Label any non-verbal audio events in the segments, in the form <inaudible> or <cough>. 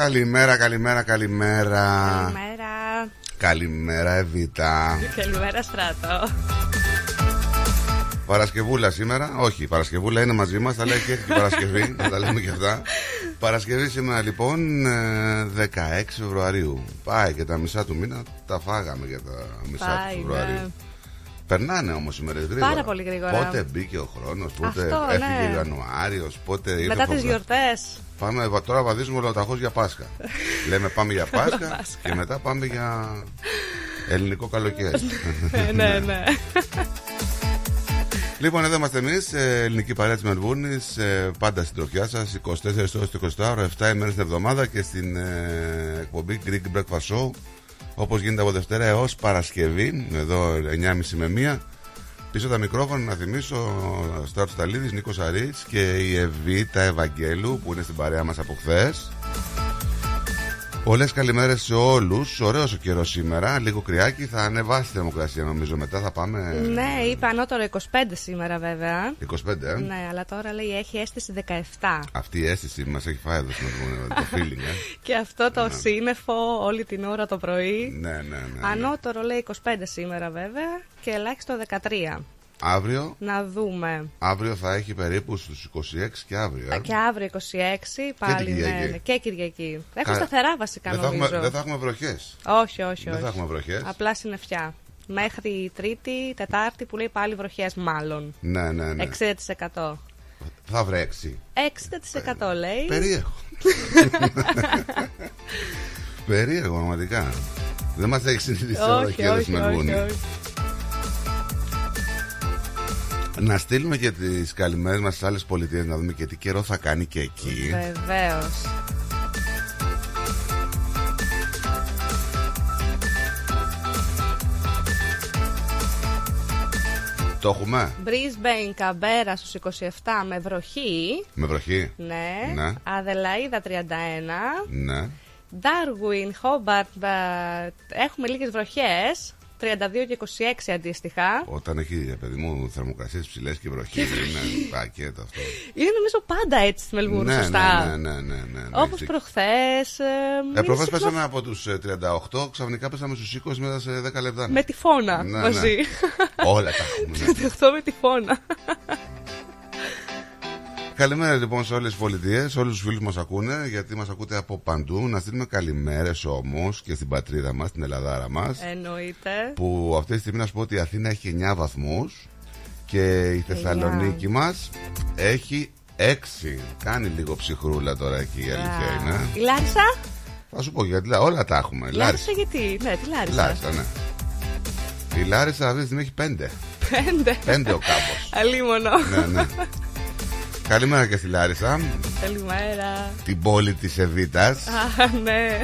Καλημέρα, καλημέρα, καλημέρα. Καλημέρα. Καλημέρα, Εβίτα. Καλημέρα, Στράτο. Παρασκευούλα σήμερα. Όχι, Παρασκευούλα είναι μαζί μας. Θα λέει και την Παρασκευή. <laughs> θα τα λέμε και αυτά. Παρασκευή σήμερα λοιπόν ε, 16 Φεβρουαρίου. Πάει και τα μισά του μήνα τα φάγαμε για τα μισά Πάει, του Φεβρουαρίου. ναι. Περνάνε όμως οι μέρες γρήγορα. Πάρα πολύ γρήγορα. Πότε μπήκε ο χρόνος, πότε Αυτό, έφυγε ναι. ο Ιανουάριος, πότε ήρθε Μετά ο τις Φεβρουάριος. γιορτές. Πάμε βα- τώρα βαδίζουμε ολοταχώ για Πάσχα. <laughs> Λέμε πάμε <laughs> για Πάσχα Πάσχα. και μετά πάμε για ελληνικό καλοκαίρι. <laughs> ναι, ναι. λοιπόν, εδώ είμαστε εμείς, ελληνική παρέα της Μελβούρνη, πάντα στην τροφιά σας, 24 ώρες το 24 ώρο, 7 ημέρες την εβδομάδα και στην ε, εκπομπή Greek Breakfast Show. Όπως γίνεται από Δευτέρα έως Παρασκευή, εδώ 9.30 με 1. Πίσω τα μικρόφωνα να θυμίσω Στράτος Ταλίδης, Νίκος Αρής και η Εβίτα Ευαγγέλου που είναι στην παρέα μας από χθες. Πολλές καλημέρες σε όλους. Ωραίος ο καιρός σήμερα. Λίγο κρυάκι. Θα ανεβάσει η θερμοκρασία νομίζω. Μετά θα πάμε. ναι, είπε ανώτερο 25 σήμερα βέβαια. 25, ε; Ναι, αλλά τώρα λέει έχει αίσθηση 17. Αυτή η αίσθηση μας έχει φάει εδώ στην Μελβούρνη, το feeling, ε; <laughs> Και αυτό το σύννεφο όλη την ώρα το πρωί. ναι, ναι, ναι. ναι. Ανώτερο λέει 25 σήμερα βέβαια και ελάχιστο 13. Αύριο, Να δούμε. αύριο θα έχει περίπου στους 26 και αύριο. ε. Και αύριο 26 πάλι την ναι, Κυριακή. ναι, και Κυριακή. Έχουν Κα- σταθερά βασικά Δεν θα, νομίζω. έχουμε, δεν θα έχουμε βροχές. Όχι, όχι, Δεν όχι. θα έχουμε βροχές. Απλά συννεφιά. Μέχρι Τρίτη, Τετάρτη που λέει πάλι βροχές, μάλλον. Ναι, ναι, ναι. 60%. Θα βρέξει. 60% λέει. Περίεργο. <laughs> Περίεργο, πραγματικά. Δεν μας έχει συνηθίσει εδώ όχι, και εδώ Να στείλουμε και τις καλημέρες μας στις άλλες πολιτείες να δούμε και τι καιρό θα κάνει και εκεί. Βεβαίως. Το έχουμε; Brisbane, Καμπέρα στους 27 με βροχή. με βροχή. Ναι. Ναι. Αδελαίδα 31. Ναι. Darwin, Hobart, ε, έχουμε λίγες βροχές. 32 και 26 αντίστοιχα. Όταν έχει, ρε παιδί μου, θερμοκρασίες ψηλές και βροχή, είναι πακέτο αυτό. Είναι νομίζω πάντα έτσι στη Μελβούρνη, ναι, σωστά. ναι, ναι, ναι, ναι, ναι, Όπως έχεις δίκιο. προχθές. Ε, προχθές πέσαμε από τους ε, 38, ξαφνικά πέσαμε στους 20 μέσα σε 10 λεπτά. Με τη φώνα Ναι, μαζί. Όλα τα έχουμε. ναι. 38 με τη φώνα. Καλημέρα λοιπόν σε όλες τις πολιτείες, σε όλους τους φίλους που μας ακούνε, γιατί μας ακούτε από παντού. Να στείλουμε καλημέρες όμως και στην πατρίδα μας, στην Ελλαδάρα μας, Εννοείται. που αυτή τη στιγμή να σου πω ότι η Αθήνα έχει 9 βαθμούς και η Θεσσαλονίκη μας έχει 6. Κάνει λίγο ψυχρούλα τώρα εκεί η αλήθεια Α, είναι. Η Λάρισα; Θα σου πω γιατί όλα τα έχουμε. Η Λάρισα. Λάρισα γιατί; Ναι, τη Λάρισα. Λάρισα, ναι. Η Λάρισα αυτή τη στιγμή έχει 5. Πέντε. 5 ο κάπως. Αλίμονο. ναι, ναι. Καλημέρα και στη Λάρισα, Καλημέρα. την πόλη της Εβίτας. Α, ναι.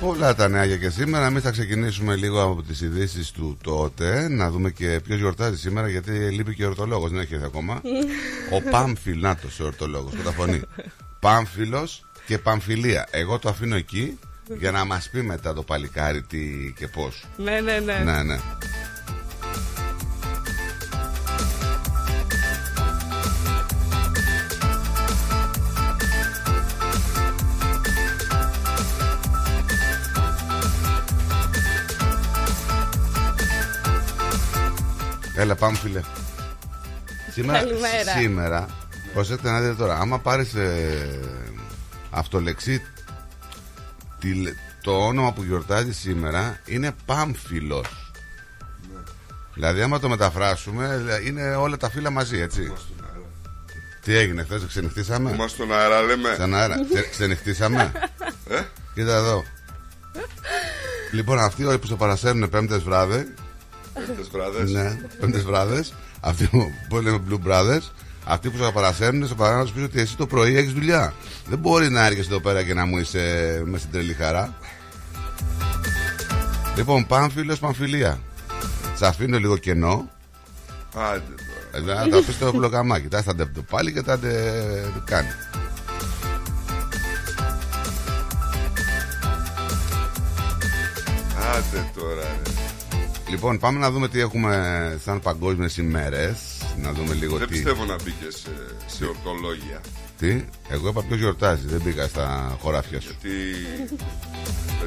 Πολλά τα νέα για και σήμερα. Εμείς θα ξεκινήσουμε λίγο από τις ειδήσεις του τότε. Να δούμε και ποιος γιορτάζει σήμερα, γιατί λείπει και ο ορτολόγος. Δεν έχει έρθει ακόμα. <laughs> ο Πάμφιλ, να το ο ορτολόγος, το φωνή. Πάμφιλος και Παμφιλία. Εγώ το αφήνω εκεί για να μας πει μετά το παλικάρι τι και πώς. ναι, ναι, ναι. Ναι, ναι. Έλα πάμε φίλε Σήμερα, Καλημέρα. σήμερα Προσέξτε να δείτε τώρα Άμα πάρεις ε, αυτολεξί τη, Το όνομα που γιορτάζει σήμερα Είναι Πάμφιλος. Δηλαδή άμα το μεταφράσουμε Είναι όλα τα φύλλα μαζί έτσι. Τι έγινε χθες ξενυχτήσαμε; Είμαστε στον αέρα, λέμε. Σαν αέρα. Ξε- Ξενυχτήσαμε; <laughs> Ε; Κοίτα εδώ. Λοιπόν αυτοί όλοι που σε παρασέρνουν πέμπτες βράδυ Τις βράδες. ναι, πέμπτες βράδες. Αυτοί που που λέμε Blue Brothers, αυτοί που σε παρασέρνουν, σε παρά να σου πεις ότι εσύ το πρωί έχεις δουλειά. Δεν μπορεί να έρχεσαι εδώ πέρα και να μου είσαι με στην τρελή χαρά. Λοιπόν, Πάμφιλο, Παμφιλία. Σα αφήνω λίγο κενό. Άντε τώρα. Ε, Να τα πει στο μπλοκαμάκι. Τα θα το πάλι και θα τε κάνει. Άντε τώρα. ρε. Λοιπόν, πάμε να δούμε τι έχουμε σαν παγκόσμιες ημέρες. Να δούμε λίγο Δεν τι. πιστεύω να μπήκε σε, σε ορτολόγια. τι; Εγώ είπα ποιος γιορτάζει. Δεν μπήκα στα χωράφια σου. Γιατί.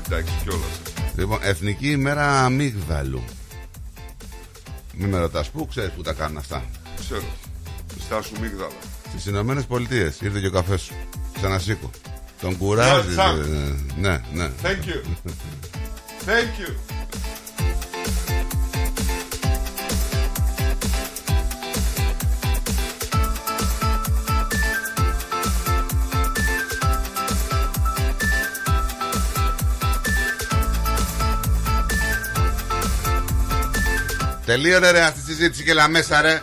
Εντάξει κιόλας. Λοιπόν, Εθνική ημέρα αμύγδαλου. Μην με ρωτάς πού, ξέρεις πού τα κάνουν αυτά. Ξέρω. Στάσου μίγδαλα. Στις Ηνωμένες Πολιτείες ήρθε και ο καφές σου. Ξανασήκω. Τον κουράζει. Τσακ. ε, Ναι, ναι. Thank you. Thank you. Τελείωνε ρε αυτή τη συζήτηση και λαμέσα ρε.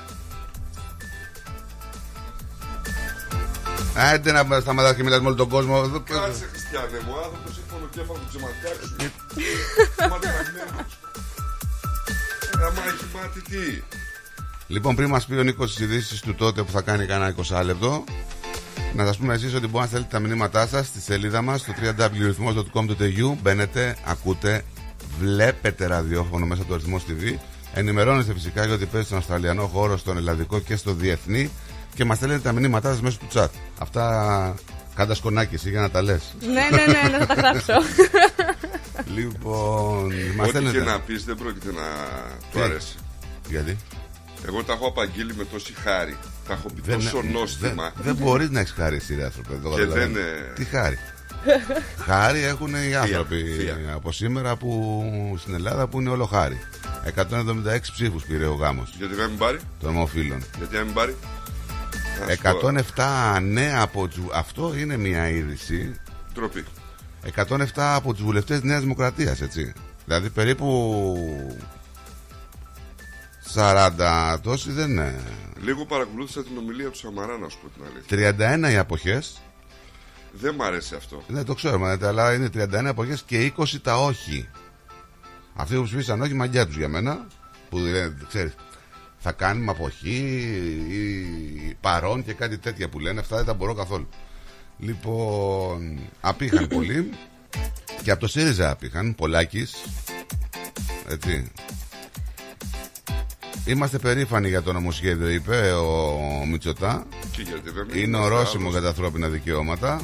Άντε να σταματάς και μιλάς με όλο τον κόσμο. Εδώ- Κάτσε Χριστιανέ μου, άνθρωπο έχει πονοκέφαλο που ξεματιάξου. Μάτι χαμένος. Ε, Άμα έχει μάτι τι; Λοιπόν, πριν μας πει ο Νίκος τις ειδήσεις του τότε που θα κάνει κανένα 20 λεπτό, να σας πούμε εσείς ότι μπορείτε να στέλνετε τα μηνύματά σας στη σελίδα μας στο www.rhythmos.com.au. Μπαίνετε, ακούτε, βλέπετε ραδιόφωνο μέσα από το Ρυθμό TV. Ενημερώνεστε φυσικά για ότι παίζει στον Αυστραλιανό χώρο, στον Ελλαδικό και στο Διεθνή. Και μας στέλνετε τα μηνύματά σας μέσω του chat. Αυτά κάντα σκονάκι εσύ για να τα λες. ναι, ναι, ναι, ναι, θα τα γράψω. <laughs> λοιπόν, μας Ό,τι και στέλνετε. να πεις δεν πρόκειται να του Τι; αρέσει. Γιατί; Εγώ τα έχω απαγγείλει με τόση χάρη. Τα έχω πει τόσο νόστιμα. Δεν, δεν μπορείς να έχεις χάρη εσύ, ρε άνθρωπε. το Και καταλαβαίνω. δεν, ε, Τι χάρη; <laughs> χάρη έχουν οι άνθρωποι θεία. από σήμερα που στην Ελλάδα που είναι όλο χάρη. 176 ψήφους πήρε ο γάμος Γιατί να μην πάρει; των ομοφύλων. Γιατί να μην πάρει; Να σου πω, 107 νέα από του. Αυτό είναι μια είδηση. Ντροπή. 107 από τους βουλευτές Νέας Δημοκρατίας, έτσι. Δηλαδή περίπου 40 τόσοι δεν είναι. Λίγο παρακολούθησα την ομιλία του Σαμαρά, να σου πω την αλήθεια. 31 οι αποχές. Δεν μ' αρέσει αυτό. Ναι, το ξέρω, μα, αλλά είναι 31 αποχές και 20 τα όχι. Αυτοί που ψήφισαν όχι, μαγιά τους για μένα. Που λένε, ξέρεις, Θα κάνουμε αποχή ή παρόν και κάτι τέτοια που λένε. Αυτά δεν τα μπορώ καθόλου. Λοιπόν, απήχαν πολύ. Και από το ΣΥΡΙΖΑ απήχαν, πολλάκις. Έτσι. Είμαστε περήφανοι για το νομοσχέδιο, είπε ο Μητσοτά. Και γιατί δεν Είναι είμαστε ορόσημο άλλος. για τα ανθρώπινα δικαιώματα.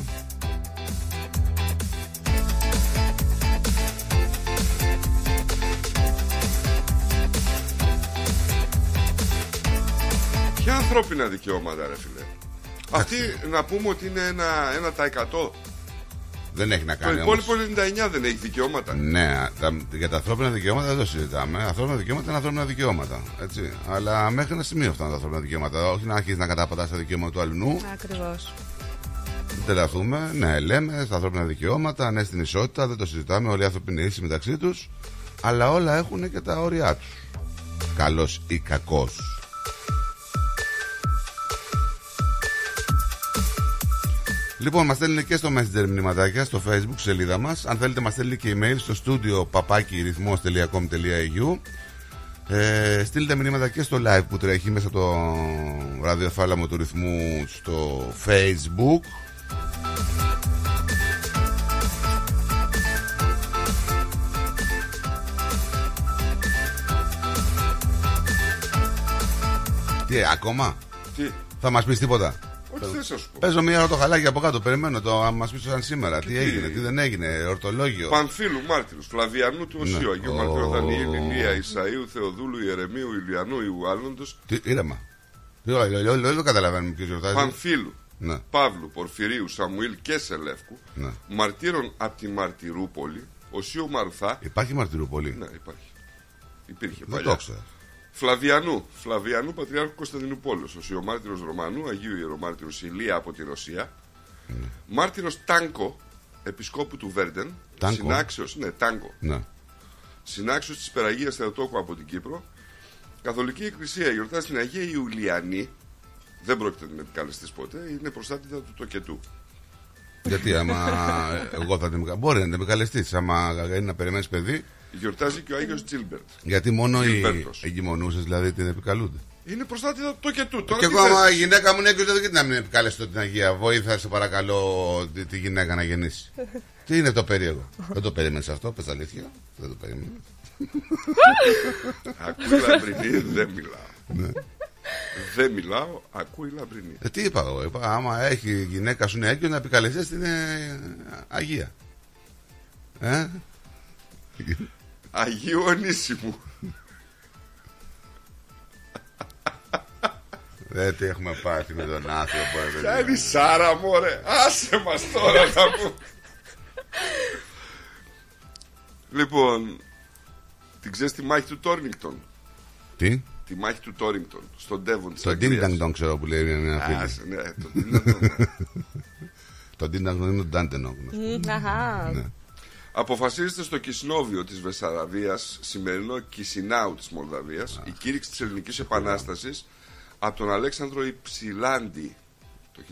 Ποια ανθρώπινα δικαιώματα, ρε φίλε. Αυτή να πούμε ότι είναι ένα, ένα τα εκατό. Δεν έχει να Το κάνει όμως. υπόλοιπο 99 δεν έχει δικαιώματα. Ναι, τα, για τα ανθρώπινα δικαιώματα δεν το συζητάμε. Ανθρώπινα δικαιώματα είναι ανθρώπινα δικαιώματα. Έτσι. Αλλά μέχρι ένα σημείο αυτά είναι τα ανθρώπινα δικαιώματα. Όχι να αρχίσεις να καταπατάς τα δικαιώματα του αλλού. Ακριβώς. Δεν τρελαθούμε. Ναι, λέμε στα ανθρώπινα δικαιώματα, ναι στην ισότητα, δεν το συζητάμε. Όλοι οι άνθρωποι είναι ίσοι μεταξύ τους. Αλλά όλα έχουν και τα όρια τους. Καλός ή κακός. Λοιπόν, μας στέλνουν και στο Messenger μηνυματάκια στο Facebook σελίδα μας. Αν θέλετε, μας στέλνει και email στο studio papakirithmos.com.au. Ε, στείλτε μηνύματα και στο live που τρέχει μέσα το ραδιοθάλαμο του ρυθμού στο Facebook. Τι, ε, ακόμα, Τι, θα μας πεις τίποτα; Όχι δεν θα σου πω; Παίζω μία ώρα το χαλάκι από κάτω, περιμένω το αν μας πεις σαν σήμερα. Τι έγινε, τι δεν έγινε, ορτολόγιο. Πανφίλου μάρτυρου, Φλαβιανού του Οσίου, Ναι. Αγίου Ω. Μαρτύρου Δανιήλ, Ηλία, Ισαΐου, Θεοδούλου, Ιερεμίου, Ηλιανού, Ιουάλλοντο, Τι, ήρεμα. Τι, όλα, όλα, όλα, δεν καταλαβαίνουμε ποιος γιορτάζει. Πανφίλου, Ναι. Παύλου, Πορφυρίου, Σαμουήλ και Σελεύκου, Ναι. μαρτύρων από τη Μαρτυρούπολη, Οσίου Μαρουθά. Υπάρχει μαρτυρούπολη; Ναι, υπάρχει. Υπήρχε Δεν παλιά. το ήξερα. Φλαβιανού, Φλαβιανού Πατριάρχου Κωνσταντινούπολεω, Οσιομάρτυρο Ρωμανού, Αγίου Ιερομάρτυρος Ηλία από τη Ρωσία. Ναι. Μάρτυρος Τάνκο, επισκόπου του Βέρντεν. Τάνκο. Συνάξεω, ναι, Τάνκο. Ναι. Συνάξεω της Περαγίας Θεοτόκου από την Κύπρο. Καθολική Εκκλησία γιορτάζει την Αγία Ιουλιανή. Δεν πρόκειται να την επικαλεστείς ποτέ. Είναι προστάτητα του τοκετού. Γιατί άμα εγώ θα την Μπορεί να την επικαλεστείς Άμα είναι να περιμένεις παιδί. Γιορτάζει και ο Άγιος Τζίλμπερτ. Γιατί μόνο οι Γιλμπέρτος. εγκυμονούσες δηλαδή την επικαλούνται. Είναι προστάτιδα του τοκετού. Τώρα Και τι εγώ, άμα θες; η γυναίκα μου είναι έγκυος, γιατί να μην επικαλεστώ την Αγία. Βοήθα, σε παρακαλώ, τη, τη γυναίκα να γεννήσει. <laughs> Τι είναι το περίεργο; δεν το περίμενες αυτό, πες αλήθεια. Δεν το περίμενες. <laughs> Ακούει Λαμπρινή, δεν μιλάω. Ναι. Δεν μιλάω, ακούει Λαμπρινή. Ε, τι είπα εγώ, είπα, άμα έχει η γυναίκα σου είναι έγκυος να επικαλεστείς την ε, Αγία. Ε; Αγίου Ονίσιμου. Δεν τι έχουμε πάθει με τον άνθρωπο. ε, παιδιά. Κάνει Σάρα μωρέ Άσε μας τώρα να πω Λοιπόν Την ξέρεις τη μάχη του Τόρνιγκτον Τι; Τη μάχη του Τόρνιγκτον Στον Ντέβον της Το Αγγλίας. Ding Dang Dong ξέρω που λέει μια φίλη. Άσε, ναι, το Ding Dang Dong. Το Ding Dang Dong είναι το Dante Dong. Αχά. Ναι. Αποφασίζεται στο Κισνόβιο της Βεσαραβίας Σημερινό Κισινάου της Μολδαβίας Η κήρυξη της Ελληνικής Επανάστασης Από τον Αλέξανδρο Υψηλάντη Το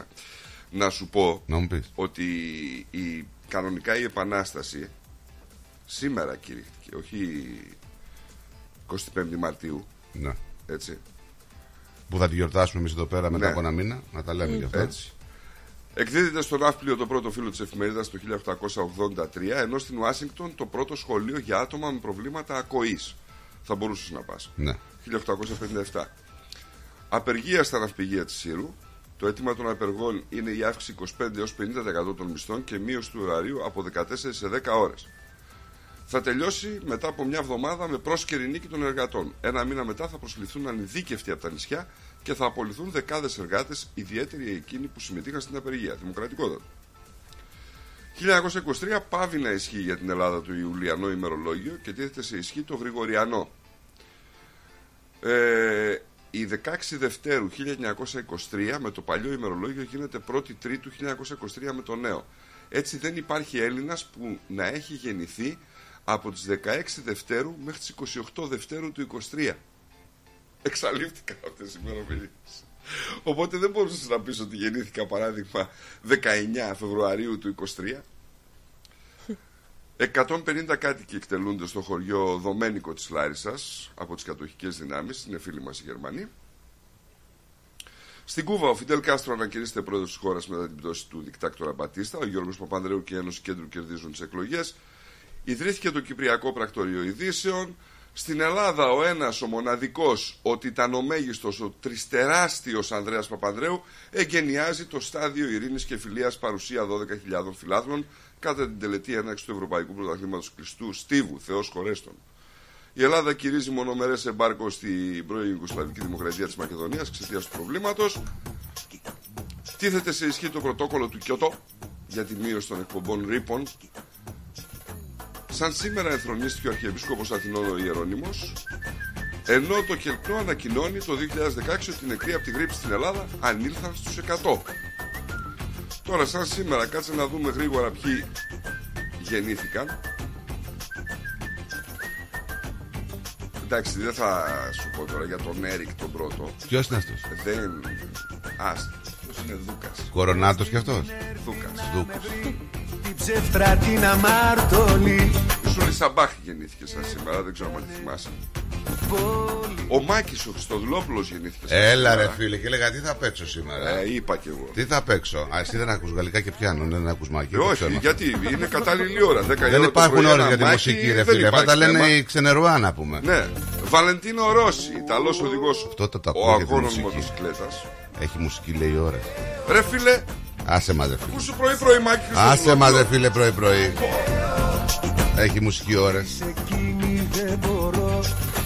1821 Να σου πω Να μου πεις. ότι η, κανονικά η Επανάσταση σήμερα κηρύχθηκε, όχι 25 Μαρτίου, Ναι. έτσι. Που θα τη γιορτάσουμε εμείς εδώ πέρα μετά Ναι. από ένα μήνα. Να τα λέμε γι' αυτό. έτσι. Εκδίδεται στο Ναύπλιο το πρώτο φύλλο της εφημερίδας το 1883, ενώ στην Ουάσιγκτον το πρώτο σχολείο για άτομα με προβλήματα ακοής. Θα μπορούσες να πας. Ναι. 1857. Απεργία στα ναυπηγεία της Σύρου. Το αίτημα των απεργών είναι η αύξηση 25 έως 50% των μισθών και μείωση του ωραρίου από 14 σε 10 ώρες. Θα τελειώσει μετά από μια εβδομάδα με πρόσκαιρη νίκη των εργατών. Ένα μήνα μετά θα προσληφθούν ανειδίκευτοι από τα νησιά και θα απολυθούν δεκάδες εργάτες, ιδιαίτεροι εκείνοι που συμμετείχαν στην απεργία. Δημοκρατικότατα. 1923 πάβει να ισχύει για την Ελλάδα το Ιουλιανό ημερολόγιο και τίθεται σε ισχύ το Γρηγοριανό. Ε, η 16 Δευτέρου 1923 με το παλιό ημερολόγιο γίνεται 1η Τρίτου 1923 με το νέο. Έτσι δεν υπάρχει Έλληνας που να έχει γεννηθεί από τις 16 Δευτέρου μέχρι τις 28 Δευτέρου του 23. Εξαλείφθηκαν αυτές οι ημερομηνίες. Οπότε δεν μπορούσες να πεις ότι γεννήθηκα παράδειγμα 19 Φεβρουαρίου του 23. 150 κάτοικοι εκτελούνται στο χωριό Δομένικο της Λάρισας από τις κατοχικές δυνάμεις, είναι φίλοι μας οι Γερμανοί. Στην Κούβα, ο Φιντέλ Κάστρο ανακηρύσσεται πρόεδρος της χώρας μετά την πτώση του δικτάκτορα Μπατίστα. Ο Γιώργος Παπανδρέου και η Ένωση Κέντρου κερδίζουν τις εκλογές. Ιδρύθηκε το Κυπριακό Πρακτορείο Ειδήσεων. Στην Ελλάδα, ο ένας, ο μοναδικός, ο τιτανομέγιστο, ο τριστεράστιος Ανδρέας Παπανδρέου εγκαινιάζει το στάδιο ειρήνης και φιλίας παρουσία 12.000 φιλάθλων κατά την τελετή έναρξη του Ευρωπαϊκού Πρωταθλήματος Κλειστού Στίβου, Θεός Χωρέστον. Η Ελλάδα κηρύζει μονομερές εμπάρκο στην πρώην Ιουγκοσλαβική Δημοκρατία της Μακεδονίας εξαιτίας του προβλήματος. Τίθεται σε ισχύ το πρωτόκολλο του Κιώτο για τη μείωση των εκπομπών ρήπων. Σαν σήμερα ενθρονίστηκε ο Αρχιεπίσκοπος Αθηνών ο Ιερώνυμος, ενώ το Κελπνό ανακοινώνει το 2016 ότι οι νεκροί από τη γρήπη στην Ελλάδα ανήλθαν στους 100. Τώρα σαν σήμερα κάτσε να δούμε γρήγορα ποιοι γεννήθηκαν. Εντάξει, δεν θα σου πω τώρα για τον Έρικ τον πρώτο. Ποιος είναι αυτός; Δεν. Ας, αυτός είναι Δούκας. Κορονάτος κι αυτός; Δούκας. Δούκο. Την ψεύτρα την αμάρτωλη Ο Σούλη Σαμπάχ γεννήθηκε σαν σήμερα, δεν ξέρω αν τη θυμάσαι. Ο Μάκης ο Χριστοδουλόπουλος γεννήθηκε σαν Έλα ρε σήμερα. φίλε και έλεγα τι θα παίξω σήμερα; Ε, είπα κι εγώ. Τι θα παίξω; Α, εσύ δεν ακούς γαλλικά και πιάνω, δεν ακούς μάκι. Ε, δεν όχι, ξέρω. γιατί είναι κατάλληλη ώρα. 10 η ώρα Δεν το υπάρχουν πρωί, ώρες ένα για τη μάκι, μουσική, ρε δεν φίλε. Αυτά τα υπάρχει λένε θέμα. οι ξενερουά να πούμε. Ναι. Βαλεντίνο Ρώση, Ιταλός οδηγός. Αυτό το το Ο ακούω για τη αγώνων μουσική. μοτοσυκλέτας. Έχει μουσική, λέει ώρα. Ρε φίλε, Άσε μας, ρε φίλε. πού σου πρωί-πρωί Μάκη Άσε μας, ρε Χριστοδουλόπουλο. φίλε, πρωί-πρωί. Έχει μουσική ώρες. Εκείνη δεν μπορώ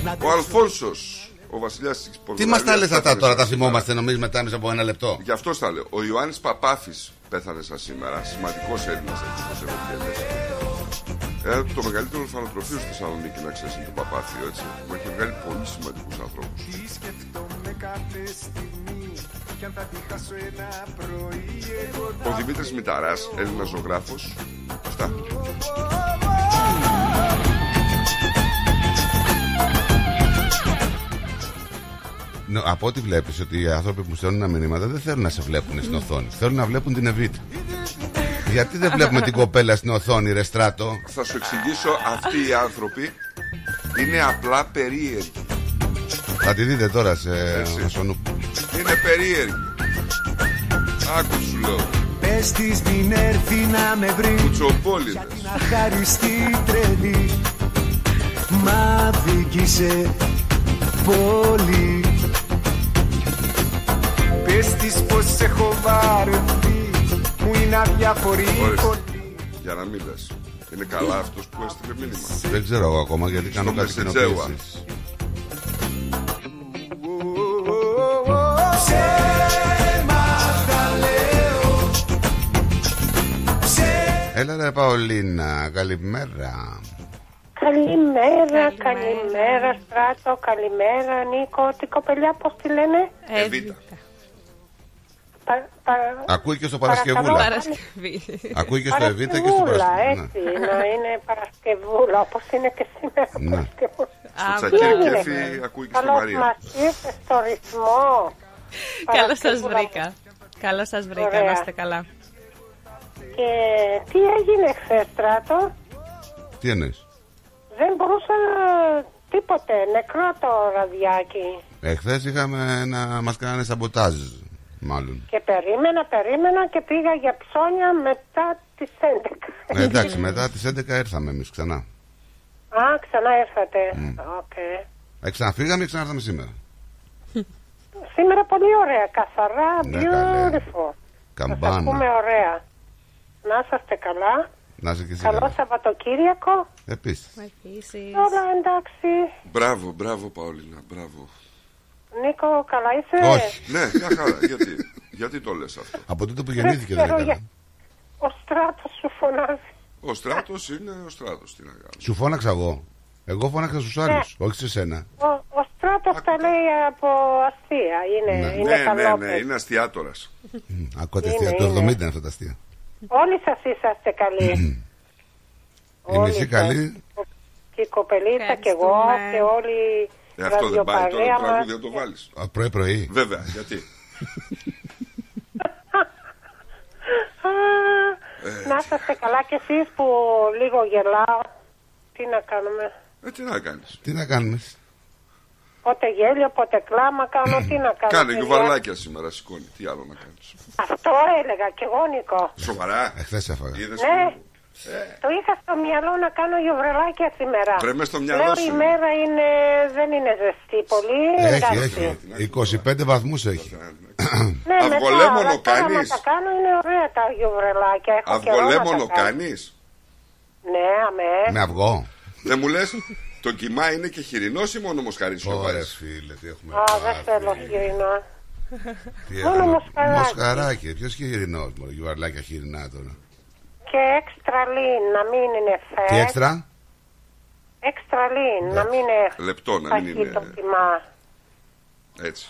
να Ο Αλφόνσος, ο βασιλιάς της Πορτογαλία. Τι μας τα λες αυτά τώρα, τα θυμόμαστε, νομίζεις μετά μέσα από ένα λεπτό. Γι' αυτό τα λέω. Ο Ιωάννης Παπάφης πέθανε σαν σήμερα. Σημαντικός Έλληνας αρχικό Ευρωβουλευτή. Ε, το μεγαλύτερο ορφανοτροφείο στη Θεσσαλονίκη να ξέρεις είναι το Παπάθιο, έτσι. Μου έχει βγάλει πολύ σημαντικούς ανθρώπους. Κι αν θα τη χάσω ένα πρωί εγώ Ο Δημήτρης Μηταράς, Έλληνας ζωγράφος. Αυτά. Νο- Από ό,τι βλέπεις ότι οι άνθρωποι που στέλνουν ένα μηνύματα δεν θέλουν να σε βλέπουν στην οθόνη. Θέλουν να βλέπουν την Εβίτα. Γιατί δεν βλέπουμε την κοπέλα στην οθόνη, ρε στράτο; Θα σου εξηγήσω, αυτοί οι άνθρωποι είναι απλά περίεργοι. Θα τη δείτε τώρα σε Έτσι. Σονού. Είναι περίεργοι. Άκου σου λέω. Πες της μην έρθει να με βρει Κουτσομπόλιδες. Την αχάριστη τρελή Μ' αδίκησε πολύ Πες της πως έχω βαρεθεί Μου είναι αδιαφορή Ορίστε. πολύ Για να μην λες. Είναι καλά αυτός που έστειλε μήνυμα. Δεν ξέρω εγώ ακόμα γιατί κάνω Στο κάτι Μεσεντζέουα. Έλα ρε Παολίνα, καλημέρα. Καλημέρα, καλημέρα, Στράτο, καλημέρα, Νίκο. Τι κοπελιά, πώς τη λένε; Εβίτα. Πα- πα- Ακούει και στο Παρακαλώ. Παρασκευούλα. Παρασκευή. Ακούει και στο Εβίτα και στο Παρασκευούλα, Παρασκευούλα. έτσι, να είναι Παρασκευούλα, όπως είναι και σήμερα Ναι. Παρασκευούλα. Στο Α, Τσακίρ έγινε. Κέφι ακούει και στη Καλώς Μαρία. μας ήρθες στο ρυθμό. Καλώς σας Παρασκευούλα. βρήκα. Καλώς σας βρήκα, Ωραία. να είστε καλά. Και τι έγινε χθες, Στράτο; Τι εννοείς; Δεν μπορούσα τίποτε, νεκρό το ραδιάκι. Εχθές είχαμε να μας κάνανε σαμποτάζ, μάλλον. Και περίμενα, περίμενα και πήγα για ψώνια μετά τις 11. Ε, εντάξει, μετά τις 11 ήρθαμε εμείς ξανά. Α, ξανά ήρθατε. Οκ. Ε, ξαναφύγαμε και ξανάρθαμε σήμερα; Σήμερα πολύ ωραία, καθαρά, Ναι, καλέ. beautiful. Θα σας Καμπάνα. πούμε ωραία. Να είσαστε καλά. Να είσαι και εσύ Καλό καλά. Σαββατοκύριακο. Επίσης. Επίσης. Όλα εντάξει. Μπράβο, μπράβο Παολίνα, μπράβο. Νίκο, καλά είσαι; Όχι. Ναι, μια χαρά. Γιατί, γιατί το λες αυτό; Από τότε που Δεν γεννήθηκε δεν ξέρω έκανα. για- Ο στράτος σου φωνάζει. Ο στράτος είναι ο στράτος. Τι να κάνω. Σου φώναξα εγώ. Εγώ φώναξα στους άλλους, όχι σε σένα. Ο, ο στράτος τα λέει από αστεία. Είναι, Ναι. είναι Ναι, καλό. ναι, ναι, είναι αστιάτορας. Ακούτε Είναι, αστεία, το είναι. 70 είναι αυτά τα αστεία. Όλοι σας είσαστε καλοί. Η Όλοι μισή σας. καλή, Και η κοπελίτσα και εγώ Ευχαριστούμε. και όλοι Ε, αυτό δεν πάει τώρα ραδιοπαρέα το τραγούδι μας. να το βάλεις. πρωί-πρωί. Βέβαια, γιατί; Α, <laughs> Ε, να σας είστε καλά κι εσείς που λίγο γελάω. Τι να κάνουμε; Ε, τι να κάνεις; Τι να κάνουμε; Πότε γέλιο, πότε κλάμα κάνω, τι να κάνω. Κάνε παιδιά. γιουβαρλάκια σήμερα, σηκώνει. Τι άλλο να κάνεις. Αυτό έλεγα κι εγώ, Νικό. Σοβαρά. Εχθές έφαγα. Είδες Ναι. που- Το είχα στο μυαλό να κάνω γιουβρελάκια σήμερα. Βρε μες στο μυαλό Λέω σου. η μέρα είναι, δεν είναι ζεστή πολύ. Έχει, εντάξει. έχει. 25 βαθμούς έχει. Ναι, <clears throat> μετά, Αυγολέμονο αλλά τώρα κάνεις; άμα τα κάνω είναι ωραία τα γιουβρελάκια. Έχω καιρό να Αυγολέμονο τα κάνω. κάνεις. Ναι, αμέ. Με αυγό. Δεν μου λες, το κοιμά είναι και χοιρινό ή μόνο μοσχαρίσιο Ωραία, βάζεις; φίλε, τι έχουμε. Α, δεν πάθει. θέλω χοιρινό. Τι Μόνο έχουμε. μοσχαράκι. Μοσχαράκι. Ποιος χοιρινός, μωρέ, γιουβαρλάκια χοιρινά τώρα. Και έξτρα λίν, να μην είναι φε. Τι έξτρα; Έξτρα λίν, να μην είναι Λεπτό, να μην φαγή είναι. το κοιμά. Έτσι.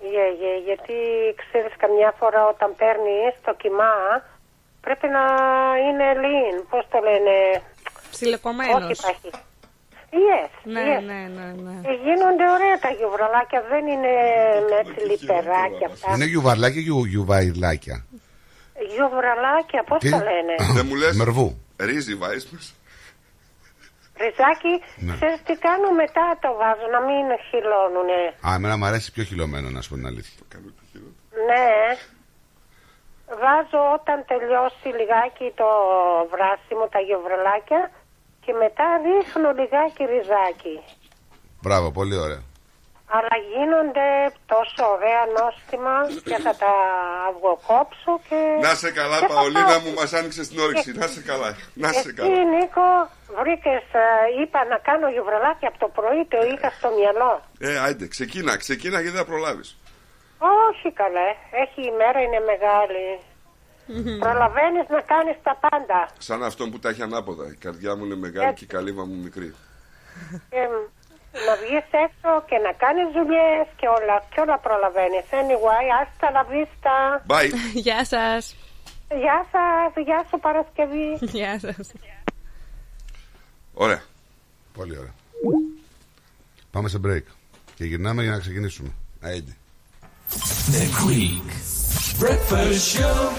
Γε, γε, γιατί ξέρεις καμιά φορά όταν παίρνεις το κοιμά πρέπει να είναι lean, πώς το λένε, Ψιλοκομμένος. όχι παχύ. Yes, Ναι, yes. ναι, ναι, ναι. Και γίνονται ωραία τα γιουβραλάκια, δεν είναι με έτσι λιπεράκια αυτά. Είναι γιουβαρλάκια και γιου- γιουβαϊλάκια. Γιουβραλάκια, πώς Τι; τα λένε; Δεν μου λες. Μερβού. Ρύζι βάζει μέσα. Ριζάκι, Ναι. ξέρεις τι κάνω μετά το βάζω, να μην χυλώνουνε. Α, εμένα μου αρέσει πιο χυλωμένο, να σου πω την αλήθεια. Κάνω το χειρότερο. Ναι. Βάζω όταν τελειώσει λιγάκι το βράσιμο, τα γιοβρελάκια και μετά ρίχνω λιγάκι ριζάκι. Μπράβο, πολύ ωραία. Αλλά γίνονται τόσο ωραία νόστιμα και θα τα αυγοκόψω και... Να σε καλά, και θα Παολίνα πάω. μου, μας άνοιξε την όρεξη. Να σε καλά. Να σε Εσύ, καλά. Νίκο, βρήκες, ε, είπα να κάνω γιουβρελάκια από το πρωί, το είχα στο μυαλό. Ε, άιντε, ξεκίνα, ξεκίνα γιατί δεν θα προλάβεις. Όχι καλέ, έχει η μέρα, είναι μεγάλη. Προλαβαίνεις να κάνεις τα πάντα. Σαν αυτόν που τα έχει ανάποδα. Η καρδιά μου είναι μεγάλη και η καλύβα μου μικρή. Και να βγεις έξω και να κάνεις δουλειές και όλα, και όλα προλαβαίνεις. Anyway, hasta la vista. Bye. <laughs> Γεια σας. Γεια σας, γεια σου Παρασκευή. Γεια σας. Ωραία. Πολύ ωραία. Πάμε σε break. Και γυρνάμε για να ξεκινήσουμε. Άιντε. The Greek Breakfast Show.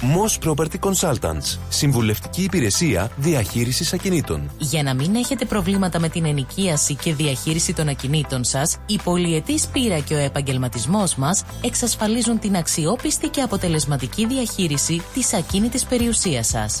Moss Property Consultants. Συμβουλευτική υπηρεσία διαχείρισης ακινήτων. Για να μην έχετε προβλήματα με την ενοικίαση και διαχείριση των ακινήτων σας, η πολυετής πείρα και ο επαγγελματισμός μας εξασφαλίζουν την αξιόπιστη και αποτελεσματική διαχείριση της ακίνητης περιουσίας σας.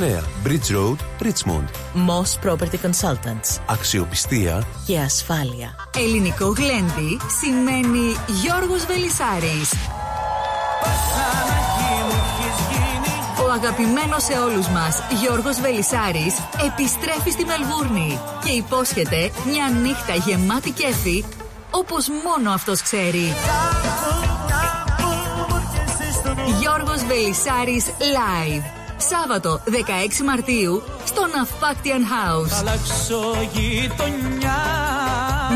Bridge Road, Richmond. Moss Property Consultants. Αξιοπιστία Και ασφάλεια. Ελληνικό γλέντι σημαίνει Γιώργος Βελισάρης. Ο αγαπημένος σε όλους μας Γιώργος Βελισάρης επιστρέφει στη Μελβούρνη και υπόσχεται μια νύχτα γεμάτη κέφι όπως μόνο αυτός ξέρει. Γιώργος Βελισάρης Live. Σάββατο 16 Μαρτίου στο Ναυπάκτιαν House.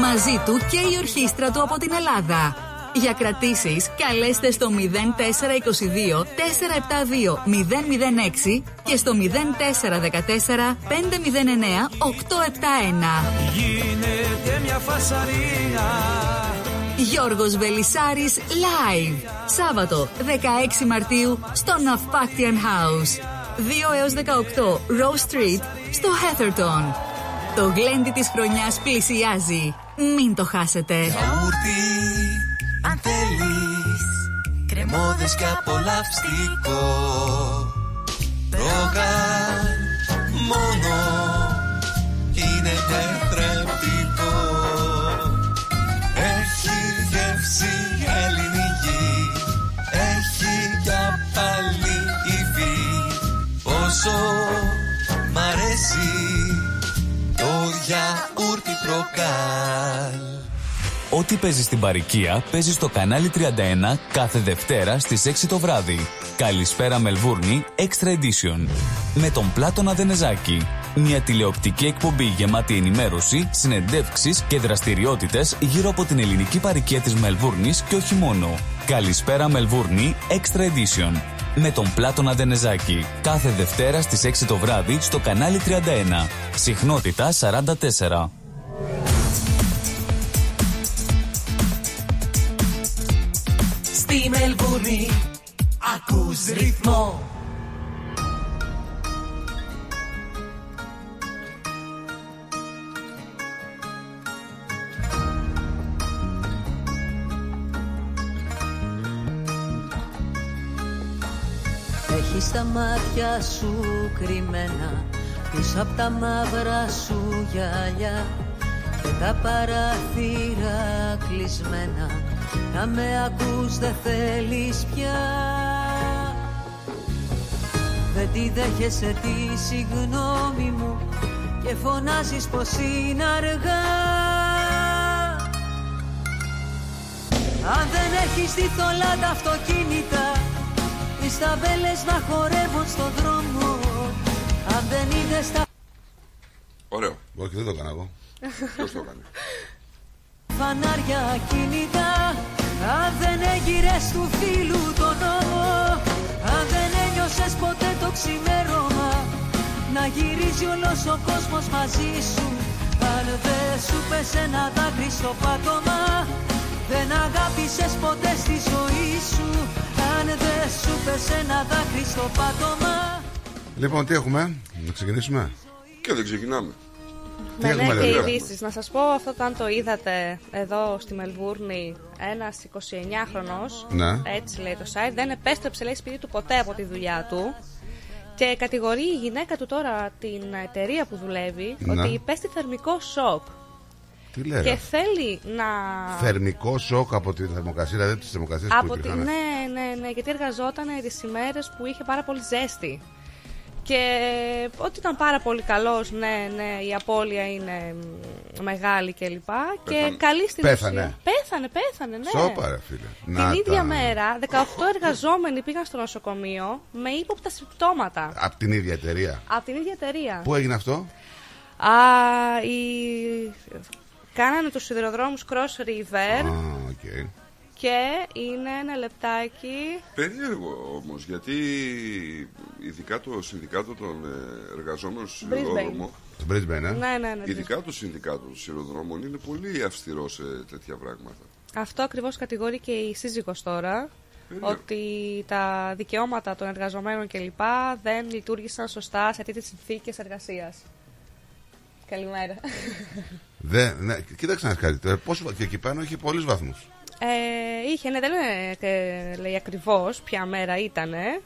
Μαζί του και η ορχήστρα του από την Ελλάδα. Για κρατήσεις καλέστε στο 0422 472 006 και στο 0414 509 871. Γίνεται μια φασαρία Γιώργος Βελισάρης Live. Σάββατο 16 Μαρτίου στο Ναυπάκτιαν House. 2 έως 18 Rose Street στο Heatherton. Το γλέντι της χρονιάς πλησιάζει. Μην το χάσετε. Γιαούρτι, αν θέλεις Κρεμόδες και απολαυστικό Ρόγαν μόνο Είναι τετρεπτικό Όσο μ' αρέσει Το γιαούρτι προκάλ Ό,τι παίζεις στην παροικία παίζεις στο κανάλι 31 κάθε Δευτέρα στις 6 το βράδυ. Καλησπέρα Μελβούρνη Extra Edition. Με τον Πλάτωνα Δενεζάκη. Μια τηλεοπτική εκπομπή γεμάτη ενημέρωση, συνεντεύξεις και δραστηριότητες γύρω από την ελληνική παροικία της Μελβούρνης και όχι μόνο. Καλησπέρα Μελβούρνη Extra Edition. Με τον Πλάτωνα Δενεζάκη. Κάθε Δευτέρα στις 6 το βράδυ στο κανάλι 31. Συχνότητα 44. Στη Μελβούρνη ακούς ρυθμό μάτια σου κρυμμένα πίσω από τα μαύρα σου γυαλιά και τα παραθύρα κλεισμένα. Να με ακούς δεν θέλεις πια. Δεν τη δέχεσαι τη συγγνώμη μου και φωνάζεις πως είναι αργά. Αν δεν έχεις δει θολά τα αυτοκίνητα τις ταμπέλες να χορεύουν στον δρόμο Αν δεν είδες τα Ωραίο. Όχι, δεν το έκανα εγώ. Ποιος το έκανε; φανάρια κινητά Αν δεν έγειρες του φίλου τον νόμο Αν δεν ένιωσες ποτέ το ξημέρωμα Να γυρίζει όλος ο κόσμος μαζί σου Αν δεν σου πες ένα δάκρυ στο πάτωμα Δεν αγάπησες ποτέ στη ζωή σου Αν δεν σου πες ένα δάκρυ στο πάτωμα Λοιπόν, τι έχουμε, να ξεκινήσουμε; Και δεν ξεκινάμε. Τι Ναι, έχουμε, ναι, και δηλαδή; ειδήσεις. Να σας πω αυτό, αν το είδατε εδώ στη Μελβούρνη, ένας 29χρονο, Ναι. έτσι λέει το site, δεν επέστρεψε λέει σπίτι του ποτέ από τη δουλειά του. Και κατηγορεί η γυναίκα του τώρα την εταιρεία που δουλεύει Ναι. ότι υπέστη θερμικό σοκ. Τι λέει. Και ρε. θέλει να. Θερμικό σοκ από τη θερμοκρασία, δηλαδή τις θερμοκρασίες που Από τη... υπήρχαν. Ναι, ναι, ναι, γιατί εργαζόταν τις ημέρες που είχε πάρα πολύ ζέστη. Και ότι ήταν πάρα πολύ καλός, ναι, ναι, η απώλεια είναι μ, μεγάλη κλπ. Και Πέθανε. καλή στην Πέθανε. ουσία. Πέθανε, πέθανε, ναι. Σώπα, ρε φίλε. Την Να ίδια τα. μέρα, 18 εργαζόμενοι πήγαν στο νοσοκομείο με ύποπτα συμπτώματα. Από την ίδια εταιρεία. Από την ίδια εταιρεία. Πού έγινε αυτό, Α, η... Κάνανε τους σιδηροδρόμους Cross River Α, οκ. και είναι ένα λεπτάκι. Περίεργο όμως, γιατί ειδικά το συνδικάτο των ε, εργαζόμενων στο σιδηρόδρομο. Στο Brisbane, ε; Ναι, ναι, ναι. Ειδικά το συνδικάτο των σιδηροδρόμων είναι πολύ αυστηρό σε τέτοια πράγματα. Αυτό ακριβώς κατηγορεί και η σύζυγος τώρα. Ότι τα δικαιώματα των εργαζομένων κλπ. δεν λειτουργήσαν σωστά σε τέτοιες συνθήκες εργασίας. Καλημέρα. Δε, ναι, κοίταξε να δεις κάτι. τώρα, Πόσο, και εκεί πάνω είχε πολλούς βαθμούς. Ε, είχε, ναι, δεν είναι, και λέει ακριβώς ποια μέρα ήτανε,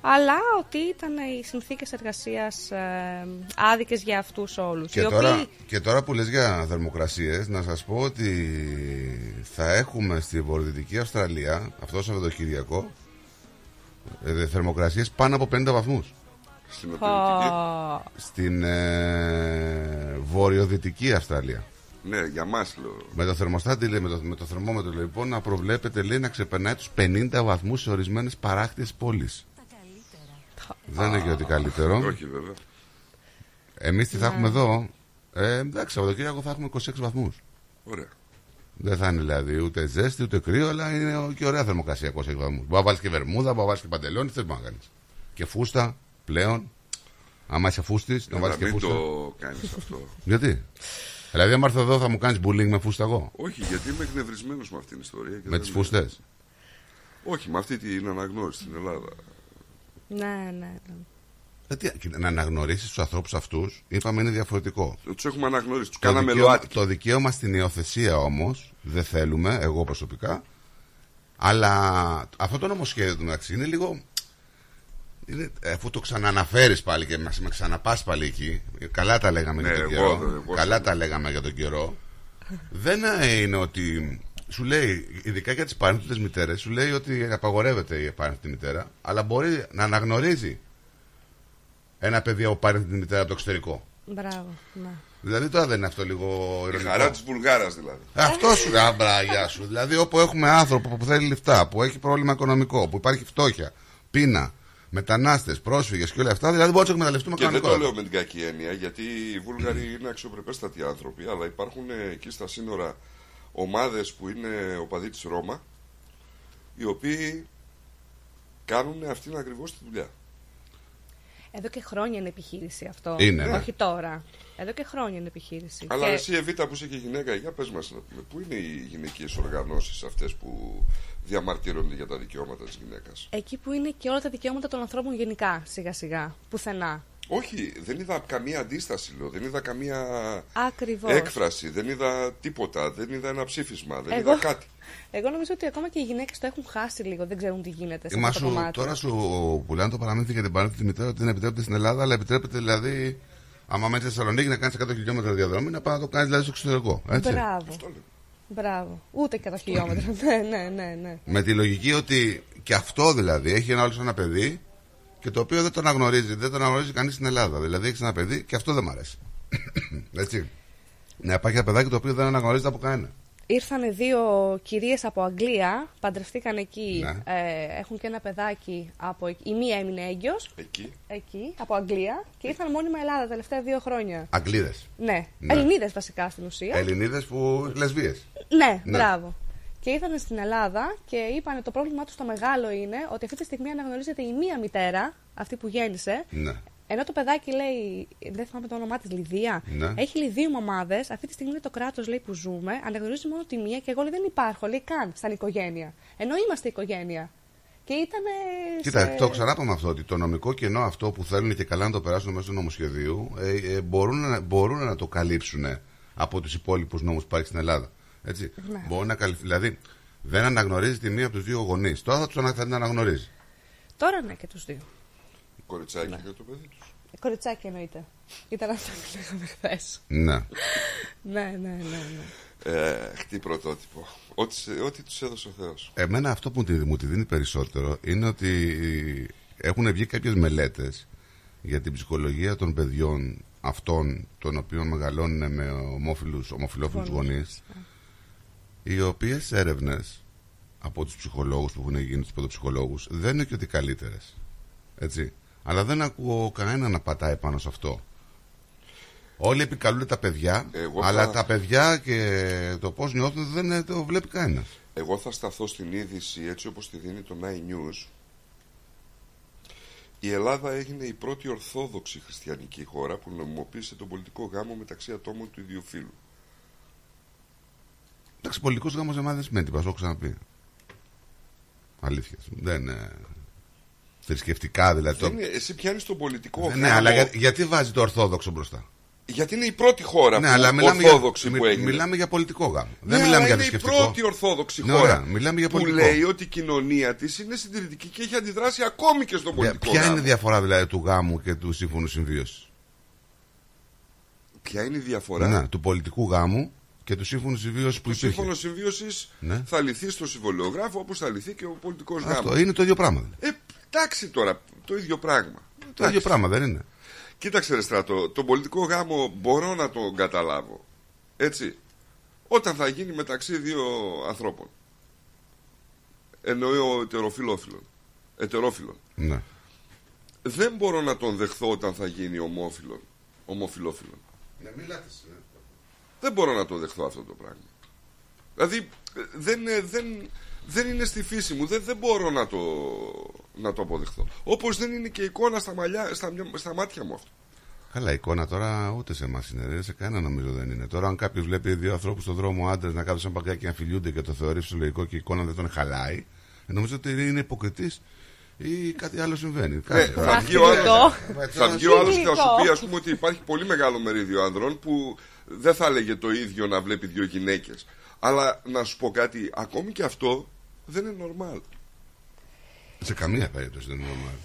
αλλά ότι ήταν οι συνθήκες εργασίας ε, άδικες για αυτούς όλους. Και οι τώρα, οποίοι και τώρα που λες για θερμοκρασίες, να σας πω ότι θα έχουμε στη Βορειοδυτική Αυστραλία, αυτό το Σαββατοκύριακο, ε, θερμοκρασίες πάνω από 50 βαθμούς. Στην Πω. Στην ε, Βορειοδυτική Αυστραλία. Ναι, για μας λέω. Με το θερμοστάτη, λέει, με το, με το θερμόμετρο λοιπόν, να προβλέπετε λέει, να ξεπερνάει τους 50 βαθμούς σε ορισμένες παράκτιες πόλεις. Δεν είναι και ότι καλύτερο. Όχι, βέβαια. Εμείς τι θα Ναι. έχουμε εδώ; Ε, εντάξει, Σαββατοκύριακο θα έχουμε 26 βαθμούς. Ωραία. Δεν θα είναι δηλαδή ούτε ζέστη ούτε κρύο, αλλά είναι και ωραία θερμοκρασία 26 βαθμούς. Μπορεί να βάλεις και βερμούδα, μπορεί να βάλεις και παντελόνι, θε να κάνεις. Και φούστα πλέον. Άμα είσαι φούστης, να Ε, βάλει να και μην φούστα. το κάνεις αυτό. Γιατί; Δηλαδή, άμα έρθω εδώ, θα μου κάνεις bullying με φούστα εγώ; Όχι, γιατί είμαι εκνευρισμένος με αυτήν την ιστορία. και Με δεν- τις φούστες; Όχι, με αυτή την αναγνώριση στην Ελλάδα. Ναι, ναι. ναι. Γιατί να αναγνωρίσεις τους ανθρώπους αυτούς, είπαμε είναι διαφορετικό. Τους έχουμε αναγνωρίσει, τους Το κάναμε δικαίωμα, ΛΟΑΤΚΙ. το δικαίωμα στην υιοθεσία όμως δεν θέλουμε, εγώ προσωπικά. Αλλά αυτό το νομοσχέδιο του μεταξύ είναι λίγο. Είναι, αφού το ξαναναφέρει πάλι και μα με ξαναπάς πάλι εκεί. Καλά τα λέγαμε Ναι, για τον εγώ, καιρό. εγώ καλά σου τα λέγαμε για τον καιρό. δεν ε, είναι ότι. Σου λέει, ειδικά για τις παρένθετε μητέρες, σου λέει ότι απαγορεύεται η παρένθετη μητέρα, αλλά μπορεί να αναγνωρίζει ένα παιδί από παρένθετη μητέρα από το εξωτερικό. Μπράβο. Ναι. Δηλαδή τώρα δεν είναι αυτό λίγο Η ειρωνικό. χαρά της Βουλγάρας δηλαδή. Αυτό σου λέει, άμπρα, γεια σου. Δηλαδή, όπου έχουμε άνθρωπο που θέλει λεφτά, που έχει πρόβλημα οικονομικό, που υπάρχει φτώχεια, πείνα, μετανάστες, πρόσφυγες και όλα αυτά, δηλαδή μπορούμε να τους εκμεταλλευτούμε Και δεν το κανονικότερα. λέω με την κακή έννοια, γιατί οι Βούλγαροι είναι αξιοπρεπέστατοι άνθρωποι, αλλά υπάρχουν ε, εκεί στα σύνορα ομάδες που είναι οπαδοί της Ρώμα, οι οποίοι κάνουν αυτήν ακριβώς τη δουλειά. Εδώ και χρόνια είναι επιχείρηση αυτό. Είναι, ναι. Όχι τώρα. Εδώ και χρόνια είναι επιχείρηση. Αλλά Και εσύ, Εβίτα, που είσαι και γυναίκα, για πες μας να πούμε, πού είναι οι γυναικείες οργανώσεις αυτές που διαμαρτύρονται για τα δικαιώματα της γυναίκας. Εκεί που είναι και όλα τα δικαιώματα των ανθρώπων γενικά, σιγά σιγά. Πουθενά. Όχι, δεν είδα καμία αντίσταση, λέω. Δεν είδα καμία Ακριβώς. έκφραση, δεν είδα τίποτα, δεν είδα ένα ψήφισμα, δεν Εγώ- είδα κάτι. Εγώ νομίζω ότι ακόμα και οι γυναίκες το έχουν χάσει λίγο. Δεν ξέρουν τι γίνεται σε Μα αυτό το σου, κομμάτι. τώρα σου πουλάνε το παραμύθι για την παράδοση τη μητέρα ότι δεν επιτρέπεται στην Ελλάδα, αλλά επιτρέπεται δηλαδή, άμα μένεις στη Θεσσαλονίκη να κάνεις 100 χιλιόμετρα διαδρομή, να πάει να το κάνεις δηλαδή στο εξωτερικό. Έτσι. Μπράβο. Μπράβο. Ούτε και τα χιλιόμετρα. <laughs> ναι, ναι, ναι, ναι. Με τη λογική ότι και αυτό δηλαδή έχει ένα άλλο ένα παιδί και το οποίο δεν το αναγνωρίζει, δεν το αναγνωρίζει κανείς στην Ελλάδα. Δηλαδή έχεις ένα παιδί και αυτό δεν μ' αρέσει. <coughs> Έτσι. Να υπάρχει ένα παιδάκι το οποίο δεν αναγνωρίζεται από κανένα. Ήρθανε δύο κυρίες από Αγγλία, παντρευτήκαν εκεί, Ναι. ε, έχουν και ένα παιδάκι από εκεί. Η μία έμεινε έγκυος, Εκεί. εκεί, από Αγγλία και ήρθαν μόνιμα Ελλάδα τα τελευταία δύο χρόνια. Αγγλίδες. Ναι, Ναι. Ελληνίδες βασικά στην ουσία. Ελληνίδες που λεσβείε. Ναι, Ναι. μπράβο. Και ήρθαν στην Ελλάδα και είπαν το πρόβλημά τους το μεγάλο είναι ότι αυτή τη στιγμή αναγνωρίζεται η μία μητέρα, αυτή που γέννησε, Ναι. ενώ το παιδάκι λέει, δεν θυμάμαι το όνομά της, Λιδία. Ναι. Έχει λέει δύο μαμάδες. Αυτή τη στιγμή είναι το κράτος που ζούμε. Αναγνωρίζει μόνο τη μία και εγώ λέει, δεν υπάρχω, λέει καν σαν οικογένεια. Ενώ είμαστε οικογένεια. Και ήταν. Κοίτα, το ξανάπαμε αυτό ότι το νομικό κενό αυτό που θέλουν και καλά να το περάσουν μέσω του νομοσχεδίου ε, ε, μπορούν, να, μπορούν να το καλύψουν από τους υπόλοιπους νόμους που υπάρχει στην Ελλάδα. Έτσι. Ναι. Μπορεί να καλυφθεί. Δηλαδή, δεν αναγνωρίζει τη μία από τους δύο γονείς. Τώρα θα τους ανα- θα την αναγνωρίζει. Τώρα ναι και τους δύο. Κοριτσάκι Ναι. για το παιδί τους. Κοριτσάκι εννοείται. Ήταν αυτό που λέγαμε χθες. Ναι. ναι, ναι, ναι. ναι. Ε, χτί πρωτότυπο. Ό,τι, σε- ό,τι τους έδωσε ο Θεός. Εμένα αυτό που τη- μου τη δίνει περισσότερο είναι ότι έχουν βγει κάποιες μελέτες για την ψυχολογία των παιδιών αυτών των οποίων μεγαλώνουν με ομόφυλους, ομοφυλόφιλους Γονείς. γονείς οι οποίες έρευνες από τους ψυχολόγους που έχουν γίνει τους πρωτοψυχολόγους δεν είναι και ότι καλύτερες έτσι αλλά δεν ακούω κανένα να πατάει πάνω σε αυτό Όλοι επικαλούνται τα παιδιά, Εγώ αλλά θα- τα παιδιά και το πώς νιώθουν δεν το βλέπει κανένας. Εγώ θα σταθώ στην είδηση έτσι όπως τη δίνει το Nine News. Η Ελλάδα έγινε η πρώτη ορθόδοξη χριστιανική χώρα που νομιμοποίησε τον πολιτικό γάμο μεταξύ ατόμων του ίδιου φύλου. Εντάξει, πολιτικός γάμος δεν μ' δεν σημαίνει τίποτα, το έχω ξαναπεί. Αλήθειας. Δεν είναι. Θρησκευτικά δηλαδή. Δεν το... είναι- εσύ πιάνεις τον πολιτικό Ναι, γάμο αλλά για- γιατί βάζει το Ορθόδοξο μπροστά; γιατί είναι η πρώτη χώρα Ναι, που αλλά μιλάμε για, ορθόδοξη που μι- έγινε. μιλάμε για πολιτικό γάμο. Ναι, δεν μιλάμε αλλά για είναι η θρησκευτικό. πρώτη ορθόδοξη Ναι, χώρα ωραία, μιλάμε για που πολιτικό. λέει ότι η κοινωνία της είναι συντηρητική και έχει αντιδράσει ακόμη και στον Ποια- πολιτικό Ποια γάμο. είναι η διαφορά δηλαδή του γάμου και του σύμφωνου συμβίωσης; Ποια είναι η διαφορά; Ναι, του πολιτικού γάμου και του σύμφωνου συμβίωσης που Το υπήρχε. σύμφωνο συμβίωσης Ναι. θα λυθεί στο συμβολιογράφο όπως θα λυθεί και ο πολιτικός γάμος. Αυτό είναι το ίδιο πράγμα. δηλαδή. Ε, εντάξει τώρα, το ίδιο πράγμα. Το ίδιο πράγμα δεν είναι. Κοίταξε ρε στρατό, τον πολιτικό γάμο μπορώ να τον καταλάβω. Έτσι. Όταν θα γίνει μεταξύ δύο ανθρώπων. Εννοώ ετεροφιλόφιλων. Ετερόφιλων. Ναι. Δεν μπορώ να τον δεχθώ όταν θα γίνει ομόφιλων. Ομοφιλόφιλων. Ναι, μιλάτε. Δεν μπορώ να το δεχθώ αυτό το πράγμα. Δηλαδή ε, δεν, ε, δεν, δεν είναι στη φύση μου, δεν, δεν μπορώ να το, να το αποδεχθώ. Όπως δεν είναι και εικόνα στα, μαλλιά, στα, μυα- στα μάτια μου αυτό. Καλά, εικόνα τώρα ούτε σε εμάς είναι. ρε, Σε κανένα νομίζω δεν είναι. Τώρα, αν κάποιος βλέπει δύο ανθρώπους στον δρόμο άντρες να κάθονται σαν παγκάκι και να φιλιούνται και το θεωρεί φυσιολογικό και η εικόνα δεν τον χαλάει, ε, νομίζω ότι είναι υποκριτής ή κάτι άλλο συμβαίνει. Ναι, Κάτι, θα βγει ο άλλος, θα βγει ο άλλος και θα σου πει ας πούμε ότι υπάρχει πολύ μεγάλο μερίδιο άνδρων που δεν θα έλεγε το ίδιο να βλέπει δύο γυναίκες. Αλλά να σου πω κάτι, ακόμη και αυτό δεν είναι normal. Σε καμία περίπτωση δεν είναι normal.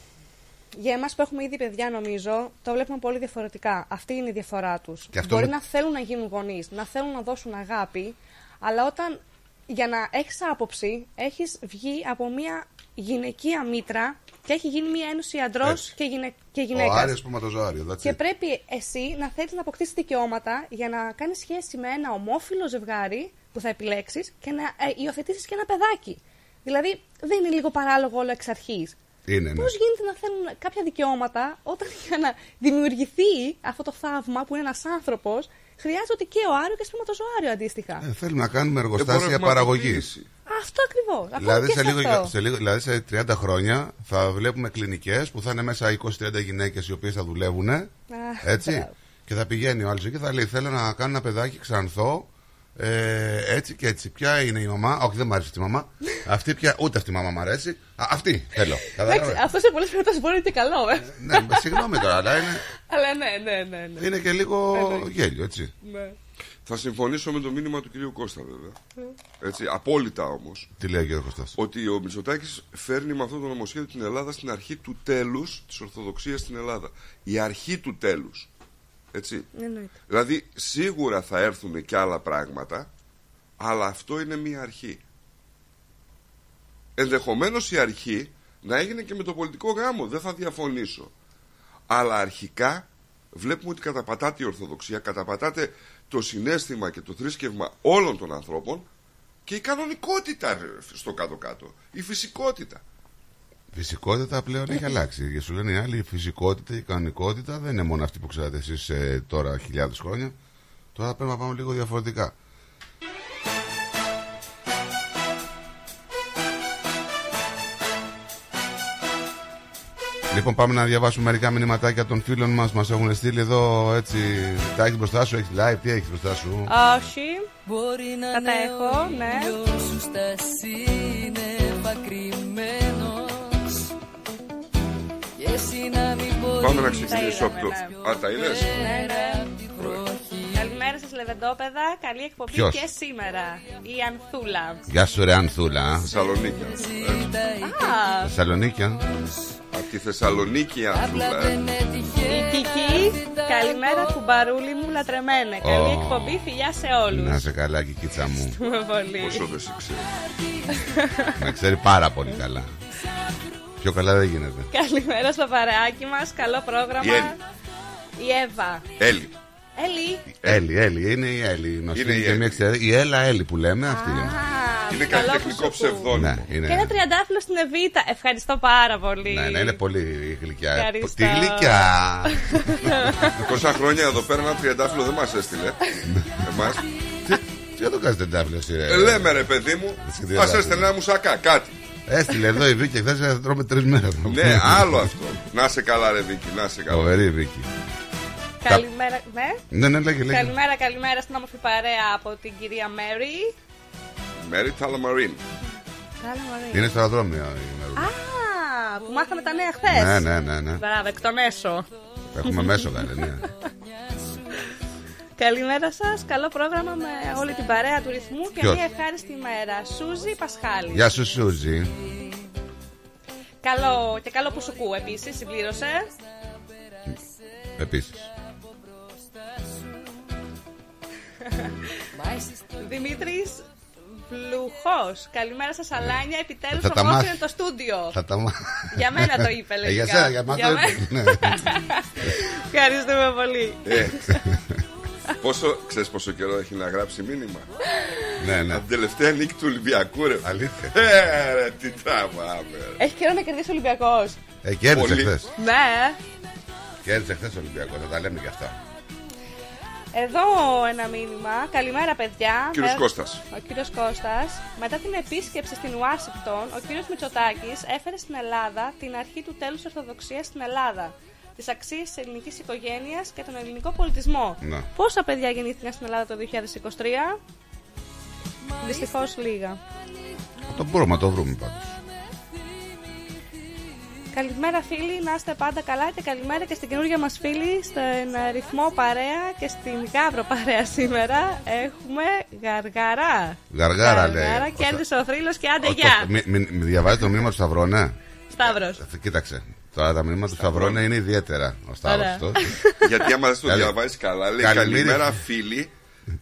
Για εμάς που έχουμε ήδη παιδιά, νομίζω, το βλέπουμε πολύ διαφορετικά. Αυτή είναι η διαφορά τους. Και αυτό Μπορεί με- να θέλουν να γίνουν γονείς, να θέλουν να δώσουν αγάπη, αλλά όταν για να έχεις άποψη, έχεις βγει από μια γυναικεία μήτρα Και έχει γίνει μια ένωση αντρός Έτσι. και, γυναι... και Ο γυναίκας. Άρης σπωματοζώαριο. that's Και it. πρέπει εσύ να θέλεις να αποκτήσεις δικαιώματα για να κάνεις σχέση με ένα ομόφυλο ζευγάρι που θα επιλέξεις και να ε, υιοθετήσεις και ένα παιδάκι. Δηλαδή, δεν είναι λίγο παράλογο όλο εξ αρχής. Είναι, ναι. Πώς γίνεται να θέλουν κάποια δικαιώματα όταν <laughs> για να δημιουργηθεί αυτό το θαύμα που είναι ένας άνθρωπος, χρειάζεται και ο άριος και σπερματοζωάριο αντίστοιχα. Ε, θέλουμε να κάνουμε Δεν εργοστάσια μπορούμε παραγωγής. αποκλείσει. Αυτό ακριβώς. Δηλαδή και σε, σε λίγο, αυτό. σε λίγο, δηλαδή σε 30 χρόνια θα βλέπουμε κλινικές που θα είναι μέσα 20-30 γυναίκες οι οποίες θα δουλεύουν. Έτσι. μπράβο. Και θα πηγαίνει ο άλλος και θα λέει: Θέλω να κάνω ένα παιδάκι ξανθό. Ε, έτσι και έτσι. Ποια είναι η μαμά. Όχι, δεν μου αρέσει αυτή η μαμά. <laughs> αυτή πια, ούτε αυτή η μαμά μου αρέσει. Α, αυτή θέλω. Εντάξει, Κατάλαβε. αυτό σε πολλές περιπτώσεις μπορεί να είναι και καλό, ε. ναι, συγγνώμη τώρα, αλλά είναι, <laughs> Αλλά ναι, ναι, ναι. ναι. είναι και λίγο γέλιο, έτσι. ναι. Θα συμφωνήσω με το μήνυμα του κυρίου Κώστα, βέβαια. Έτσι, απόλυτα όμως. Τι λέει ο κ. Κωστάς. Ότι ο Μητσοτάκης φέρνει με αυτό το νομοσχέδιο την Ελλάδα στην αρχή του τέλους της Ορθοδοξίας στην Ελλάδα. Η αρχή του τέλους. Έτσι. Εννοείται. Δηλαδή, σίγουρα θα έρθουν και άλλα πράγματα, αλλά αυτό είναι μία αρχή. Ενδεχομένως η αρχή να έγινε και με το πολιτικό γάμο, δεν θα διαφωνήσω. Αλλά αρχικά βλέπουμε ότι καταπατάται η Ορθοδοξία, καταπατάται το συνέστημα και το θρήσκευμα όλων των ανθρώπων και η κανονικότητα ρε, στο κάτω-κάτω, η φυσικότητα. Φυσικότητα πλέον έχει αλλάξει. Και σου λένε οι άλλοι, η φυσικότητα, η κανονικότητα δεν είναι μόνο αυτή που ξέρετε εσείς τώρα χιλιάδες χρόνια. Τώρα πρέπει να πάμε λίγο διαφορετικά. Λοιπόν, πάμε να διαβάσουμε μερικά μηνυματάκια των φίλων μας. Μας έχουν στείλει εδώ έτσι. Τα έχεις μπροστά σου, έχεις live, τι έχεις μπροστά σου; Όχι. Μπορεί να Θα τα είναι έχω, ο ναι. ήλιος σου στα σύννεφα κρυμμένος Και εσύ να μην μπορείς Πάμε να ξεκινήσω από το. είδαμε, Α, τα είδες; Ναι, ναι. Καλημέρα σα, Λεβεντόπεδα. Καλή εκπομπή Ποιος; και σήμερα. Η Ανθούλα. Γεια σου, ρε Ανθούλα. Θεσσαλονίκη. Α, Θεσσαλονίκη. α. Από τη Θεσσαλονίκη, Ανθούλα. ε. η Κική. Καλημέρα, κουμπαρούλι μου, λατρεμένε. Καλή Ω. εκπομπή, φιλιά σε όλους. Να σε καλά, κικίτσα μου. πολύ. Πόσο δεν σε ξέρω. Με ξέρει πάρα πολύ καλά. Πιο καλά δεν γίνεται. Καλημέρα στο παρεάκι μας. Καλό πρόγραμμα. Η Έλλη. Η Εύα. Έλλη. Έλλη. Έλλη, Έλλη, είναι η Έλλη. γνωστή Είναι η και Έλλη. μια εξαιρετική- Η Έλα Έλλη που λέμε, αυτή είναι. Α, Είναι καλό καλλιτεχνικό που σου ακούω. ψευδόνυμο. Ναι, Και ένα είναι. τριαντάφυλλο στην Εβίτα. Ευχαριστώ πάρα πολύ. Ναι, ναι, είναι πολύ γλυκιά. Ευχαριστώ. Τι γλυκιά! Τόσα χρόνια εδώ πέρα ένα τριαντάφυλλο δεν μας έστειλε. Εμάς. Τι δεν το κάνεις τεντάφυλλο, εσύ, ρε; Ε, Λέμε ρε παιδί μου, Εσύ μα τριαντάφυλλο. έστελνε ένα μουσακά, κάτι. Έστειλε εδώ η Βίκη χθες θα τρώμε τρεις μέρες. Ναι, άλλο αυτό. Να σε καλά, ρε Βίκυ, να σε καλά. Φοβερή η Βίκη. Καλημέρα, ναι. Ναι, ναι, λέγε, λέγε. Καλημέρα, καλημέρα στην όμορφη παρέα από την κυρία Μέρι. Μέρι Ταλαμαρίν. Καλά, Μαρία. Είναι στο αεροδρόμιο η Μερούλα. Α, που μάθαμε τα νέα χθες. Ναι, ναι, ναι, ναι. Μπράβο, εκ των έσω. Έχουμε μέσο καλέ, ναι. Καλημέρα σας. Καλό πρόγραμμα με όλη την παρέα του ρυθμού και Ποιος; μια ευχάριστη μέρα. Σούζη Πασχάλη. Γεια σου, Σούζη. Καλό και καλό που σου ακούω επίσης, συμπλήρωσε. Επίσης. Δημήτρης Βλουχός. Καλημέρα σας, Αλάνια. Επιτέλους Θα τα ομόφυλε μάθει. το στούντιο. Θα τα μάθει. Για μένα το είπε, Ε, λογικά. Για σένα, για μάθω. μένα. Ναι. Ευχαριστούμε πολύ. Ε, πόσο, ξέρεις πόσο καιρό έχει να γράψει μήνυμα; Ναι, ναι. Από την τελευταία νίκη του Ολυμπιακού, ρε. Αλήθεια. Ε, ρε, τι τραβάμε, ρε. Έχει καιρό να κερδίσει ο Ολυμπιακός. Ε, κέρδισε Πολύ. χθες. Ναι. Κέρδισε χθες ο Ολυμπιακός, θα τα λέμε και αυτά. Εδώ ένα μήνυμα. Καλημέρα, παιδιά. Κύριος Με- Κώστας. Ο κύριος Κώστας. Μετά την επίσκεψη στην Ουάσιγκτον, ο κύριος Μητσοτάκης έφερε στην Ελλάδα την αρχή του τέλους Ορθοδοξίας στην Ελλάδα. Τις αξίες της ελληνικής οικογένειας και τον ελληνικό πολιτισμό. Ναι. Πόσα παιδιά γεννήθηκαν στην Ελλάδα το 2023, Δυστυχώς λίγα. Το μπορούμε να το βρούμε πάντως. Καλημέρα φίλοι, να είστε πάντα καλά και καλημέρα και στην καινούργια μας φίλη, στον ρυθμό παρέα και στην γάβρο παρέα σήμερα έχουμε γαργαρά. Γαργάρα, λέει. Γαργάρα, Ο Στα- κέρδισε ο θρύλος και άντε Ο- γεια. το- μη- μη- μη διαβάζει το μήνυμα του Σταυρό, ναι. Σταύρος. Ε, Κοίταξε. Τώρα τα μηνύματα του Σταυρό είναι είναι ιδιαίτερα. Ο Σταύρος Ωραία. αυτός. <laughs> Γιατί άμα δεν το Καλη- διαβάζεις καλά, λέει Καλημέρα. καλημέρα φίλοι.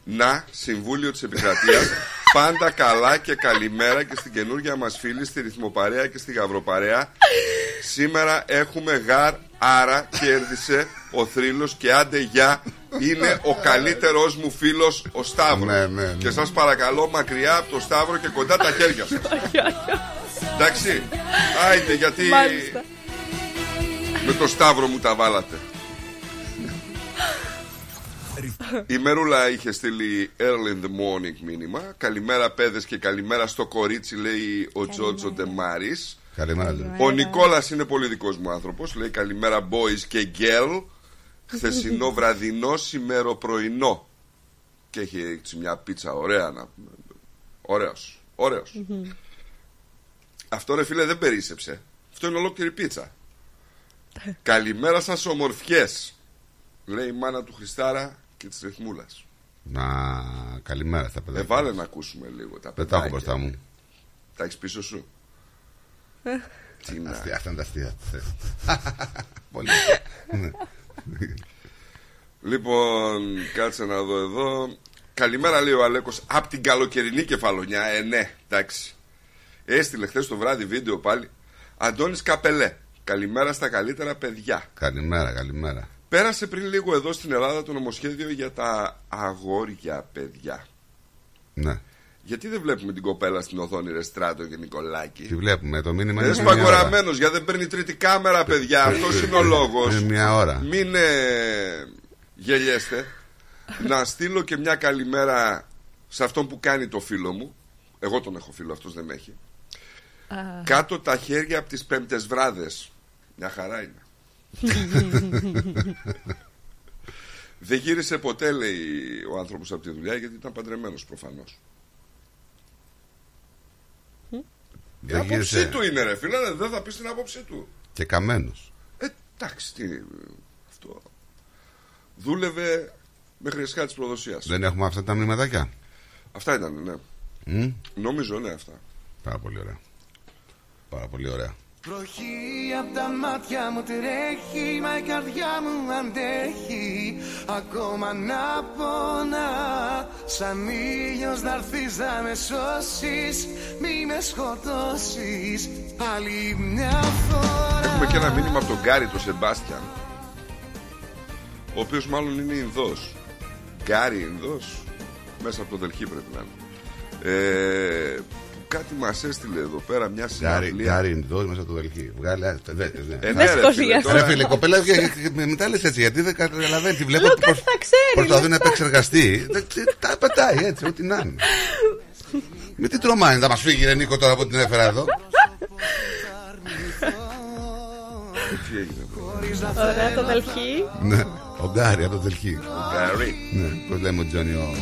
Να, Συμβούλιο της Επικρατείας. <laughs> πάντα καλά και καλημέρα και στην καινούργια μας φίλη, στη ρυθμοπαρέα και στη γαυροπαρέα. Σήμερα έχουμε γάρ, άρα κέρδισε ο θρύλος και άντε γεια είναι ο καλύτερος μου φίλος ο Σταύρος. Ναι, ναι, ναι. Και σας παρακαλώ μακριά από το Σταύρο και κοντά τα χέρια σας. Εντάξει, άιτε γιατί Μάλιστα. με το Σταύρο μου τα βάλατε. Η Μερούλα είχε στείλει early in the morning μήνυμα. Καλημέρα παιδες και καλημέρα στο κορίτσι λέει ο Τζότζο Ντεμάρης. Καλημέρα. Τζο. Ο Νικόλας είναι πολύ δικός μου άνθρωπος. Λέει καλημέρα boys και girl. Χθεσινό <laughs> βραδινό, σημέρο πρωινό. Και έχει έτσι μια πίτσα ωραία να πούμε. Ωραίος. Ωραίος. Αυτό ρε φίλε δεν περίσεψε. Αυτό είναι ολόκληρη πίτσα. Καλημέρα σας ομορφιές. Λέει η μάνα του Χριστάρα και της Ρυθμούλας. Να, καλημέρα στα Ε, παιδιά. βάλε να ακούσουμε λίγο τα Δεν τα έχω παιδάκια. μπροστά μου. Τα έχεις πίσω σου; Τι να... Αστεία, αυτά είναι τα αστεία. <laughs> Πολύ. Ναι. Λοιπόν, κάτσε να δω εδώ. Καλημέρα, λέει ο Αλέκος. Απ' την καλοκαιρινή κεφαλονιά. Ε, ναι, εντάξει. Έστειλε χθες το βράδυ βίντεο πάλι. Αντώνης Καπελέ. Καλημέρα στα καλύτερα παιδιά. Καλημέρα, καλημέρα. Πέρασε πριν λίγο εδώ στην Ελλάδα το νομοσχέδιο για τα αγόρια παιδιά. Ναι. Γιατί δεν βλέπουμε την κοπέλα στην οθόνη Ρε Στράτο και Τι Νικολάκη. βλέπουμε, το μήνυμα Είναι σε μια ώρα. σπαγκοραμένο γιατί δεν παίρνει τρίτη κάμερα, παιδιά. Αυτός είναι ο λόγος. Είναι μια ώρα. Μην ε, γελιέστε. να στείλω και μια καλημέρα σε αυτόν που κάνει το φίλο μου. Εγώ τον έχω φίλο, αυτός δεν με έχει. Κάτω τα χέρια από τις πέμπτες βράδες. Μια χαρά είναι. Δεν γύρισε ποτέ, λέει ο άνθρωπος από τη δουλειά, γιατί ήταν παντρεμένος προφανώς. Η Δεν άποψή γύρισε του είναι, ρε φίλε, δεν θα πεις την άποψή του. και καμένος. Ε, εντάξει, τι, αυτό. Δούλευε μέχρι εσχά της προδοσίας. Δεν έχουμε αυτά τα μηνυματάκια. Αυτά ήταν, ναι. Μμ, Νομίζω, ναι, αυτά. Πάρα πολύ ωραία. Πάρα πολύ ωραία. Βροχή απ' τα μάτια μου τρέχει Μα η καρδιά μου αντέχει Ακόμα να πονά Σαν ήλιος να έρθεις να με σώσεις Μη με σκοτώσεις Άλλη μια φορά Έχουμε και ένα μήνυμα από τον Γκάρι, τον Σεμπάστιαν. Ο οποίος μάλλον είναι Ινδός Γκάρι Ινδός Μέσα από το Δελχή πρέπει να είναι. Ε, που κάτι μας έστειλε εδώ πέρα μια Γκάρι, συναυλία. γκάρι εντός μέσα στο Δελχή. Βγάλε, α, τα δέτε, ναι. Ε, Δεν ναι, ρε, φίλε, σχολίασε. τώρα- Ρε φίλε, η κοπέλα ε, ε, με- μετά λες έτσι, γιατί δεν καταλαβαίνει. Τη βλέπω Λέω ότι κάτι προσ- θα ξέρει, Προσπαθεί λέω. να επεξεργαστεί. Δεν ξέρει, Τα πετάει έτσι, ό,τι να είναι. Με τι τρομάει, θα μας φύγει ρε Νίκο τώρα που την έφερα εδώ. Τι έγινε, εδώ. Ωραία, το Δελχή. Ναι, ο Γκάρι από το Δελχή. Γκάρι. Ναι, πώς λέμε ο Τζόνι ο.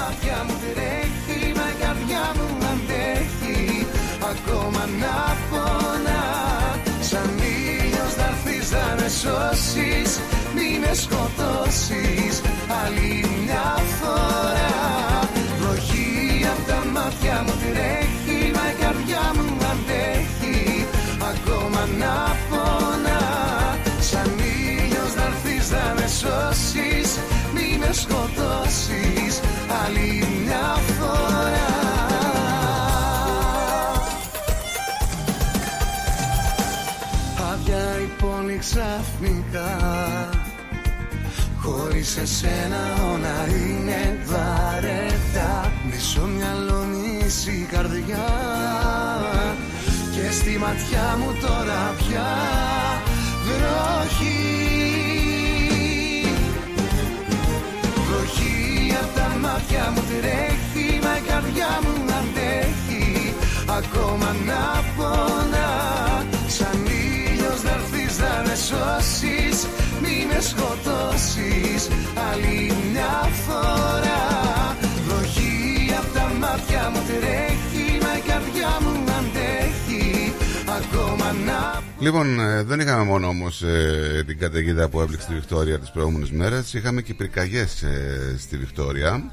Βροχή απ' τα μάτια μου τρέχει Μα η καρδιά μου αντέχει. Ακόμα να πονά Σαν ήλιος να έρθεις να με σώσεις Μη με σκοτώσεις. Άλλη μια φορά Βροχή απ' τα μάτια μου τρέχει Μα η καρδιά μου αντέχει. Ακόμα να πονά Σαν ήλιος να έρθεις να με σώσεις Μη με σκοτώσεις Άλλη μια φορά. Άδεια η πόλη ξαφνικά Χωρίς εσένα όλα είναι βαρετά. Μισό μυαλό μισή καρδιά Και στη ματιά μου τώρα πια σκοτώσεις Άλλη μια φορά Βροχή απ' τα μάτια μου τρέχει Μα η καρδιά μου αντέχει Ακόμα να Λοιπόν, ε, δεν είχαμε μόνο όμως την καταιγίδα που έπληξε τη Βικτόρια τις προηγούμενες μέρες. Είχαμε και πυρκαγιές στη Βικτόρια.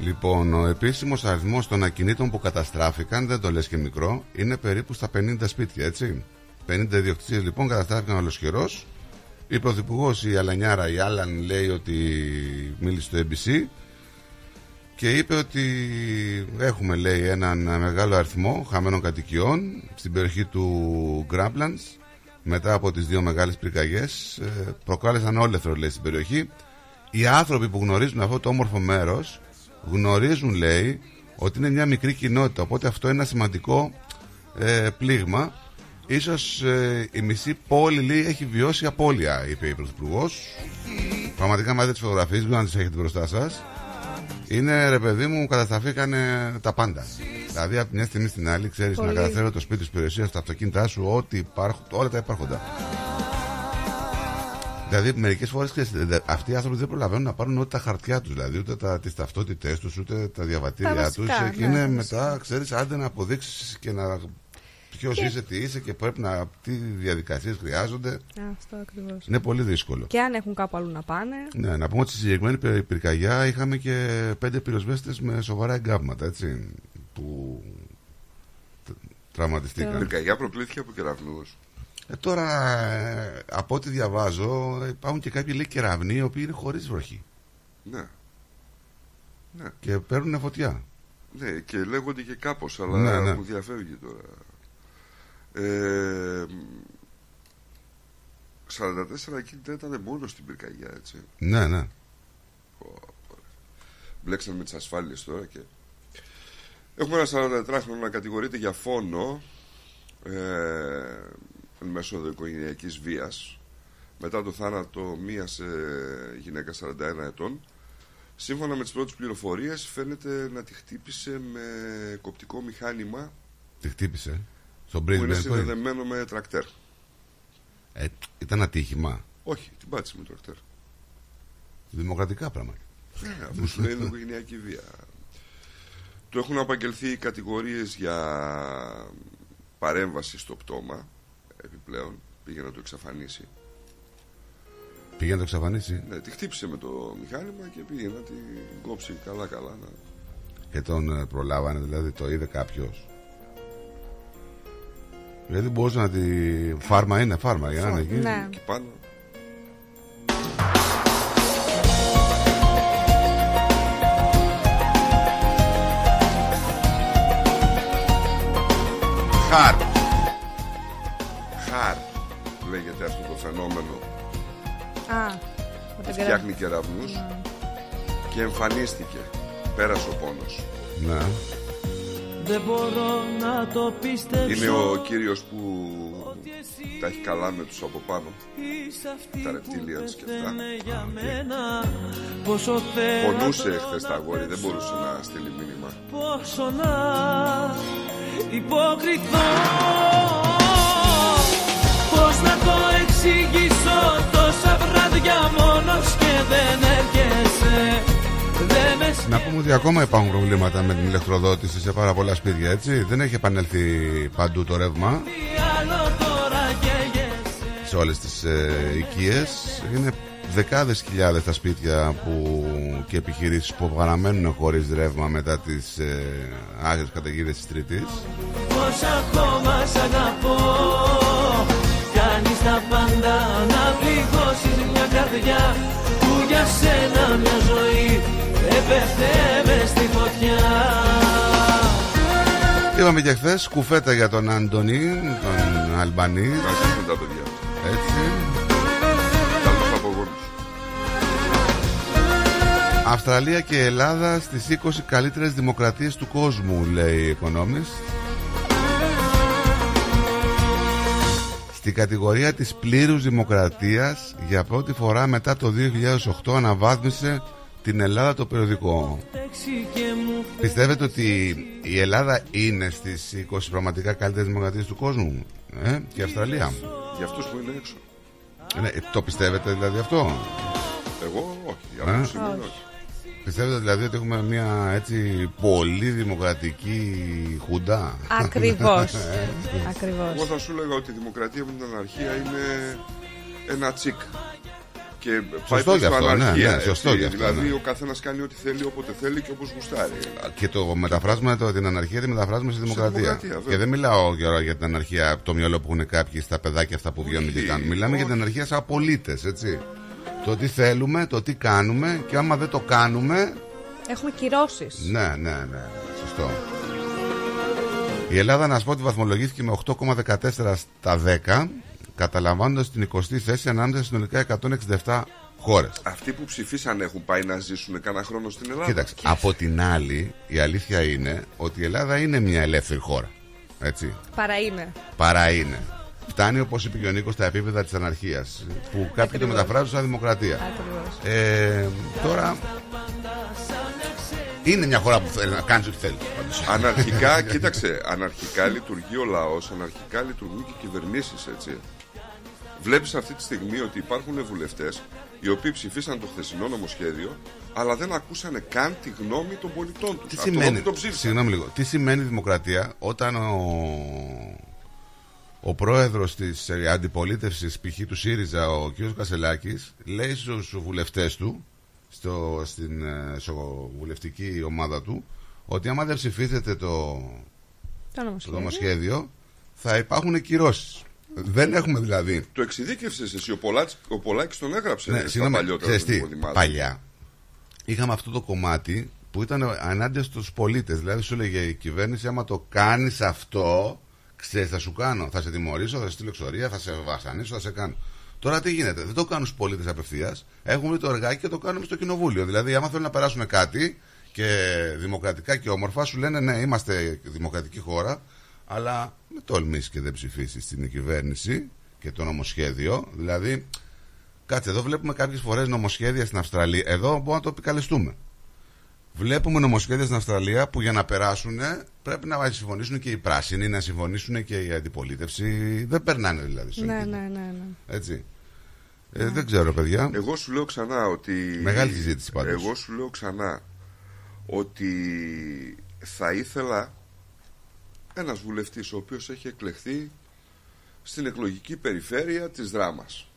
Λοιπόν, ο επίσημος αριθμός των ακινήτων που καταστράφηκαν, δεν το λες και μικρό, είναι περίπου στα 50 σπίτια, έτσι. 50 ιδιοκτησίε λοιπόν καταστράφηκαν ολοσχερός. Η πρωθυπουργός η Αλανιάρα, η Άλαν, λέει ότι μίλησε στο ABC και είπε ότι έχουμε λέει έναν μεγάλο αριθμό χαμένων κατοικιών στην περιοχή του Γκράμπλαντς μετά από τις δύο μεγάλες πυρκαγιές ε, προκάλεσαν όλεθρο λέει στην περιοχή. Οι άνθρωποι που γνωρίζουν αυτό το όμορφο μέρος γνωρίζουν λέει ότι είναι μια μικρή κοινότητα. Οπότε αυτό είναι ένα σημαντικό ε, πλήγμα Ίσως ε, η μισή πόλη λέει, έχει βιώσει απώλεια είπε η Πρωθυπουργός Πραγματικά με τις φωτογραφίες να τις έχετε μπροστά σας είναι ρε παιδί μου, καταστραφήκανε τα πάντα. Δηλαδή από μια στιγμή στην άλλη, ξέρεις να καταφέρω το σπίτι τη περιουσία, τα αυτοκίνητά σου, ό,τι υπάρχουν, όλα τα υπάρχοντα. Δηλαδή, μερικές φορές αυτοί οι άνθρωποι δεν προλαβαίνουν να πάρουν ούτε τα χαρτιά τους, δηλαδή ούτε τις ταυτότητές τους, ούτε τα διαβατήριά τους. Και είναι μετά, ξέρεις, άντε να αποδείξεις και να ποιος και... είσαι, τι είσαι και πρέπει να. τι διαδικασίες χρειάζονται. Αυτό ακριβώς. Είναι πολύ δύσκολο. Και αν έχουν κάπου αλλού να πάνε. Ναι, να πούμε ότι στη συγκεκριμένη πυρκαγιά είχαμε και πέντε πυροσβέστες με σοβαρά εγκάβματα, έτσι. Που τραυματιστήκαν. Η πυρκαγιά προκλήθηκε από κεραυνούς. Ε, τώρα, ε, από ό,τι διαβάζω, υπάρχουν και κάποιοι λέει κεραυνοί οι οποίοι είναι χωρίς βροχή. Ναι. ναι. Και παίρνουν φωτιά. Ναι, και λέγονται και κάπως, αλλά ναι, ναι. μου διαφεύγει τώρα. Ε, 44 εκείνη ήταν μόνος στην πυρκαγιά, έτσι. Ναι, ναι. Μπλέξαν με τις ασφάλειες τώρα και. Έχουμε ένα 44χρονο να κατηγορείται για φόνο ε, εν μέσω οικογενειακής βίας μετά το θάνατο μίας ε, γυναίκα 41 ετών σύμφωνα με τις πρώτες πληροφορίες φαίνεται να τη χτύπησε με κοπτικό μηχάνημα Τη χτύπησε; Στον που είναι συνδεδεμένο με τρακτέρ. Ε, ήταν ατύχημα. Όχι, την πάτησε με τρακτέρ. Δημοκρατικά πράγματα. Ναι, αυτό σου λέει είναι οικογενειακή βία. Του έχουν απαγγελθεί κατηγορίες για παρέμβαση στο πτώμα. Επιπλέον πήγε να το εξαφανίσει. Πήγε να το εξαφανίσει. Ναι, τη χτύπησε με το μηχάνημα και πήγε να την κόψει καλά-καλά. Να... Και τον ε, προλάβανε, δηλαδή το είδε κάποιος. Δηλαδή μπορούσε να τη. Φάρμα είναι, φάρμα για να είναι εκεί. Ναι. Και πάνω. Χαρ. Χαρ λέγεται αυτό το φαινόμενο. Α, Φτιάχνει κεραυνούς ναι. και εμφανίστηκε. Πέρασε ο πόνος. Ναι. Δεν μπορώ να το πιστέψω Είναι ο κύριος που τα έχει καλά με τους από πάνω. Τα ρεπτήλια και αυτά. Πονούσε χθες τα αγόρι Δεν μπορούσε να στείλει μήνυμα. Πόσο να υποκριθώ Πώς να το εξηγήσω Τόσα βράδια μόνος και δεν έρχεσαι να πούμε ότι ακόμα υπάρχουν προβλήματα με την ηλεκτροδότηση σε πάρα πολλά σπίτια, έτσι. Δεν έχει επανέλθει παντού το ρεύμα. Σε όλες τις ε, οικίες. Είναι δεκάδες χιλιάδες τα σπίτια που, και επιχειρήσεις που παραμένουν χωρίς ρεύμα μετά τις ε, άγριες καταιγίδες της Τρίτης. Πώς ακόμα σ' αγαπώ Κάνεις τα πάντα να πληγώσεις μια καρδιά Που για σένα μια ζωή έπεθε στη φωτιά Είπαμε και χθες κουφέτα για τον Αντωνί, τον Αλμπανί. Μαζί τα παιδιά. Έτσι. Καλούς απογόνους. Αυστραλία και Ελλάδα στις 20 καλύτερες δημοκρατίες του κόσμου, λέει η Economist. Στην κατηγορία της πλήρους δημοκρατίας για πρώτη φορά μετά το 2008 αναβάθμισε την Ελλάδα το περιοδικό. Πιστεύετε ότι η Ελλάδα είναι στις 20 πραγματικά καλύτερες δημοκρατίες του κόσμου ε; και η Αυστραλία; Για αυτούς που είναι έξω. Ε, το πιστεύετε δηλαδή αυτό; Εγώ όχι. Για ε; όχι. Πιστεύετε δηλαδή ότι έχουμε μια έτσι πολύ δημοκρατική χούντα; Ακριβώς. <laughs> Ε; Ακριβώς. Εγώ θα σου λέγα ότι η δημοκρατία με την αναρχία είναι ένα τσικ. Και σωστό γι' αυτό, ναι, ναι, σωστό γι' αυτό, Δηλαδή ναι. ο καθένας κάνει ό,τι θέλει, όποτε θέλει και όπως γουστάρει. Και το μεταφράζουμε το, την αναρχία, τη μεταφράζουμε στη δημοκρατία. δημοκρατία και δεν μιλάω για, για την αναρχία το μυαλό που έχουν κάποιοι στα παιδάκια αυτά που βγαίνουν και κάνουν. Μιλάμε για την αναρχία σαν πολίτες, έτσι. Το τι θέλουμε, το τι κάνουμε και άμα δεν το κάνουμε. Έχουμε κυρώσεις. Ναι, ναι, ναι. Σωστό. Η Ελλάδα, να σου πω ότι βαθμολογήθηκε με 8,14 στα 10, καταλαμβάνοντας την 20η θέση ανάμεσα σε συνολικά 167 χώρες. Αυτοί που ψηφίσαν έχουν πάει να ζήσουν κανένα χρόνο στην Ελλάδα; Κοίταξε, από την άλλη, η αλήθεια είναι ότι η Ελλάδα είναι μια ελεύθερη χώρα. Έτσι. Παρά είναι. Παρά είναι. Φτάνει, όπως είπε και ο Νίκος, στα επίπεδα της αναρχίας. Που κάποιοι το Ακριβώς. μεταφράζουν σαν δημοκρατία. Ακριβώς. Ε, τώρα. Είναι μια χώρα που θέλει να κάνει ό,τι θέλει. πάντως. Αναρχικά, <laughs> κοίταξε, αναρχικά λειτουργεί ο λαός, αναρχικά λειτουργούν και οι κυβερνήσεις, έτσι. Βλέπεις αυτή τη στιγμή ότι υπάρχουν βουλευτές οι οποίοι ψηφίσαν το χθεσινό νομοσχέδιο, αλλά δεν ακούσανε καν τη γνώμη των πολιτών τους. Τι σημαίνει, το ψήφισαν. συγγνώμη λίγο, τι σημαίνει δημοκρατία όταν ο, ο πρόεδρος της ε, αντιπολίτευσης π.χ. του ΣΥΡΙΖΑ, ο κ. Κασελάκης, λέει στους βουλευτές του, στο, στην ε, στο βουλευτική ομάδα του, ότι άμα δεν ψηφίσετε το, Το το νομοσχέδιο. νομοσχέδιο, θα υπάρχουν κυρώσεις. Δεν έχουμε δηλαδή Το εξειδίκευσες εσύ. Ο, Πολάκης, ο Πολάκης τον έγραψε Ναι, στα συγγνώμη, παλιότερα ξέρεις των τι, υποδημάτων. παλιά είχαμε αυτό το κομμάτι που ήταν ανάντια στους πολίτες. Δηλαδή σου λέγε η κυβέρνηση, άμα το κάνεις αυτό, ξέρεις θα σου κάνω. Θα σε τιμωρήσω, θα σε στείλω εξορία, θα σε βασανίσω, θα σε κάνω. Τώρα τι γίνεται, δεν το κάνουν στους πολίτες απευθείας. Έχουμε το εργάκι και το κάνουμε στο κοινοβούλιο. Δηλαδή, άμα θέλουν να περάσουν κάτι και δημοκρατικά και όμορφα, σου λένε ναι, είμαστε δημοκρατική χώρα, αλλά με τολμήσεις και δεν ψηφίσεις την κυβέρνηση και το νομοσχέδιο. Δηλαδή, Κάτσε, εδώ βλέπουμε κάποιες φορές νομοσχέδια στην Αυστραλία. Εδώ μπορούμε να το επικαλεστούμε. Βλέπουμε νομοσχέδια στην Αυστραλία που για να περάσουν πρέπει να συμφωνήσουν και οι πράσινοι, να συμφωνήσουν και η αντιπολίτευση. Δεν περνάνε δηλαδή. στο Ναι, εγγύητο. ναι, ναι, ναι. Έτσι. Ε, δεν ξέρω, παιδιά. Εγώ σου λέω ξανά ότι. Μεγάλη συζήτηση πάντως. Εγώ σου λέω ξανά ότι θα ήθελα ένας βουλευτής ο οποίος έχει εκλεχθεί στην εκλογική περιφέρεια της Δράμας.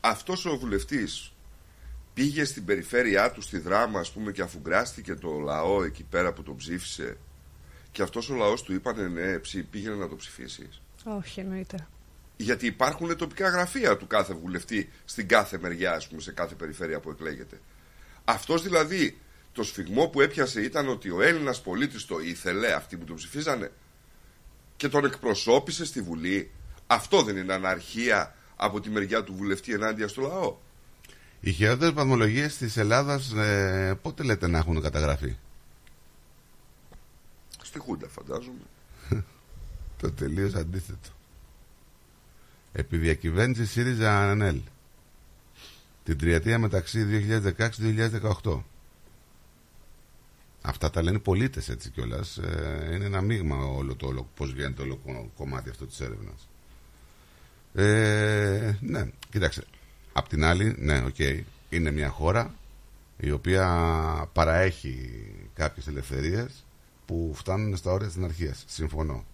Αυτός ο βουλευτής πήγε στην περιφέρειά του στη Δράμα ας πούμε και αφουγκράστηκε το λαό εκεί πέρα που τον ψήφισε και αυτός ο λαός του είπανε ναι ψη- πήγαινε να το ψηφίσεις. Όχι, εννοείται. Γιατί υπάρχουν τοπικά γραφεία του κάθε βουλευτή στην κάθε μεριά, ας πούμε, σε κάθε περιφέρεια που εκλέγεται. Αυτός δηλαδή το σφιγμό που έπιασε ήταν ότι ο Έλληνας πολίτης το ήθελε, αυτοί που τον ψηφίζανε, και τον εκπροσώπησε στη Βουλή. Αυτό δεν είναι αναρχία από τη μεριά του βουλευτή ενάντια στο λαό. Οι χειρότερες βαθμολογίες της Ελλάδας ε, πότε λέτε να έχουν καταγραφεί; Στη Χούντα, φαντάζομαι. <laughs> Το τελείως αντίθετο. Επί διακυβέρνησης ΣΥΡΙΖΑ ΑΝΕΛ. Την τριετία μεταξύ 2016-2018. Αυτά τα λένε οι πολίτες έτσι κιόλας. Ε, είναι ένα μείγμα όλο το όλο, πώς βγαίνει όλο κο- κομμάτι αυτό της έρευνας. Ε, ναι, κοίταξε. Απ' την άλλη, ναι, οκ, είναι μια χώρα η οποία παραέχει κάποιες ελευθερίες που φτάνουν στα όρια της αναρχίας. Συμφωνώ.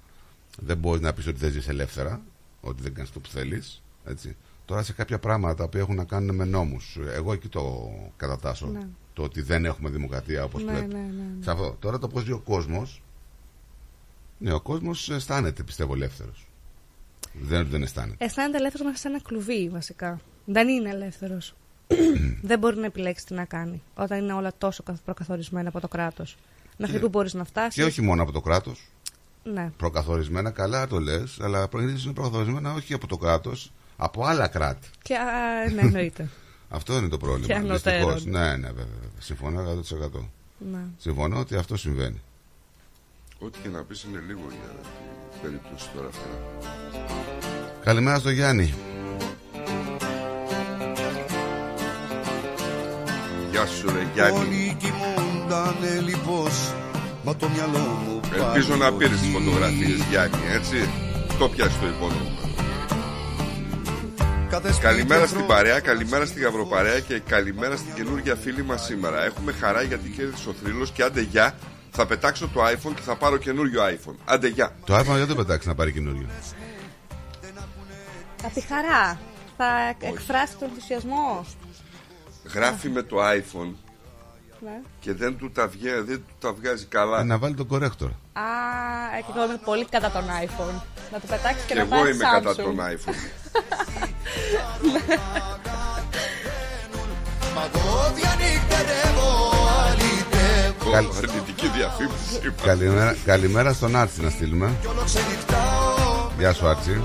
Δεν μπορείς να πεις ότι δεν ζεις ελεύθερα, ότι δεν κάνεις το που θέλεις. Έτσι. Τώρα σε κάποια πράγματα που έχουν να κάνουν με νόμους. Εγώ εκεί το κατατάσσω. Ναι. Το ότι δεν έχουμε δημοκρατία όπως Ναι, πρέπει. ναι, ναι, ναι. Σε αυτό. Τώρα το πώς ζει ο κόσμος. Ναι, ο κόσμος αισθάνεται πιστεύω ελεύθερος. Δεν, δεν αισθάνεται. Αισθάνεται ελεύθερος μέσα σε ένα κλουβί, βασικά. Δεν είναι ελεύθερος. <coughs> δεν μπορεί να επιλέξει τι να κάνει όταν είναι όλα τόσο καθ- προκαθορισμένα από το κράτος. Μέχρι Και- που μπορείς να φτάσεις. Και όχι μόνο από το κράτος. Ναι. Προκαθορισμένα, καλά το λες, αλλά προηγήσεις είναι προκαθορισμένα όχι από το κράτος, από άλλα κράτη. Και, α, ναι, εννοείται. <laughs> Αυτό είναι το Και πρόβλημα. ανωτέρων. δυστυχώς. Ναι, ναι, βέβαια. βέβαια. Συμφωνώ 100%. ναι. Συμφωνώ ότι αυτό συμβαίνει. Ό,τι και να πεις είναι λίγο για την περίπτωση τώρα αυτή. Καλημέρα στο Γιάννη. Γεια σου ρε Γιάννη. Όλοι κοιμούντανε λίπος Μα το μυαλό μου Ελπίζω πάλι να πήρες τις οδηγεί. φωτογραφίες Γιάννη, έτσι. Το πιάσεις το υπόνομο. Κάθε σπίτι Καλημέρα αφρό- στην παρέα, καλημέρα στην Γαυροπαρέα και καλημέρα στην καινούργια φίλη μας σήμερα. Έχουμε χαρά γιατί κέρδισε ο θρύλος και άντε γεια. Θα πετάξω το iPhone και θα πάρω καινούριο iPhone. Άντε γεια. Το iPhone δεν το πετάξει να πάρει καινούριο. Από τη χαρά. Θα εκφράσει τον ενθουσιασμό. Γράφει με το iPhone Ναι. και δεν του τα, βγαίνει, δεν του τα βγάζει καλά. Ε, να βάλει τον corrector. Α, ε, και εγώ είμαι πολύ κατά τον iPhone. Να το πετάξει και, Και να εγώ πάρει είμαι Samsung. κατά τον iPhone. <laughs> Μα εγώ διανύκτερεύω αλητεύω Καλ- αρνητική διαφήμιση. Καλημέρα, καλημέρα στον Άρτσι να στείλουμε. Γεια σου Άρτσι.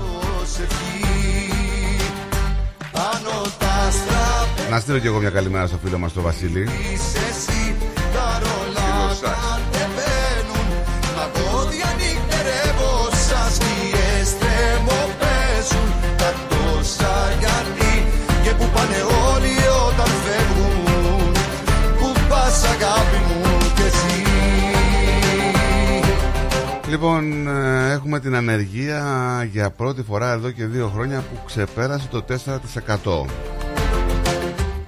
Πάνω τα στραπ Να στείλω και εγώ μια καλημέρα στο φίλο μας τον Βασίλη. Πάνε όλοι όταν φεύγουν. Που πας αγάπη μου κι εσύ. Λοιπόν, ε, έχουμε την ανεργία για πρώτη φορά εδώ και δύο χρόνια που ξεπέρασε το 4%.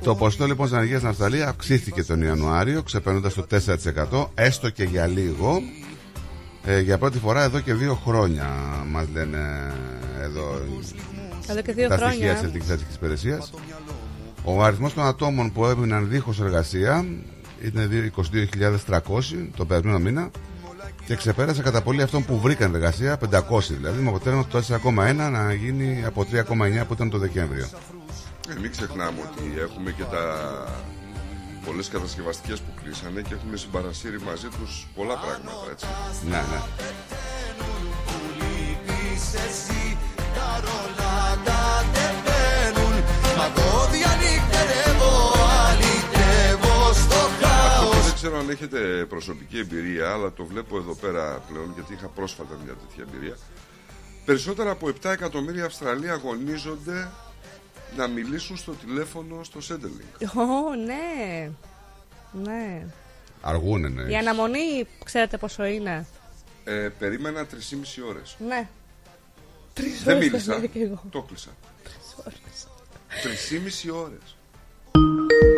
Το ποσοστό λοιπόν της ανεργίας στην Αυστραλία αυξήθηκε τον Ιανουάριο, ξεπέρνοντας το 4%, έστω και για λίγο, ε, για πρώτη φορά εδώ και δύο χρόνια, μας λένε εδώ Εδώ και δύο τα στοιχεία χρόνια. της Εθνικής Στατιστικής Υπηρεσίας. Ο αριθμός των ατόμων που έμειναν δίχως εργασία είναι 22.300 το περασμένο μήνα και ξεπέρασε κατά πολύ αυτόν που βρήκαν εργασία, 500 δηλαδή, με αποτέλεσμα το 4,1 να γίνει από 3,9 που ήταν το Δεκέμβριο. Ε, μην ξεχνάμε ότι έχουμε και τα πολλές κατασκευαστικές που κλείσανε και έχουμε συμπαρασύρει μαζί τους πολλά πράγματα, έτσι. Ναι, ναι. Μα εγώ διανύκτερεύω αλυτεύω στο Αυτό χάος δεν ξέρω αν έχετε προσωπική εμπειρία, αλλά το βλέπω εδώ πέρα πλέον, γιατί είχα πρόσφατα μια τέτοια εμπειρία. Περισσότερα από 7 εκατομμύρια Αυστραλοί αγωνίζονται να μιλήσουν στο τηλέφωνο στο Centrelink. Ω, ναι. Ναι. Αργούνε, ναι. Η αναμονή, ξέρετε πόσο είναι; Ε, περίμενα 3,5 ώρες. Ναι. Τρεις Δεν ώρες μίλησα. περίμενα και εγώ. Το κλείσα. 3,5 ώρες.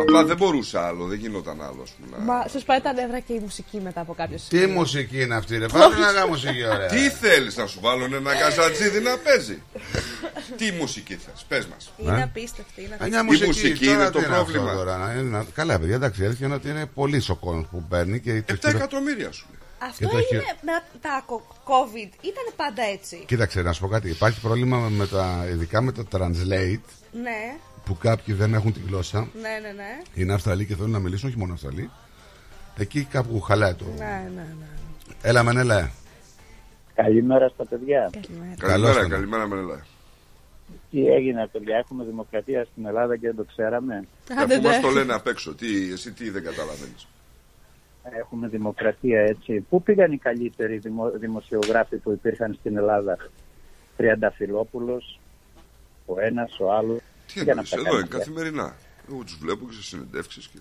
Απλά δεν μπορούσα άλλο, δεν γινόταν άλλο. ας πούμε, να- Μα σας πάει τα νεύρα και η μουσική μετά από κάποιο Τι μουσική είναι αυτή, ρε; Βάλε ένα μουσική, ωραία. Τι θέλεις να σου βάλουν ένα καζατζίδι να παίζει; Τι μουσική θες, πες μας. Είναι απίστευτη. Είναι Ε, Μια απίστευτη. μουσική, μουσική τώρα είναι το τι πρόβλημα. αυτό τώρα, να είναι να- Καλά, παιδιά, εντάξει, η αλήθεια είναι ότι είναι πολύ ο κόσμο που παίρνει και. το 7 χειρο- εκατομμύρια σου λέει. Αυτό Και το έγινε χει- με τα κο- COVID. Ήταν πάντα έτσι. Κοίταξε, να σου πω κάτι. Υπάρχει πρόβλημα με τα, ειδικά με το translate Ναι, που κάποιοι δεν έχουν τη γλώσσα. ναι, ναι, ναι. Είναι Αυστραλοί και θέλουν να μιλήσουν, όχι μόνο Αυστραλοί. Εκεί κάπου χαλάει το. Ναι, ναι, ναι. Έλα, Μενέλα. Καλημέρα στα παιδιά. Καλημέρα. Καλημέρα, τον. καλημέρα Μενέλα. Τι έγινε, παιδιά, έχουμε δημοκρατία στην Ελλάδα και δεν το ξέραμε; Αφού μας το λένε απ' έξω, τι, εσύ τι δεν καταλαβαίνεις; Έχουμε δημοκρατία, έτσι. Πού πήγαν οι καλύτεροι δημο, δημοσιογράφοι που υπήρχαν στην Ελλάδα; Τριανταφυλόπουλος, ο ένας, ο άλλος. Τι Για να εννοείς, τα εδώ κάνουμε, είναι καθημερινά. Εγώ τους βλέπω και σε συνεντεύξεις και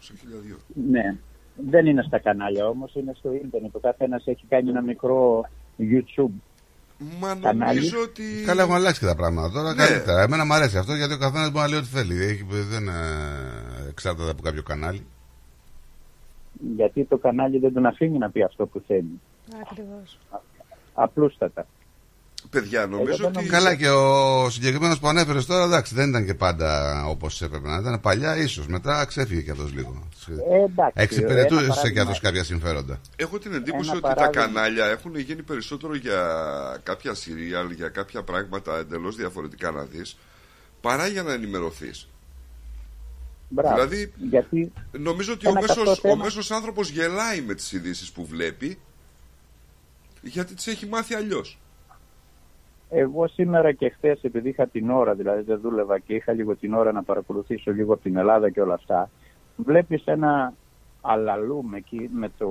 σε χιλιαδιό. Ναι. Δεν είναι στα κανάλια όμως, είναι στο ίντερνετ. Ο καθένας έχει κάνει ένα μικρό YouTube. Μα Κανάλι. νομίζω ότι... Καλά, έχουν αλλάξει και τα πράγματα τώρα. Ναι. Καλύτερα. Εμένα μου αρέσει αυτό γιατί ο καθένας μπορεί να λέει ό,τι θέλει. Έχει, δεν ε, εξάρτηται από κάποιο κανάλι. Γιατί το κανάλι δεν τον αφήνει να πει αυτό που θέλει. Ακριβώς. Απλούστατα. Παιδιά, νομίζω δεν ότι... νομίζω- Καλά, και ο συγκεκριμένος που ανέφερες τώρα, εντάξει, δεν ήταν και πάντα όπως έπρεπε να ήταν. Παλιά, ίσως. Μετά ξέφυγε κι αυτός λίγο. Ε, εντάξει, ένα Εξυπηρετούσε κι παράδειγμα- αυτό κάποια συμφέροντα. Έχω την εντύπωση Ένα ότι τα παράδειγμα. κανάλια έχουν γίνει περισσότερο για κάποια σιριάλ, για κάποια πράγματα εντελώς διαφορετικά να δεις, παρά για να ενημερωθείς. Μπράβο. Δηλαδή, Γιατί Νομίζω ότι Ένα ο μέσος, καυτό ο θέμα. μέσος άνθρωπος γελάει με τις ειδήσεις που βλέπει, γιατί τις έχει μάθει αλλιώς. Εγώ σήμερα και χθες, επειδή είχα την ώρα, δηλαδή δεν δούλευα και είχα λίγο την ώρα να παρακολουθήσω λίγο από την Ελλάδα και όλα αυτά, βλέπεις ένα αλαλούμ εκεί με το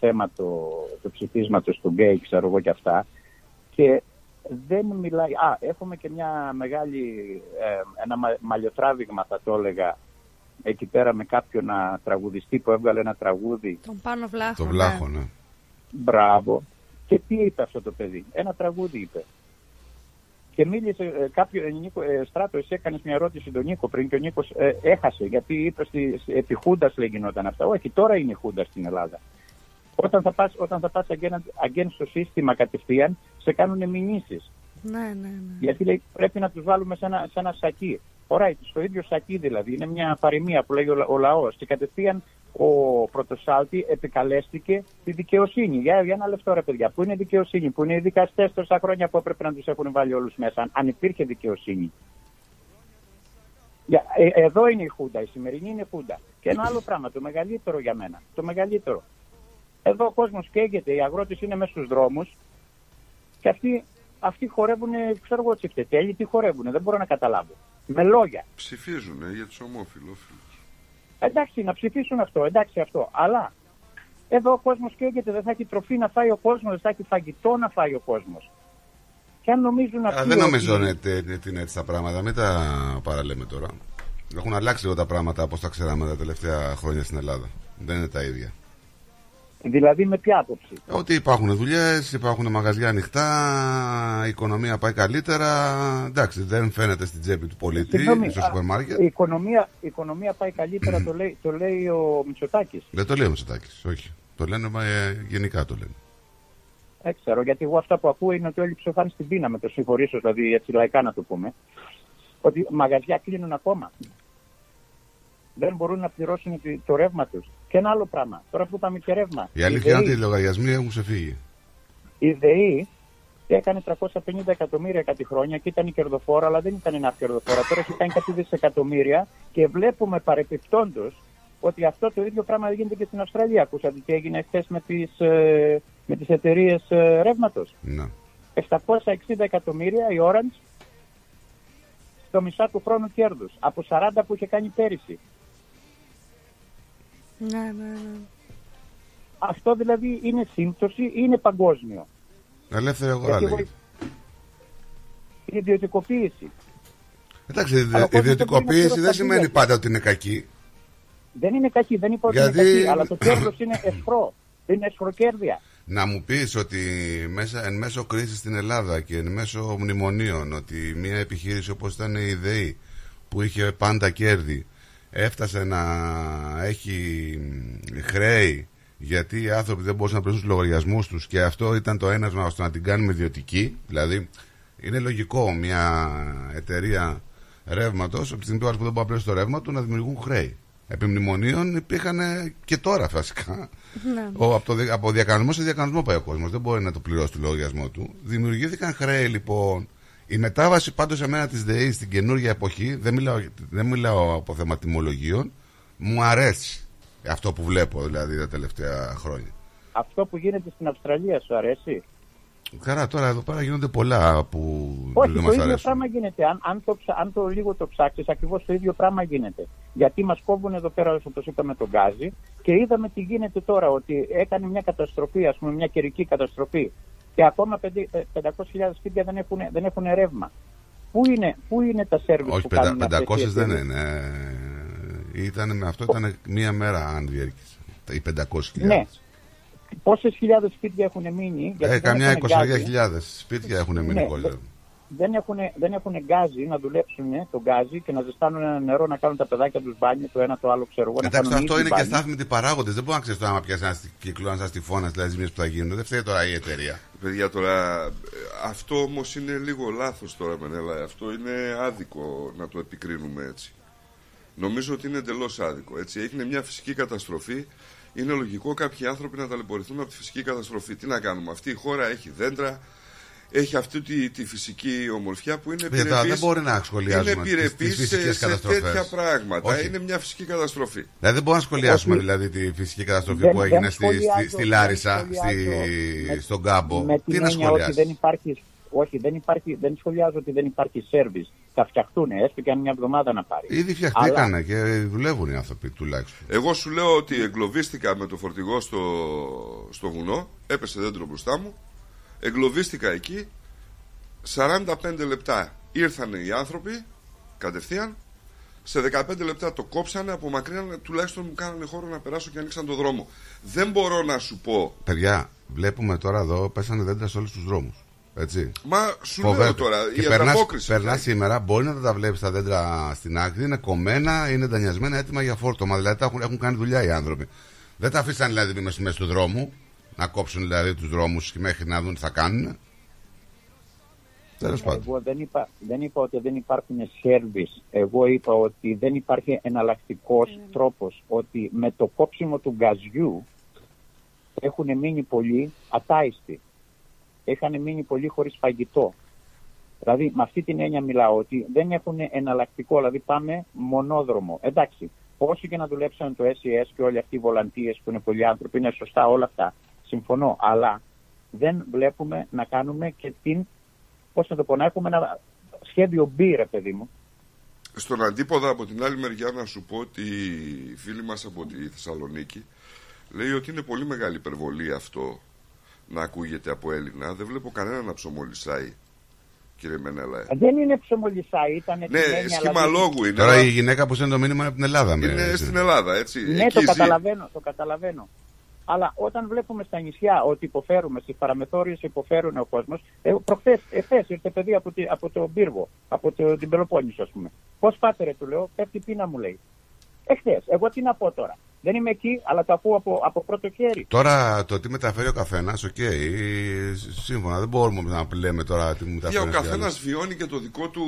θέμα το, το ψηφίσματος του γκέι, ξέρω εγώ και αυτά. Και δεν μιλάει. Α, έχουμε και μια μεγάλη. ε, ένα μα- μαλλιοτράβηγμα, θα το έλεγα, εκεί πέρα με κάποιον α, τραγουδιστή που έβγαλε ένα τραγούδι. Τον πάνω βλάχο. Το ναι. βλάχο, ναι. Μπράβο. Και τι είπε αυτό το παιδί; Ένα τραγούδι είπε. Και μίλησε ε, κάποιο. Ε, Νίκο, ε, Στράτο, εσύ έκανες μια ερώτηση στον Νίκο πριν και ο Νίκος έχασε. Γιατί είπε στη, στη- επί Χούντας λέει γινόταν αυτά. Όχι, τώρα είναι η Χούντας στην Ελλάδα. Όταν θα πας, όταν θα πας αγγέν, αγγέν στο σύστημα κατευθείαν, σε κάνουν μηνύσεις. Ναι, ναι, ναι. Γιατί λέει πρέπει να τους βάλουμε σε ένα, σε ένα σακί. Ωραία, στο ίδιο σακί δηλαδή. Είναι μια παροιμία που λέει ο, λα- ο λαός. Και κατευθείαν ο πρωτοσάλτη επικαλέστηκε τη δικαιοσύνη. Για, για ένα λεπτό ρε παιδιά. Πού είναι η δικαιοσύνη, πού είναι οι δικαστές τόσα χρόνια που έπρεπε να τους έχουν βάλει όλους μέσα, αν, αν υπήρχε δικαιοσύνη. Για, ε, εδώ είναι η Χούντα, η σημερινή είναι η Χούντα. Και ένα άλλο πράγμα, το μεγαλύτερο για μένα. Το μεγαλύτερο. Εδώ ο κόσμος καίγεται, οι αγρότες είναι μέσα στους δρόμους και αυτοί, αυτοί χορεύουν, ξέρω εγώ τσιφτετέλη, τι χορεύουν, δεν μπορώ να καταλάβω. Με λόγια. Ψηφίζουν ε, για τους ομόφυλόφιλους. Εντάξει, να ψηφίσουν αυτό, εντάξει αυτό. Αλλά εδώ ο κόσμος καίγεται, δεν θα έχει τροφή να φάει ο κόσμος, δεν θα έχει φαγητό να φάει ο κόσμος. Και αν νομίζουν αυτοί. Α, δεν ότι- νομίζω ότι είναι είναι έτσι τα πράγματα. Μην τα παραλέμε τώρα. Έχουν αλλάξει λίγο τα πράγματα όπως τα ξέραμε τα τελευταία χρόνια στην Ελλάδα. Δεν είναι τα ίδια. Δηλαδή με ποια άποψη; Ότι υπάρχουν δουλειές, υπάρχουν μαγαζιά ανοιχτά, η οικονομία πάει καλύτερα. Εντάξει, δεν φαίνεται στην τσέπη του πολίτη, Συγγνώμη, στο α, σούπερ μάρκετ. Η οικονομία, η οικονομία πάει καλύτερα, το λέει, το λέει ο Μητσοτάκης. Δεν το λέει ο Μητσοτάκης, όχι. Το λένε μα, ε, γενικά το λένε. Δεν ξέρω, γιατί εγώ αυτά που ακούω είναι ότι όλοι ψοφάνε στην πείνα με το συγχωρήσω, δηλαδή έτσι λαϊκά να το πούμε. Ότι μαγαζιά κλείνουν ακόμα. Δεν μπορούν να πληρώσουν τη- το ρεύμα τους. Και ένα άλλο πράγμα. Τώρα που είπαμε και ρεύμα. Η αλήθεια είναι ΔΕΗ- ότι οι λογαριασμοί έχουν ξεφύγει. Η ΔΕΗ έκανε 350 εκατομμύρια κάτι χρόνια και ήταν η κερδοφόρα, αλλά δεν ήταν ένα κερδοφόρα. Τώρα έχει κάνει κάτι δισεκατομμύρια και βλέπουμε παρεπιπτόντως ότι αυτό το ίδιο πράγμα γίνεται και στην Αυστραλία. Ακούσατε τι έγινε χθες με τις ε, με τις εταιρείες ε, ρεύματος. Ναι. 760 εκατομμύρια η Orange στο μισά του χρόνου κέρδους από 40 που είχε κάνει πέρυσι. Ναι, ναι, ναι. Αυτό δηλαδή είναι σύμπτωση ή είναι παγκόσμιο. Ελεύθερη αγορά Γιατί εγώ- λέει. Η ιδιωτικοποίηση. Εντάξει, η Αλλά ο κόσμος δεν μπορεί να ιδιωτικοποίηση δεν πληρώσει τα σημαίνει bill. πάντα ότι είναι κακή. Δεν είναι κακή, δεν είπα ότι Γιατί- είναι κακή, αλλά το <coughs> κέρδος είναι εσχρό. Είναι εσχροκέρδια. Να μου πεις ότι μέσα, εν μέσω κρίσης στην Ελλάδα και εν μέσω μνημονίων ότι μια επιχείρηση όπως ήταν η ΔΕΗ που είχε πάντα κέρδη έφτασε να έχει μ, χρέη γιατί οι άνθρωποι δεν μπορούσαν να πληρώσουν τους λογαριασμούς τους και αυτό ήταν το ένασμα ώστε να την κάνουμε ιδιωτική δηλαδή είναι λογικό μια εταιρεία ρεύματος, από τη στιγμή που δεν μπορεί να πληρώσει το ρεύμα του, να δημιουργούν χρέη. Επί μνημονίων υπήρχαν και τώρα βασικά. Ναι. Ο, από, το, δι- από διακανονισμό σε διακανονισμό πάει ο κόσμος. Δεν μπορεί να το πληρώσει το λογαριασμό του. Δημιουργήθηκαν χρέη λοιπόν. Η μετάβαση πάντως σε μένα της ΔΕΗ στην καινούργια εποχή, δεν μιλάω, δεν μιλάω από θέμα τιμολογίων, μου αρέσει αυτό που βλέπω δηλαδή τα τελευταία χρόνια. Αυτό που γίνεται στην Αυστραλία σου αρέσει; Χαρά, τώρα εδώ πέρα γίνονται πολλά που Όχι, δεν το μας ίδιο αρέσουν. πράγμα γίνεται. Αν, αν, το, ψα- αν το λίγο το ψάξεις, ακριβώς το ίδιο πράγμα γίνεται. Γιατί μας κόβουν εδώ πέρα, όπως είπαμε, τον γκάζι και είδαμε τι γίνεται τώρα. Ότι έκανε μια καταστροφή, ας πούμε, μια καιρική καταστροφή και ακόμα πεντε- ε, 500.000 σπίτια δεν έχουν, δεν έχουν ρεύμα. Πού είναι, πού είναι τα σερβις Όχι, που πεντα- κάνουν αυτές οι 500 δεν εταιρείες; είναι. Ε, Ήταν με αυτό ήταν μία μέρα αν διέρχησε. Οι 500.000. Ναι. Πόσες χιλιάδες σπίτια έχουν μείνει. Ε, γιατί δεν καμιά έχουν γκάζι. 22.000 σπίτια έχουν μείνει Ναι, κολλέ. Δεν έχουν, δεν έχουν γκάζι να δουλέψουν το γκάζι και να ζεστάνουν ένα νερό να κάνουν τα παιδάκια τους μπάνιο, το ένα το άλλο ξέρω εγώ. να Εντάξει, κάνουν αυτό ήδη είναι και μπάνιο. στάθμιτοι παράγοντες. Δεν μπορεί να ξέρεις το άμα πιάσει ένα κύκλο, αν σα τυφώνα, δηλαδή ζημίες που θα γίνουν. Δεν φταίει τώρα η εταιρεία. Παιδιά τώρα, ε, αυτό όμως είναι λίγο λάθος τώρα, Μενέλα. Αυτό είναι άδικο να το επικρίνουμε έτσι. Νομίζω ότι είναι εντελώς άδικο. Έτσι. Έγινε μια φυσική καταστροφή. Είναι λογικό κάποιοι άνθρωποι να ταλαιπωρηθούν από τη φυσική καταστροφή. Τι να κάνουμε. Αυτή η χώρα έχει δέντρα, έχει αυτή τη, τη φυσική ομορφιά που είναι Παιδιά, επιρρεπής, δεν μπορεί να σχολιάζουμε είναι τις- επιρρεπής τις σε, φυσικές σε καταστροφές. τέτοια πράγματα. Όχι. Είναι μια φυσική καταστροφή. Δηλαδή δεν μπορούμε να σχολιάσουμε Όχι. δηλαδή τη φυσική καταστροφή Δεν- που δεν έγινε στη, στη, σχολιάζω, στη δεν Λάρισα, σχολιάζω στη, με- στον Κάμπο. Με Τι την να έννοια ότι σχολιάσεις; δεν υπάρχει. Όχι, δεν, υπάρχει, δεν σχολιάζω ότι δεν υπάρχει σερβις. Θα φτιαχτούν, έστω και αν μια εβδομάδα να πάρει. Ήδη φτιαχτήκανε και δουλεύουν οι άνθρωποι τουλάχιστον. Εγώ σου λέω ότι εγκλωβίστηκα με το φορτηγό στο, στο βουνό, έπεσε δέντρο μπροστά μου, εγκλωβίστηκα εκεί, 45 λεπτά ήρθαν οι άνθρωποι, κατευθείαν, σε 15 λεπτά το κόψανε, απομακρύνανε, τουλάχιστον μου κάνανε χώρο να περάσω και ανοίξαν το δρόμο. Δεν μπορώ να σου πω, Παιδιά, βλέπουμε τώρα εδώ πέσανε δέντρα σε όλους τους δρόμους. Έτσι. μα σου Φοβέται. λέω τώρα, Και η περνάς, ανταπόκριση. περνάς σήμερα, μπορεί να τα βλέπεις τα δέντρα στην άκρη, είναι κομμένα, είναι δανειασμένα, έτοιμα για φόρτωμα. Δηλαδή τα έχουν, έχουν κάνει δουλειά οι άνθρωποι. Δεν τα αφήσαν δηλαδή μέσα στη μέση του δρόμου, να κόψουν δηλαδή τους δρόμους μέχρι να δουν τι θα κάνουν. Τέλος πάντων. Εγώ δεν είπα, δεν είπα ότι δεν υπάρχουν σερβις. Εγώ είπα ότι δεν υπάρχει εναλλακτικός τρόπος. Ότι με το κόψιμο του γκαζιού έχουν μείνει πολλοί ατάιστοι. Είχαν μείνει πολλοί χωρίς φαγητό. Δηλαδή με αυτή την έννοια μιλάω ότι δεν έχουν εναλλακτικό, δηλαδή πάμε μονόδρομο. Εντάξει, όσο και να δουλέψαν το SES και όλοι αυτοί οι βολαντίες που είναι πολλοί άνθρωποι, είναι σωστά όλα αυτά. Συμφωνώ, αλλά δεν βλέπουμε να κάνουμε και την, πώς να το πω, να έχουμε ένα σχέδιο B, ρε παιδί μου. Στον αντίποδα από την άλλη μεριά να σου πω ότι η φίλη μας από τη Θεσσαλονίκη λέει ότι είναι πολύ μεγάλη υπερβολή αυτό να ακούγεται από Έλληνα. Δεν βλέπω κανένα να ψωμολισάει, κύριε Μενέλα. ε. Δεν είναι ψωμολισά, ήταν Ναι, σχήμα λόγου είναι. Τώρα αλλά η γυναίκα που στέλνει το μήνυμα είναι από την Ελλάδα. με- Είναι στην Ελλάδα, έτσι. Ναι, Εκεί το ζει. καταλαβαίνω, το καταλαβαίνω. Αλλά όταν βλέπουμε στα νησιά ότι υποφέρουμε, στις παραμεθόριες υποφέρουν ο κόσμος. Ε, Προχθές, εχθές ήρθε παιδί από, τη, από τον Πύργο, από το, την Πελοπόννησο, ας πούμε. Πώς πάτε, ρε, του λέω, πέφτει πείνα μου λέει. Εχθές, εγώ τι να πω τώρα. Δεν είμαι εκεί, αλλά το ακούω από, από πρώτο χέρι. Τώρα το τι μεταφέρει ο καθένας, οκ. σύμφωνα, δεν μπορούμε να λέμε τώρα τι Για μεταφέρει. ο ένας και καθένας άλλος. βιώνει και το δικό του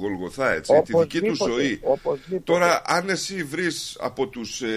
Γολγοθά, έτσι, τη δική του Οπωσδήποτε, ζωή. οπωσδήποτε. Τώρα, αν εσύ βρεις από τους ε,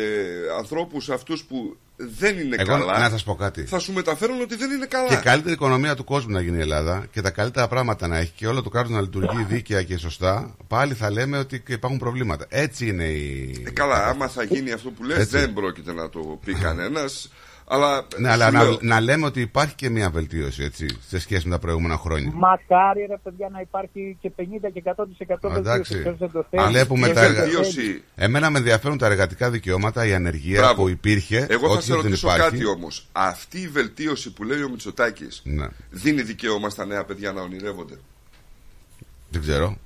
ανθρώπους αυτούς που δεν είναι Εγώ καλά, να σας πω κάτι. θα σου μεταφέρουν ότι δεν είναι καλά. Και καλύτερη οικονομία του κόσμου να γίνει η Ελλάδα και τα καλύτερα πράγματα να έχει και όλο το κράτος να λειτουργεί δίκαια και σωστά, πάλι θα λέμε ότι υπάρχουν προβλήματα. Έτσι είναι η. Ε, καλά, άμα θα γίνει αυτό που λες, Έτσι. δεν πρόκειται να το πει κανένας. Αλλά, Ναι, αλλά σου να, λέω, να λέμε ότι υπάρχει και μια βελτίωση έτσι, σε σχέση με τα προηγούμενα χρόνια. Μακάρι, ρε παιδιά, να υπάρχει και 50 και 100% βελτίωση. Εντάξει. Ποιος δεν το θέλεις. Βλέπουμε Και τα εργα- βελτίωση. Εμένα με ενδιαφέρουν τα εργατικά δικαιώματα, η ανεργία Μπράβο. που υπήρχε. Εγώ θα ό,τι σε δεν ρωτήσω υπάρχει. κάτι όμως. Αυτή η βελτίωση που λέει ο Μητσοτάκης Ναι. δίνει δικαίωμα στα νέα παιδιά να ονειρεύονται; Δεν ξέρω.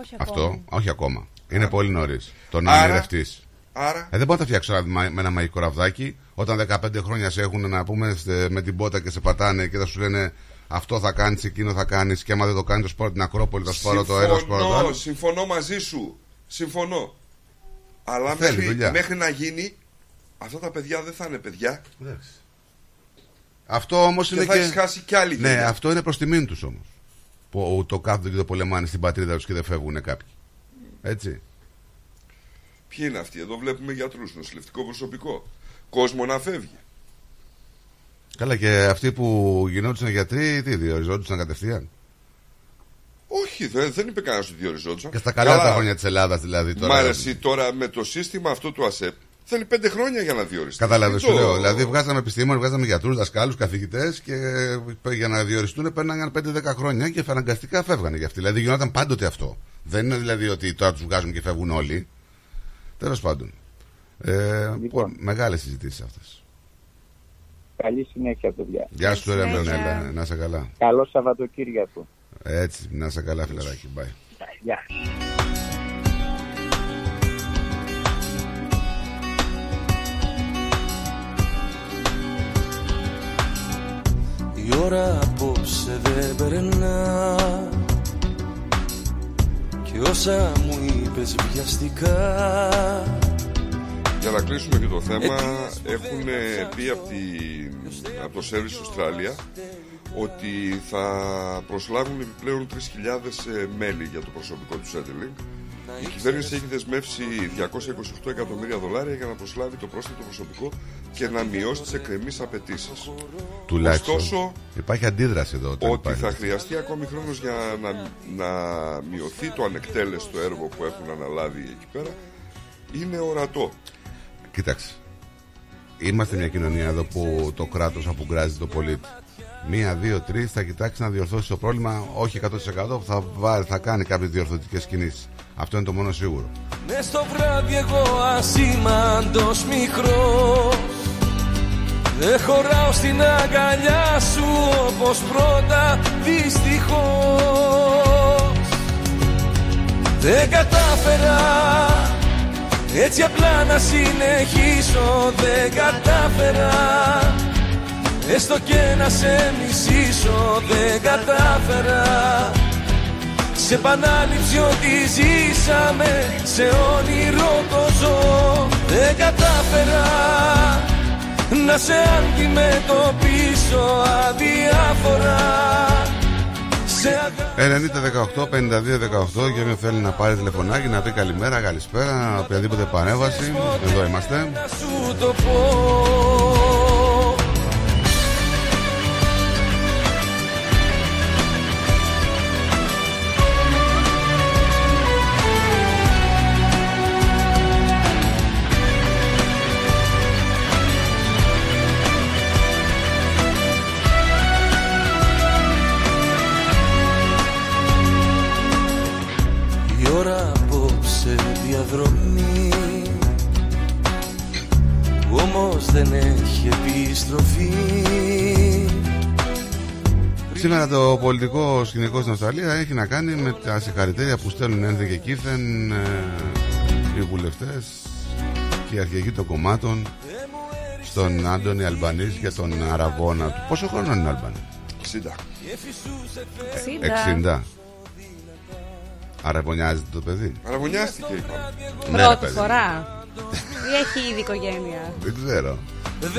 Όχι Αυτό, ακόμα. όχι ακόμα. Είναι πολύ νωρίς. Το να Άρα- ονειρευτείς. Άρα, Ε, δεν μπορεί να τα φτιάξω ένα- με ένα μαγικό ραβδάκι όταν 15 χρόνια σε έχουν να πούμε στε- με την πότα και σε πατάνε και θα σου λένε αυτό θα κάνεις, εκείνο θα κάνεις και άμα δεν το κάνεις, θα σου πάρω την Ακρόπολη, θα σου πάρω το ένα, θα σου πάρω το συμφωνώ, άλλο. συμφωνώ μαζί σου. Συμφωνώ. Αλλά Θέλει μέχρι, δουλειά. μέχρι να γίνει, αυτά τα παιδιά δεν θα είναι παιδιά. Αυτό όμως Και είναι θα και. έχεις χάσει κι άλλη ναι, γενιά. αυτό είναι προς τιμήν τους όμως. Που το κάθονται και το πολεμάνε στην πατρίδα τους και δεν φεύγουν κάποιοι. Έτσι. Ποιοι είναι αυτοί, εδώ βλέπουμε γιατρούς, νοσηλευτικό προσωπικό. Κόσμο να φεύγει. Καλά, και αυτοί που γινόντουσαν γιατροί, τι διοριζόντουσαν κατευθείαν; Όχι, δεν, δεν είπε κανένας ότι διοριζόντουσαν. Και στα καλά, τα χρόνια της Ελλάδας δηλαδή τώρα. Μ' αρέσει τώρα με το σύστημα αυτό του ΑΣΕΠ. Θέλει πέντε χρόνια για να διοριστεί. Κατάλαβε, Μην σου το- λέω. Δηλαδή, βγάζαμε επιστήμονες, βγάζαμε γιατρούς, δασκάλους, καθηγητές και για να διοριστούν παίρναγαν 5-10 χρόνια και αναγκαστικά φεύγανε για αυτοί. Δηλαδή, γινόταν πάντοτε αυτό. Δεν είναι δηλαδή ότι τώρα τους βγάζουν και φεύγουν όλοι. Τέλος πάντων. Ε, Λοιπόν. Μεγάλες συζητήσεις αυτές. Καλή συνέχεια, παιδιά. Γεια σου, ρε συνέχεια. Μενέλα. Να είσαι καλά. Καλό Σαββατοκύριακο. Έτσι, να είσαι καλά, φιλαράκι. Bye. Γεια. Η ώρα απόψε δεν περνά Και όσα μου είπες βιαστικά Για να κλείσουμε και το θέμα, έχουν πει από, τη, από το Service Australia ότι θα προσλάβουν επιπλέον 3.000 ε, μέλη για το προσωπικό του Centrelink. Η κυβέρνηση έχει δεσμεύσει 228 εκατομμύρια δολάρια για να προσλάβει το πρόσθετο προσωπικό και να μειώσει τις εκκρεμείς απαιτήσεις. Τουλάχιστον. Ωστόσο, Υπάρχει αντίδραση εδώ. όταν ότι υπάρχει. θα χρειαστεί ακόμη χρόνος για να, να μειωθεί το ανεκτέλεστο έργο που έχουν αναλάβει εκεί πέρα είναι ορατό. Κοίταξε. Είμαστε μια κοινωνία εδώ που το κράτος απογκράζει το πολίτη. Μία, δύο, τρεις θα κοιτάξει να διορθώσει το πρόβλημα, όχι 100% θα, βάρει, θα κάνει κάποιες διορθωτικές κινήσεις. Αυτό είναι το μόνο σίγουρο. Μες στο βράδυ εγώ ασήμαντος μικρός. Δεν χωράω στην αγκαλιά σου όπως πρώτα δυστυχώς. Δεν κατάφερα έτσι απλά να συνεχίσω. Δεν κατάφερα έστω και να σε μισήσω. Δεν κατάφερα σε επανάληψη ότι ζήσαμε Σε όνειρο το ζω Δεν κατάφερα Να σε αντιμετωπίσω αδιάφορα Σε αγάπη 90-18-52-18 για όποιον θέλει να πάρει τηλεφωνάκι, να πει καλημέρα, καλησπέρα, οποιαδήποτε παρέμβαση. Εδώ είμαστε. να σου το πω επιστροφή Σήμερα το πολιτικό σκηνικό στην Αυστραλία έχει να κάνει με τα συγχαρητήρια που στέλνουν ένδυ και κήθεν ε, οι βουλευτές και οι αρχηγοί των κομμάτων στον Άντωνη Αλμπανής για τον αραβόνα του. Πόσο χρόνο είναι ο Αλμπανής; 60. 60. Αραβωνιάζεται το παιδί; Αραβωνιάστηκε είπαμε. Ναι, ρε Πρώτη παιδί. φορά. Ή έχει ήδη οικογένεια; Δεν ξέρω.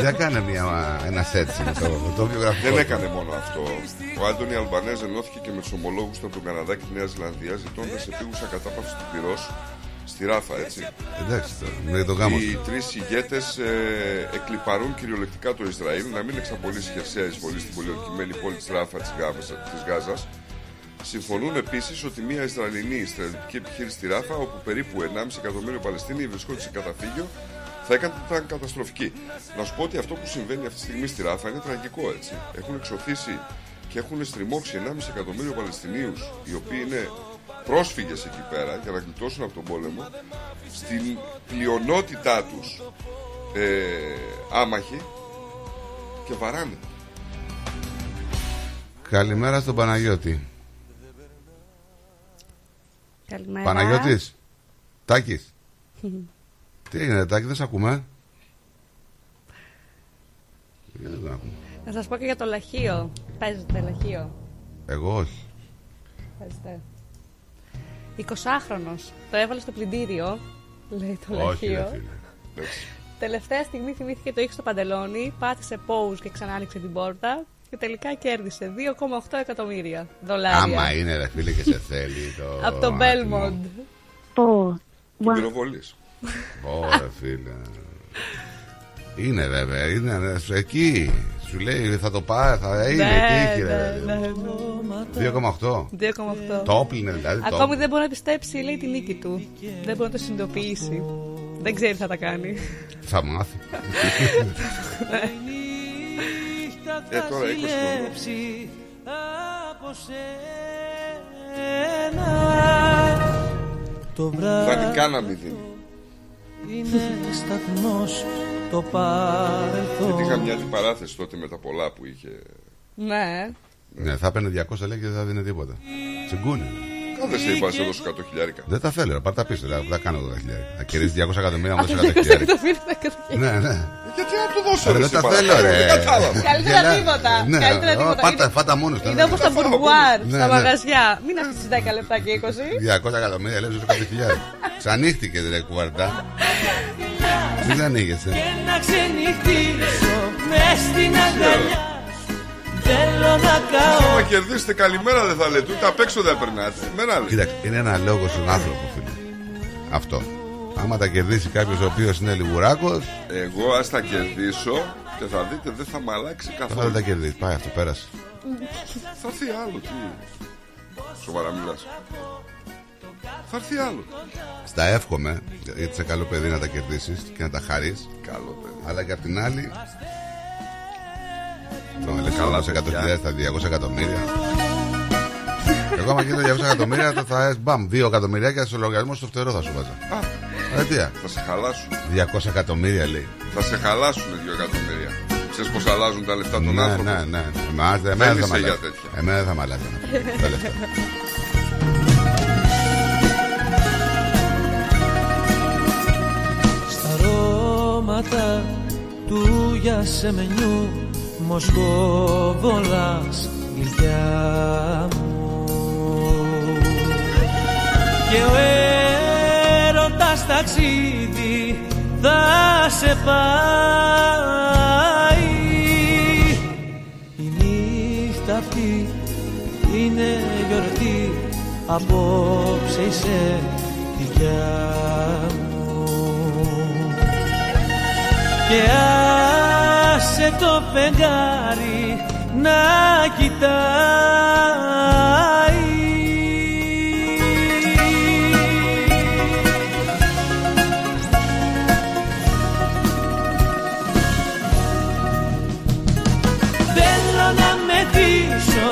Για κάνε μια, ένας έτσι με το, με το βιογραφικό. Δεν του. έκανε μόνο αυτό. Ο Άντωνη Αλμπανέζ ενώθηκε και με τους ομολόγους του από τον Καναδά και της Νέας Ζηλανδίας ζητώντας επίγουσα κατάπαυση του πυρός στη Ράφα, έτσι. Εντάξει τώρα, με τον γάμο Οι του. τρεις ηγέτες ε, εκλυπαρούν κυριολεκτικά το Ισραήλ να μην εξαπολύσει χερσαία εισβολή στην πολιορκημένη πόλη της Ράφα της Γάζας. Συμφωνούν επίσης ότι μια Ισραηλινή στρατιωτική επιχείρηση στη Ράφα, όπου περίπου 1,5 εκατομμύριο Παλαιστίνοι βρισκόνται σε καταφύγιο, θα έκανε ήταν καταστροφική. Να σου πω ότι αυτό που συμβαίνει αυτή τη στιγμή στη Ράφα είναι τραγικό έτσι. Έχουν εξωθήσει και έχουν στριμώξει 1,5 εκατομμύριο Παλαιστινίους, οι οποίοι είναι πρόσφυγες εκεί πέρα για να γλιτώσουν από τον πόλεμο, στην πλειονότητά τους ε, άμαχοι και βαράνε. Καλημέρα στον Παναγιώτη. Καλημέρα. Παναγιώτης. Τάκης. <laughs> Τι έγινε, Τάκη, δεν σε ακούμε. Γιατί δεν ακούμε. Να σας πω και για το λαχείο. Παίζετε λαχείο; Εγώ όχι. Παίζετε. 20χρονος. Το έβαλες στο πλυντήριο. Λέει το Όχι, ρε λαχείο. φίλε. Τελευταία στιγμή θυμήθηκε το είχε στο παντελόνι, πάτησε pause και ξανά άνοιξε την πόρτα και τελικά κέρδισε 2,8 εκατομμύρια δολάρια. Άμα είναι ρε φίλε και σε θέλει το... Από το άτιμο. Belmont. Πού. Τον πυροβολείς. Ωραία φίλε. Είναι βέβαια, είναι ρε, σου- εκεί. Σου λέει θα το πάει, θα είναι Ναι, εκεί, ναι, ρε. ναι, ναι. 2,8. 2,8. Το όπλινε δηλαδή. το Ακόμη δεν μπορεί να πιστέψει, λέει, τη νίκη του. Δεν μπορεί να το συνειδητοποιήσει. Δεν ξέρει τι θα τα κάνει. Θα μάθει. <laughs> Ε, τώρα 20 χρονών. από σένα Το βράδυ Δανεικά να μην δίνεις. Είναι σταθμός το παρελθόν Γιατί είχα μια αντιπαράθεση τότε με τα πολλά που είχε. Ναι. Ναι, θα έπαιρνε 200 λέει και δεν θα δίνει τίποτα. Τσιγκούνι. Κάθε σε είπα, σε έδωσε 100 χιλιάρικα. Δεν τα θέλω, ρε, πάρ' τα πίσω. Δεν θα κάνω 12 χιλιάρια. Θα κερδίσει 200 εκατομμύρια, μου Από δώσει 100 200 χιλιάρια. εκατομμύρια θα καταφέρει. Ναι, ναι. Γιατί να του δώσω Ρε, ρε, δεν σε τα παρακαλώ, θέλω, ρε. Δεν κατάλαβα. Καλύτερα Γελά- τίποτα. Ναι, Καλύτερα ω, τίποτα. Πάτα, φάτα μόνος του. Είναι όπως τα μπουρμπουάρ Ναι, στα ναι. μαγαζιά. Μην αφήσεις 10 λεπτά και 20. 200 εκατομμύρια, λέει, ζούσε 100 χιλιάρια. Ξανύχτηκες, ρε, κουβαρτά. Τι δεν ανοίγεσαι. Και να ξενυχτήσω μες στην αγκαλιά σου Θέλω να καώ Άμα κερδίσετε καλημέρα δεν θα λέτε, ούτε απ' έξω δεν περνάτε. Μένα λέει. Κοίταξε, είναι ένα λόγο στον άνθρωπο, φίλε. Αυτό. Άμα τα κερδίσει κάποιος ο οποίος είναι λιγουράκος, Εγώ ας τα κερδίσω και θα δείτε δεν θα μ' αλλάξει θα καθόλου. δεν τα κερδίσει. Πάει αυτό, πέρασε. Θα έρθει άλλο, τι. Σοβαρά μιλάς. Θα έρθει άλλο. Στα εύχομαι, γιατί είσαι καλό παιδί να τα κερδίσεις και να τα χαρείς. Καλό παιδί. Αλλά και απ' την άλλη. Το με λες καλά σε 100.000 στα 200 εκατομμύρια. Εγώ άμα γίνω 200 εκατομμύρια, το θα μπαμ, 2 εκατομμύρια και στο λογαριασμό στο φτερό θα σου βάζα. Α, Ε, τι, α, θα σε χαλάσουν. 200 εκατομμύρια λέει. Θα σε χαλάσουν δύο εκατομμύρια. Ξέρεις πως αλλάζουν τα λεφτά των Ναι, άνθρωπων; ναι, ναι. Εμάς, εμένα δεν είσαι θα μ' για αλλάζει. τέτοια. Εμένα δεν θα μ' αλλάζει. Τα λεφτά. Στα αρώματα του γιασεμενιού Μοσχοβολάς γλυκιά μου. Και ο έρωτας ταξίδι θα σε πάει. Η νύχτα αυτή είναι γιορτή Απόψε είσαι δικιά μου. Και άσε το φεγγάρι να κοιτάει. Θέλω να με πίσω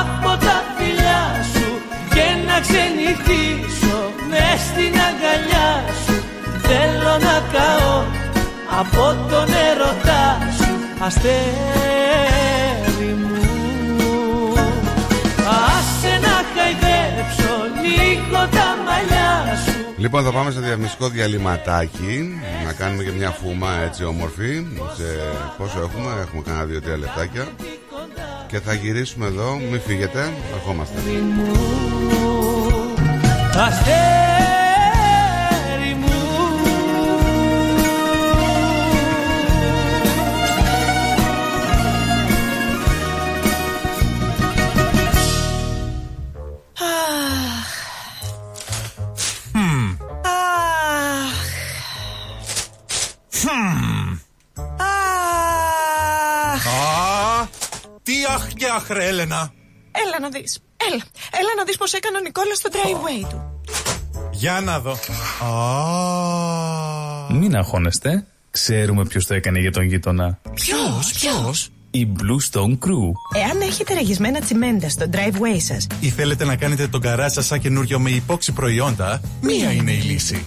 από τα φιλιά σου και να ξενυχτήσω μες στην αγκαλιά σου. Θέλω να καώ από τον έρωτά σου αστέρι μου Άσε να χαϊδέψω λίγο τα μαλλιά σου Λοιπόν, θα πάμε σε διαφημιστικό διαλυματάκι να κάνουμε και μια φούμα έτσι όμορφη. Σε πόσο έχουμε, έχουμε κανένα δύο-τρία λεπτάκια. Και θα γυρίσουμε εδώ, μην φύγετε, ερχόμαστε. Αστέρι αχ και αχ ρε Έλενα Έλα να δεις. Έλα. Έλα να δεις πως έκανε ο Νικόλας στο driveway του. Για να δω Α, Μην αγχώνεστε. Ξέρουμε ποιος το έκανε για τον γείτονα. Ποιος, ποιος; Η Blue Stone Crew. Εάν έχετε ραγισμένα τσιμέντα στο driveway σας, Ή θέλετε να κάνετε τον καράζ σας σαν καινούριο με υπόξη προϊόντα Μία είναι η λύση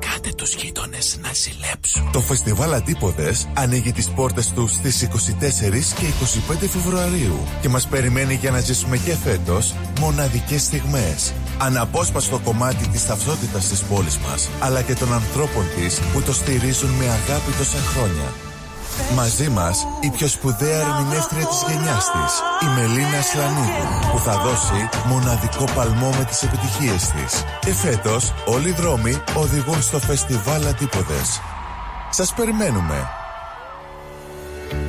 κάτε τους γείτονες να ζηλέψουν Το φεστιβάλ Αντίποδες ανοίγει τις πόρτες του στις 24 και 25 Φεβρουαρίου και μας περιμένει για να ζήσουμε και φέτος μοναδικές στιγμές. Αναπόσπαστο κομμάτι της ταυτότητας της πόλης μας, αλλά και των ανθρώπων της που το στηρίζουν με αγάπη τόσα χρόνια. Μαζί μας η πιο σπουδαία ερμηνεύτρια της γενιάς της, η Μελίνα Σλανίδου, που θα δώσει μοναδικό παλμό με τις επιτυχίες της. Και φέτος όλοι οι δρόμοι οδηγούν στο φεστιβάλ Αντίποδες. Σας περιμένουμε.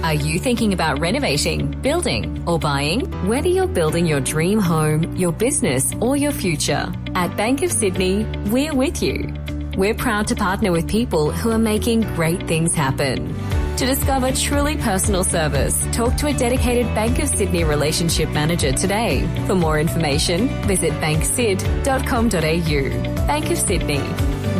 Are you thinking about renovating, building, or buying? Whether you're building your dream home, your business, or your future, at Bank of Sydney, we're with you. We're proud to partner with people who are making great things happen. To discover truly personal service, talk to a dedicated Bank of Sydney relationship manager today. For more information, visit banksid.com.au. Bank of Sydney.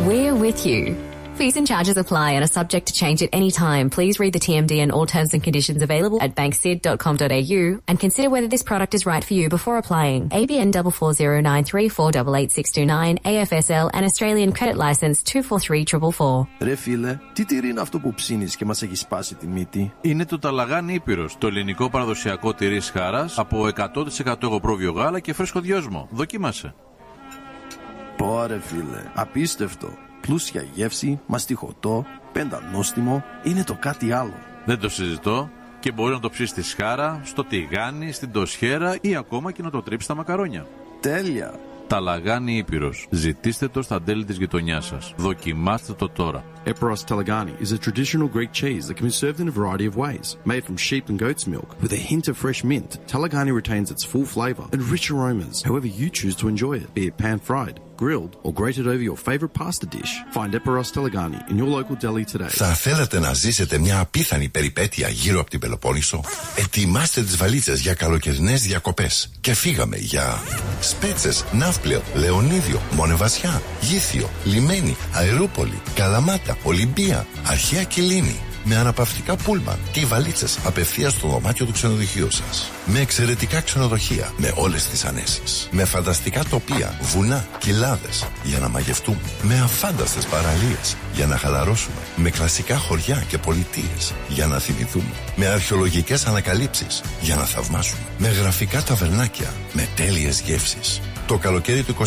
We're with you. Fees and charges apply and are subject to change at any time. Please read the TMD and all terms and conditions available at banksid.com.au and consider whether this product is right for you before applying. ABN 44093488629 AFSL and Australian Credit License 243444. Ρε φίλε, τι τυρί είναι αυτό που ψήνει και μα έχει σπάσει τη μύτη. Είναι το Ταλαγάνι Ήπειρο, το ελληνικό παραδοσιακό τυρί χάρα από 100% εγωπρόβιο γάλα και φρέσκο δυόσμο. Δοκίμασε. Πόρε φίλε, απίστευτο. Πλούσια γεύση, μαστιχωτό, πεντανόστιμο, είναι το κάτι άλλο. Δεν το συζητώ και μπορεί να το ψήσει στη σχάρα, στο τηγάνι, στην τοσχέρα ή ακόμα και να το τρίψει στα μακαρόνια. Τέλεια! Ταλαγάνι Ήπειρος. Ζητήστε το στα τέλη της γειτονιάς σας. Δοκιμάστε το τώρα. Eperos Telegani is a traditional Greek cheese that can be served in a variety of ways. Made from sheep and goat's milk, with a hint of fresh mint, Telegani retains its full flavour and rich aromas, however you choose to enjoy it, be it pan-fried, grilled, or grated over your favourite pasta dish. Find Eperos Telegani in your local deli today. Θα θέλατε να ζήσετε μια απίθανη περιπέτεια γύρω από την Πελοπόννησο. Ετοιμάστε τις βαλίτσες για καλοκαιρινές διακοπές. Και φύγαμε για Σπέτσες, Ναύπλαιο, Λεωνίδιο, Μονεβασιά, Γήθιο, Λιμένη, Αερούπολη, Καλαμάτα, Ολυμπία, Αρχαία Κιλίνη. Με αναπαυτικά πούλμαν και βαλίτσες απευθείας στο δωμάτιο του ξενοδοχείου σας. Με εξαιρετικά ξενοδοχεία, με όλες τις ανέσεις. Με φανταστικά τοπία, βουνά, κοιλάδε για να μαγευτούμε. Με αφάνταστες παραλίες για να χαλαρώσουμε. Με κλασικά χωριά και πολιτείες για να θυμηθούμε. Με αρχαιολογικές ανακαλύψεις για να θαυμάσουμε. Με γραφικά ταβερνάκια, με τέλειες γεύσεις. Το καλοκαίρι του 24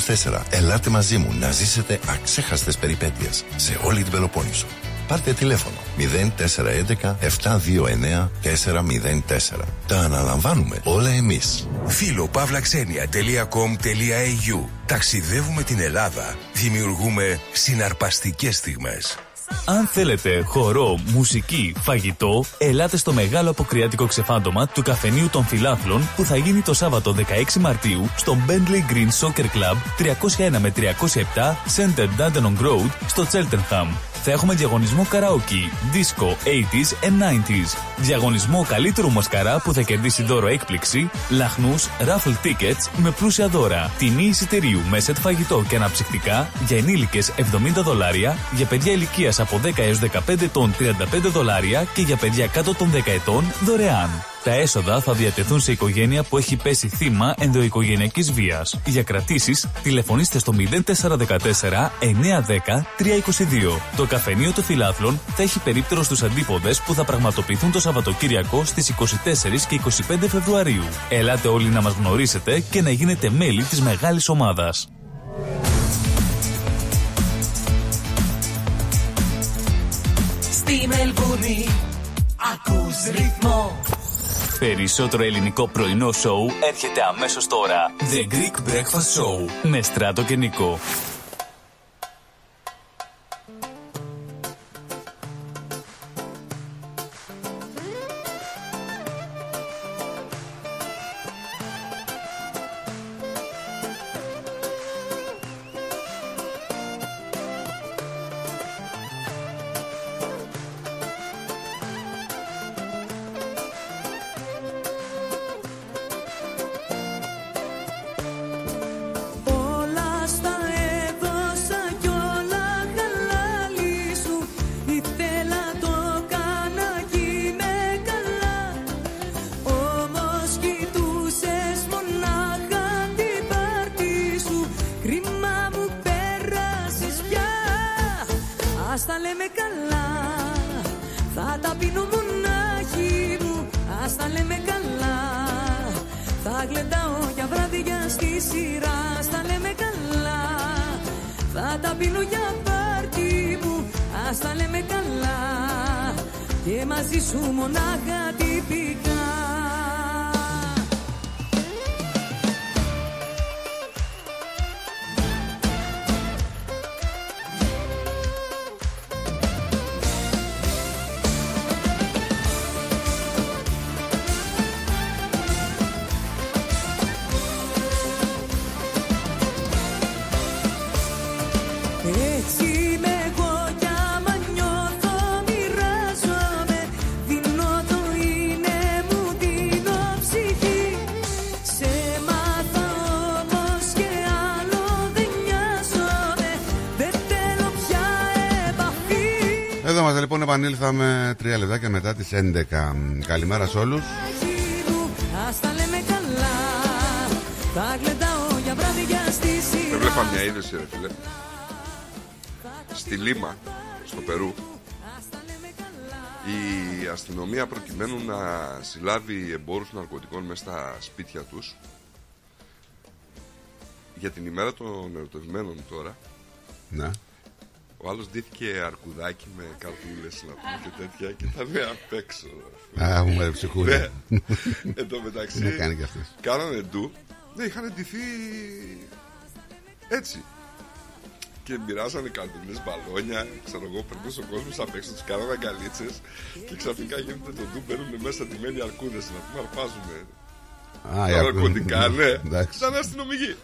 ελάτε μαζί μου να ζήσετε αξέχαστες περιπέτειες σε όλη την Πελοπόννησο. Πάρτε τηλέφωνο 0411 729 404. Τα αναλαμβάνουμε όλα εμείς. Φίλο παύλαξενια.com.au Ταξιδεύουμε την Ελλάδα. Δημιουργούμε συναρπαστικές στιγμές. Αν θέλετε χορό, μουσική, φαγητό, ελάτε στο μεγάλο αποκριάτικο ξεφάντωμα του καφενείου των φιλάθλων που θα γίνει το Σάββατο 16 Μαρτίου στο Bentley Green Soccer Club 301 με 307 Center Dandenong Road στο Cheltenham. Θα έχουμε διαγωνισμό καραόκι, disco, 80s and 90s. Διαγωνισμό καλύτερου μασκαρά που θα κερδίσει δώρο έκπληξη, λαχνούς, raffle tickets με πλούσια δώρα. Τιμή εισιτηρίου με σετ φαγητό και αναψυκτικά για ενήλικες 70 δολάρια, για παιδιά ηλικίας από 10 έως 15 ετών 35 δολάρια και για παιδιά κάτω των 10 ετών δωρεάν. Τα έσοδα θα διατεθούν σε οικογένεια που έχει πέσει θύμα ενδοοικογενειακής βίας. Για κρατήσεις, τηλεφωνήστε στο 0414 910 322. Το καφενείο των φιλάθλων θα έχει περίπτερο στους αντίποδες που θα πραγματοποιηθούν το Σαββατοκύριακο στις 24 και 25 Φεβρουαρίου. Ελάτε όλοι να μας γνωρίσετε και να γίνετε μέλη της μεγάλης ομάδας. Στη Μελβούρνη ακούς ρυθμό Περισσότερο ελληνικό πρωινό σοου έρχεται αμέσως τώρα. The Greek Breakfast Show με Στράτο και Νικό. Σου μονάχα επανήλθαμε τρία λεπτάκια μετά τις 11. Καλημέρα σε όλους. μου Ας τα λέμε καλά Θα γλεντάω για βράδια στη σειρά Έβλεπα μια είδηση, ρε φίλε. Στη Λίμα, στο Περού, η αστυνομία προκειμένου να συλλάβει εμπόρους ναρκωτικών μέσα στα σπίτια τους για την ημέρα των ερωτευμένων τώρα Ναι. Ο άλλος ντύθηκε αρκουδάκι με καρτούλες να πούμε και τέτοια και ήταν απ' έξω Α, μου με ψυχούλη. Ναι. Εν τω μεταξύ Να κάνει κι αυτός. κάνανε ντου ναι είχαν ντυθεί έτσι και μοιράζανε καρτούλες, μπαλόνια ξέρω εγώ περνούσε ο κόσμος απ' έξω τους κάνανε αγκαλίτσες και ξαφνικά γίνεται το ντου μπαίνουν μέσα ντυμένοι αρκούδες να πούμε αρπάζουμε Α, τα οι αρκούδες. ναρκωτικά ναι Εντάξει. ήταν αστυνομικοί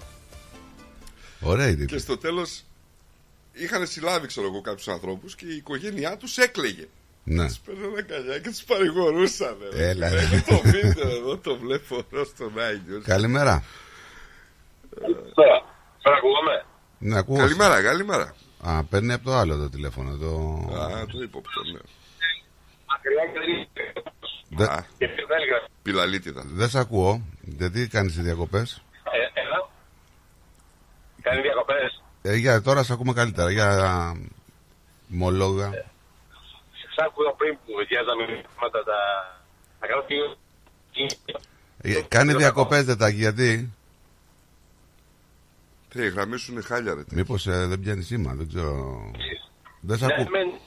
Ωραία η τύπη. και στο τέλος είχαν συλλάβει ξέρω εγώ κάποιους ανθρώπους και η οικογένειά τους έκλαιγε Ναι. Τους παίρνανε αγκαλιά και τους παρηγορούσαν. ρε. Έλα, ρε. Έχω το βίντεο εδώ, το βλέπω εδώ στον Άγιο. Καλημέρα. Τώρα ακούγομαι. Ναι, ακούω. Καλημέρα, καλημέρα. Α, παίρνει από το άλλο το τηλέφωνο. Το... Α, το ύποπτο, ναι. Μακριά και δεν Δε... Και στη Βέλγρα. Πιλαλίτιδα. Δεν σε ακούω. Γιατί κάνεις οι διακοπές. Ε, Έλα. Κάνει διακοπές. Ε, για τώρα σε ακούμε καλύτερα. Για μολόγα. Σ' άκουγα πριν που διάζαμε μηνύματα τα... Θα κάνω τι... Ε, Κάνει διακοπές δεν τα γιατί; Τι, η γραμμή σου είναι χάλια, ρε. Μήπως ε, δεν πιάνει σήμα. Δεν ξέρω. Δεν σε Ναι, ακού... μεν-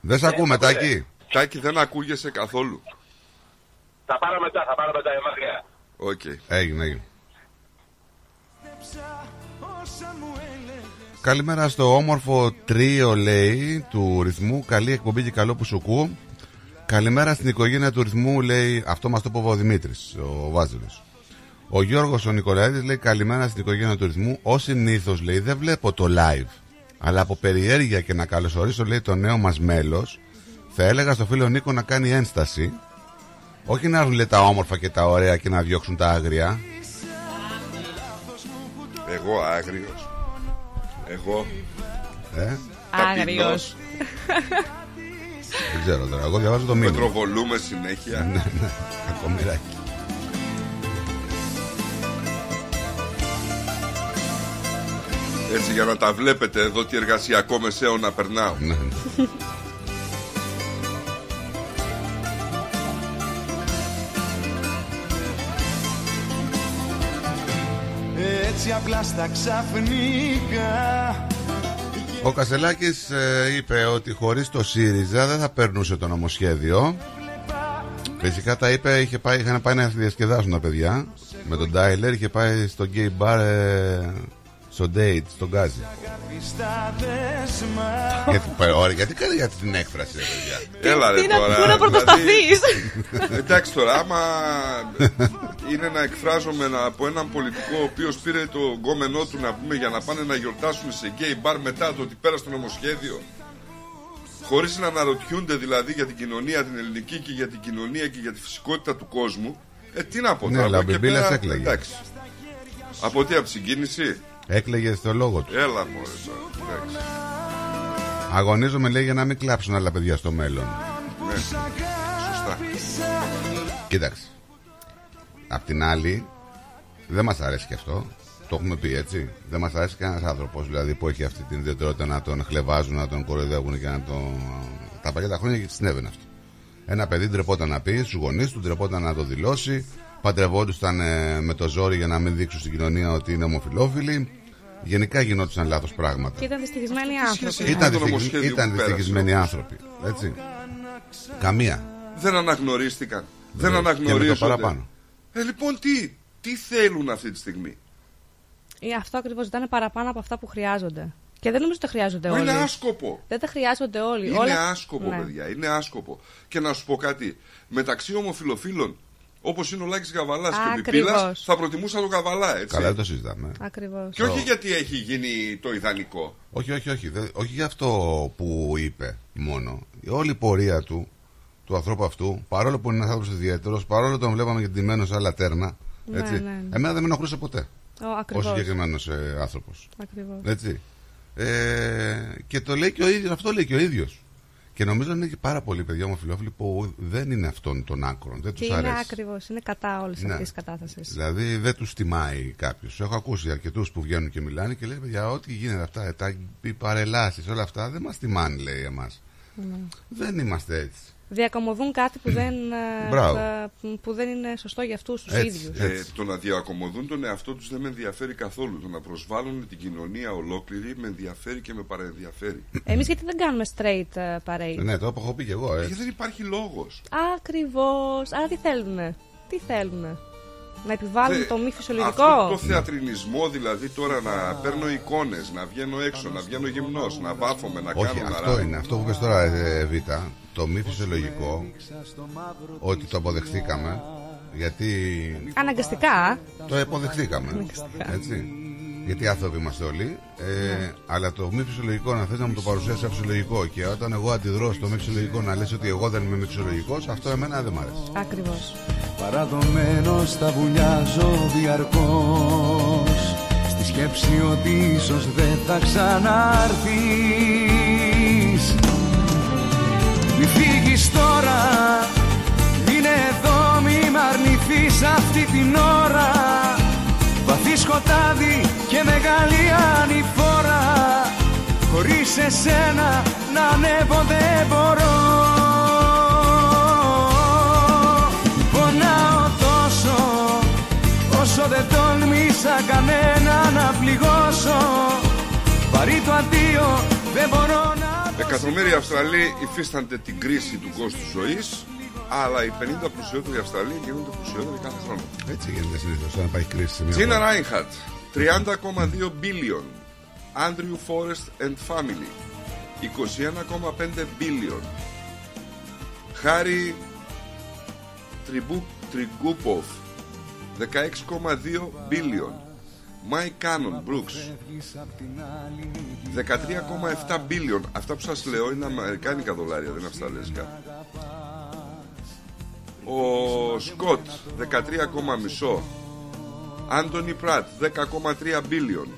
Δεν σε ακούμε, Τάκη. Τάκη, δεν ακούγεσαι καθόλου. Θα πάρω μετά, θα πάρω μετά, ε, μακριά. Οκ. Έγινε, έγινε. Καλημέρα στο όμορφο τρίο λέει του ρυθμού. Καλή εκπομπή και καλό που σου ακούω. Καλημέρα στην οικογένεια του ρυθμού λέει. Αυτό μας το είπε ο Δημήτρης, ο Βάζελος. Ο Γιώργος ο Νικολαίδης λέει καλημέρα στην οικογένεια του ρυθμού. Ω συνήθως λέει δεν βλέπω το live. Αλλά από περιέργεια και να καλωσορίσω λέει το νέο μας μέλος Θα έλεγα στο φίλο Νίκο να κάνει ένσταση Όχι να έρθουν λέει, τα όμορφα και τα ωραία και να διώξουν τα άγρια Εγώ άγριος. Εγώ. ε; Άγριος. Δεν ξέρω τώρα, εγώ διαβάζω το μήνυμα Πετροβολούμε συνέχεια. Ναι, ναι, κακομοιράκι Έτσι για να τα βλέπετε εδώ τι εργασιακό μεσαίο να περνάω. Έτσι απλά στα ξαφνικά Ο Κασελάκης ε, είπε ότι χωρίς το ΣΥΡΙΖΑ δεν θα περνούσε το νομοσχέδιο. Φυσικά τα είπε, είχε πάει, είχαν πάει να διασκεδάσουν τα παιδιά με τον Τάιλερ, είχε πάει στο gay bar ε, στο date, στον Γκάζι. Στα δέσμα γιατί, πα- ωραία, γιατί κάνει για την έκφραση, ρε παιδιά; Έλα ρε τι να- τώρα. πού να πρωτοσταθείς; δηλαδή, εντάξει τώρα, άμα είναι να εκφράζομαι ένα- από έναν πολιτικό ο οποίος πήρε το γκόμενό του να πούμε για να πάνε να γιορτάσουν σε γκέι μπαρ μετά το ότι πέρασε το νομοσχέδιο. Χωρίς να αναρωτιούνται δηλαδή για την κοινωνία την ελληνική και για την κοινωνία και για τη φυσικότητα του κόσμου. Ε, τι να πω Ναι, τώρα. αλλά από ο εκεί Μπιμπίλας πέρα, έκλαιγε. Εντάξει. Από τι, από τη συγκίνηση; Έκλαιγε στο λόγο του. Έλα μωρέ τώρα. Εντάξει. Αγωνίζομαι, λέει, για να μην κλάψουν άλλα παιδιά στο μέλλον. Ναι. Σωστά. Κοίταξε. Απ' την άλλη, δεν μας αρέσει και αυτό. Το έχουμε πει έτσι. Δεν μας αρέσει κανένας άνθρωπος δηλαδή, που έχει αυτή την ιδιαιτερότητα να τον χλεβάζουν, να τον κοροϊδεύουν και να τον. Τα παλιά τα χρόνια και συνέβαινε αυτό. Ένα παιδί ντρεπόταν να πει στους γονείς του, ντρεπόταν να το δηλώσει. Παντρευόντουσαν ε, με το ζόρι για να μην δείξουν στην κοινωνία ότι είναι ομοφυλόφιλοι. Γενικά γινόντουσαν λάθος πράγματα. Και ήταν δυστυχισμένοι άνθρωποι. Ήταν, το δυστυχισ- νομοσχέδιο ήταν που πέρασε, δυστυχισμένοι όμως. άνθρωποι. Έτσι. Καμία. Δεν αναγνωρίστηκαν. Δεν Βεβαίως. Και με το αναγνωρίζονται. παραπάνω. Ε, λοιπόν, τι, τι θέλουν αυτή τη στιγμή; Ή Ε, αυτό ακριβώς ζητάνε παραπάνω από αυτά που χρειάζονται. Και δεν νομίζω ότι τα χρειάζονται Μα όλοι. είναι άσκοπο. Δεν τα χρειάζονται όλοι. Είναι Όλα- άσκοπο, Ναι. παιδιά. Είναι άσκοπο. Και να σου πω κάτι. Μεταξύ ομοφιλοφίλων, όπως είναι ο Λάκης Καβαλάς και ο Ακριβώς. Πιπίλα, θα προτιμούσα τον Καβαλά, έτσι. Καλά, δεν το συζητάμε. Ακριβώς. Και όχι γιατί έχει γίνει το ιδανικό. Όχι, όχι, όχι. Δεν- όχι για αυτό που είπε μόνο. Η όλη η πορεία του, του ανθρώπου αυτού, παρόλο που είναι ένας άνθρωπος ιδιαίτερος, παρόλο τον βλέπαμε και ντυμένος σε άλλα τέρνα. Ναι, Έτσι, ναι, ναι. Εμένα δεν με ενοχλούσε ποτέ. Ο, Ο ακριβώς. συγκεκριμένος ε, άνθρωπος. Ακριβώς. Έτσι. Ε, και το λέει και ο ίδιος, αυτό λέει και ο ίδιος. Και νομίζω ότι είναι και πάρα πολλοί παιδιά ομοφυλόφιλοι που δεν είναι αυτών των άκρων. Δεν Και τους είναι αρέσει. ακριβώς. Είναι κατά όλης Ναι. αυτής της κατάστασης. Δηλαδή δεν τους τιμάει κάποιος. Έχω ακούσει αρκετούς που βγαίνουν και μιλάνε και λένε παιδιά, ό,τι γίνεται αυτά, τα οι παρελάσεις, όλα αυτά δεν μας τιμάνε, λέει εμάς. Ναι. Δεν είμαστε έτσι. Διακομωδούν κάτι που δεν, ε, Μπράβο. ε, που δεν είναι σωστό για αυτούς τους Έτσι. ίδιους. Ε, το να διακομωδούν τον εαυτό τους δεν με ενδιαφέρει καθόλου. Το να προσβάλλουν την κοινωνία ολόκληρη με ενδιαφέρει και με παραενδιαφέρει. Εμείς γιατί δεν κάνουμε straight ε, parade; Ναι, το έχω πει και εγώ. Γιατί Έτσι. δεν υπάρχει λόγος. Ακριβώς. Άρα τι θέλουνε; Τι θέλουνε; Να επιβάλλουν το μη φυσιολογικό; Αυτό το θεατρινισμό δηλαδή τώρα να παίρνω εικόνες, να βγαίνω έξω, να βγαίνω γυμνός, να βάφομαι, να Όχι, κάνω να αυτό ράβω. είναι. Αυτό που πες τώρα, ε, Β, το μη φυσιολογικό, ότι το αποδεχθήκαμε, γιατί Αναγκαστικά. το αποδεχθήκαμε. Αναγκαστικά. Έτσι. Γιατί άνθρωποι είμαστε όλοι. Ε, αλλά το μη φυσιολογικό να θες να μου το παρουσιάσει σαν φυσιολογικό και όταν εγώ αντιδρώ στο μη φυσιολογικό να λες ότι εγώ δεν είμαι μη φυσιολογικός, αυτό εμένα δεν μ' αρέσει. Ακριβώς. Παραδομένος τα βουλιάζω διαρκώς Στη σκέψη ότι ίσως δεν θα ξανάρθεις Μη φύγεις τώρα. Είναι εδώ μη μ' αρνηθείς αυτή την ώρα. Βαθύ σκοτάδι και μεγάλη ανηφόρα. Χωρίς εσένα να ανέβω δεν μπορώ. Πονάω τόσο Όσο δεν τόλμησα κανένα να πληγώσω. Βαρύ το αντίο δεν μπορώ να Εκατομμύρια Αυστραλοί υφίστανται την κρίση του κόστου ζωής, αλλά οι 50 πλουσιότεροι Αυστραλοί γίνονται πλουσιότεροι κάθε χρόνο. Έτσι γίνεται συνήθως όταν υπάρχει κρίση σε μια Τζίνα χώρα. Ράινχαρτ, 30,2 billion. Andrew Forrest and Family, 21,5 billion. Χάρη Τριμπού, Τριγκούποφ, 16,2 billion. Mike Cannon Brooks 13,7 billion Αυτά που σας λέω είναι αμερικάνικα δολάρια Δεν είναι αυστραλέζικα Ο Σκοτ 13,5 Άντωνι Πρατ 10,3 billion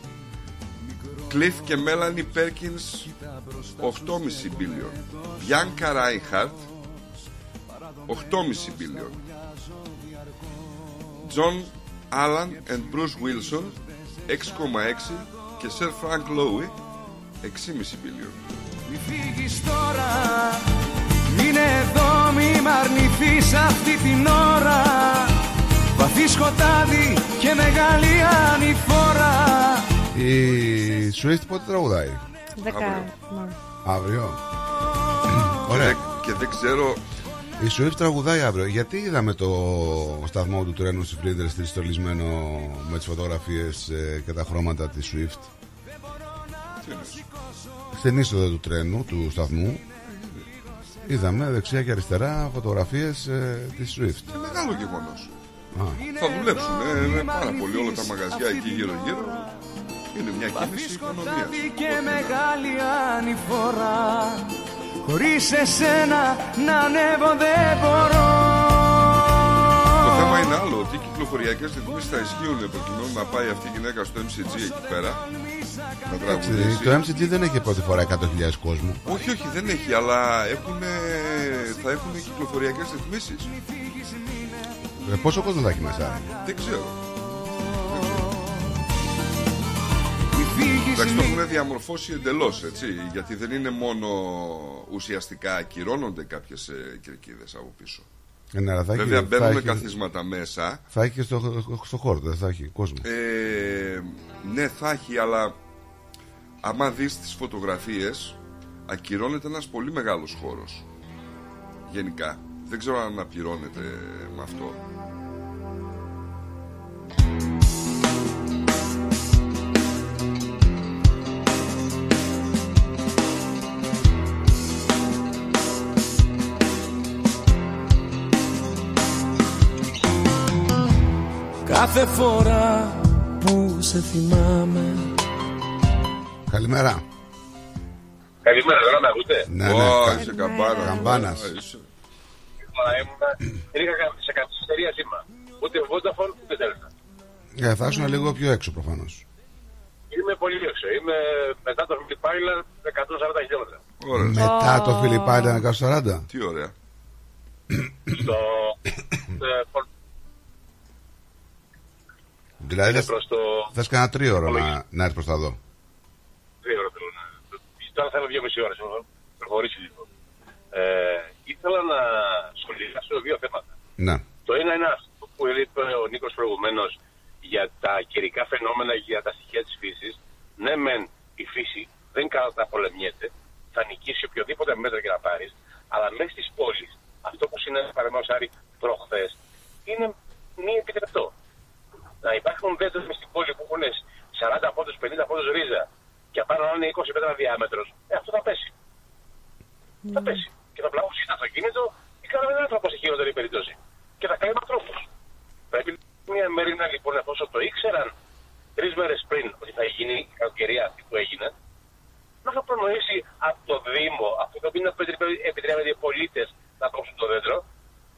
Cliff και Melanie Perkins 8,5 billion Bianca Reinhardt 8,5 billion John Allen and Bruce Wilson 6,6 και Sir Frank Lowe 6,5 billion Μη φύγεις τώρα Μείνε εδώ μη μ' αρνηθείς αυτή την ώρα Βαθύ σκοτάδι και μεγάλη ανηφόρα Η Swift πότε τραγουδάει; Δεκα... ναι. Αύριο. Ωραία. Και δεν ξέρω Η Swift τραγουδάει αύριο. Γιατί είδαμε το σταθμό του τρένου στη Flinders Street στολισμένο με τις φωτογραφίες ε, και τα χρώματα της Swift. Στην είσοδο του τρένου, του σταθμού, είδαμε δεξιά και αριστερά φωτογραφίες ε, της Swift. Είναι μεγάλο γεγονός Α, Θα δουλέψουν ε, είναι πάρα πολύ όλα τα μαγαζιά εκεί γύρω γύρω Είναι μια κίνηση οικονομίας σκοτάδι και μεγάλη ανηφόρα Χωρίς εσένα να ανέβω δεν μπορώ Το θέμα είναι άλλο ότι οι κυκλοφοριακές ρυθμίσεις θα ισχύουν προκειμένου να πάει αυτή η γυναίκα στο MCG εκεί πέρα να εντάξει, τραγουδήσει το MCG δεν έχει πρώτη φορά 100.000 κόσμο. Όχι, όχι, δεν έχει, αλλά έχουνε, θα έχουν κυκλοφοριακές ρυθμίσεις Ε, πόσο κόσμο θα έχει μέσα; Δεν ξέρω Εντάξει, το έχουν διαμορφώσει εντελώς, έτσι. Γιατί δεν είναι μόνο ουσιαστικά ακυρώνονται κάποιες κερκίδες από πίσω. Ε, ναι, αλλά θα έχει- Βέβαια, θα μπαίνουν έχει- καθίσματα μέσα. Θα έχει και στο, στο χώρο, δεν θα έχει κόσμο. Ε, ναι, θα έχει, αλλά άμα δεις τις φωτογραφίες ακυρώνεται ένας πολύ μεγάλος χώρος. Γενικά. Δεν ξέρω αν ακυρώνεται με αυτό. Κάθε φορά που σε θυμάμαι Καλημέρα. Καλημέρα, δεν με ακούτε; Ναι, Ω, ναι. είσαι καμπάνας. Καμπάνας. Α, είσαι. Τώρα ήμουν, δεν είχα κα- σε καθυστερία σήμα. Ούτε Vodafone, ούτε Delta. Ε, θα ήσουν λίγο πιο έξω προφανώς. Είμαι πολύ έξω. Είμαι μετά το Philip Island 140 χιλιόμετρα. Ωραία. Μετά το Φιλιππάιντα 140. Τι ωραία. Στο... <coughs> ε, πο- Δηλαδή είναι θες, προς το... θες κανένα τρίωρο να, να έρθεις προς τα δω. Δύο ώρα θέλω να... Τώρα θέλω δύο μισή ώρες. έχω προχωρήσει λίγο. Ε, ήθελα να σχολιάσω δύο θέματα. Ναι. Το ένα είναι αυτό που είπε ο Νίκος προηγουμένως για τα καιρικά φαινόμενα, για τα στοιχεία της φύσης. Ναι, μεν η φύση δεν καταπολεμιέται, θα νικήσει οποιοδήποτε μέτρο και να πάρεις, αλλά μέσα στις πόλεις, αυτό που συνέβη παραδείγματος χάρη προχθές, είναι μη επιτρεπτό. Να υπάρχουν δέντρα μες στην πόλη που έχουν 40 πόντους, 50 πόντους ρίζα και απάνω να είναι 20 μέτρα διάμετρος, ε, αυτό θα πέσει. Θα πέσει. Και θα πλαγώσει ένα αυτοκίνητο ή κανένα άνθρωπο σε χειρότερη περίπτωση. Και θα κάνει ανθρώπου. Πρέπει μια μερίνα λοιπόν, εφόσον το ήξεραν τρεις μέρες πριν ότι θα γίνει η κακοκαιρία αυτή που έγινε, να θα προνοήσει από το Δήμο, αυτό το οποίο να επιτρέπει- επιτρέπεται οι πολίτες να κόψουν το δέντρο,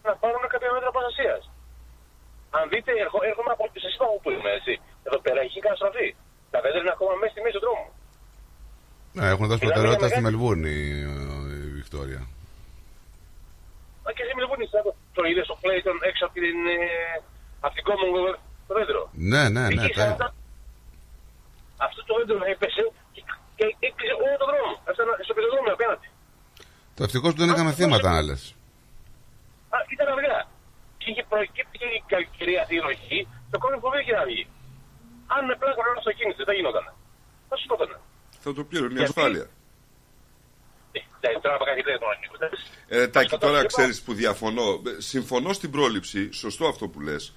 να πάρουν κάποια μέτρα προστασίας. Αν δείτε, έρχο- έρχομαι από τη Σεσπάγου που είμαι, έτσι. Εδώ πέρα έχει καταστραφεί. Τα δέντρα είναι ακόμα μέσα στη μέση του δρόμου. Ναι, έχουν δώσει Μιλάμε προτεραιότητα για στη μεγάλη- Μελβούρνη η, η Βικτόρια. Μα και εσύ με λοιπόν το, το είδες στο Clayton έξω από την, ε, από την Commonwealth το δέντρο. Ναι, ναι, ναι. Εκεί τα είδα. σαν- Αυτό το δέντρο έπεσε και, και έκλεισε όλο το δρόμο. Έφτανα στο πεζοδρόμιο απέναντι. Το ευτυχώς που δεν έκαμε θύματα άλλες. Α, ήταν αργά. Και είχε προκύψει και η κακοκαιρία αυτή η ροχή, το κόσμο φοβήθηκε και να βγει. Αν με πλάκο ένα αυτοκίνητο, δεν γινόταν. Θα σου σκότωνα. Θα το πλήρωνε η Γιατί; ασφάλεια. Ε, τώρα από κάτι δεν Νίκο. Ε, Τάκη, τώρα ξέρεις που διαφωνώ. Ε, Συμφωνώ στην πρόληψη, σωστό αυτό που λες.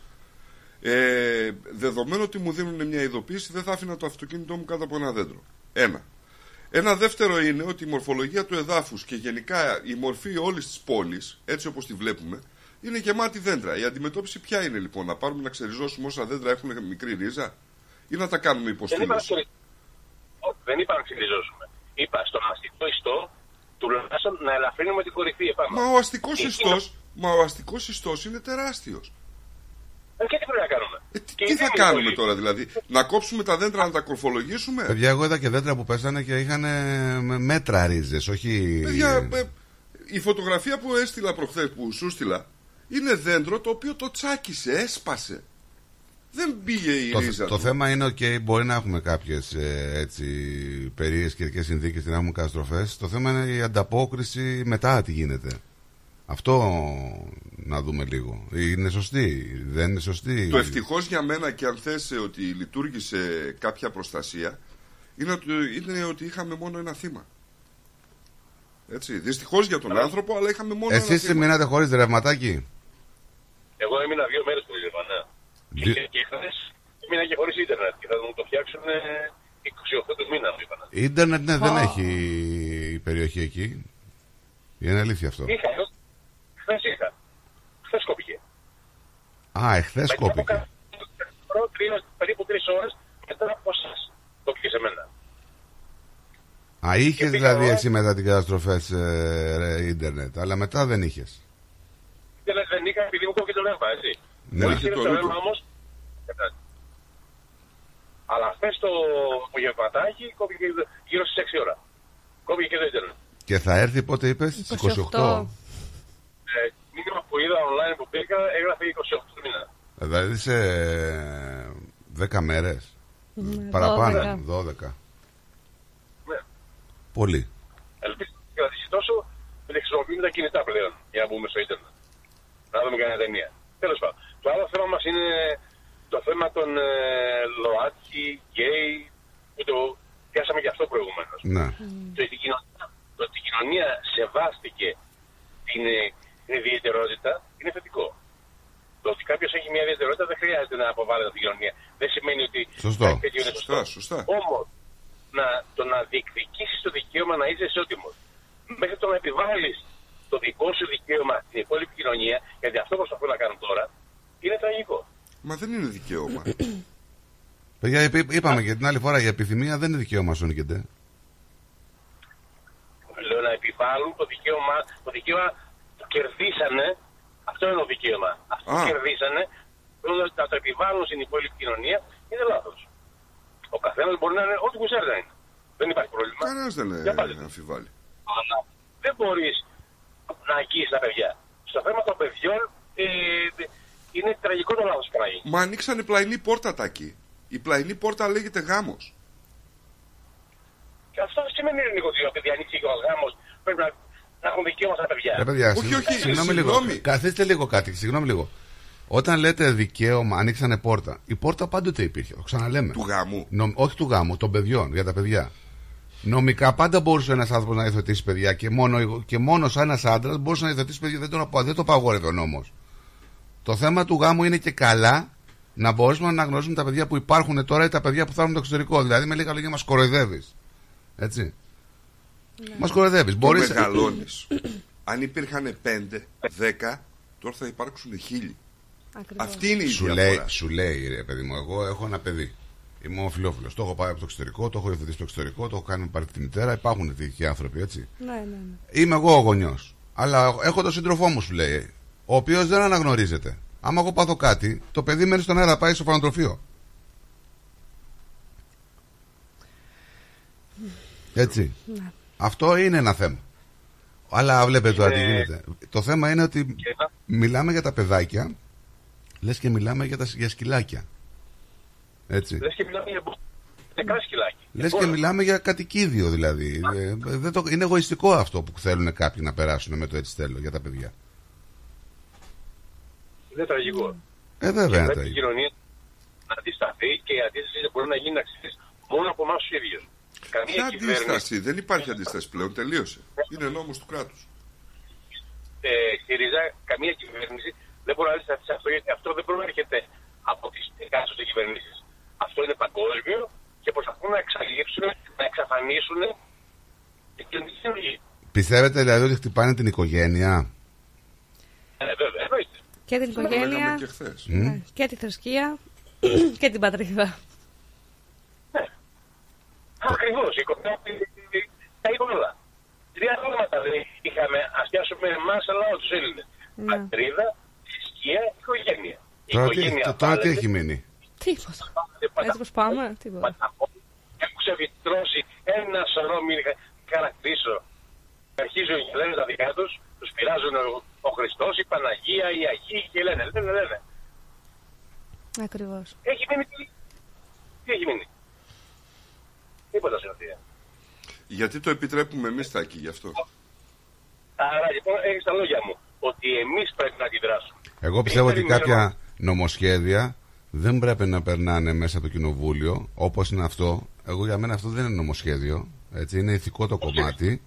Ε, δεδομένου ότι μου δίνουν μια ειδοποίηση, δεν θα άφηνα το αυτοκίνητό μου κάτω από ένα δέντρο. Ένα. Ένα δεύτερο είναι ότι η μορφολογία του εδάφους και γενικά η μορφή όλης της πόλης, έτσι όπως τη βλέπουμε, είναι γεμάτη δέντρα. Η αντιμετώπιση ποια είναι λοιπόν, να πάρουμε να ξεριζώσουμε όσα δέντρα έχουν μικρή ρίζα, ή να τα κάνουμε Δεν είπα, να υποστήλωση. ξερι- Όχι, δεν είπα να ξεριζώσουμε. Είπα στον αστικό ιστό τουλάχιστον να ελαφρύνουμε την κορυφή επάνω. Μα ο αστικός Και ιστός, μα ο αστικός ιστός είναι τεράστιος. Ε, Και τι πρέπει να κάνουμε; Και Τι οι θα δήμοι κάνουμε όλοι. τώρα δηλαδή, να κόψουμε τα δέντρα να τα κορφολογήσουμε; Παιδιά, εγώ είδα και δέντρα που πέσανε και είχαν μέτρα ρίζες, όχι. Παιδιά, ε, η φωτογραφία που έστειλα προχθές που σου στείλα είναι δέντρο το οποίο το τσάκισε, έσπασε. Δεν πήγε η Το, ρίζα το του. θέμα είναι ότι μπορεί να έχουμε κάποιες έτσι περίεργες καιρικές συνθήκες και να έχουμε καταστροφές. Το θέμα είναι η ανταπόκριση μετά τι γίνεται. Αυτό να δούμε λίγο. Είναι σωστή, δεν είναι σωστή; Το ευτυχώς για μένα και αν θες ότι λειτουργήσε κάποια προστασία είναι ότι, είναι ότι είχαμε μόνο ένα θύμα. Έτσι. Δυστυχώς για τον άνθρωπο, αλλά είχαμε μόνο ένα Εσείς θύμα. μείνατε χωρίς ρευματάκι. Εγώ έμεινα δύο μέρες που ήρθα, ναι. Δι- Και, και χθες έμεινα και χωρίς ίντερνετ και θα μου το φτιάξουν ε, 28 του μήνα, μου είπαν. Ίντερνετ ναι, δεν Α. έχει η περιοχή εκεί. Είναι αλήθεια αυτό. Είχα, χθες είχα. Χθες κόπηκε. Α, εχθές κόπηκε. Πρώτο, τρία- περίπου τρεις ώρες μετά από εσάς. Κόπηκε σε μένα. Α, είχες δηλαδή εσύ μετά την καταστροφέ ε, ρε, ίντερνετ, αλλά μετά δεν είχες. Δεν, δεν είχα επειδή μου κόπηκε το ρεύμα, έτσι. Ναι. Μόλις Όχι ήρθε το το ρούτο. ρεύμα όμως. Αλλά χθες το απογευματάκι κόπηκε γύρω στις 6 ώρα. Κόπηκε και το ίντερνετ. Και θα έρθει πότε είπες, στι 28. Ε, μήνυμα που είδα online που πήγα έγραφε 28 του μήνα. Δηλαδή σε 10 μέρες. Ναι, Παραπάνω, 12. Ναι. Πολύ. Ελπίζω να κρατήσει τόσο που δεν χρησιμοποιούμε τα κινητά πλέον για να μπούμε στο ίντερνετ. Να δούμε κανένα ταινία. Τέλος πάντων. Το άλλο θέμα μας είναι το θέμα των ε, ΛΟΑΤΚΙ, γκέι, που το πιάσαμε και αυτό προηγουμένως. Ναι. Το, ότι η κοινωνία, το ότι η κοινωνία σεβάστηκε την, ε, την ιδιαιτερότητα είναι θετικό. Το ότι κάποιος έχει μια ιδιαιτερότητα δεν χρειάζεται να αποβάλλεται από την κοινωνία. Δεν σημαίνει ότι Σωστό. κάτι τέτοιο είναι σωστό. σωστά. Όμως, να, το να διεκδικήσεις το δικαίωμα να είσαι ισότιμο, μέχρι το να επιβάλλεις το δικό σου δικαίωμα στην υπόλοιπη κοινωνία, γιατί αυτό προσπαθούν να κάνουν τώρα, είναι τραγικό. Μα δεν είναι δικαίωμα. <coughs> Παιδιά, είπ- είπαμε και την άλλη φορά, η επιθυμία δεν είναι δικαίωμα σου νικητέ. Λέω να επιβάλλουν το δικαίωμα, το δικαίωμα που κερδίσανε, αυτό είναι το δικαίωμα. Αυτό που Α. κερδίσανε, το να το επιβάλλουν στην υπόλοιπη κοινωνία είναι λάθος. Ο καθένας μπορεί να είναι ό,τι που ξέρει να είναι. Δεν υπάρχει πρόβλημα. Κανένας δεν Για πάλι. ε, αμφιβάλλει. Αλλά δεν μπορείς να αγγίσει τα παιδιά. Στο θέμα των παιδιών ε, είναι τραγικό το λάθος που να γίνει. Μα ανοίξανε πλαϊνή πόρτα τάκι. Η πλαϊνή πόρτα λέγεται γάμος. Και αυτό δεν σημαίνει Νίκο, ότι επειδή ανοίξει και ο γάμος πρέπει να, να έχουν δικαίωμα στα παιδιά. Ρε παιδιά, συγγνώμη, συγγνώμη λίγο. Καθίστε λίγο κάτι, συγγνώμη λίγο. Όταν λέτε δικαίωμα, ανοίξανε πόρτα. Η πόρτα πάντοτε υπήρχε, το ξαναλέμε. Του γάμου. όχι του γάμου, των παιδιών, για τα παιδιά. Νομικά πάντα μπορούσε ένας άνθρωπος να υιοθετήσει παιδιά και μόνο, και μόνος σαν ένας άντρας μπορούσε να υιοθετήσει παιδιά. Δεν το, απο- δεν το παγόρευε ο νόμος. Το θέμα του γάμου είναι και καλά να μπορέσουμε να αναγνωρίσουμε τα παιδιά που υπάρχουν τώρα ή τα παιδιά που θα έρθουν το εξωτερικό. Δηλαδή, με λίγα λόγια, μας κοροϊδεύεις. Έτσι. Μας κοροϊδεύεις. Το Μπορεί. μεγαλώνεις. Αν υπήρχαν 5, 10, τώρα θα υπάρξουν χίλιοι. Αυτή είναι η σου διαφορά. λέει, σου λέει, ρε παιδί μου, εγώ έχω ένα παιδί. Είμαι ομοφυλόφιλο. Το έχω πάει από το εξωτερικό, το έχω υιοθετήσει στο εξωτερικό, το έχω κάνει με πάρει τη μητέρα. Υπάρχουν τέτοιοι άνθρωποι, έτσι. Ναι, ναι, ναι. Είμαι εγώ ο γονιός. Αλλά έχω τον σύντροφό μου, σου λέει, ο οποίος δεν αναγνωρίζεται. Άμα εγώ πάθω κάτι, το παιδί μένει στον αέρα, πάει στο φανατροφείο. Έτσι. Ναι. Αυτό είναι ένα θέμα. Αλλά βλέπετε τώρα τι Είναι- γίνεται. Το θέμα είναι ότι Και να- μιλάμε για τα παιδάκια, λες και μιλάμε για, τα, για σκυλάκια. Έτσι. Λες και μιλάμε για νεκρά σκυλάκι. Λες και μιλάμε για κατοικίδιο δηλαδή. Ε, δεν το, είναι εγωιστικό αυτό που θέλουν κάποιοι να περάσουν με το έτσι θέλω για τα παιδιά. Είναι τραγικό. Ε, βέβαια Και είναι πρέπει η τραγικό. κοινωνία να αντισταθεί και η αντίσταση δεν μπορεί να γίνει να ξέρεις μόνο από εμάς τους ίδιους. Καμία Ποια κυβέρνηση αντίσταση, δεν υπάρχει αντίσταση πλέον, τελείωσε. Είναι νόμος του κράτους. ε, ΣΥΡΙΖΑ, καμία κυβέρνηση δεν μπορεί να αντισταθεί σε αυτό γιατί αυτό δεν προέρχεται από τις εκάστοτε κυβερνήσεις. Αυτό είναι παγκόσμιο και προσπαθούν να εξαλείψουν, να εξαφανίσουν την κοινωνική συλλογή. Πιστεύετε δηλαδή ότι χτυπάνε την οικογένεια; Ε, βέβαια, εννοείται. Και την οικογένεια και χθες. Μμ. και τη θρησκεία <coughs> και την πατρίδα. Ακριβώς. Η οικονομία τα είπε όλα. Τρία πράγματα δεν είχαμε, ας πιάσουμε εμάς, αλλά όλους τους Έλληνες. Πατρίδα, θρησκεία, οικογένεια. Η Τώρα τι, οικογένεια τώρα τι πάλι έχει μείνει; Τίποτα. Έτσι πως πάμε, τίποτα. έχουν ξεφυτρώσει ένα σωρό μην χαρακτήσω. Αρχίζουν και λένε τα δικά τους, τους πειράζουν ο- ο Χριστός, η Παναγία, οι Αγίοι και λένε, λένε, λένε. Ακριβώς. Έχει μείνει τι. Τι έχει μείνει; Τίποτα σε αυτή. Γιατί το επιτρέπουμε εμείς Τάκη γι' αυτό; Άρα λοιπόν έχεις τα λόγια μου. Ότι εμείς πρέπει να αντιδράσουμε. Εγώ πιστεύω ότι περιμένω- κάποια νομοσχέδια δεν πρέπει να περνάνε μέσα από το κοινοβούλιο, όπως είναι αυτό. Εγώ για μένα αυτό δεν είναι νομοσχέδιο, έτσι, είναι ηθικό το κομμάτι.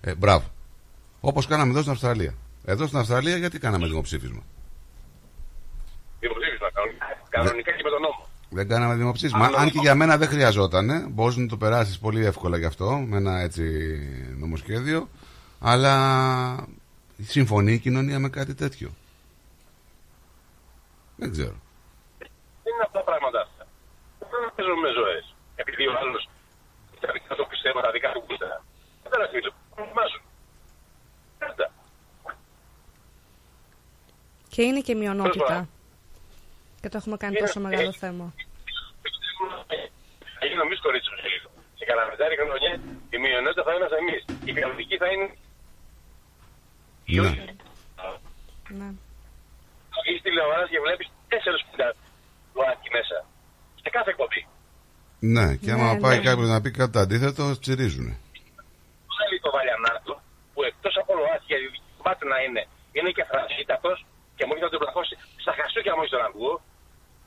Ε, μπράβο. Όπως κάναμε εδώ στην Αυστραλία. Εδώ στην Αυστραλία γιατί κάναμε δημοψήφισμα; Δημοψήφισμα κανονικά, κανονικά και με τον νόμο. Δεν κάναμε δημοψήφισμα. Αν και για μένα δεν χρειαζόταν. Μπορείς να το περάσεις πολύ εύκολα γι' αυτό με ένα έτσι νομοσχέδιο. Αλλά συμφωνεί η κοινωνία με κάτι τέτοιο; Δεν ξέρω. Δεν είναι αυτά τα πράγματα αυτά. Δεν πρέπει να παίζουμε με ζωέ. Επειδή ο άλλο τα δικά του πιστεύω, τα δικά του κούτα. Δεν θα ρυθμίσω. Προφημάζουν. Κάντα. Και είναι και μειονότητα. Και το έχουμε κάνει τόσο μεγάλο θέμα. Θα γίνω εμεί κορίτσι σε λίγο. Σε καλαμετάρι χρονιά η μειονότητα θα είμαστε εμεί. Η κανονική θα είναι. Ναι. Ναι. Βγει τηλεοράση και βλέπει τέσσερι πεντά λουάκι μέσα. Σε κάθε εκπομπή. Ναι, και άμα Ναι, πάει ναι. κάποιος να πει κάτι το αντίθετο, τσιρίζουνε. Θέλει το Βαλιανάτο που εκτός από ΛΟΑΤΚΙ γιατί μάται να είναι, είναι και φρασίτατο και μου έρχεται να τον πλακώσει στα χασούκια μου τον ακούω.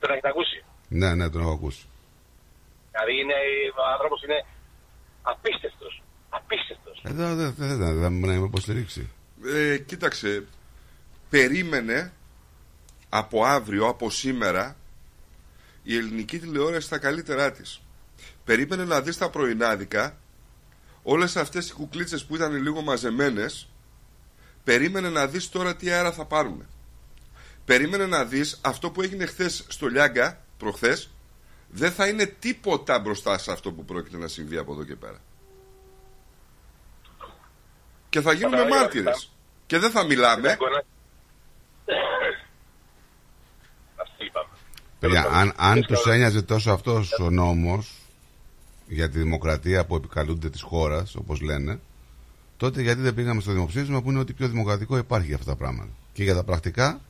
Τον έχετε ακούσει; Ναι, ναι, τον έχω ακούσει. Δηλαδή είναι, ο άνθρωπος είναι απίστευτος. Απίστευτος. Εδώ δεν δεν δεν δεν να με υποστηρίξει. Ε, κοίταξε, περίμενε από αύριο, από σήμερα, η ελληνική τηλεόραση στα καλύτερά της. Περίμενε να δεις τα πρωινάδικα, όλες αυτές οι κουκλίτσες που ήταν λίγο μαζεμένες, περίμενε να δεις τώρα τι αέρα θα πάρουν. Περίμενε να δεις αυτό που έγινε χθες στο Λιάγκα, προχθές, δεν θα είναι τίποτα μπροστά σε αυτό που πρόκειται να συμβεί από εδώ και πέρα. Και θα γίνουμε Καταλαβαίνω, μάρτυρες. Και δεν θα μιλάμε. Αυτό είπαμε. Παιδιά, αν, αν τους ένοιαζε τόσο αυτός ο νόμος για τη δημοκρατία που επικαλούνται της χώρας, όπως λένε, τότε γιατί δεν πήγαμε στο δημοψήφισμα που είναι ότι πιο δημοκρατικό υπάρχει για αυτά τα πράγματα. Και για τα πρακτικά,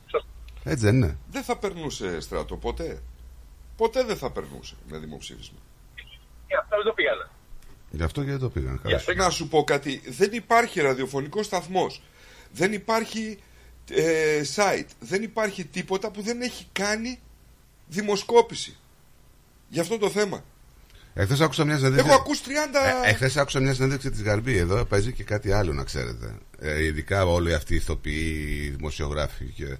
έτσι δεν είναι. Δεν θα περνούσε στρατό ποτέ. Ποτέ δεν θα περνούσε με δημοψήφισμα. Και αυτό δεν το πήγανε. Γι' αυτό και δεν το πήγαν. Καλά. Να σου πω κάτι. Δεν υπάρχει ραδιοφωνικός σταθμός. Δεν υπάρχει ε, site. Δεν υπάρχει τίποτα που δεν έχει κάνει δημοσκόπηση για αυτό το θέμα. Εχθές άκουσα μια συνέντευξη. Έχω ακούσει 30. Ε, Εχθές άκουσα μια συνέντευξη της Γαρμπή. Εδώ παίζει και κάτι άλλο, να ξέρετε. Ε, ειδικά όλοι αυτοί οι ηθοποιοί, οι δημοσιογράφοι. Και...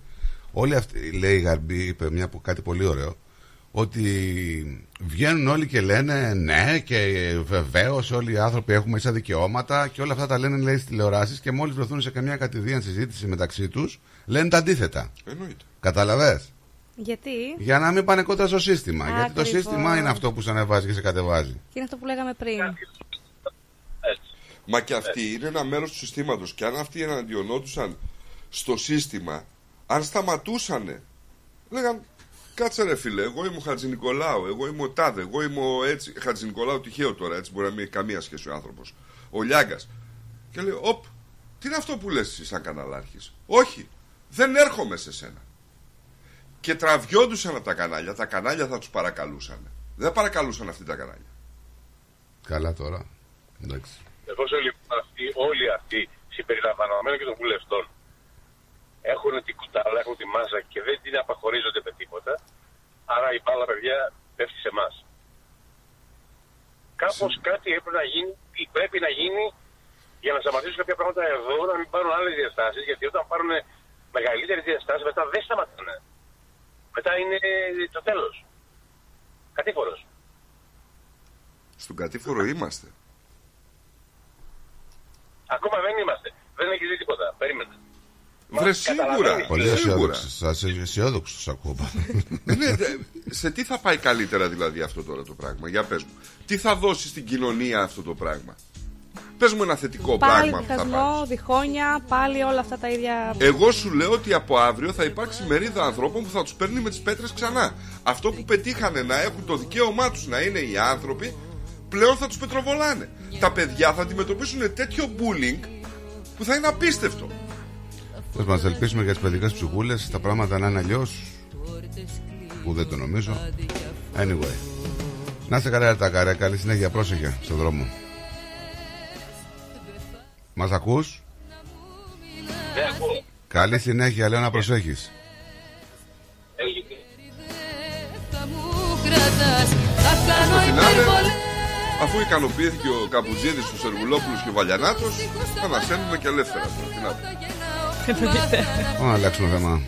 Όλοι αυτοί, λέει η Γαρμπή, είπε μια, κάτι πολύ ωραίο. Ότι βγαίνουν όλοι και λένε ναι, και βεβαίως όλοι οι άνθρωποι έχουμε ίσα δικαιώματα και όλα αυτά τα λένε λέει στις τηλεοράσεις και μόλις βρεθούν σε καμιά κατηδίαν συζήτηση μεταξύ τους, λένε τα αντίθετα. Εννοείται. Καταλαβες; Γιατί; Για να μην πάνε κόντρα στο σύστημα. Γιατί το Ακριβώς. σύστημα είναι αυτό που σε ανεβάζει και σε κατεβάζει. Και είναι αυτό που λέγαμε πριν. Μα και αυτοί είναι ένα μέρος του συστήματος. Και αν αυτοί εναντιονόντουσαν στο σύστημα, αν σταματούσαν, λέγαν Κάτσε ρε φίλε, εγώ είμαι ο Χατζη Νικολάου, εγώ είμαι ο Τάδε, εγώ είμαι ο έτσι. Χατζη Νικολάου τυχαίο τώρα, έτσι μπορεί να μην έχει καμία σχέση ο άνθρωπος. Ο Λιάγκας. Και λέει, Οπ, τι είναι αυτό που λες εσύ σαν καναλάρχης; Όχι, δεν έρχομαι σε σένα. Και τραβιόντουσαν από τα κανάλια, τα κανάλια θα τους παρακαλούσαν. Δεν παρακαλούσαν αυτοί τα κανάλια. Καλά τώρα. Εντάξει. Εφόσον λοιπόν αυτοί, όλοι αυτοί συμπεριλαμβανομένοι και των βουλευτών έχουν την κουτάλα, έχουν τη μάζα και δεν την απαχωρίζονται με τίποτα, άρα η μπάλα παιδιά πέφτει σε εμάς. Κάπως κάτι έπρεπε να γίνει, ή πρέπει να γίνει για να σταματήσουν κάποια πράγματα εδώ, να μην πάρουν άλλες διαστάσεις. Γιατί όταν πάρουν μεγαλύτερες διαστάσεις, μετά δεν σταματάνε. Μετά είναι το τέλος. Κατήφορος. Στον κατήφορο είμαστε. Ακόμα δεν είμαστε. Δεν έχει δει τίποτα. Περίμενε. Βρε σίγουρα. Καταλαβαίνεις. Πολύ Σίγουρα. αισιόδοξος. Σας αισιόδοξος σας ακούω. Ναι, δε- σε τι θα πάει καλύτερα δηλαδή αυτό τώρα το πράγμα, για πες μου. Τι θα δώσει στην κοινωνία αυτό το πράγμα; Πες μου ένα θετικό Πάλι πράγμα που θα πάρεις. διχασμό, διχόνοια, πάλι όλα αυτά τα ίδια. Εγώ σου λέω ότι από αύριο θα υπάρξει μερίδα ανθρώπων που θα τους παίρνει με τις πέτρες ξανά. Αυτό που πετύχανε να έχουν το δικαίωμά τους να είναι οι άνθρωποι, πλέον θα τους πετροβολάνε. Τα παιδιά θα αντιμετωπίσουν τέτοιο bullying που θα είναι απίστευτο. Πώς μας ελπίσουμε για τις παιδικές ψυχούλες τα πράγματα να είναι αλλιώς που δεν το νομίζω. Anyway. Να είστε καλά, τα καρέ. Καλή συνέχεια. Πρόσεχε στον δρόμο. Μας ακούς; Δεν ακούω. Καλή συνέχεια, λέω να προσέχεις. Στο φινάλε, αφού ικανοποιήθηκε ο Καπουτζίδης, ο Σεργουλόπουλος και ο Βαλιανάτος, θα ανασένουμε και ελεύθερα. τώρα. Τι να πω. Πάμε να αλλάξουμε θέμα.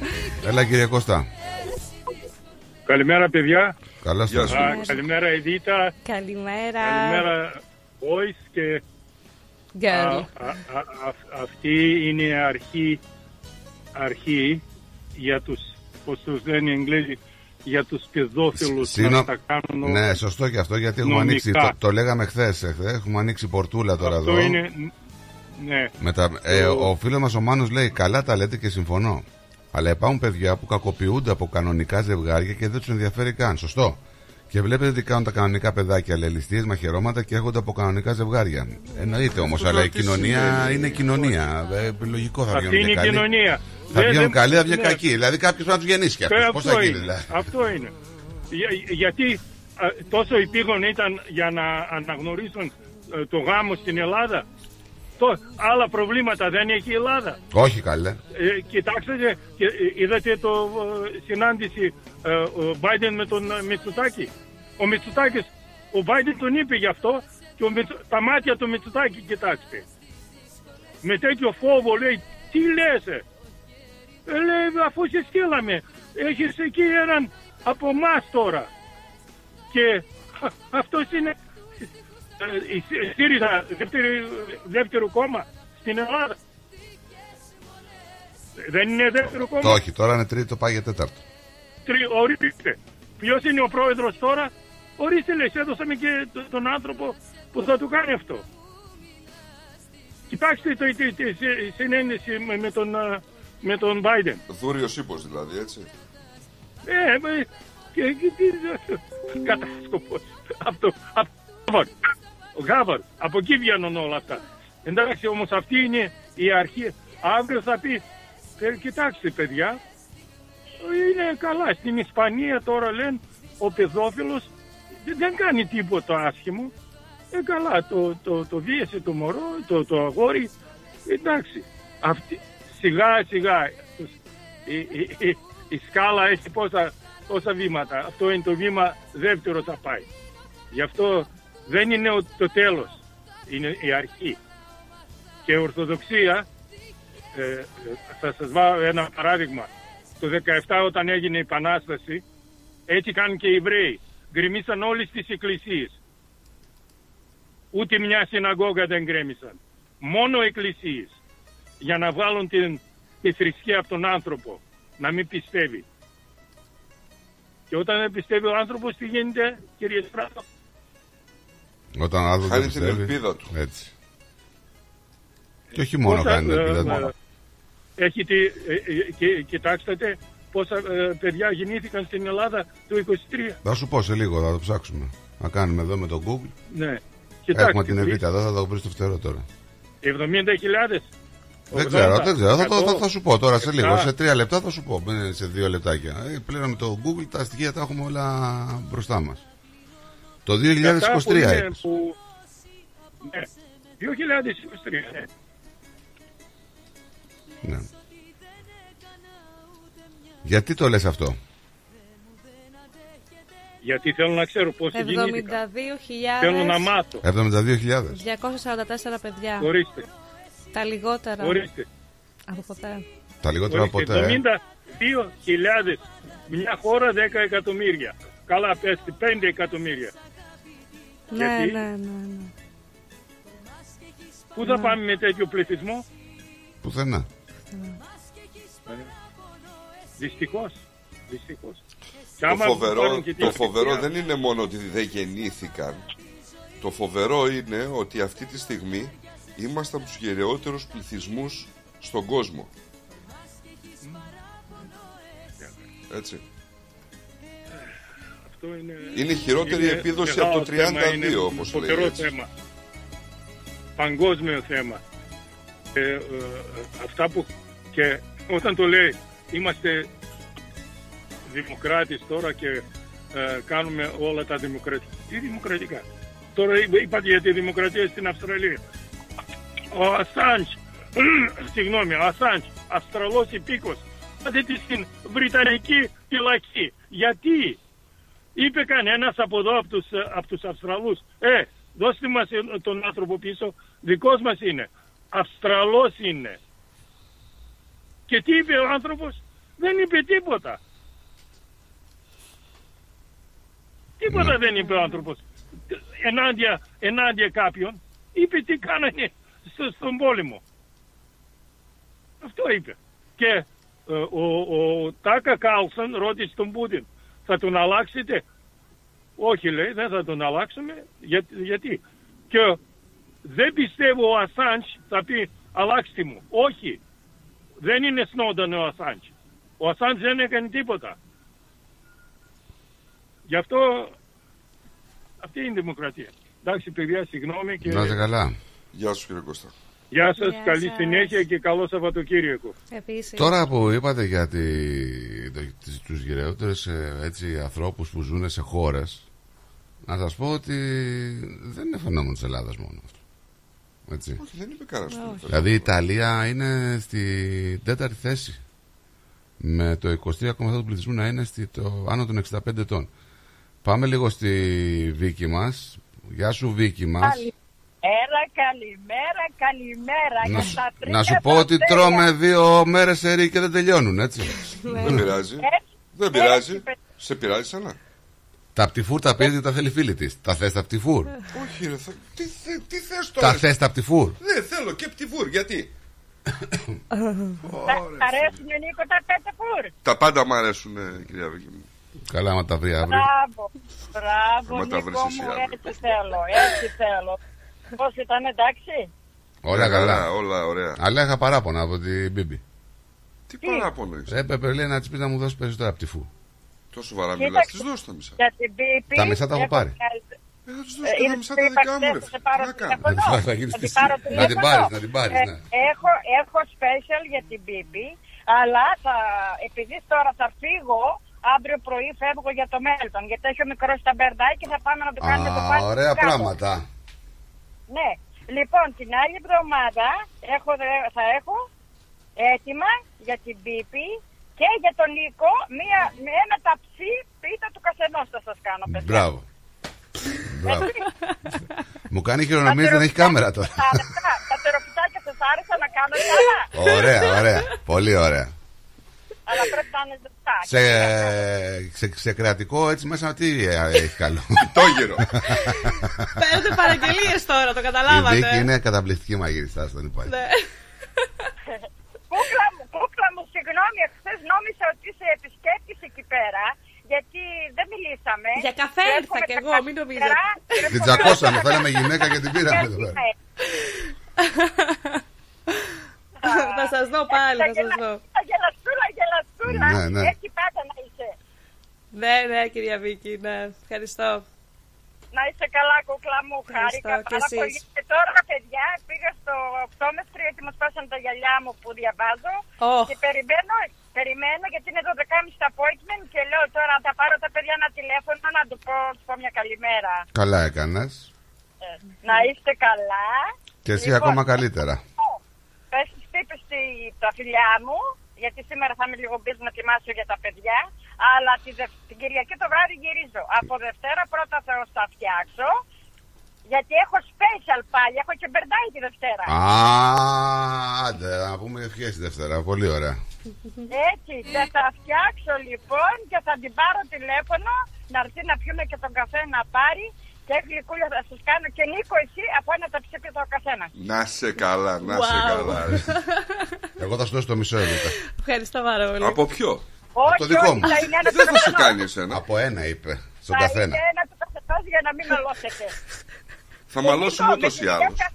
Έλα κύριε Κώστα. Καλημέρα, παιδιά. Καλώς Γεια τα. σου. Α, καλημέρα, Εδίτα. Καλημέρα. Καλημέρα, Voice. Και Girl. α, α, α, α- αυτή είναι αρχή, αρχή για τους, πώς τους λένε οι Εγγλέζοι, για τους παιδόφιλους να Συγγνώμη. τα κάνουν. Ναι, σωστό και αυτό γιατί έχουμε νομικά. ανοίξει. Το, το λέγαμε χθες. Έχουμε ανοίξει πορτούλα τώρα Αυτό εδώ. είναι, ναι. Με τα, ε, ο φίλος μας ο Μάνος λέει: Καλά τα λέτε και συμφωνώ. Αλλά υπάρχουν παιδιά που κακοποιούνται από κανονικά ζευγάρια και δεν τους ενδιαφέρει καν. Σωστό. Και βλέπετε τι κάνουν τα κανονικά παιδάκια. Λελιστίε, μαχαιρώματα και έρχονται από κανονικά ζευγάρια. Εννοείται όμως, Αυτό αλλά η τις κοινωνία σημαίνει. είναι κοινωνία. Ε, λογικό θα Αυτή βγαίνουν είναι και η καλοί. κοινωνία. Θα Δεν- βγαίνουν δεν- καλοί, θα βγει ναι. κακοί. Δηλαδή κάποιος πρέπει να τους γεννήσει κι Ε, αυτού. Πώ θα αυτό γίνει, είναι. δηλαδή; Αυτό είναι. Για- γιατί α, τόσο επίγον ήταν για να αναγνωρίσουν ε, το γάμο στην Ελλάδα. Το, άλλα προβλήματα δεν έχει η Ελλάδα. Όχι καλέ. Ε, κοιτάξτε, και, ε, είδατε το ε, συνάντηση ε, ο Biden με τον ε, Μητσουτάκη. Ο Μητσουτάκης, ο Biden τον είπε γι' αυτό και ο Μητσο- τα μάτια του Μητσουτάκη κοιτάξτε. Με τέτοιο φόβο λέει, τι λες ε; Ε, λέει, αφού σε στείλαμε, έχεις εκεί έναν από εμάς τώρα. Και α, <laughs> αυτός είναι ε, η Σύ- ΣΥΡΙΖΑ, δεύτερη- δεύτερο κόμμα στην Ελλάδα. Δεν είναι δεύτερο κόμμα. Το όχι, τώρα είναι τρίτο, πάει για τέταρτο. Τρι- Ορίστε. Ποιο είναι ο πρόεδρο τώρα. Ορίστε λες, έδωσαμε και το- τον άνθρωπο που θα του κάνει αυτό. Κοιτάξτε το, τη, τη, συ- συνένεση με, με τον, α, με τον Biden. Δούριο ύπο δηλαδή, έτσι. Ε, με, και, και τι κατάσκοπος. Αυτό, αυτό, ο Γάβαρ, από εκεί βγαίνουν όλα αυτά. Εντάξει, όμως αυτή είναι η αρχή. Αύριο θα πει, «Ε, κοιτάξτε παιδιά, είναι καλά. Στην Ισπανία τώρα λένε ο παιδόφιλος δεν- δεν κάνει τίποτα άσχημο. Ε, καλά, το, το, το βίασε το μωρό, το, το αγόρι. Εντάξει, αυτή, σιγά σιγά η, η, η, η σκάλα έχει πόσα, πόσα βήματα. Αυτό είναι το βήμα δεύτερο θα πάει. Γι' αυτό δεν είναι ο- το τέλος, είναι η αρχή. Και η Ορθοδοξία, ε, ε, θα σας βάλω ένα παράδειγμα. Το 17 όταν έγινε η Επανάσταση, έτσι κάνουν και οι Εβραίοι. Γκρεμίσαν όλες τις εκκλησίες. Ούτε μια συναγώγα δεν γκρέμισαν. Μόνο εκκλησίες. Για να βάλουν την, τη θρησκεία από τον άνθρωπο. Να μην πιστεύει. Και όταν δεν πιστεύει ο άνθρωπος, τι γίνεται, κύριε Στράτο; Όταν άλλο δεν Χάνει την πιστεύει. ελπίδα του. Έτσι. Και όχι μόνο Πόσα, κάνει την ε, ελπίδα ε, του. Έχετε, ε, ε, και, κοιτάξτε πόσα ε, παιδιά γεννήθηκαν στην Ελλάδα το 23. Θα σου πω σε λίγο, θα το ψάξουμε. Να κάνουμε εδώ με το Google. Ναι. Έχουμε την Εβίτα εδώ, θα το βρεις στο φτερό τώρα. 70.000. Δεν ξέρω, δεν ξέρω. Θα, το- 100, θα, θα σου πω τώρα σε λίγο. 7. Σε τρία λεπτά θα σου πω. Δεν είναι σε δύο λεπτάκια. Ε, πλέον με το Google τα στοιχεία τα έχουμε όλα μπροστά μας. Το 2023 Αυτά που είναι είπες. που- Ναι. 2023. ναι. Ναι. Γιατί το λες αυτό; Γιατί θέλω να ξέρω πόσοι 72.000. γεννήθηκαν. Θέλω να μάθω. 72.000. 244 παιδιά. Ορίστε. Τα λιγότερα. Ορίστε. Από ποτέ. Τα λιγότερα από Ορίστε, ποτέ. ε. 72.000. Μια χώρα 10 εκατομμύρια. Καλά πέστε 5 εκατομμύρια. Ναι, Γιατί; ναι, ναι, ναι. Πού θα πάμε με τέτοιο πληθυσμό; Πουθενά. Δυστυχώς. Δυστυχώς. Και Το άμα φοβερό, πάρουν και το την φοβερό ευτυχία- δεν είναι μόνο ότι δεν γεννήθηκαν. Το φοβερό είναι ότι αυτή τη στιγμή ήμασταν τους γεραιότερους πληθυσμούς στον κόσμο. Έτσι. Αυτό είναι, Είναι η χειρότερη επίδοση από το μεγάλο θέμα, 32, είναι όπως λέει, φοβερό έτσι. θέμα. Παγκόσμιο θέμα. Ε, ε, ε, αυτά που και όταν το λέει είμαστε δημοκράτες τώρα και ε, κάνουμε όλα τα δημοκρατικά. Τι δημοκρατικά; Τώρα είπα- είπατε για τη δημοκρατία στην Αυστραλία. Ο Ασάντς, <clears throat> συγγνώμη, ο Ασάντς, Αυστραλός υπήκος, πατήτε στην Βρυτανική φυλακή. Γιατί; Είπε κανένας από εδώ, από τους, ε, από τους Αυστραλούς, ε, δώστε μας ε, τον άνθρωπο πίσω, δικός μας είναι. Αυστραλός είναι. Και τι είπε ο άνθρωπος, δεν είπε τίποτα. Τίποτα δεν είπε ο άνθρωπος. Ενάντια, ενάντια κάποιον, είπε τι κάνανε στο, στον πόλεμο. Αυτό είπε. Και ε, ο, ο Τάκα Κάλσον ρώτησε τον Πούτιν, θα τον αλλάξετε; Όχι λέει, δεν θα τον αλλάξουμε. Για, γιατί; Και δεν πιστεύω ο Ασάντς θα πει αλλάξτε μου. Όχι. Δεν είναι Σνόντον ο Ασάντς. Ο Ασάντς δεν έκανε τίποτα. Γι' αυτό αυτή είναι η δημοκρατία. Εντάξει παιδιά, συγγνώμη και... Να είστε καλά. Γεια σου κύριε Κώστα. Γεια σας, Γεια καλή σας. συνέχεια και καλό Σαββατοκύριακο. Επίσης. Τώρα που είπατε για τη, το, τις- τους γυραιότερους ε, έτσι, ανθρώπους που ζουν σε χώρες να σας πω ότι δεν είναι φαινόμενο της Ελλάδας μόνο αυτό. Έτσι. Όχι, δεν είπε κανένας. στο Δηλαδή η Ιταλία είναι στη τέταρτη θέση με το 23,7 του πληθυσμού να είναι στη, το, άνω των 65 ετών. Πάμε λίγο στη Βίκη μας. Γεια σου Βίκη μας. Καλημέρα, καλημέρα, καλημέρα. Να, για σου- τα τρία να σου πω ότι αστέρια. τρώμε δύο μέρες σε ρί και δεν τελειώνουν, έτσι. Δεν πειράζει. Έτσι, Δεν πειράζει. Σε πειράζει σαν Τα πτυφούρ τα πήρε τα θέλει φίλη της. Τα θες τα πτυφούρ. Όχι ρε, θα... τι, θε, τι θες τώρα. Τα θες τα πτυφούρ. Δεν θέλω και πτυφούρ. Γιατί; Θα σ' αρέσουν Νίκο τα πέτεφουρ. Τα πάντα μου αρέσουν ε, κυρία Βίκη μου. Καλά, άμα τα βρει αύριο. Μπράβο, μπράβο Άμα τα Νίκο βρεις εσύ μου, αύριο, έτσι θέλω, έτσι θέλω. Πώς ήταν εντάξει; Ωραία, καλά. Όλα ωραία. Αλλά είχα παράπονα από την Μπίμπη. Τι παράπονο έχεις. Έπρεπε λέει να της πεις να μου δώσεις περισσότερα πτυφού. Τόσο σοβαρά Κοίταξε. μιλάς. Τις δώσω τα μισά. Για την πίπη. Τα μισά τα έχω πάρει. Ε, θα τους Ε, δώσω και τα είναι μισά στο τα δικά μου είπα ρε. χθες, φίλε. θα πάρω Τι να κάνω. τηλέφωνο. Θα γίνεις Θα την στη- πάρω να την τηλέφωνο. πάρεις, να την πάρεις, Ε, ναι. Έχω, έχω special για την Μπίμπη, αλλά θα, επειδή τώρα θα φύγω, αύριο πρωί φεύγω για το Μέλτον, γιατί έχει ο μικρός τα μπερδάκι και θα πάμε να το κάνουμε το Α, πάρτι ωραία κάτω. πράγματα. Ναι. Λοιπόν, την άλλη εβδομάδα έχω, θα έχω έτοιμα για την Μπίπη και για τον Νίκο μία, με ένα ταψί πίτα του καθενός θα σας κάνω, παιδιά. Μπράβο. Μπράβο. Μου κάνει χειρονομίες, δεν έχει κάμερα τώρα. Σ' άρεσα, τα τεροπιτάκια σας άρεσα να κάνω κι άλλα. Ωραία, ωραία. Πολύ ωραία. Αλλά πρέπει να είναι ζεστά. Σε, σε, σε κρεατικό έτσι μέσα τι ε, έχει καλό. <laughs> Τόγερο. Παίρνετε παραγγελίες τώρα, το Η καταλάβατε. Βίκη είναι καταπληκτική μαγειριστάς, δεν υπάρχει. Ναι. Κούκλα μου, κούκλα μου, συγγνώμη, εχθές νόμιζα ότι είσαι επισκέπτης εκεί πέρα, γιατί δεν μιλήσαμε. Για καφέ Και ήρθα έρχομαι κι τα εγώ, μην νομίζετε. καλύτερα. Την τσακώσαμε, θέλαμε γυναίκα και την πήραμε εδώ πέρα. <laughs> <laughs> Θα σας δω πάλι, θα σας δω. Γελαστούλα, γελαστούλα. Ναι, ναι. Έτσι πάντα να είσαι. Ναι, ναι, κυρία Βίκη, ναι. Ευχαριστώ. Να είσαι καλά, κούκλα μου. Ευχαριστώ Χάρηκα και πάρα εσείς. πολύ. Και τώρα, παιδιά, πήγα στο οπτόμετρο γιατί μου σπάσαν τα γυαλιά μου που διαβάζω. Ωχ. Και περιμένω, περιμένω γιατί είναι 12.30 το appointment και λέω τώρα θα πάρω τα παιδιά ένα τηλέφωνο να του πω, τους πω μια καλημέρα. Καλά έκανες. Ε, να είστε καλά. Και εσύ Λοιπόν, ακόμα καλύτερα. Πες τις τύπες στη- τα φιλιά μου, γιατί σήμερα θα είμαι λίγο busy να ετοιμάσω για τα παιδιά, αλλά τη Δευ- την Κυριακή το βράδυ γυρίζω. Από Δευτέρα πρώτα θα τα φτιάξω, γιατί έχω special πάλι, έχω και μπερντάει τη Δευτέρα. Α, άντε, να πούμε ευχές τη Δευτέρα. Πολύ ωραία. Έτσι, και θα φτιάξω λοιπόν και θα την πάρω τηλέφωνο να έρθει να πιούμε και τον καφέ να πάρει και γλυκούλια θα σας κάνω και Νίκο εσύ από ένα ταψίπι το καθένας. Να σε καλά, να σε Wow. καλά. ρε. <laughs> Εγώ θα σου δώσω το μισό ευρώ. Ευχαριστώ πάρα πολύ. Από ποιο; Όχι, το δικό όχι, μου. θα είναι ένα Δεν θα του σε καθενός. κάνει εσένα. Από ένα είπε. Στον Θα καθένα. είναι ένα του καθενός για να μην μαλώσετε. Θα μαλώσουμε Με ούτως τη ή άλλως. γυναίκα,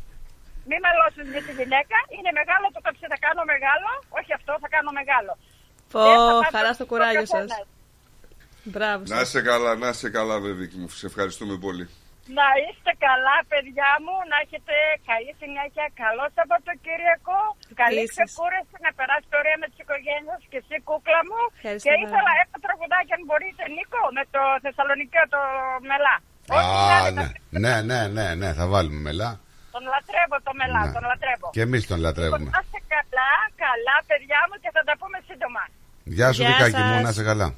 Μην μαλώσουν με τη γυναίκα. Είναι μεγάλο το καψί, θα κάνω μεγάλο. Όχι αυτό, θα κάνω μεγάλο. Πω, Δεν θα πάτε χαρά στο στο κουράγιο σας. Καθένα. Μπράβο Να σας. είσαι καλά, να είσαι καλά, Βεβίκη μου. Σε ευχαριστούμε πολύ. Να είστε καλά, παιδιά μου, να έχετε καλή συνέχεια, καλό Σαββατοκύριακο, καλή Επίσης. ξεκούραση, να περάσετε ωραία με τις οικογένειες και εσύ κούκλα μου. Ευχαριστώ και πάρα ήθελα ένα τραγουδάκι αν μπορείτε, Νίκο, με το Θεσσαλονικαίο το Μελά. Α, ναι. ναι, ναι, ναι, ναι, θα βάλουμε μελά. Τον λατρεύω το Μελά, Ναι. τον λατρεύω. Και εμείς τον λατρεύουμε. Να είστε καλά, καλά παιδιά μου και θα τα πούμε σύντομα. Γεια σου, Γεια Δικάκη μου, σας. να είσαι καλά.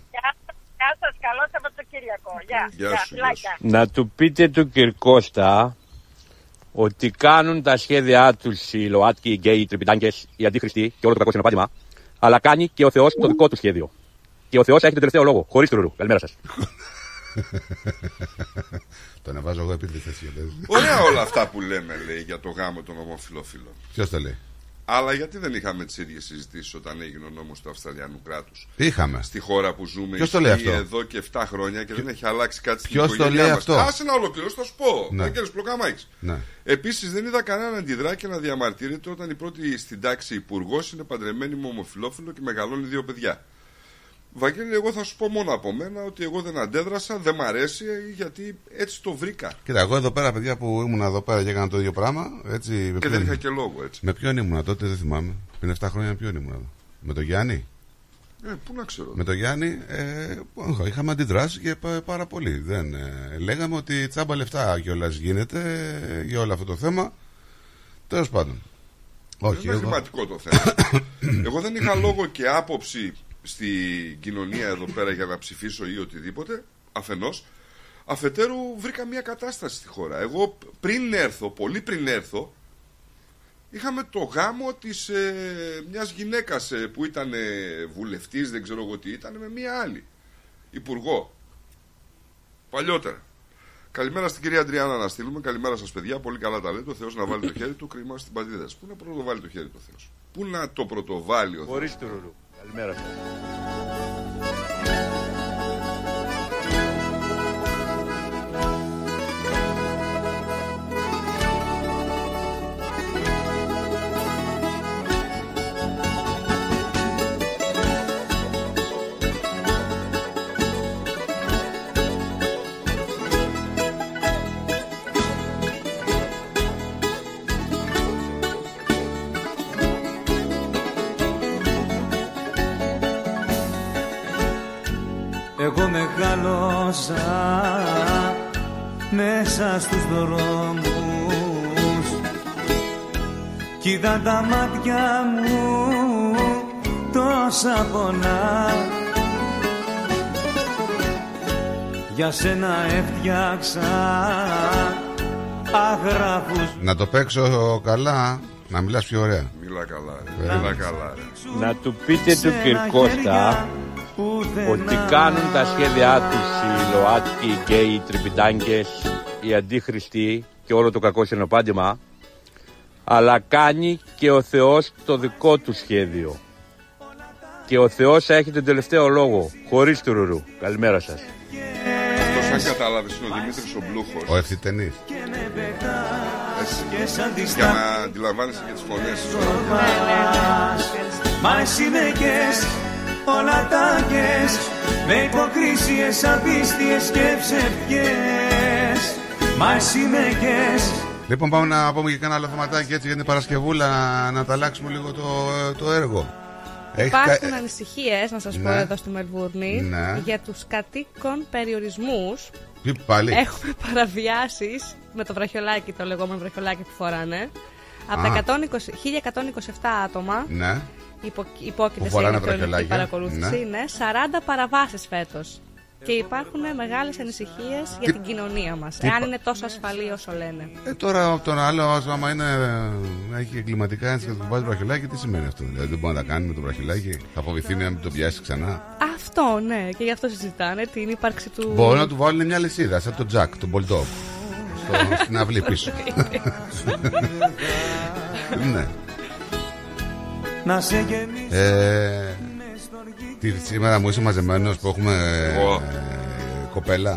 Γεια σας, γεια σας, καλό Σαββατοκύριακο. Γεια, Γεια σου, γεια φιλάκια. Να του πείτε του Κυρκώστα ότι κάνουν τα σχέδιά τους οι ΛΟΑΤΚΙ, οι γκέι, οι τρυπητάνκες, οι αντίχριστοι και όλο το κακό συνοπάτημα, αλλά κάνει και ο Θεός το δικό του σχέδιο. Και ο Θεός έχει τον τελευταίο λόγο, χωρίς τουρουρού. Καλημέρα σας. <laughs> Τον εβάζω εγώ επειδή θες Ωραία όλα αυτά που λέμε, λέει, για το γάμο των ομοφυλόφιλων. Ποιος το λέει; Αλλά γιατί δεν είχαμε τις ίδιες συζητήσεις όταν έγινε ο νόμος του Αυστραλιανού κράτους; Είχαμε. Στη χώρα που ζούμε Ποιος το λέει ισχύει αυτό; εδώ και 7 χρόνια και δεν έχει αλλάξει κάτι στην Ποιος το οικογένειά λέει μας. αυτό; Άσε να ολοκληρώσω, θα σου πω. Ναι. Ναι. Κύριε Πλοκαμάκης. Ναι. Επίσης, δεν είδα κανέναν να αντιδρά και να διαμαρτύρεται όταν η πρώτη στην τάξη υπουργός είναι παντρεμένη με ομοφυλόφιλο και μεγαλώνει δύο παιδιά. Βαγγέλη, εγώ θα σου πω μόνο από μένα ότι εγώ δεν αντέδρασα, δεν μ' αρέσει γιατί έτσι το βρήκα. Κοίτα, εγώ εδώ πέρα, παιδιά που ήμουν εδώ πέρα και έκανα το ίδιο πράγμα. Έτσι, με Και ποιον- δεν είχα και λόγο έτσι. Με ποιον ήμουνα τότε, δεν θυμάμαι. Πριν 7 χρόνια, με ποιον ήμουνα εδώ; Με τον Γιάννη; Ε, πού να ξέρω. Με τον Γιάννη ε, όχι, είχαμε αντιδράσεις και πα- πάρα πολύ. Δεν, ε, λέγαμε ότι τσάμπα λεφτά κιόλας γίνεται ε, για όλο αυτό το θέμα. Τέλος πάντων. Όχι, δεν είναι εγώ... χρηματικό το θέμα. <coughs> εγώ δεν είχα λόγο και άποψη στην κοινωνία εδώ πέρα για να ψηφίσω ή οτιδήποτε. Αφενός. Αφετέρου βρήκα μια κατάσταση στη χώρα. Εγώ πριν έρθω, πολύ πριν έρθω, είχαμε το γάμο της ε, μιας γυναίκας ε, που ήταν ε, βουλευτής, δεν ξέρω εγώ τι ήταν, με μια άλλη. Υπουργό. Παλιότερα. Καλημέρα στην κυρία Αντριάννα να στείλουμε. Καλημέρα σας, παιδιά. Πολύ καλά τα λέτε. Ο Θεός να βάλει το χέρι του. Κρίμα στην πατρίδα σας. Πού να πρωτοβάλει το χέρι του Θεός; Πού να το πρωτοβάλει ο Θεός; Χωρίς τουρουρού. Καλημέρα σας. Μεγάλωσα μέσα στους δρόμους κι είδα τα μάτια μου τόσα πονά για σένα έφτιαξα αγράφους Να το παίξω καλά, να μιλάς πιο ωραία. Μιλά καλά, Ε. ρε. Μιλά καλά, ρε. Να του πείτε του Κυρκώστα ότι κάνουν τα σχέδιά του οι ΛΟΑΤΚΙ, οι γκέι, οι τρυπητάνκε, οι αντίχριστοι και όλο το κακό συνοπάντημα, αλλά κάνει και ο Θεός το δικό του σχέδιο. Και ο Θεός έχει τον τελευταίο λόγο, χωρίς τουρουρού. Καλημέρα σας. Αυτό, αν κατάλαβε, είναι ο Δημήτρη ο Μπλούχο. Ο ευθυτενής. Για να αντιλαμβάνεσαι και τι φωνέ. Μα εσύ με κες, όλα τα κες Με υποκρίσιες, απίστιες και ψευκές Μα εσύ με κες Λοιπόν, πάμε να πούμε και κάνα άλλο θεματάκι έτσι για την Παρασκευούλα να, να τα αλλάξουμε λίγο το, το έργο. Έχεις Υπάρχουν κα- ανησυχίες, να σας πω Ναι. εδώ στη Μελβούρνη, Ναι. για τους κατοίκων περιορισμούς. Τι πάλι. Έχουμε <laughs> παραβιάσεις με το βραχιολάκι, το λεγόμενο βραχιολάκι που φοράνε. Από Α. τα 120 1127 άτομα Ναι. Υπο, υπόκειται Που σε φοράνε ηλεκτρονική βραχιολάκια. παρακολούθηση. Ναι. Ναι. 40 παραβάσεις φέτος. Και υπάρχουν μεγάλες ανησυχίες για την κοινωνία μας. τι Εάν πα- είναι τόσο ασφαλή όσο λένε. Ε, τώρα από τον άλλο, ας, άμα είναι, ε, έχει εγκληματικά έτσι και του βάζει βραχιολάκι, τι σημαίνει αυτό. Δηλαδή δεν μπορεί να τα κάνει με το βραχιολάκι. Θα φοβηθεί να μην το πιάσει ξανά; Αυτό, ναι, και γι' αυτό συζητάνε την ύπαρξη του. Μπορεί να του βάλουν μια λυσίδα, σαν τον Τζακ, τον Bulldog. Στο, στην αυλή πίσω. <laughs> ναι. Να σε γεμίσω Ε, τι, σήμερα μου είσαι μαζεμένος που έχουμε Ω. ε, κοπέλα.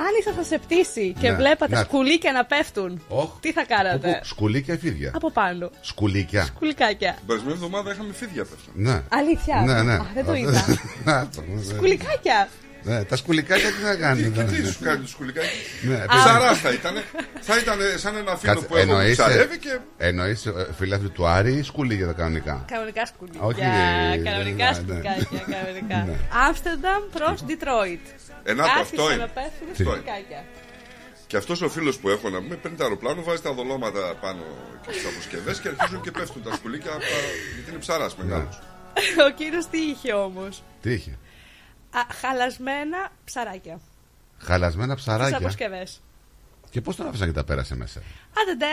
Αν ήσασταν σε πτήση και Ναι, βλέπατε ναι. σκουλίκια να πέφτουν, τι θα κάνατε; Όπου- σκουλίκια ή φίδια; Από πάνω. Σκουλίκια. Σκουλικάκια. Την περασμένη εβδομάδα είχαμε φίδια πέφτουν. Ναι. Αλήθεια. Ναι, ναι. Α, δεν το είδα. Να το, ναι. Σκουλικάκια. Ναι, τα σκουλικάκια τι θα κάνουν. Και τι σου κάνει το σκουλικάκι. Ναι, Ψαρά θα ήταν. Θα ήταν σαν ένα φίλο Κάτσε, που έχω που εννοείς, ψαρεύει και. εννοείς ε, φιλάθλοι του Άρη ή σκουλίκια τα κανονικά; Κανονικά σκουλίκια. Όχι, ε, Κανονικά ναι, σκουλικάκια. Κανονικά. Ναι. Άμστερνταμ προς Ντιτρόιτ. Ε, να το, αυτό είναι. να πέφτουν Τι; σκουλικάκια. Και αυτός ο φίλος που έχω να πούμε παίρνει το αεροπλάνο, βάζει τα δολώματα πάνω και τι αποσκευές και αρχίζουν και πέφτουν τα σκουλίκια από τα- γιατί είναι ψαράς μεγάλος. Ο κύριος τι είχε όμως; Τι είχε; Χαλασμένα ψαράκια. Χαλασμένα Τις ψαράκια. αποσκευές. Και πώς τον άφησαν και τα πέρασε μέσα; Άντε ντε.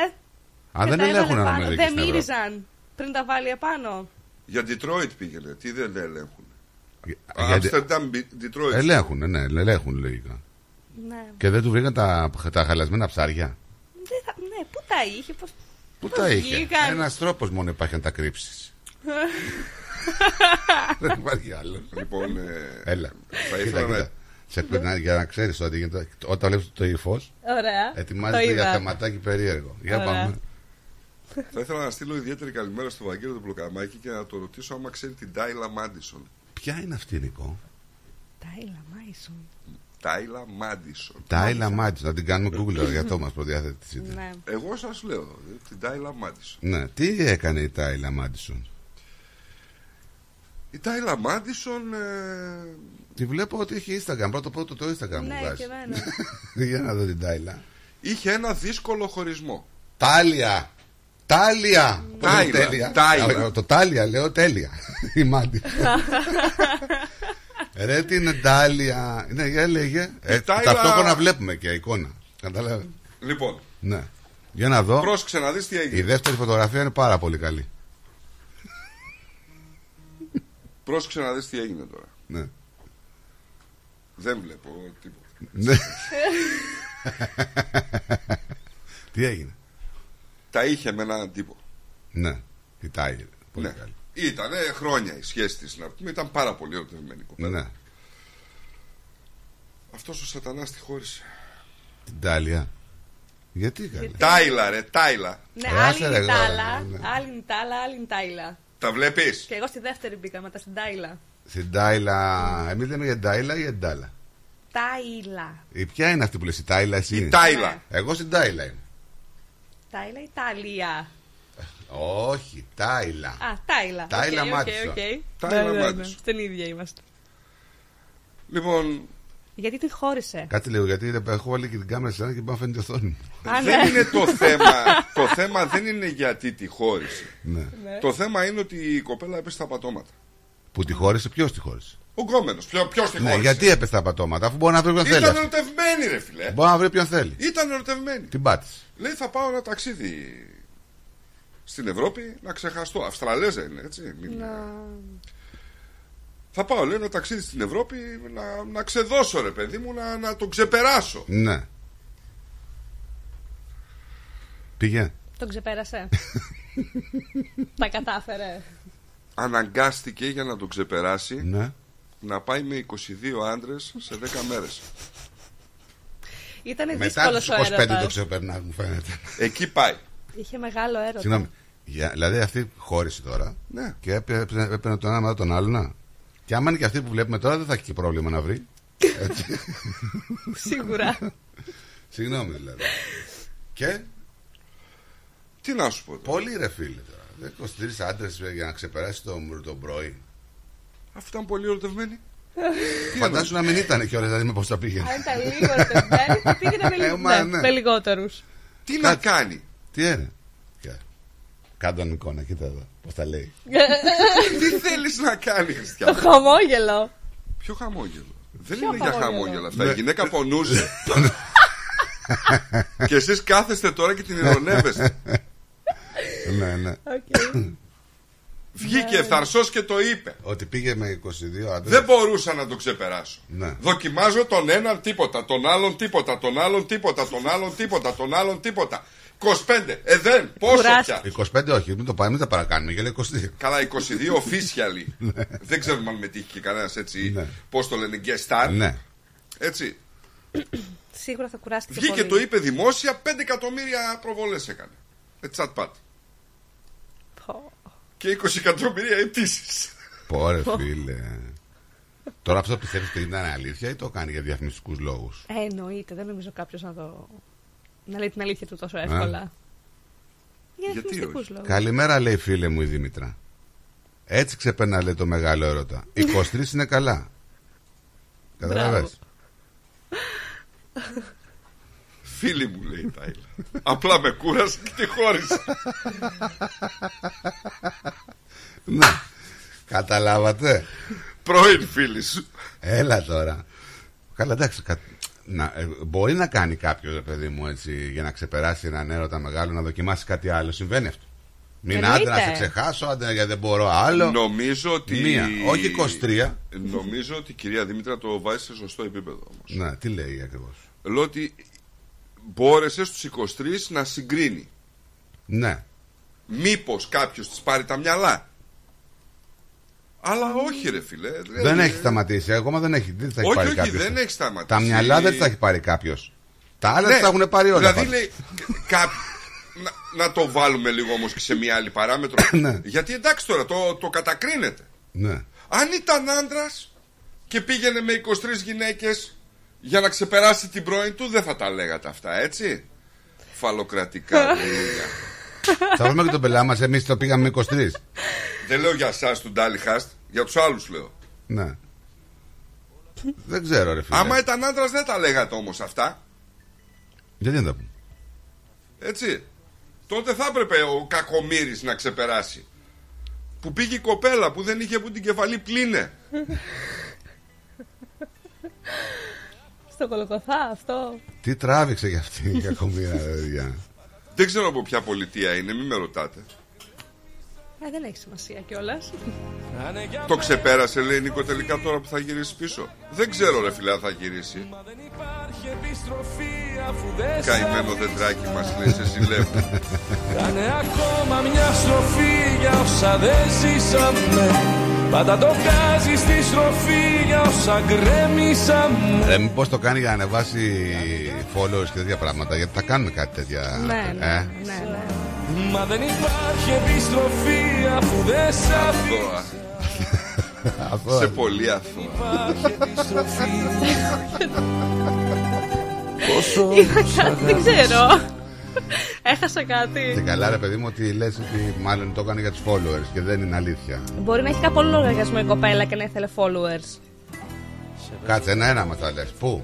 Α, Και δεν τα έβαλε ελέγχουν πάνω. αναμερική Δεν στην Ευρώπη. μύριζαν πριν τα βάλει επάνω. Για Detroit πήγαινε. Τι δεν ελέγχουν. γιατί- Άμστερνταμ, Detroit. Ελέγχουν, ναι, ελέγχουν λογικά. Ναι. Και δεν του βρήκαν τα, τα χαλασμένα ψάρια; Δεν θα- Ναι, πού τα είχε, πώς... Πού πώς τα είχε; βγήκαν; Ένας τρόπος μόνο υπάρχει να τα κρύψεις. <laughs> δεν υπάρχει άλλο. Λοιπόν, ε, Έλα. θα ήθελα Κοίτα, να- κοίτα. Σε, να- για να ξέρεις ότι γίνεται, όταν βλέπεις το ύφος, Ωραία. ετοιμάζεται Το για είδα. θεματάκι περίεργο. Για Ωραία. πάμε. Θα ήθελα να στείλω ιδιαίτερη καλημέρα στο Βαγγέλη του Πλοκαμάκη και να το ρωτήσω άμα ξέρει την Τάιλα Μάντισον. Ποια είναι αυτή, Νικό. Τάιλα Μάισον. Τάιλα Μάντισον. Τάιλα Μάτζ, να την κάνουμε Google τώρα, για αυτό μας προδιάθετη. Ναι. Εγώ σας λέω, ε, την Τάιλα Μάντισον. Ναι, τι έκανε η Τάιλα Μάντισον; Η Τάιλα Μάντισον. Ε, Τη βλέπω ότι έχει Instagram. Πρώτο πρώτο το Instagram μου Ναι, βγάζει. και εμένα. <laughs> Για να δω την Τάιλα. είχε ένα δύσκολο χωρισμό. Τάλια! Τάλια! Πώς Τάιλα, είναι τέλεια. Τάιλα. Α, Το τάλια λέω τέλεια. <laughs> Η Μάντι. <laughs> Ρε την Τάλια. Ναι, για λέγε. Ε, Τάιλα- Ταυτόχρονα βλέπουμε και εικόνα. Καταλάβει. Λοιπόν, Ναι. Για να δω. πρόσεξε να δεις τι έγινε. Η δεύτερη φωτογραφία είναι πάρα πολύ καλή. Πρόσεξε να δεις τι έγινε τώρα. Ναι. Δεν βλέπω τίποτα. Ναι. <laughs> Τι έγινε; Τα είχε με έναν τύπο. Ναι. Η Τάιλα. Πολύ Ναι. καλή. Ήταν χρόνια η σχέση της να πούμε. Ήταν πάρα πολύ ερωτευμένη η κοπέλα. Ναι. Αυτός ο σατανάς τη χώρισε. Την Τάλια. Γιατί καλή. Τάιλα, ρε, Τάιλα. Ναι, Ε, άλλη άσε, είναι ρε, η Τάλα, ναι. άλλη είναι η Τάλα, άλλη είναι η Τάιλα. Τα βλέπεις; Και εγώ στη δεύτερη μπήκα μετά στην Τάιλα. Στην Τάιλα. Εμείς λέμε για την Τάιλα ή για την Τάλα. Τάιλα. Η ποια είναι αυτή που λες η Τάιλα εσύ. Η Τάιλα. Εγώ στην Τάιλα είμαι. Τάιλα ή Τάλια. Όχι, Τάιλα. Α, Τάιλα. Τάιλα Οκ, οκ, Μάντισον. οκ. Τάιλα Ναι, ναι, ναι. Μάντισον. Στην ίδια είμαστε. Λοιπόν, Γιατί την χώρισε; Κάτσε λίγο, γιατί ρε, έχω βάλει και την κάμερα σε ένα και πάω να φαίνεται η οθόνη μου. Α, δεν ναι. είναι το θέμα. το θέμα δεν είναι γιατί τη χώρισε. Ναι. Ναι. Το θέμα είναι ότι η κοπέλα έπεσε στα πατώματα. Που τη χώρισε, ποιος τη χώρισε; Ο γκόμενος. Ποιο ποιος τη Ναι, χώρισε; γιατί έπεσε τα πατώματα, αφού μπορεί να βρει ποιον θέλει. Ήταν αυτή. ερωτευμένη, ρε φιλέ. Μπορεί να βρει ποιον θέλει. Ήταν ερωτευμένη. Την πάτησε. Λέει θα πάω ένα ταξίδι στην Ευρώπη να ξεχαστώ. Αυστραλέζα είναι έτσι. Μην... Θα πάω λέει ένα ταξίδι στην Ευρώπη να, να ξεδώσω ρε παιδί μου να, να τον ξεπεράσω. Ναι. Πήγε. Τον ξεπέρασε. <laughs> Τα κατάφερε. Αναγκάστηκε για να τον ξεπεράσει Ναι. να πάει με 22 άντρες σε 10 μέρες. Ήταν Μετά δύσκολος τους ο 25 το έρωτας. ξεπερνά, μου φαίνεται. Εκεί πάει. Είχε μεγάλο έρωτα. Συγγνώμη. Για, δηλαδή αυτή χώρισε τώρα Ναι. και έπαι- έπαι- έπαιρνε τον ένα μετά τον άλλο. Να. Και άμα είναι και αυτή που βλέπουμε τώρα, δεν θα έχει και πρόβλημα να βρει. Έτσι. <laughs> Σίγουρα. Συγγνώμη δηλαδή. Και; Τι να σου πω τώρα. πολύ ρε φίλε τώρα. 23 άντρες για να ξεπεράσει τον, τον πρώην. Αυτό ήταν πολύ ερωτευμένη. <laughs> Φαντάσου να μην ήταν και όλα, δηλαδή με πώς θα πήγαινε. Αν ήταν λίγο ερωτευμένη, θα πήγαινε με, Ε, λίγο, μα, ναι, ναι. με λιγότερους. Τι να κάνει; Τι είναι; Και- Κάντο τον εικόνα, κοίτα εδώ. Πώς τα λέει; <laughs> Τι θέλεις να κάνεις Το Χριστιανό. χαμόγελο. Ποιο χαμόγελο; Δεν Ποιο είναι για χαμόγελο; χαμόγελα αυτά. Ναι. Η γυναίκα πονούσε. <laughs> και εσείς κάθεστε τώρα και την ειρωνεύεστε. ναι, ναι. <coughs> Βγήκε ευθαρσός και το είπε. Ότι πήγε με 22 άντρες. Δεν μπορούσα να το ξεπεράσω. Ναι. Δοκιμάζω τον έναν τίποτα, τον άλλον τίποτα, τον άλλον τίποτα, τον άλλον τίποτα, τον άλλον τίποτα. 25. Ε, δεν. Πόσο πια; 25 όχι, μην το πάμε, μην τα παρακάνουμε. Για λέει 22. Καλά, 22 officially. <laughs> δεν ξέρουμε αν μετήχε και κανένας έτσι. Πώς το λένε, guest star. Ναι. Έτσι. Σίγουρα θα κουράστηκε Βγήκε πολύ. το είπε δημόσια, 5 εκατομμύρια προβολές έκανε. Ε, chat Και 20 εκατομμύρια αιτήσεις. Πόρε φίλε. Τώρα αυτό πιστεύει ότι ήταν αλήθεια ή το κάνει για διαφημιστικούς λόγους; Ε, εννοείται, δεν νομίζω κάποιος να το. Να λέει την αλήθεια του τόσο εύκολα. Για διαφημιστικού λόγους. Καλημέρα, λέει φίλε μου η Δήμητρα. Έτσι ξεπερνά, λέει το μεγάλο έρωτα. <laughs> 23 είναι καλά. Καταλαβες; Φίλη μου λέει η Τάιλα. Απλά με κούρασε και τη χώρισα. <laughs> ναι. Καταλάβατε; Πρώην φίλη σου. Έλα τώρα. Καλά, εντάξει. Κα- Να, ε, μπορεί να κάνει κάποιος ρε παιδί μου έτσι για να ξεπεράσει έναν έρωτα μεγάλο να δοκιμάσει κάτι άλλο. Συμβαίνει αυτό. Μην άντε Εννοείται. να σε ξεχάσω, άντε γιατί δεν μπορώ άλλο. Νομίζω ότι. Μία, όχι 23. Νομίζω ότι η κυρία Δήμητρα το βάζει σε σωστό επίπεδο όμως. Ναι, τι λέει ακριβώς. Λέω ότι μπόρεσε στους 23 να συγκρίνει. Ναι. Μήπως κάποιος της πάρει τα μυαλά. Αλλά όχι, ρε φιλέ. Δεν έχει σταματήσει. Ακόμα δεν έχει. Δεν θα έχει Όχι, πάρει όχι, κάποιος. δεν έχει σταματήσει. Τα μυαλά δεν τα έχει πάρει κάποιος. Τα άλλα Ναι, τα έχουν πάρει όλα. Δηλαδή πάντως. λέει. κά- να, να το βάλουμε λίγο όμως και σε μια άλλη παράμετρο. <coughs> Ναι. Γιατί εντάξει τώρα το, το κατακρίνεται. Ναι. Αν ήταν άντρας και πήγαινε με 23 γυναίκες για να ξεπεράσει την πρώην του, δεν θα τα λέγατε αυτά, έτσι; Φαλοκρατικά <laughs> δουλειά. Θα βρούμε και τον πελά μας. Εμείς το πήγαμε με 23. Δεν λέω για εσάς του Ντάλι Χάστ, για τους άλλους λέω. Ναι. Δεν ξέρω, ρε φίλε. Άμα ήταν άντρας, δεν τα λέγατε όμως αυτά. Γιατί δεν τα πούμε; Έτσι. Τότε θα έπρεπε ο κακομύρης να ξεπεράσει. Που πήγε η κοπέλα που δεν είχε που την κεφαλή πλήνε. Στο κολοκοθά αυτό. Τι τράβηξε για αυτήν η κακομοίρα, ρε παιδιά. Δεν ξέρω από ποια πολιτεία είναι, μην με ρωτάτε. Ε, δεν έχει σημασία κιόλας. Το ξεπέρασε, λέει Νίκο, τελικά τώρα που θα γυρίσει πίσω. Δεν ξέρω, ρε φιλά, θα γυρίσει. Καημένο δεντράκι μας λέει, σε ζηλεύω. Κάνε ακόμα μια στροφή για όσα δεν ζήσαμε Πάντα το βγάζεις στη στροφή για όσα γκρέμισαμε Ρε, μήπως το κάνει για να ανεβάσει followers και τέτοια πράγματα. Γιατί θα κάνουμε κάτι τέτοια. Ναι, ναι, ε; ναι, ναι. Μα δεν υπάρχει επιστροφή αφού δεν σ' Αθώα. Αυτό. Σε πολύ αθώα. Υπάρχει επιστροφή Πόσο Δεν ξέρω. Έχασα Και κάτι. καλά, ρε παιδί μου, ότι λες ότι μάλλον το έκανε για τους followers και δεν είναι αλήθεια. Μπορεί να έχει κάπου άλλο λογαριασμό η κοπέλα και να ήθελε followers. Κάτσε ένα-ένα μας τα λες. Πού;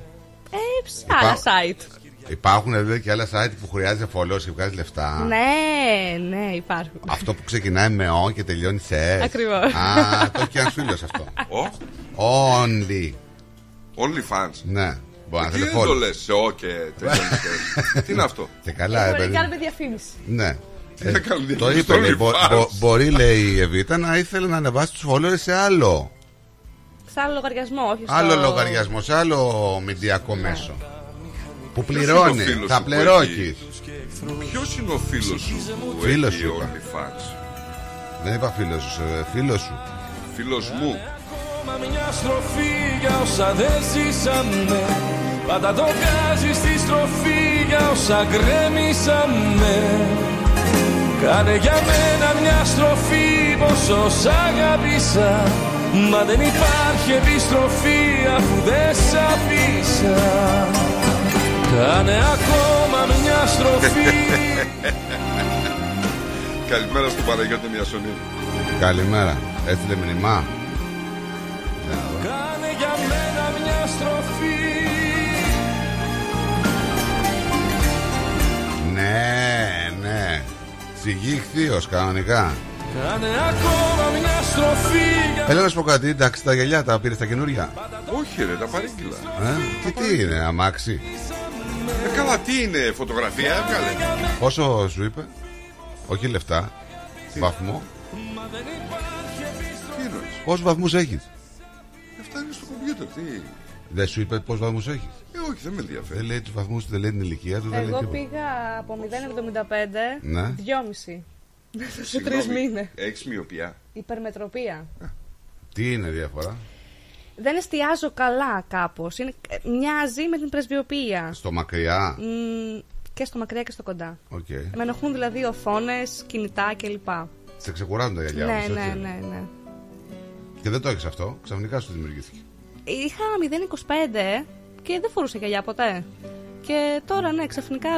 Ε, σε άλλα site. Υπάρχουν δηλαδή και άλλα site που χρειάζεται followers και βγάζει λεφτά. Ναι, ναι, υπάρχουν. Αυτό που ξεκινάει με ο και τελειώνει σε S. Ακριβώς. Α, το έχει και ένα φίλο αυτό. Only. Only fans. Ναι. Μπορεί να Τι θέλει δεν το follow. λες σε ο και τελειώνει σε- <laughs> Τι είναι αυτό; Και καλά, ρε Μπορεί να παιδί. κάνουμε διαφήμιση. Ναι. να κάνουμε το διαφήμιση είπε, στο λέει, μπο- OnlyFans. μπο- μπορεί λέει η Εβίτα να ήθελε να ανεβάσει τους followers σε άλλο. Σε άλλο λογαριασμό, όχι στο... Άλλο λογαριασμό, σε άλλο μηντιακό μέσο. Που Ποιος είναι ο πληρώνει, φίλος θα σου που πληρώσεις. έχει- Ποιος είναι ο φίλος σου που Φίλος έχει σου είπα. OnlyFans; Δεν είπα φίλος σου, ε, φίλος σου. Φίλος μου. Μα μια στροφή για όσα δεν ζήσαμε Πάντα το βγάζεις στη στροφή για όσα γκρέμισαμε Κάνε για μένα μια στροφή πόσο σ' αγάπησα Μα δεν υπάρχει επιστροφή αφού δεν σ' αφήσα Κάνε ακόμα μια στροφή <laughs> Καλημέρα στον Παναγιώτη Μιασονή. Καλημέρα. Έστειλε μηνυμά. Κάνε για μένα μια στροφή Ναι, ναι. Σιγή χθείος κανονικά. Κάνε ακόμα μια στροφή για Έλα να σου πω κάτι, εντάξει, τα γυαλιά τα πήρες τα καινούρια; Όχι ρε, τα παρήγγυλα. Ε, και τι είναι, αμάξι; Ε, καλά, τι είναι, φωτογραφία έβγαλε. Πόσο σου είπε, όχι λεφτά, βαθμό. Τι εννοείς; Πόσους βαθμούς έχεις; Αυτά είναι στο κομπιούτερ, τι; Δεν σου είπε πόσους βαθμούς έχεις; Ε, όχι, δεν με ενδιαφέρει. Δεν λέει τους βαθμούς, δεν λέει την ηλικία του, δεν λέει Εγώ τίποτα. πήγα από 0,75 Ναι. 2,5. Σε <laughs> τρεις μήνες. Έχεις μοιοπιά. Υπερμετροπία. Τι είναι η διαφορά; Δεν εστιάζω καλά κάπως. Μοιάζει με την πρεσβυωπία. Στο μακριά; Μ, και στο μακριά και στο κοντά. Οκ. Με ενοχλούν δηλαδή οθόνες, κινητά κλπ. Σε ξεκουράζουν τα γυαλιά Ναι, όμως, ναι, έτσι. ναι, ναι. Και δεν το έχεις αυτό; Ξαφνικά σου δημιουργήθηκε. Είχα 0,25 και δεν φορούσα γυαλιά ποτέ. Και τώρα ναι, ξαφνικά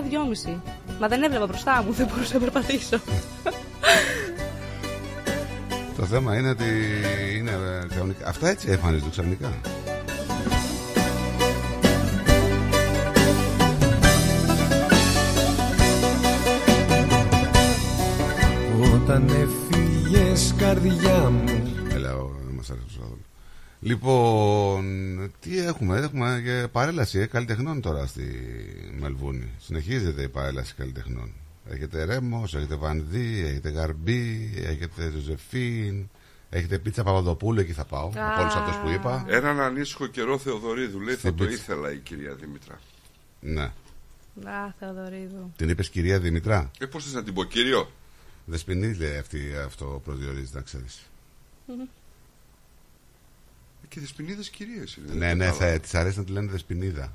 2,5. Μα δεν έβλεπα μπροστά μου, δεν μπορούσα να περπατήσω. <laughs> Το θέμα είναι ότι είναι ε, κανονικά. Αυτά έτσι εμφανίζονται ξαφνικά. Όταν έφυγες καρδιά μου Έλα, ο- δεν μας αρέσει το καθόλου. Λοιπόν, τι έχουμε, έχουμε και παρέλαση ε, καλλιτεχνών τώρα στη Μελβούνη. Συνεχίζεται η παρέλαση καλλιτεχνών. Έχετε Ρέμος, έχετε Βανδί, έχετε Γαρμπή, έχετε Ζωζεφίν, έχετε Πίτσα Παπαδοπούλου, εκεί θα πάω, από όλους αυτούς που είπα. Έναν ανήσυχο καιρό Θεοδωρίδου λέει θα Στην το πίτσα. ήθελα η κυρία Δήμητρα. Ναι. Α, Θεοδωρίδου. Την είπες κυρία Δημητρά. Ε, πώς θες να την πω, κύριο; Δεσποινή λέει αυτή αυτό προσδιορίζει, να ξέρεις. Μμμ. Ε, Και δεσποινίδες κυρίες είναι. Ναι, δεν ναι, κατάλαβα. θα, της αρέσει να τη λένε Δεσποινίδα.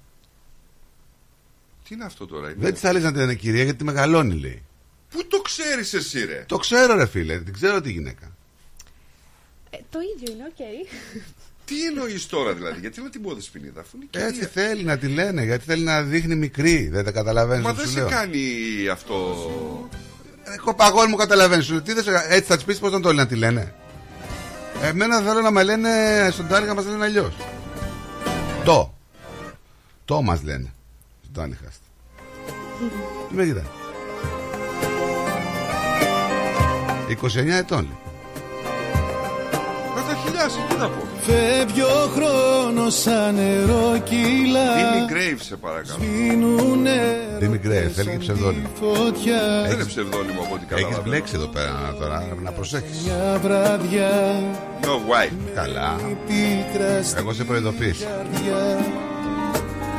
Τι είναι αυτό τώρα, είναι. Δεν της αρέσει να τη λένε κυρία γιατί τη μεγαλώνει λέει. Πού το ξέρεις εσύ ρε; Το ξέρω ρε φίλε, την ξέρω τη γυναίκα. Ε, το ίδιο είναι, οκ. Τι εννοείς τώρα δηλαδή, γιατί να την πω δεσποινίδα, αφού είναι κυρία. Έτσι θέλει να τη λένε, γιατί θέλει να δείχνει μικρή. Δεν τα καταλαβαίνεις. Μα δεν σε κάνει αυτό. Εγώ παγόνι μου καταλαβαίνεις. Σου λέω, τι δεν σε... Έτσι θα της πεις πώς να το λένε να τη λένε; Εμένα θέλω να με λένε στον Τάνιχα μας λένε αλλιώς. Το. Το μας λένε. Στον Τάνιχα. Τι με κοιτά. 29 ετών. λέει. Να τα χιλιάσεις, τι να πω. Φεύγει ο χρόνος σαν νερό κύλα Τίμη Γκρέιβ, σε παρακαλώ. Σβήνουνε Δήμη Γκρέι, θέλει και ψευδόνιμο. φωτιά Δεν είναι ψευδόνιμο από ό,τι Έχεις καταλαβαίνω. μπλέξει εδώ πέρα τώρα, να προσέχεις. Μια βραδιά No way. Καλά. πίκρα στην Εγώ σε προειδοποίησα.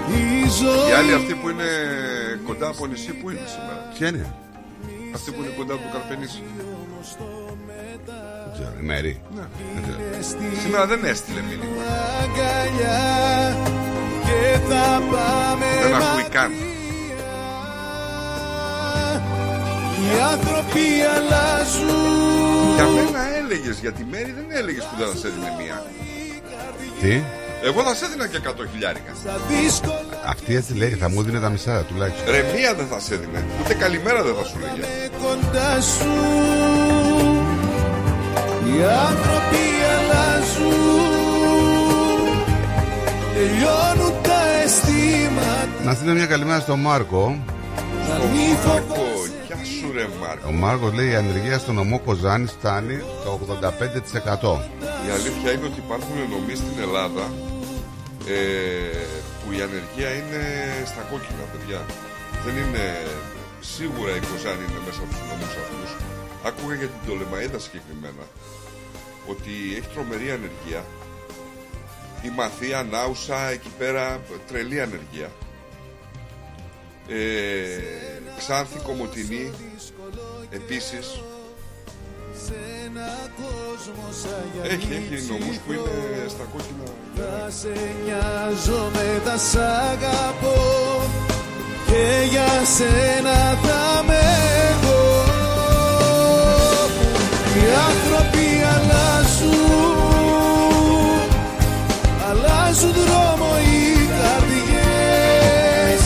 Καρδιά Η Οι ζωή άλλοι αυτοί που είναι κοντά από νησί, πού είναι σήμερα; Ποια είναι, Αυτοί που είναι κοντά από το Καρπενήσι. δεν ξέρω, η Μέρη. Ναι. Δεν ξέρω. Σήμερα δεν έστειλε μήνυμα. αγκαλιά και θα πάμε Δεν ακούει καν. Οι άνθρωποι αλλάζουν Για μένα έλεγες, για τη Μέρη δεν έλεγες που δεν θα σε έδινε μία. Τι, Εγώ θα σε έδινα και 100 χιλιάρικα. αυτή έτσι λέει, θα μου δίνει τα μισά τουλάχιστον. Ρε μία δεν θα σε έδινε. Ούτε καλημέρα δεν θα σου λέγε. κοντά σου Οι άνθρωποι αλλάζουν Τελειώνουν τα αισθήματα Να στείλω μια καλημέρα στον Μάρκο. Να μην Μάρκο, γεια σου ρε Μάρκο. Ο Μάρκος λέει η ανεργία στο νομό Κοζάνη φτάνει το 85%. Η αλήθεια είναι ότι υπάρχουν νομοί στην Ελλάδα ε, που η ανεργία είναι στα κόκκινα, παιδιά. Δεν είναι. Σίγουρα η Κοζάνη είναι μέσα από τους νομού αυτούς. Άκουγα για την Τολεμαίδα συγκεκριμένα ότι έχει τρομερή ανεργία. Η Μαθία, Νάουσα, εκεί πέρα τρελή ανεργία. Ε, Ξάνθη, Κομωτινή, επίσης. Έχει, έχει νομούς που είναι στα κόκκινα. Θα σε νοιάζομαι, θα σ' αγαπώ. Και για σένα θα με εγώ Οι άνθρωποι αλλάζουν. Αλλάζουν δρόμο οι καρδιές.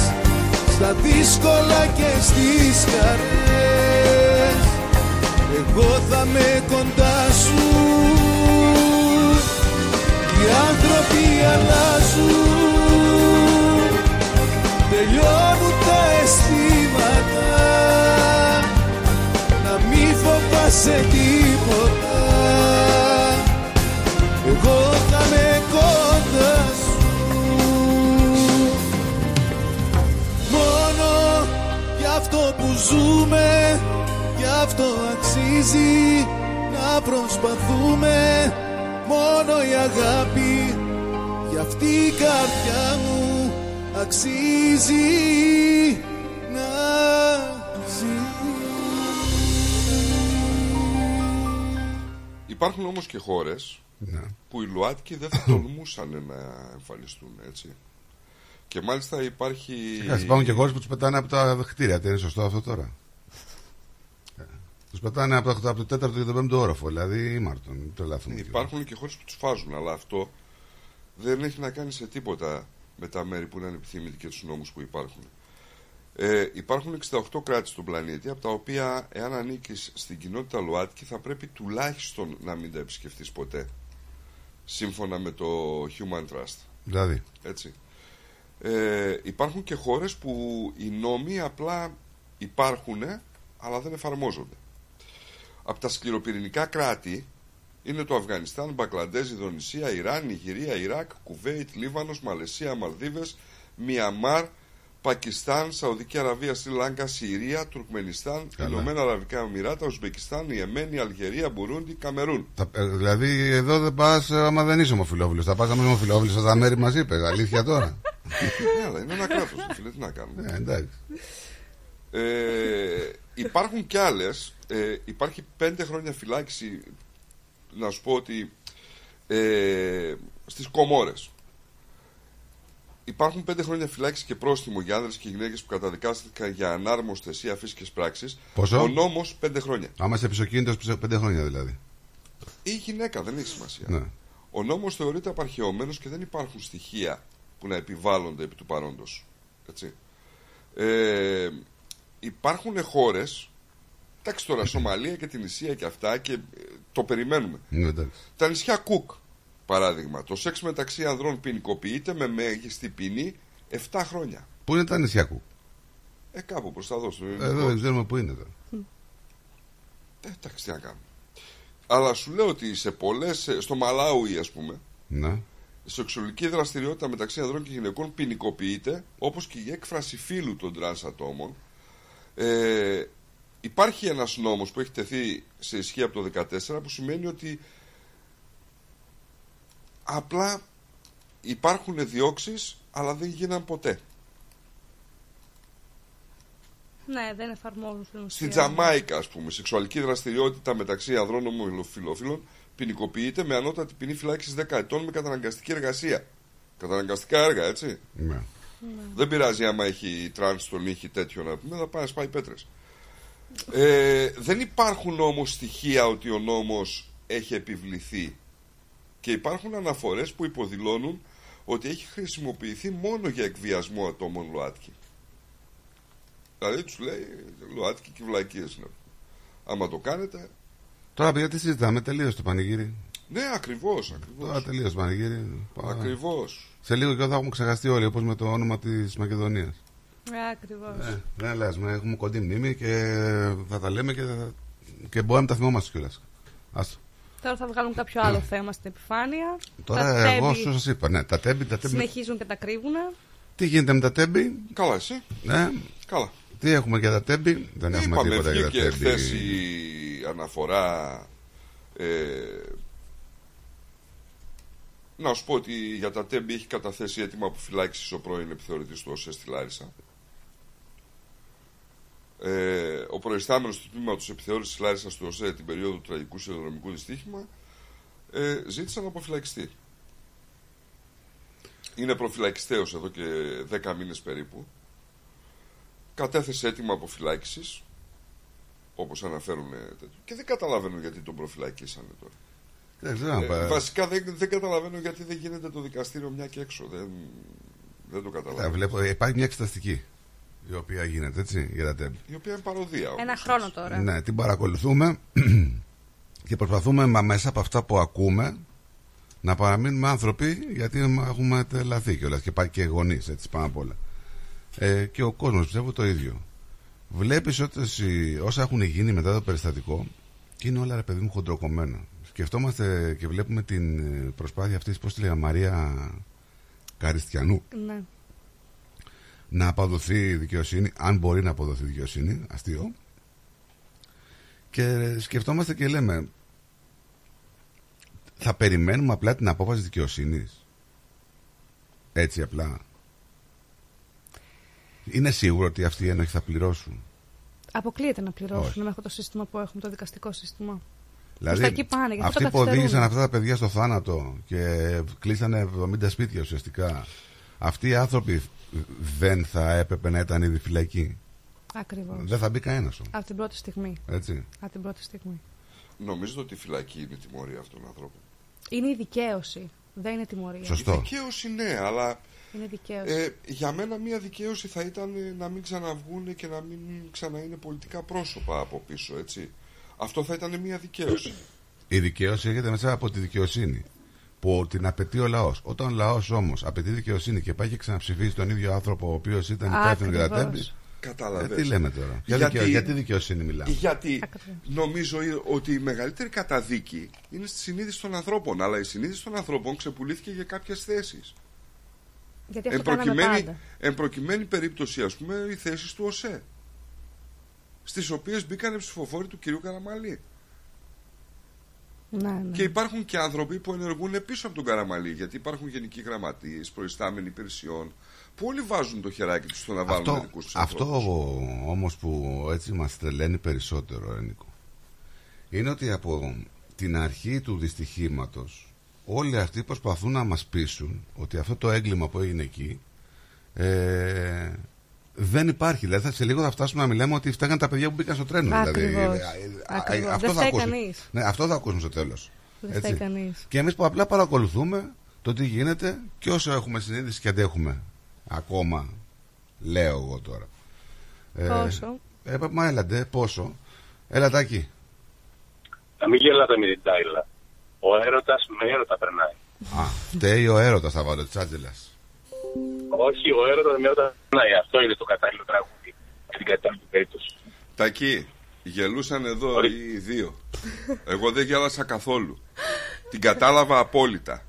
Στα δύσκολα και στις καρδιές Εγώ θα με κοντά σου. Οι άνθρωποι αλλάζουν. Τελειώνουν τα αισθήματα. Να μη φοβάσαι τίποτα. Εγώ θα με κοντά σου. Μόνο για αυτό που ζούμε. Γι' αυτό αξίζει να προσπαθούμε Μόνο η αγάπη Κι αυτή η καρδιά μου αξίζει να Υπάρχουν όμως και χώρες Ναι. που οι ΛΟΑΤΚΙ δεν θα <coughs> τολμούσαν να εμφανιστούν έτσι. Και μάλιστα υπάρχει... Κάτσε, υπάρχουν και χώρες που τους πετάνε από τα κτίρια. Τι είναι σωστό αυτό τώρα; Τους πετάνε από, το- από το 4ο και το 5ο όροφο. Δηλαδή ήμαρτον. Το λάθο. Υπάρχουν και χώρες που τους φάζουν, αλλά αυτό δεν έχει να κάνει σε τίποτα με τα μέρη που είναι ανεπιθύμητοι και τους νόμους που υπάρχουν. Ε, υπάρχουν 68 κράτη στον πλανήτη, από τα οποία εάν ανήκεις στην κοινότητα ΛΟΑΤΚΙ θα πρέπει τουλάχιστον να μην τα επισκεφτείς ποτέ. Σύμφωνα με το Human Trust. Δηλαδή. Έτσι. Ε, υπάρχουν και χώρες που οι νόμοι απλά υπάρχουν αλλά δεν εφαρμόζονται. Από τα σκληροπυρηνικά κράτη είναι το Αφγανιστάν, Μπαγκλαντέζ, Ινδονησία, Ιράν, Νιγηρία, Ιράκ, Κουβέιτ, Λίβανος, Μαλαισία, Μαλδίβες, Μιαμάρ, Πακιστάν, Σαουδική Αραβία, Σρι Λάγκα, Συρία, Τουρκμενιστάν, Καλά. Ηνωμένα Αραβικά Εμμυράτα, Ουσμπεκιστάν, Ιεμένη, Αλγερία, Μπουρούντι, Καμερούν. Θα- ε, δηλαδή εδώ δεν πας άμα δεν είσαι ομοφυλόφιλος. Θα πας άμα είσαι ομοφυλόφιλος στα τα μέρη μα είπε. Αλήθεια τώρα. ναι, αλλά είναι ένα κράτος, φίλε, τι να κάνουμε. Ε, εντάξει. Ε, υπάρχουν κι άλλες. Ε, υπάρχει πέντε χρόνια φυλάκιση. Να σου πω ότι ε, στις Κομόρες υπάρχουν πέντε χρόνια φυλάκιση και πρόστιμο για άνδρες και γυναίκες που καταδικάστηκαν για ανάρμοστες ή αφύσικες πράξεις. Πόσο; Ο νόμος πέντε χρόνια. Άμα είσαι πισωκίνητος πίσω πέντε χρόνια δηλαδή. Ή γυναίκα, δεν έχει σημασία. Ναι. Ο νόμος θεωρείται απαρχαιωμένος και δεν υπάρχουν στοιχεία που να επιβάλλονται επί του παρόντος. Έτσι. Ε, υπάρχουν χώρες, εντάξει τώρα, Σομαλία και την Ισία και αυτά και ε, το περιμένουμε. Ναι, εντάξει. Τα νησιά Κουκ, παράδειγμα. Το σεξ μεταξύ ανδρών ποινικοποιείται με μέγιστη ποινή 7 χρόνια. Πού είναι τα νησιά Κουκ; Ε, κάπου προς τα δω. στο Ε, ελληνικό. Εδώ δεν ξέρουμε πού είναι τώρα. Ε, εντάξει, τι να κάνουμε. Αλλά σου λέω ότι σε πολλές, ε, στο Μαλάουι ας πούμε, Ναι. η σεξουαλική δραστηριότητα μεταξύ ανδρών και γυναικών ποινικοποιείται, όπως και η έκφραση φύλου των τρανς ατόμων. Ε, υπάρχει ένας νόμος που έχει τεθεί σε ισχύ από το 2014 που σημαίνει ότι απλά υπάρχουν διώξεις αλλά δεν γίναν ποτέ. Ναι, δεν εφαρμόζουν στην ουσία. Στην Τζαμάικα, ας πούμε, σεξουαλική δραστηριότητα μεταξύ ανδρών ομοφυλόφιλων ποινικοποιείται με ανώτατη ποινή φυλάκισης 10 ετών με καταναγκαστική εργασία. Καταναγκαστικά έργα, έτσι. Ναι. Δεν πειράζει άμα έχει τρανς στον ήχη τέτοιο να πούμε, θα πάει να σπάει πέτρες. Ε, δεν υπάρχουν όμως στοιχεία ότι ο νόμος έχει επιβληθεί και υπάρχουν αναφορές που υποδηλώνουν ότι έχει χρησιμοποιηθεί μόνο για εκβιασμό ατόμων ΛΟΑΤΚΙ. Δηλαδή τους λέει ΛΟΑΤΚΙ και βλακείες είναι. Άμα το κάνετε, Τώρα παιδιά τι συζητάμε, τελείωσε το πανηγύρι. ναι ακριβώς, ακριβώς. Τώρα τελείωσε το πανηγύρι. Πάμε. Ακριβώς. Σε λίγο και θα έχουμε ξεχαστεί όλοι, όπως με το όνομα της Μακεδονίας. Ε, ακριβώς. Ε, δεν λες, με έχουμε κοντή μνήμη και θα τα λέμε και, θα... και μπορεί να τα θυμόμαστε κιόλας. Άστο. Τώρα θα βγάλουν κάποιο άλλο θέμα στην επιφάνεια. Τώρα τα εγώ τέμπη σου σα είπα, ναι, τα Τέμπη, τα Τέμπη. συνεχίζουν και τα κρύβουν. Τι γίνεται με τα τέμπη, Καλά εσύ. ναι. Καλά. Τι έχουμε για τα τέμπη, δεν έχουμε Είπαμε, τίποτα για τα βγήκε τέμπη. χθες η αναφορά. Ε, να σου πω ότι για τα τέμπη έχει καταθέσει έτοιμα αποφυλάκηση ο πρώην επιθεωρητής του ΟΣΕ στη Λάρισα. Ε, ο προϊστάμενος του τμήματος επιθεώρησης της Λάρισας του ΟΣΕ την περίοδο του τραγικού σιδηροδρομικού δυστύχημα ε, ζήτησε να αποφυλακιστεί. Είναι προφυλακιστέος εδώ και 10 μήνες περίπου. Κατέθεσε έτοιμα αποφυλάκησης όπως αναφέρουν τέτοιο. Και δεν καταλαβαίνω γιατί τον προφυλακίσανε τώρα. Δεν ξέρω να Ε, πάει. βασικά δεν, δεν καταλαβαίνω γιατί δεν γίνεται το δικαστήριο μια και έξω. Δεν, δεν το Ε, καταλαβαίνω. βλέπω, ε, υπάρχει μια εξεταστική η οποία γίνεται έτσι για τα τέμπη. Η οποία είναι παροδία. όμως. Ένα χρόνο τώρα. Ναι, την παρακολουθούμε <clears throat> και προσπαθούμε μα- μέσα από αυτά που ακούμε να παραμείνουμε άνθρωποι γιατί έχουμε τελαθεί κιόλας και πάει και γονείς έτσι πάνω απ' όλα. Ε, και ο κόσμος πιστεύω το ίδιο. Βλέπεις όσα έχουν γίνει μετά το περιστατικό και είναι όλα ρε παιδί μου χοντροκομμένα. Σκεφτόμαστε και βλέπουμε την ε, προσπάθεια αυτής, πώς τη λέγαμε, Μαρία Καριστιανού, Ναι. Να αποδοθεί δικαιοσύνη, αν μπορεί να αποδοθεί δικαιοσύνη, αστείο. Και σκεφτόμαστε και λέμε, θα περιμένουμε απλά την απόφαση δικαιοσύνης. Έτσι απλά. Είναι σίγουρο ότι αυτοί οι ένοχοι θα πληρώσουν. Αποκλείεται να πληρώσουν Όχι. με αυτό το σύστημα που έχουμε, το δικαστικό σύστημα. Δηλαδή, Προς τα εκεί πάνε, γι' αυτό αυτοί τα που οδήγησαν καθυστερούν. αυτά τα παιδιά στο θάνατο και κλείσανε 70 σπίτια ουσιαστικά, αυτοί οι άνθρωποι δεν θα έπρεπε να ήταν ήδη φυλακοί. Ακριβώς. Δεν θα μπει κανένας Από την πρώτη στιγμή. Έτσι. Από την πρώτη στιγμή. Νομίζω ότι η φυλακή είναι η τιμωρία αυτών των ανθρώπων; Είναι η δικαίωση. Δεν είναι τιμωρία. Σωστό. Η δικαίωση ναι, αλλά Είναι δικαίωση. ε, για μένα μια δικαίωση θα ήταν ε, να μην ξαναβγούν και να μην ξανά είναι πολιτικά πρόσωπα από πίσω, έτσι. Αυτό θα ήταν μια δικαίωση. Η δικαίωση έρχεται μέσα από τη δικαιοσύνη. Που την απαιτεί ο λαός. Όταν ο λαός όμως απαιτεί δικαιοσύνη και πάει και ξαναψηφίσει τον ίδιο άνθρωπο ο οποίος ήταν υπεύθυνος για τα Ακριβώς. τέμπη. Καταλαβαίνεις. Ε, τι λέμε τώρα; Για Γιατί- δικαιο- γιατί δικαιοσύνη μιλάμε; Γιατί νομίζω ότι η μεγαλύτερη καταδίκη είναι στη συνείδηση των ανθρώπων. Αλλά η συνείδηση των ανθρώπων ξεπουλήθηκε για κάποιες θέσεις. Γιατί Εν αυτό κάναμε προκειμένη, πάντα. εν προκειμένη περίπτωση, ας πούμε, οι θέσεις του ΟΣΕ. Στις οποίες μπήκαν οι ψηφοφόροι του κυρίου Καραμαλή. Ναι, ναι. Και υπάρχουν και άνθρωποι που ενεργούν πίσω από τον Καραμαλή. Γιατί υπάρχουν γενικοί γραμματείε, προϊστάμενοι υπηρεσιών, που όλοι βάζουν το χεράκι τους στο να βάλουν Αυτό, δικού τους αυτό όμως που έτσι μας τρελαίνει περισσότερο, Ενίκο, είναι ότι από την αρχή του δυστυχήματος όλοι αυτοί προσπαθούν να μας πείσουν ότι αυτό το έγκλημα που έγινε εκεί ε, δεν υπάρχει. Δηλαδή θα- σε λίγο θα φτάσουμε να μιλάμε ότι φτάγαν τα παιδιά που μπήκαν στο τρένο. Δηλαδή, Ακριβώς. ε, ε, Ακριβώς. αυτό, Δεν θα φταίει ακούσουμε. κανείς. Ναι, αυτό θα ακούσουμε στο τέλος. Δεν Έτσι. φταίει κανείς. Και εμείς που απλά παρακολουθούμε το τι γίνεται και όσο έχουμε συνείδηση και αντέχουμε ακόμα, λέω εγώ τώρα. Πόσο; Ε, ε, μα έλαντε, πόσο; Έλα τάκι. Να μην γελάτε με την τάιλα. Ο έρωτας με έρωτα περνάει. Α, φταίει ο έρωτας θα βάλω τσάτζελας. Όχι, ο έρωτας με έρωτα περνάει. Αυτό είναι το κατάλληλο τραγούδι για την κατάλληλη περίπτωση. Τακί, γελούσαν εδώ οι δύο. Εγώ δεν γέλασα καθόλου. Την κατάλαβα απόλυτα.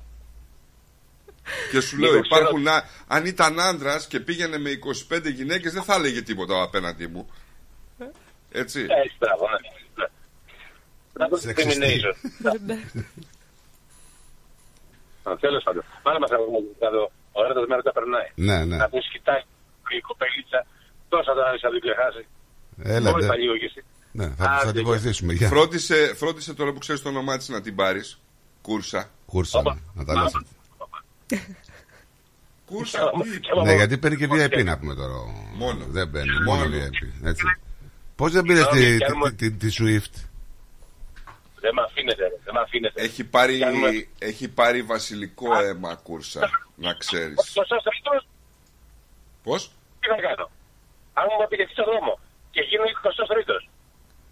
Και σου λέω, Λίγο υπάρχουν. α- αν ήταν άντρας και πήγαινε με 25 γυναίκες, δεν θα έλεγε τίποτα απέναντί μου. Έτσι. Έτσι, μπράβο, ναι. Να το discrimination. <laughs> Τέλος πάντων. Μάλλον μας εδώ. Ο έρωτα με έρωτα περνάει. Ναι, ναι. Να του κοιτάει η κοπελίτσα. Τόσα τα θα την ξεχάσει. Έλα, Μόλις ντε. θα λίγο και εσύ. Ναι, θα, θα τη βοηθήσουμε. Γεια. Φρόντισε, φρόντισε τώρα που ξέρεις το όνομά της να την πάρεις. Κούρσα. Κούρσα, ναι, να τα λες. Κούρσα, Ναι, γιατί παίρνει και VIP να πούμε τώρα. Μόνο. Δεν παίρνει, μόνο Μόνο. VIP. Έτσι. Πώς δεν πήρες τη, τη, τη, τη Swift; Δεν με αφήνετε, ρε. δεν με αφήνετε. Έχει πάρει, Κάνουμε- έχει πάρει βασιλικό αίμα κούρσα. Να ξέρεις. Σωστός τρίτος, Πώς; τι θα κάνω. Αν μου επιτεθεί στον δρόμο και γίνω 23 τρίτος.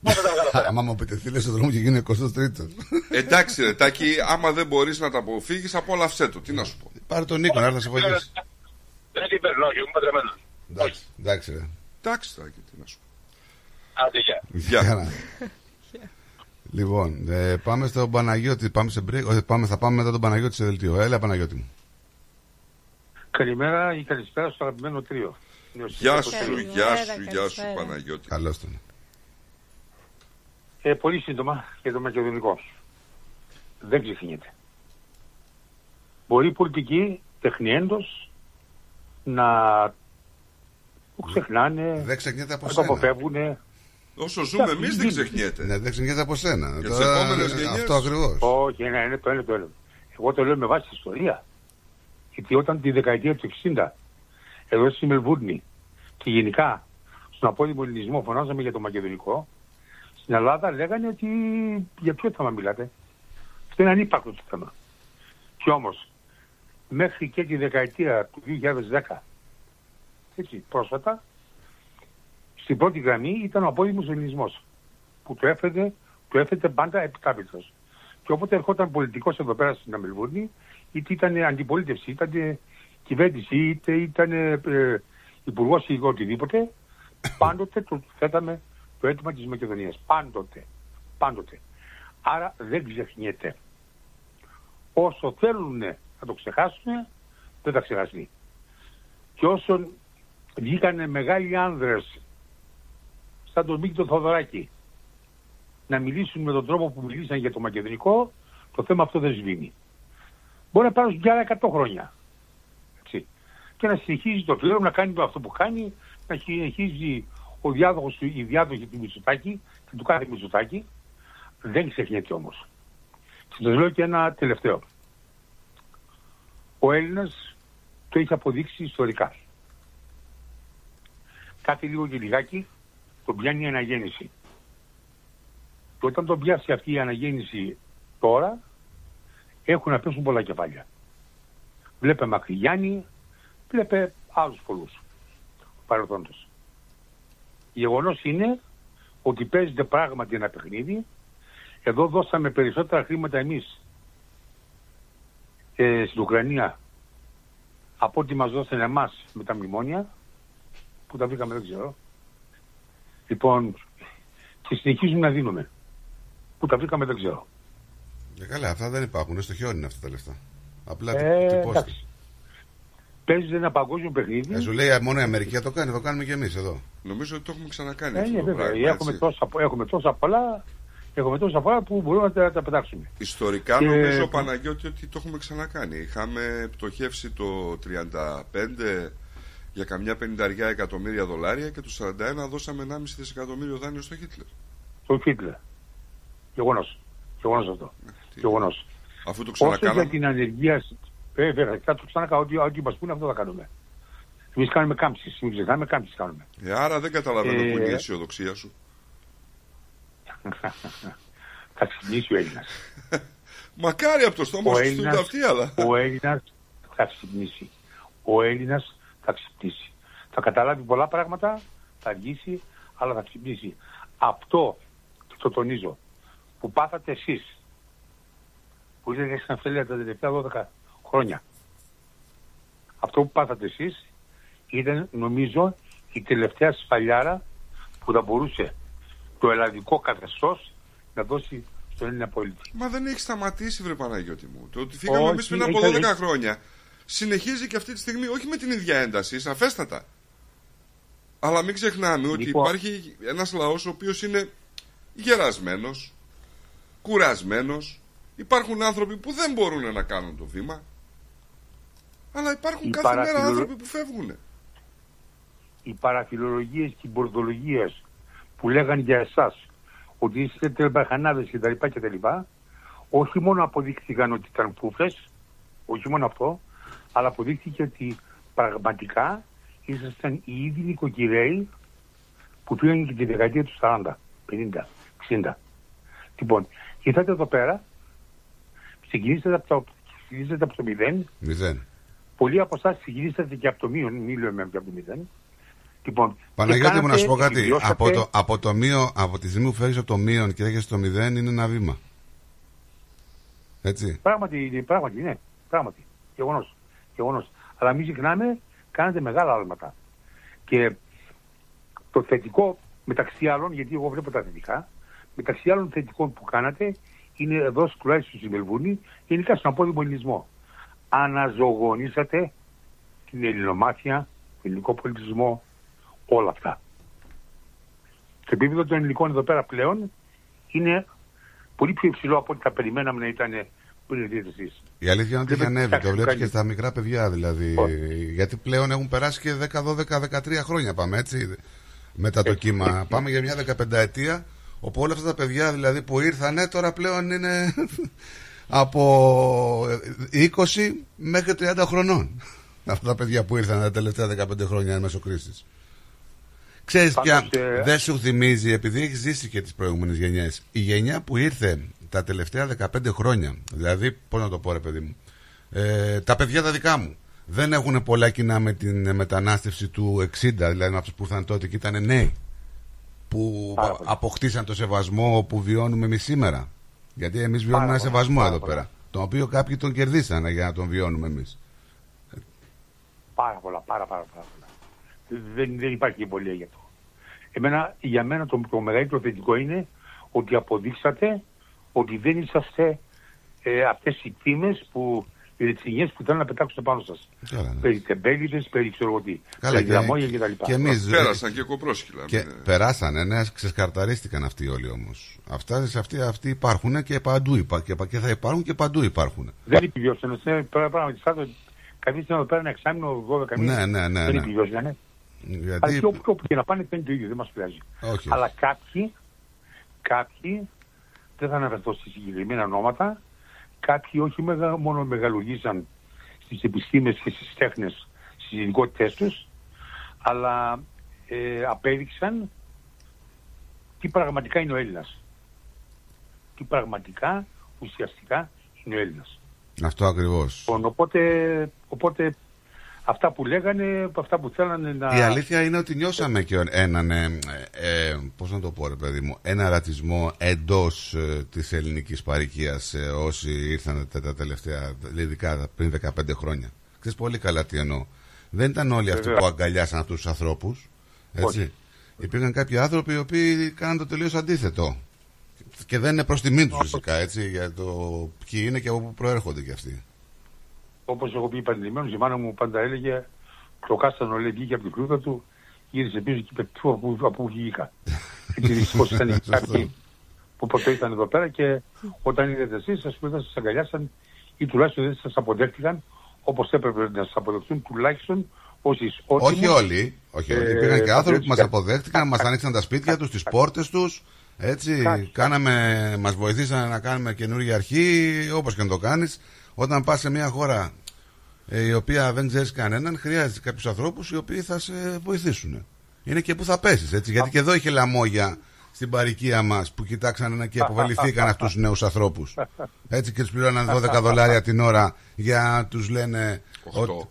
Πώς θα τα βγάλω πέρα. <laughs> Άμα μου επιτεθεί λες στον δρόμο και γίνει 23ο. Εντάξει, ρε Τάκη, άμα δεν μπορείς να τα αποφύγεις, απόλαυσέ το. Τι να σου πω. Πάρε τον Νίκο να έρθει να σε βοηθήσει. Δεν την παίρνω, όχι, είμαι παντρεμένος. Εντάξει, εντάξει ρε. Εντάξει, Τάκη, τι να σου πω. Άντε, γεια. Γεια να. Λοιπόν, ε, πάμε στον Παναγιώτη. Πάμε σε break. Όχι, πάμε, θα πάμε μετά τον Παναγιώτη σε δελτίο. Έλα, Παναγιώτη μου. Καλημέρα ή καλησπέρα στο αγαπημένο τρίο. Γεια σου, γεια σου, Καλημέρα, γεια σου, καλησπέρα. Παναγιώτη. Καλώς τον. Ε, πολύ σύντομα για το μακεδονικό. Δεν ξεχνιέται. Μπορεί οι πολιτικοί τεχνιέντος να το ξεχνάνε, Δεν ξεχνιέται από να το σένα. αποφεύγουν. Όσο ζούμε εμείς δεν ξεχνιέται. Ναι, δεν ξεχνιέται από σένα. Για τις Τώρα, επόμενες ε, γενιές. Αυτό ακριβώς. Όχι, ένα είναι το ένα το άλλο. Εγώ το λέω με βάση τη ιστορία. Γιατί όταν τη δεκαετία του 60 εδώ στη Μελβούρνη και γενικά στον απόδημο ελληνισμό φωνάζαμε για το μακεδονικό, στην Ελλάδα λέγανε ότι για ποιο θέμα μιλάτε. Αυτό είναι ανύπαρκτο το θέμα. Και όμως μέχρι και τη δεκαετία του 2010 έτσι πρόσφατα στην πρώτη γραμμή ήταν ο απόδημος ελληνισμός που το έφερε, το έφερε πάντα επιτάπητος. Και όποτε ερχόταν πολιτικός εδώ πέρα στην Αμελβούρνη, είτε ήταν αντιπολίτευση, είτε κυβέρνηση, είτε ήταν ε, υπουργός ή οτιδήποτε, <coughs> πάντοτε το θέταμε το αίτημα της Μακεδονίας. Πάντοτε. Πάντοτε. Άρα δεν ξεχνιέται. Όσο θέλουν να το ξεχάσουν, δεν θα ξεχαστεί. Και όσον βγήκανε μεγάλοι άνδρες σαν τον Μίκη τον Θοδωράκη να μιλήσουν με τον τρόπο που μιλήσαν για το μακεδονικό, το θέμα αυτό δεν σβήνει. Μπορεί να πάρουν για άλλα 100 χρόνια. Έτσι. και να συνεχίζει το φίλο να κάνει αυτό που κάνει, να συνεχίζει ο διάδοχος, του- η διάδοχη του Μητσοτάκη και του κάθε Μητσοτάκη. Δεν ξεχνιέται όμως. Και σας λέω και ένα τελευταίο. Ο Έλληνας το έχει αποδείξει ιστορικά. Κάθε λίγο και λιγάκι τον πιάνει η αναγέννηση. Και όταν τον πιάσει αυτή η αναγέννηση τώρα, έχουν να πέσουν πολλά κεφάλια. Βλέπε Μακρυγιάννη, βλέπε άλλους πολλούς παρελθόντος. Γεγονός είναι ότι παίζεται πράγματι ένα παιχνίδι. Εδώ δώσαμε περισσότερα χρήματα εμείς ε, στην Ουκρανία από ό,τι μας δώσανε εμάς με τα μνημόνια που τα βρήκαμε δεν ξέρω. Λοιπόν, και συνεχίζουμε να δίνουμε. Που τα βρήκαμε δεν ξέρω. Ε, καλά, αυτά δεν υπάρχουν. Στο χιόνι είναι αυτά τα λεφτά. Απλά Ε, τυπώστε. εντάξει. Παίζεις ένα παγκόσμιο παιχνίδι. Ε, σου λέει μόνο η Αμερική θα το κάνει, το κάνουμε και εμείς εδώ. Νομίζω ότι το έχουμε ξανακάνει Ε, αυτό ναι, το βέβαια. πράγμα. Έχουμε έτσι. τόσα, έχουμε τόσα πολλά έχουμε τόσα πολλά που μπορούμε να τα, τα πετάξουμε. Ιστορικά Και- νομίζω Παναγιώτη ότι το έχουμε ξανακάνει. Είχαμε πτωχεύσει το 35 για καμιά πενηνταριά εκατομμύρια δολάρια και το 41 δώσαμε 1,5 δισεκατομμύριο δάνειο στο Χίτλερ. Το Χίτλερ. Γεγονός. Γεγονός αυτό. Γεγονός. Αφού το Όσο για ξανακάναμε. την ανεργία, ε, βέβαια, θα το ξανακάω, ό,τι, ό,τι μας πούνε αυτό θα κάνουμε. Εμείς κάνουμε κάμψεις, μην ξεχνάμε κάμψεις κάνουμε. Ε, άρα δεν καταλαβαίνω Ε, που είναι η αισιοδοξία σου. <laughs> θα ξυπνήσει ο Έλληνας. <laughs> Μακάρι από το στόμα Ο σου Έλληνας- στούνται αυτοί, αλλά. Ο Έλληνας θα ξυπνήσει. Ο Έλληνας θα ξυπνήσει. Θα καταλάβει πολλά πράγματα, θα αργήσει, αλλά θα ξυπνήσει. Αυτό, και το τονίζω, που πάθατε εσείς, που ήρθατε στην Αυστραλία τα τελευταία 12 χρόνια, αυτό που πάθατε εσείς ήταν νομίζω η τελευταία σφαλιάρα που θα μπορούσε το ελλαδικό καθεστώς να δώσει στον Έλληνα πολίτη. Μα δεν έχει σταματήσει, βρε Παναγιώτη μου. Το ότι φύγαμε Όχι, εμεί πριν από έχει- 12 έχει- χρόνια συνεχίζει και αυτή τη στιγμή, όχι με την ίδια ένταση, σαφέστατα. Αλλά μην ξεχνάμε ότι Λοιπόν. υπάρχει ένας λαός ο οποίος είναι γερασμένος, κουρασμένος. Υπάρχουν άνθρωποι που δεν μπορούν να κάνουν το βήμα. Αλλά υπάρχουν Η κάθε μέρα παραφιλο- άνθρωποι που φεύγουν. οι παραφιλολογίες και οι μπορδολογίες που λέγαν για εσάς ότι είστε τελμπαχανάδες και τα λοιπά και τα λοιπά όχι μόνο αποδείχθηκαν ότι ήταν πούφες όχι μόνο αυτό αλλά αποδείχθηκε ότι πραγματικά ήσασταν οι ίδιοι νοικοκυρέοι που πήγαν και τη δεκαετία του 40, 50, 60. Λοιπόν, ήρθατε εδώ πέρα, ξεκινήσατε από το, ξεκινήσατε από το μηδέν, Μηδέν. πολλοί από εσάς ξεκινήσατε και από το μείον, μην λέμε και από το μηδέν. Λοιπόν, Παναγιώτη και μου να σου πω κάνατε, κάτι. επιβιώσατε- Από, το, από, το μείο, από τη στιγμή που φεύγει από το μείον και έρχεσαι στο μηδέν είναι ένα βήμα. Έτσι. Πράγματι, είναι- πράγματι, ναι. Πράγματι. Γεγονός. Γεγονός. Αλλά μην ξεχνάμε, κάνετε μεγάλα άλματα. Και το θετικό, μεταξύ άλλων, γιατί εγώ βλέπω τα θετικά, μεταξύ άλλων θετικών που κάνατε, είναι εδώ τουλάχιστον στη Μελβούνη, γενικά στον απόδημο ελληνισμό. Αναζωογονήσατε την ελληνομάθεια, τον ελληνικό πολιτισμό, όλα αυτά. Το επίπεδο των ελληνικών εδώ πέρα πλέον είναι πολύ πιο υψηλό από ό,τι θα περιμέναμε να ήταν πριν ήρθετε εσείς. Η αλήθεια είναι ότι έχει Δεν ανέβει. υπάρχει Το βλέπεις κάτι. και στα μικρά παιδιά δηλαδή. Γιατί πλέον έχουν περάσει και 10, 12, 13 χρόνια πάμε έτσι. Μετά το κύμα. Πάμε για μια 15 ετία. Όπου όλα αυτά τα παιδιά δηλαδή που ήρθανε τώρα πλέον είναι <laughs> από 20 μέχρι 30 χρονών. Αυτά τα παιδιά που ήρθαν τα τελευταία 15 χρόνια εν μέσω κρίσης. Ξέρεις Πάντως, πια, ε, δεν σου θυμίζει, επειδή έχεις ζήσει και τις προηγούμενες γενιές, η γενιά που ήρθε τα τελευταία 15 χρόνια, δηλαδή, πώς να το πω ρε παιδί μου, ε, τα παιδιά τα δικά μου, δεν έχουν πολλά κοινά με την μετανάστευση του 60, δηλαδή με αυτούς που ήρθαν τότε και ήταν νέοι, που αποκτήσαν το σεβασμό που βιώνουμε εμείς σήμερα. Γιατί εμείς βιώνουμε Πάρα ένα πολλά, σεβασμό πάρα εδώ πολλά. πέρα, τον οποίο κάποιοι τον κερδίσανε για να τον βιώνουμε εμείς. Πάρα πολλά, πάρα, πάρα, πάρα πολλά. Δεν, δεν υπάρχει εμπολία για αυτό. Εμένα, για μένα το, το μεγαλύτερο θετικό είναι ότι αποδείξατε ότι δεν είσαστε ε, αυτές οι τίμες που οι ρετσινιές που θέλουν να πετάξουν πάνω σας. Καλά, ναι. Περί τεμπέληδες, περί ξέρω εγώ τι. Καλά, περί και- λαμόγια και τα λοιπά. και εμείς, Πέρασαν και κοπρόσκυλα. Και περάσανε, ναι, ξεσκαρταρίστηκαν αυτοί όλοι όμως. Αυτά σε αυτοί, αυτοί υπάρχουν και παντού υπά, και, και θα υπάρχουν και παντού υπάρχουν. Δεν επιβιώσανε. Ναι, πράγματι, σαν καθίσαν εδώ πέρα ένα εξάμεινο, 12 μήνες. Ναι, ναι, ναι, Δεν ναι. επιβιώσανε. Αλλά Γιατί. και όπου, όπου και να πάνε δεν είναι το ίδιο, δεν μας πειράζει. Όχι. Αλλά κάποιοι, κάποιοι, δεν θα αναφερθώ σε συγκεκριμένα ονόματα, κάποιοι όχι μεγα, μόνο μεγαλουργήσαν στις επιστήμες και στις τέχνες, στις ειδικότητές τους, αλλά ε, απέδειξαν τι πραγματικά είναι ο Έλληνας. Τι πραγματικά, ουσιαστικά είναι ο Έλληνας. Αυτό ακριβώς. Λοιπόν, οπότε, οπότε αυτά που λέγανε, αυτά που θέλανε να... Η αλήθεια είναι ότι νιώσαμε και έναν, ε, ε, πώς να το πω ρε παιδί μου, ένα ρατσισμό εντός ε, της ελληνικής παροικίας ε, όσοι ήρθαν τα, τα τελευταία, ειδικά πριν 15 χρόνια. Ξέρεις πολύ καλά τι εννοώ. Δεν ήταν όλοι αυτοί Βεβαίως. που αγκαλιάσαν αυτούς τους ανθρώπους, έτσι. Όχι. Υπήρχαν κάποιοι άνθρωποι οι οποίοι κάναν το τελείως αντίθετο. Και δεν είναι προς τιμή τους φυσικά, έτσι, για το ποιοι είναι και από πού προέρχονται κι αυτοί. Όπως έχω πει επανειλημμένως, η μάνα μου πάντα έλεγε το κάστανο λέει βγήκε από την κρούτα του, γύρισε πίσω και είπε «Πού, από, από πού βγήκα. Γιατί δυστυχώς ήταν και κάποιοι που ποτέ ήταν εδώ πέρα και όταν είδατε εσείς, ας πούμε, δεν σας αγκαλιάσαν ή τουλάχιστον δεν σας αποδέχτηκαν όπως έπρεπε να σας αποδεχτούν τουλάχιστον όσοι ισότιμους, Όχι όλοι. Όχι όλοι. ε, Υπήρχαν και άνθρωποι που μα πατριώτες. αποδέχτηκαν, μα άνοιξαν τα σπίτια του, τι πόρτε του. Έτσι, κάναμε, μας βοηθήσαν να κάνουμε καινούργια αρχή, όπως και να το κάνεις. Όταν πας σε μια χώρα ε, η οποία δεν ξέρεις κανέναν, χρειάζεται κάποιους ανθρώπους οι οποίοι θα σε βοηθήσουν. Είναι και που θα πέσεις, έτσι. Γιατί και εδώ είχε λαμόγια στην παροικία μας που κοιτάξαν και αποβαληθήκαν αυτούς τους νέους ανθρώπους. Έτσι και τους πληρώναν 12 δολάρια την ώρα για να τους λένε Οχτώ.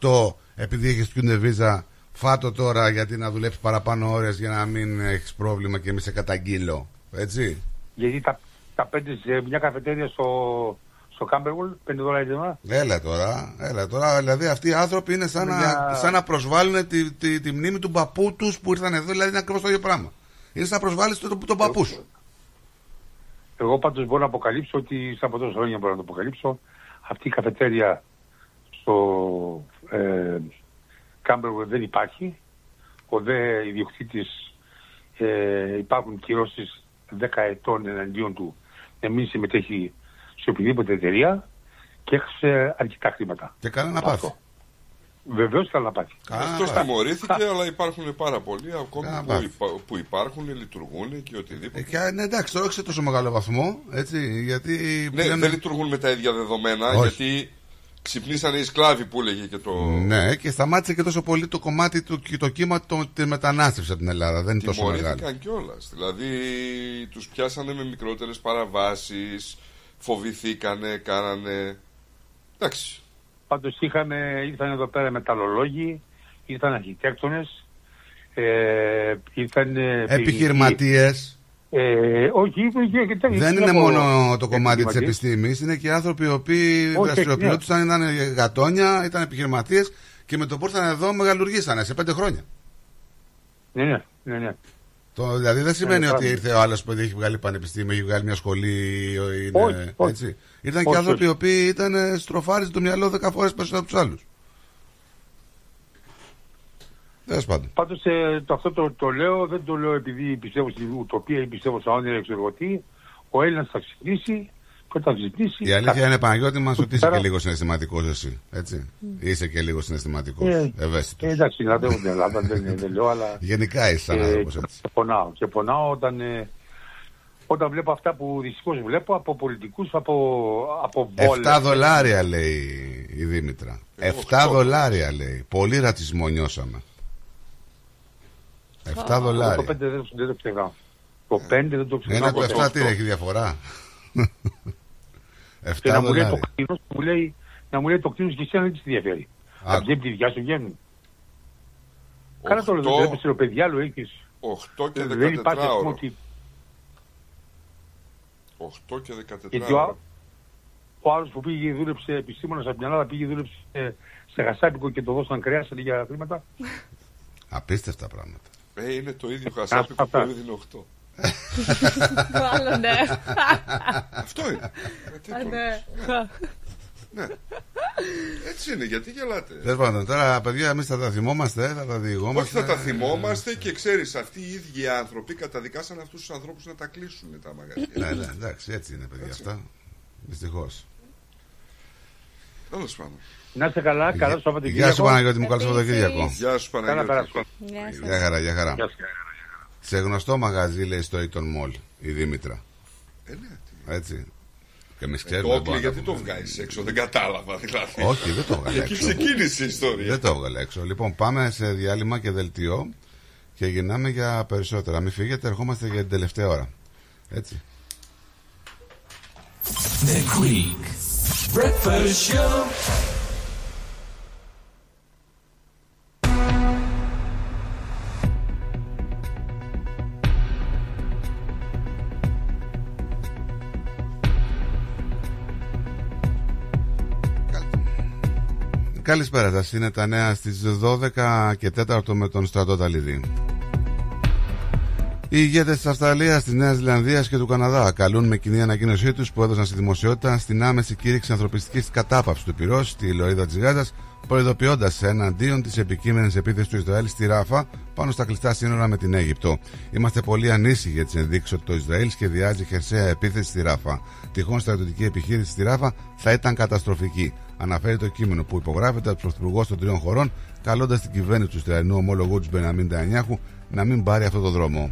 8 επειδή έχεις student βίζα φάτο τώρα γιατί να δουλέψεις παραπάνω ώρες για να μην έχεις πρόβλημα και μη σε καταγγείλω. Έτσι. γιατί τα, τα πέντε σε μια καφετέρια στο, στο Κάμπεργουλ, πέντε δολάρια την ώρα, Έλα τώρα, έλα τώρα. Δηλαδή αυτοί οι άνθρωποι είναι σαν, να, Μια- σαν να προσβάλλουν τη, τη, τη μνήμη του παππού τους που ήρθαν εδώ, δηλαδή είναι ακριβώς το ίδιο πράγμα. Είναι σαν να προσβάλλεις τον, τον παππού σου. Εγώ πάντως μπορώ να αποκαλύψω ότι στα από τόσα χρόνια μπορώ να το αποκαλύψω αυτή η καφετέρια στο ε, Κάμπεργο δεν υπάρχει. Ο δε ιδιοκτήτης ε, υπάρχουν κυρώσεις 10 ετών εναντίον του να μην συμμετέχει σε οποιαδήποτε εταιρεία και έχασε αρκετά χρήματα. Και καλά να πάθει. Βεβαίως καλά να πάθει. Αυτό τιμωρήθηκε, αλλά υπάρχουν πάρα πολλοί ακόμη Καλά που, πάθει. υπά- που υπάρχουν, λειτουργούν και οτιδήποτε. Ε, Και, ναι, εντάξει, τώρα όχι σε τόσο μεγάλο βαθμό, έτσι, γιατί... Ναι, πλέον- δεν λειτουργούν με τα ίδια δεδομένα, Όχι. γιατί ξυπνήσανε οι σκλάβοι που έλεγε και το. Ναι, και σταμάτησε και τόσο πολύ το κομμάτι του το κύμα το, τη μετανάστευση από την Ελλάδα. Δεν είναι τόσο μεγάλο. Τιμωρήθηκαν κιόλας. Δηλαδή τους πιάσανε με μικρότερες παραβάσεις, φοβηθήκανε, κάνανε. Εντάξει. Πάντως είχαμε, ήρθαν εδώ πέρα μεταλλολόγοι, ήρθαν αρχιτέκτονες, ε, ήρθαν... ε, Επιχειρηματίες. Ε, όχι, είχε και τέτοια- Δεν είναι από- μόνο το κομμάτι της επιχειρηματίες. επιστήμης, είναι και άνθρωποι οι οποίοι Όχι, δραστηριοποιούνταν, ήταν γατόνια, ήταν επιχειρηματίες και με το που ήρθαν εδώ μεγαλουργήσανε σε πέντε χρόνια. Ναι, ναι, ναι, ναι. Το, δηλαδή δεν σημαίνει Ναι, ότι πράγματι. ήρθε ο άλλος που έχει βγάλει πανεπιστήμιο, έχει βγάλει μια σχολή. Είναι, Όχι, όχι. Έτσι. Ήταν Όχι, και άνθρωποι όχι. οι οποίοι ήταν στροφάριζε το μυαλό δέκα φορές περισσότερο από τους άλλους. Τέλος πάντων. Πάντως ε, το, αυτό το, το λέω, δεν το λέω επειδή πιστεύω στην ουτοπία ή πιστεύω στα όνειρα ξέρω εγώ τι. Ο Έλληνας θα ξυπνήσει και όταν ξυπνήσει... Η αλήθεια θα- είναι Παναγιώτη μας ότι είσαι Πέρα- και λίγο συναισθηματικός εσύ. Έτσι. Είσαι και λίγο συναισθηματικός. Ε, Ευαίσθητος. Ε, εντάξει, να δεν την Ελλάδα, δεν, δεν λέω, αλλά... Γενικά είσαι σαν ε, άνθρωπος έτσι. και πονάω. Και πονάω όταν, ε, όταν βλέπω αυτά που δυστυχώς βλέπω από πολιτικούς, από, από βόλες. 7 δολάρια λέει η Δήμητρα. 7 δολάρια λέει. Πολύ ρατσισμό νιώσαμε. 7 Το δολάρια. 5 δεν, δεν το ξεχνάω. Το 5 δεν το ξεχνάω. Ένα το 7 τι έχει διαφορά; 7 Και να μου λέει το δολάρια. κτίνος, να μου λέει, να μου λέει το κτίνος και εσένα δεν της ενδιαφέρει. Άκου. Από τη δικιά σου βγαίνουν. Κάνα το λέω, δεν έπεσε το παιδί άλλο έχεις. 8 και 14 Δεν υπάρχει ας πούμε ώρο. ότι 8 και 14 Γιατί ο, ώρο. ο άλλος που πήγε δούλεψε επιστήμονας από την Ελλάδα πήγε δούλεψε σε- σε γασάπικο και το δώσαν κρέας σε λίγα χρήματα. Απίστευτα πράγματα. Ε, είναι το ίδιο χασάπικο που έδινε 8. Άλλο ναι. Αυτό είναι. Ε, τι Α, το ναι. Ναι. Έτσι είναι, γιατί γελάτε. Τέλος πάντων, τώρα παιδιά, εμείς θα τα θυμόμαστε, θα τα διηγόμαστε. Όχι θα τα θυμόμαστε και ξέρεις αυτοί οι ίδιοι άνθρωποι καταδικάσαν αυτούς τους ανθρώπους να τα κλείσουν τα μαγαζιά. Ναι, ναι, εντάξει, έτσι είναι παιδιά Έτσι. αυτά. Δυστυχώς. Τέλος πάντων. Να είστε καλά, καλό Σαββατοκύριακο. Γεια σου Παναγιώτη μου, καλό Σαββατοκύριακο. Γεια σου Καλά Παναγιώτη. περάσω. Γεια χαρά, γεια χαρά. Γεια σου. Σε γνωστό μαγαζί λέει στο Eton Mall η Δήμητρα. Ε, ναι, Έτσι. Και εμεί Ε, ξέρουμε. το δεν Oakley μπορούμε να γιατί τα το πούμε. βγάζει έξω, δεν κατάλαβα δηλαδή. Όχι, δεν το έβγαλε Εκεί έξω. ξεκίνησε η ιστορία. Δεν το έβγαλε έξω. Λοιπόν, πάμε σε διάλειμμα και δελτίο και γυρνάμε για περισσότερα. Μην φύγετε, ερχόμαστε για την τελευταία ώρα. Έτσι. The Greek Breakfast Show. Καλησπέρα σας. Είναι τα νέα στις 12 και 4 με τον στρατό Ταλίδη. Οι ηγέτες της Αυστραλίας, της Νέας Ζηλανδίας και του Καναδά καλούν με κοινή ανακοίνωσή τους που έδωσαν στη δημοσιότητα στην άμεση κήρυξη ανθρωπιστικής κατάπαυσης του πυρός στη Λωρίδα της Γάζας, προειδοποιώντας εναντίον της επικείμενης επίθεσης του Ισραήλ στη Ράφα πάνω στα κλειστά σύνορα με την Αίγυπτο. Είμαστε πολύ ανήσυχοι για τις ενδείξεις ότι το Ισραήλ σχεδιάζει χερσαία επίθεση στη Ράφα. Τυχόν στρατιωτική επιχείρηση στη Ράφα θα ήταν καταστροφική. Αναφέρει το κείμενο που υπογράφεται από τους πρωθυπουργούς των τριών χωρών, καλώντας την κυβέρνηση του Ισραηλινού ομόλογου του Μπεναμίν Τανιάχου να μην πάρει αυτό το δρόμο.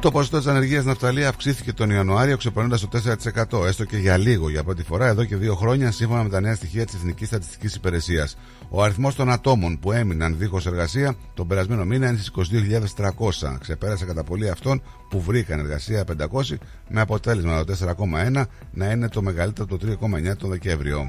Το ποσοστό της ανεργίας στην Αυστραλία αυξήθηκε τον Ιανουάριο, ξεπερνώντας το 4%, έστω και για λίγο για πρώτη φορά εδώ και δύο χρόνια, σύμφωνα με τα νέα στοιχεία της Εθνικής Στατιστικής Υπηρεσίας. Ο αριθμός των ατόμων που έμειναν δίχως εργασία τον περασμένο μήνα είναι στις 22.300. Ξεπέρασε κατά πολύ αυτόν που βρήκαν εργασία 500, με αποτέλεσμα το 4,1 να είναι το μεγαλύτερο το 3,9 τον Δεκέμβριο.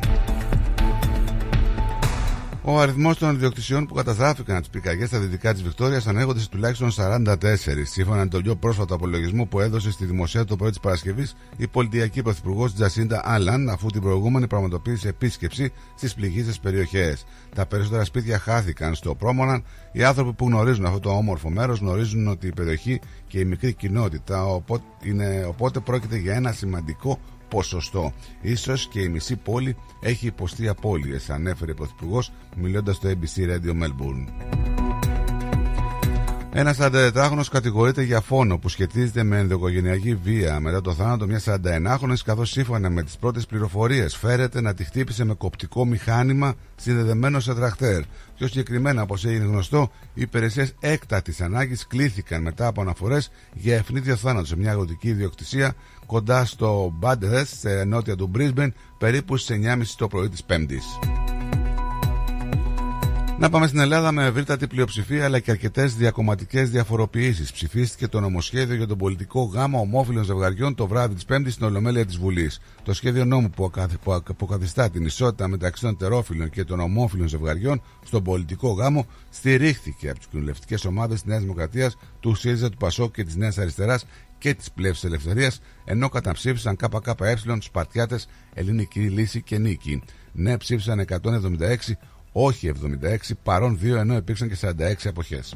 Ο αριθμός των ιδιοκτησιών που καταστράφηκαν από τις πυρκαγιές στα δυτικά της Βικτόριας ανέχονται σε τουλάχιστον 44, σύμφωνα με τον πιο πρόσφατο απολογισμό που έδωσε στη δημοσία το πρωί της Παρασκευής η πολιτιακή πρωθυπουργός Τζασίντα Άλαν, αφού την προηγούμενη πραγματοποίησε επίσκεψη στις πληγήσεις περιοχές. Τα περισσότερα σπίτια χάθηκαν στο Πρόμοναν. Οι άνθρωποι που γνωρίζουν αυτό το όμορφο μέρος γνωρίζουν ότι η περιοχή και η μικρή κοινότητα οπότε, είναι, οπότε πρόκειται για ένα σημαντικό ποσοστό. Ίσως και η μισή πόλη έχει υποστεί απώλειες, ανέφερε ο Πρωθυπουργός μιλώντας στο ABC Radio Melbourne. Ένας 44χρονο κατηγορείται για φόνο που σχετίζεται με ενδοοικογενειακή βία μετά το θάνατο μιας 41χρονη, καθώς σύμφωνα με τις πρώτες πληροφορίες φέρεται να τη χτύπησε με κοπτικό μηχάνημα συνδεδεμένο σε τραχτέρ. Πιο συγκεκριμένα, όπως έγινε γνωστό, οι υπηρεσίες έκτατης ανάγκης κλήθηκαν μετά από αναφορές για ευνίδιο θάνατο σε μια αγροτική ιδιοκτησία κοντά στο Μπάντεθ, σε νότια του Μπρίσμπεν, περίπου στις 9.30 το πρωί της Πέμπτης. Να πάμε στην Ελλάδα με ευρύτατη πλειοψηφία αλλά και αρκετές διακομματικές διαφοροποιήσεις. Ψηφίστηκε το νομοσχέδιο για τον πολιτικό γάμο ομόφυλων ζευγαριών το βράδυ της Πέμπτης στην Ολομέλεια της Βουλής. Το σχέδιο νόμου που ακαθ- που αποκαθιστά την ισότητα μεταξύ των τερόφυλων και των ομόφυλων ζευγαριών στον πολιτικό γάμο στηρίχθηκε από τις κοινοβουλευτικές ομάδες της Νέας Δημοκρατίας, του ΣΥΡΙΖΑ, του ΠΑΣΟΚ και της Νέας Αριστεράς και της Πλεύσης Ελευθερίας, ενώ καταψήφισαν ΚΚΕ, Σπαρτιάτε, Ελληνική Λύση και Νίκη. Ναι, ψήφισαν 176 όχι 76, παρόν 2 ενώ υπήρξαν και 46 αποχές.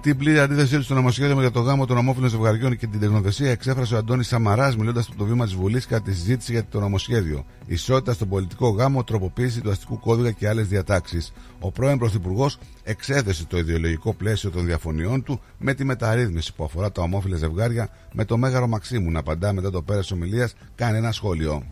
Την πλήρη αντίθεσή του στο νομοσχέδιο για το γάμο των ομόφυλων ζευγαριών και την τεχνοθεσία εξέφρασε ο Αντώνης Σαμαράς μιλώντας από το βήμα της Βουλής κατά τη συζήτηση για το νομοσχέδιο. Ισότητα στον πολιτικό γάμο, τροποποίηση του αστικού κώδικα και άλλες διατάξεις. Ο πρώην Πρωθυπουργός εξέθεσε το ιδεολογικό πλαίσιο των διαφωνιών του με τη μεταρρύθμιση που αφορά τα ομόφυλα ζευγάρια, με το μέγαρο Μαξίμου να απαντά μετά το πέρας ομιλίας κάνει ένα σχόλιο.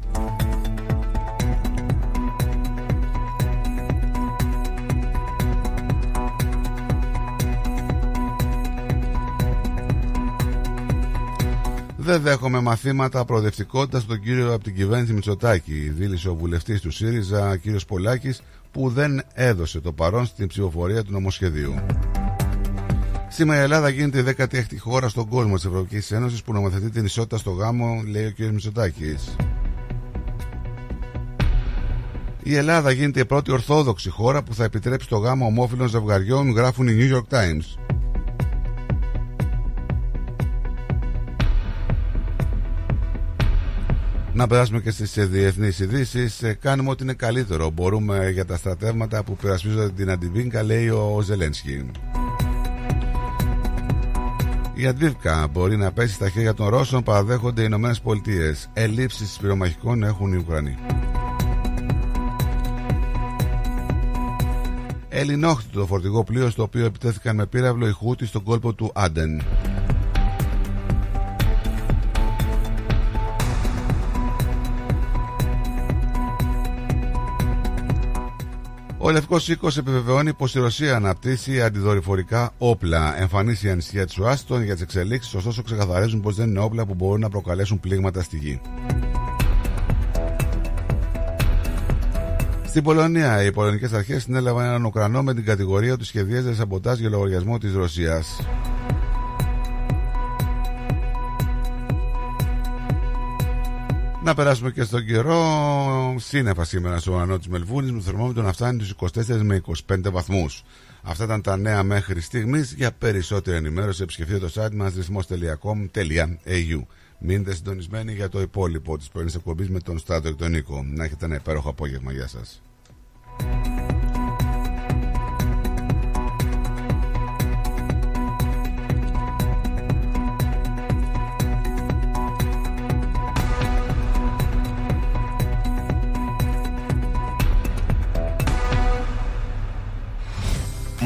Δεν δέχομαι μαθήματα προοδευτικότητας στον κύριο από την κυβέρνηση Μητσοτάκη, δήλωσε ο βουλευτής του ΣΥΡΙΖΑ, κύριος Πολάκης, που δεν έδωσε το παρόν στην ψηφοφορία του νομοσχεδίου. Σήμερα η Ελλάδα γίνεται η 16η χώρα στον κόσμο της Ευρωπαϊκής Ένωσης που νομοθετεί την ισότητα στο γάμο, λέει ο κ. Μητσοτάκης. Η Ελλάδα γίνεται η πρώτη ορθόδοξη χώρα που θα επιτρέψει το γάμο ομόφυλων ζευγαριών, γράφουν οι New York Times. Να περάσουμε και στις ε, διεθνείς ειδήσεις. Ε, Κάνουμε ό,τι είναι καλύτερο. Μπορούμε για τα στρατεύματα που πειρασπίζονται την Αντιβίνκα, λέει ο Ζελένσκι. Η Αντίβκα μπορεί να πέσει στα χέρια των Ρώσων, παραδέχονται οι Ηνωμένες Πολιτείες. Ελλείψεις πυρομαχικών έχουν οι Ουκρανοί. Ελληνόχτητο το φορτηγό πλοίο στο οποίο επιτέθηκαν με πύραυλο οι Χούτι στον κόλπο του Άντεν. Ο Λευκός Οίκος επιβεβαιώνει πως η Ρωσία αναπτύσσει αντιδορυφορικά όπλα. Εμφανίσει η ανησυχία της Ουάστον για τις εξελίξεις, ωστόσο ξεκαθαρίζουν πως δεν είναι όπλα που μπορούν να προκαλέσουν πλήγματα στη γη. Στην Πολωνία, οι πολωνικές αρχές συνέλαβαν έναν Ουκρανό με την κατηγορία του σχεδίαζε σαμποτάζ για λογαριασμό της Ρωσίας. Να περάσουμε και στον καιρό. Σύννεφα σήμερα στο ουρανό της Μελβούνης με θερμόμετρο να φτάνει στου 24 με 25 βαθμούς. Αυτά ήταν τα νέα μέχρι στιγμής. Για περισσότερη ενημέρωση επισκεφτείτε το site μας ρυθμό.com.au. Μείνετε συντονισμένοι για το υπόλοιπο της πρωινής εκπομπής με τον Στάτο και τον Νίκο. Να έχετε ένα υπέροχο απόγευμα. Γεια σας.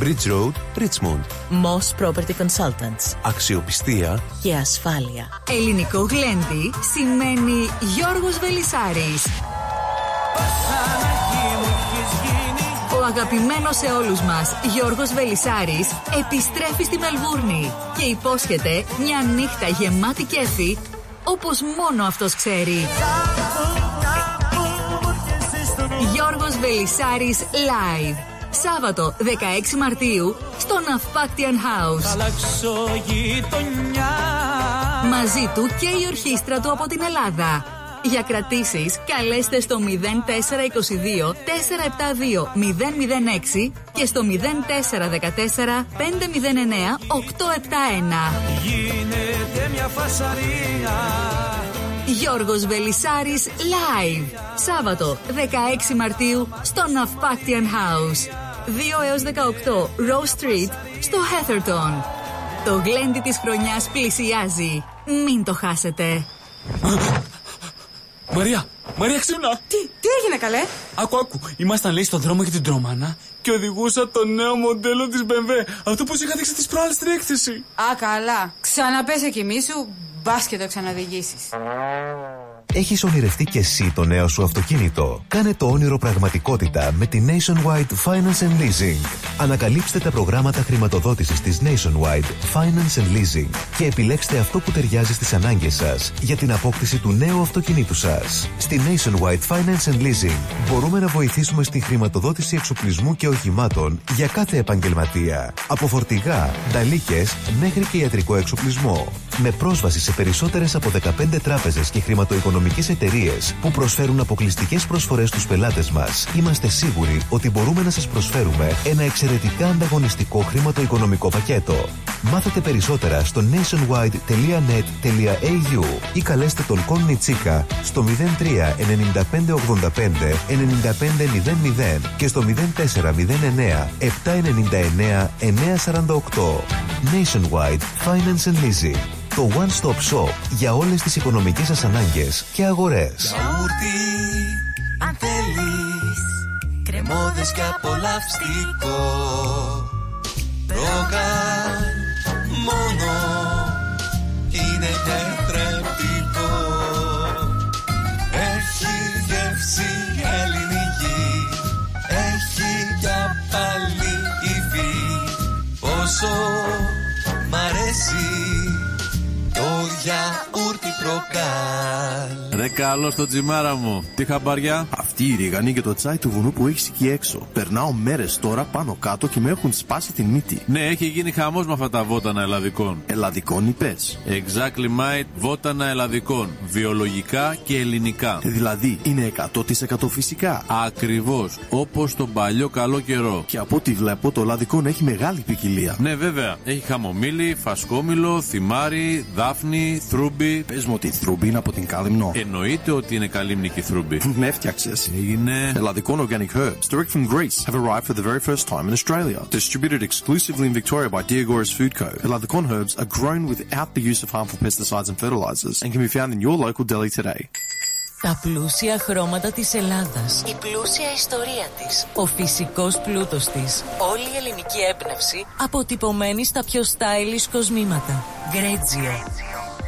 Bridge Road, Richmond. Moss Property Consultants. Αξιοπιστία Και ασφάλεια. Ελληνικό γλέντι σημαίνει Γιώργος Βελισάρης. Ο αγαπημένος σε όλους μας Γιώργος Βελισάρης επιστρέφει στη Μελβούρνη και υπόσχεται μια νύχτα γεμάτη κέφι όπως μόνο αυτός ξέρει. Γιώργος Βελισάρης Live. Σάββατο 16 Μαρτίου στο Ναυπάκτιαν House. Μαζί του και η ορχήστρα του από την Ελλάδα. Για κρατήσεις καλέστε στο 0422 472 006 και στο 0414 509 871. Γίνεται μια φασαρία Γιώργος Βελισάρης Live. Σάββατο 16 Μαρτίου στο Ναυπάκτιαν House. 2 έως 18 Rose Street στο Heatherton. Το γλέντι της χρονιάς πλησιάζει. Μην το χάσετε. Μαρία, Μαρία ξύπνα! Τι, τι έγινε καλέ; Άκου, άκου. Ήμασταν λέει στον δρόμο για την τρομάνα και οδηγούσα το νέο μοντέλο της BMW. Αυτό που σου είχα δείξει τις προάλλες στην έκθεση. Α, καλά. Ξαναπέσε κοιμή σου, μπας και το ξαναδηγήσεις. Έχεις ονειρευτεί και εσύ το νέο σου αυτοκίνητο; Κάνε το όνειρο πραγματικότητα με τη Nationwide Finance and Leasing. Ανακαλύψτε τα προγράμματα χρηματοδότησης της Nationwide Finance and Leasing και επιλέξτε αυτό που ταιριάζει στις ανάγκες σας για την απόκτηση του νέου αυτοκινήτου σας. Στη Nationwide Finance and Leasing μπορούμε να βοηθήσουμε στη χρηματοδότηση εξοπλισμού και οχημάτων για κάθε επαγγελματία. Από φορτηγά, νταλίκες μέχρι και ιατρικό εξοπλισμό. Με πρόσβαση σε περισσότερες από 15 τράπεζες και χρηματοοικονομικές εταιρείες που προσφέρουν αποκλειστικές προσφορές στους πελάτες μας, είμαστε σίγουροι ότι μπορούμε να σας προσφέρουμε ένα εξαιρετικά ανταγωνιστικό χρηματοοικονομικό πακέτο. Μάθετε περισσότερα στο nationwide.net.au ή καλέστε τον Κον Τσίκα στο 03 95 85 95 00 και στο 0409 799 948. Nationwide Finance and Leasing. Το One Stop Shop για όλες τις οικονομικές σας ανάγκες και αγορές. Γιαούρτι, αν θέλεις Κρεμόδες και απολαυστικό. Ρόγαν μόνο Είναι τετρεπτικό Έχει γεύση ελληνική Έχει για πάλι υφή. Πόσο μ' αρέσει το γιαούρτι προκάλ. Ρε καλό στο τσιμάρα μου. Τι χαμπάρια; Αυτή η ρίγανη και το τσάι του βουνού που έχεις εκεί έξω. Περνάω μέρες τώρα πάνω κάτω και με έχουν σπάσει την μύτη. Ναι, έχει γίνει χαμός με αυτά τα βότανα ελλαδικών. Ελλαδικών είπε. Exactly mate, βότανα ελλαδικών. Βιολογικά και ελληνικά. Δηλαδή είναι 100% φυσικά. Ακριβώς. Όπως τον παλιό καλό καιρό. Και από ό,τι βλέπω το ελλαδικό έχει μεγάλη ποικιλία. Ναι, βέβαια. Έχει χαμομήλι, φασκόμηλο, θυμάρι, δάφνη, θρούμπι. Πες μου ότι η θρούμπι είναι από την κάλυμνο. Εννοείται ότι είναι καλύμνικη θρούμπι. Με έφτιαξες. Έγινε. Ελλαδικών organic herbs, direct from Greece, have arrived for the very first time in Australia. Distributed exclusively in Victoria by Diagoras Food Co. Ελλαδικών herbs are grown without the use of harmful pesticides and fertilizers and can be found in your local deli today. Τα πλούσια χρώματα της Ελλάδας. Η πλούσια ιστορία της. Ο φυσικός πλούτος της. Όλη η ελληνική έμπνευση αποτυπωμένη στα πιο stylish κοσμήματα. Γκρέτζιο.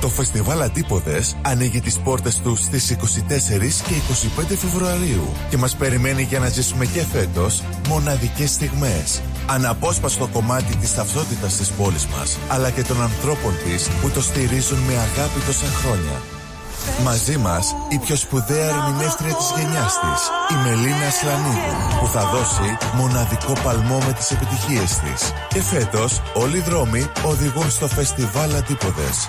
Το φεστιβάλ Αντίποδες ανοίγει τις πόρτες του στις 24 και 25 Φεβρουαρίου και μας περιμένει για να ζήσουμε και φέτος μοναδικές στιγμές. Αναπόσπαστο κομμάτι της ταυτότητας της πόλης μας, αλλά και των ανθρώπων της που το στηρίζουν με αγάπη τόσα χρόνια. Μαζί μας η πιο σπουδαία ερμηνεύτρια της γενιάς της, η Μελίνα Σλανίδου, που θα δώσει μοναδικό παλμό με τις επιτυχίες της. Και φέτος όλοι οι δρόμοι οδηγούν στο φεστιβάλ Αντίποδες.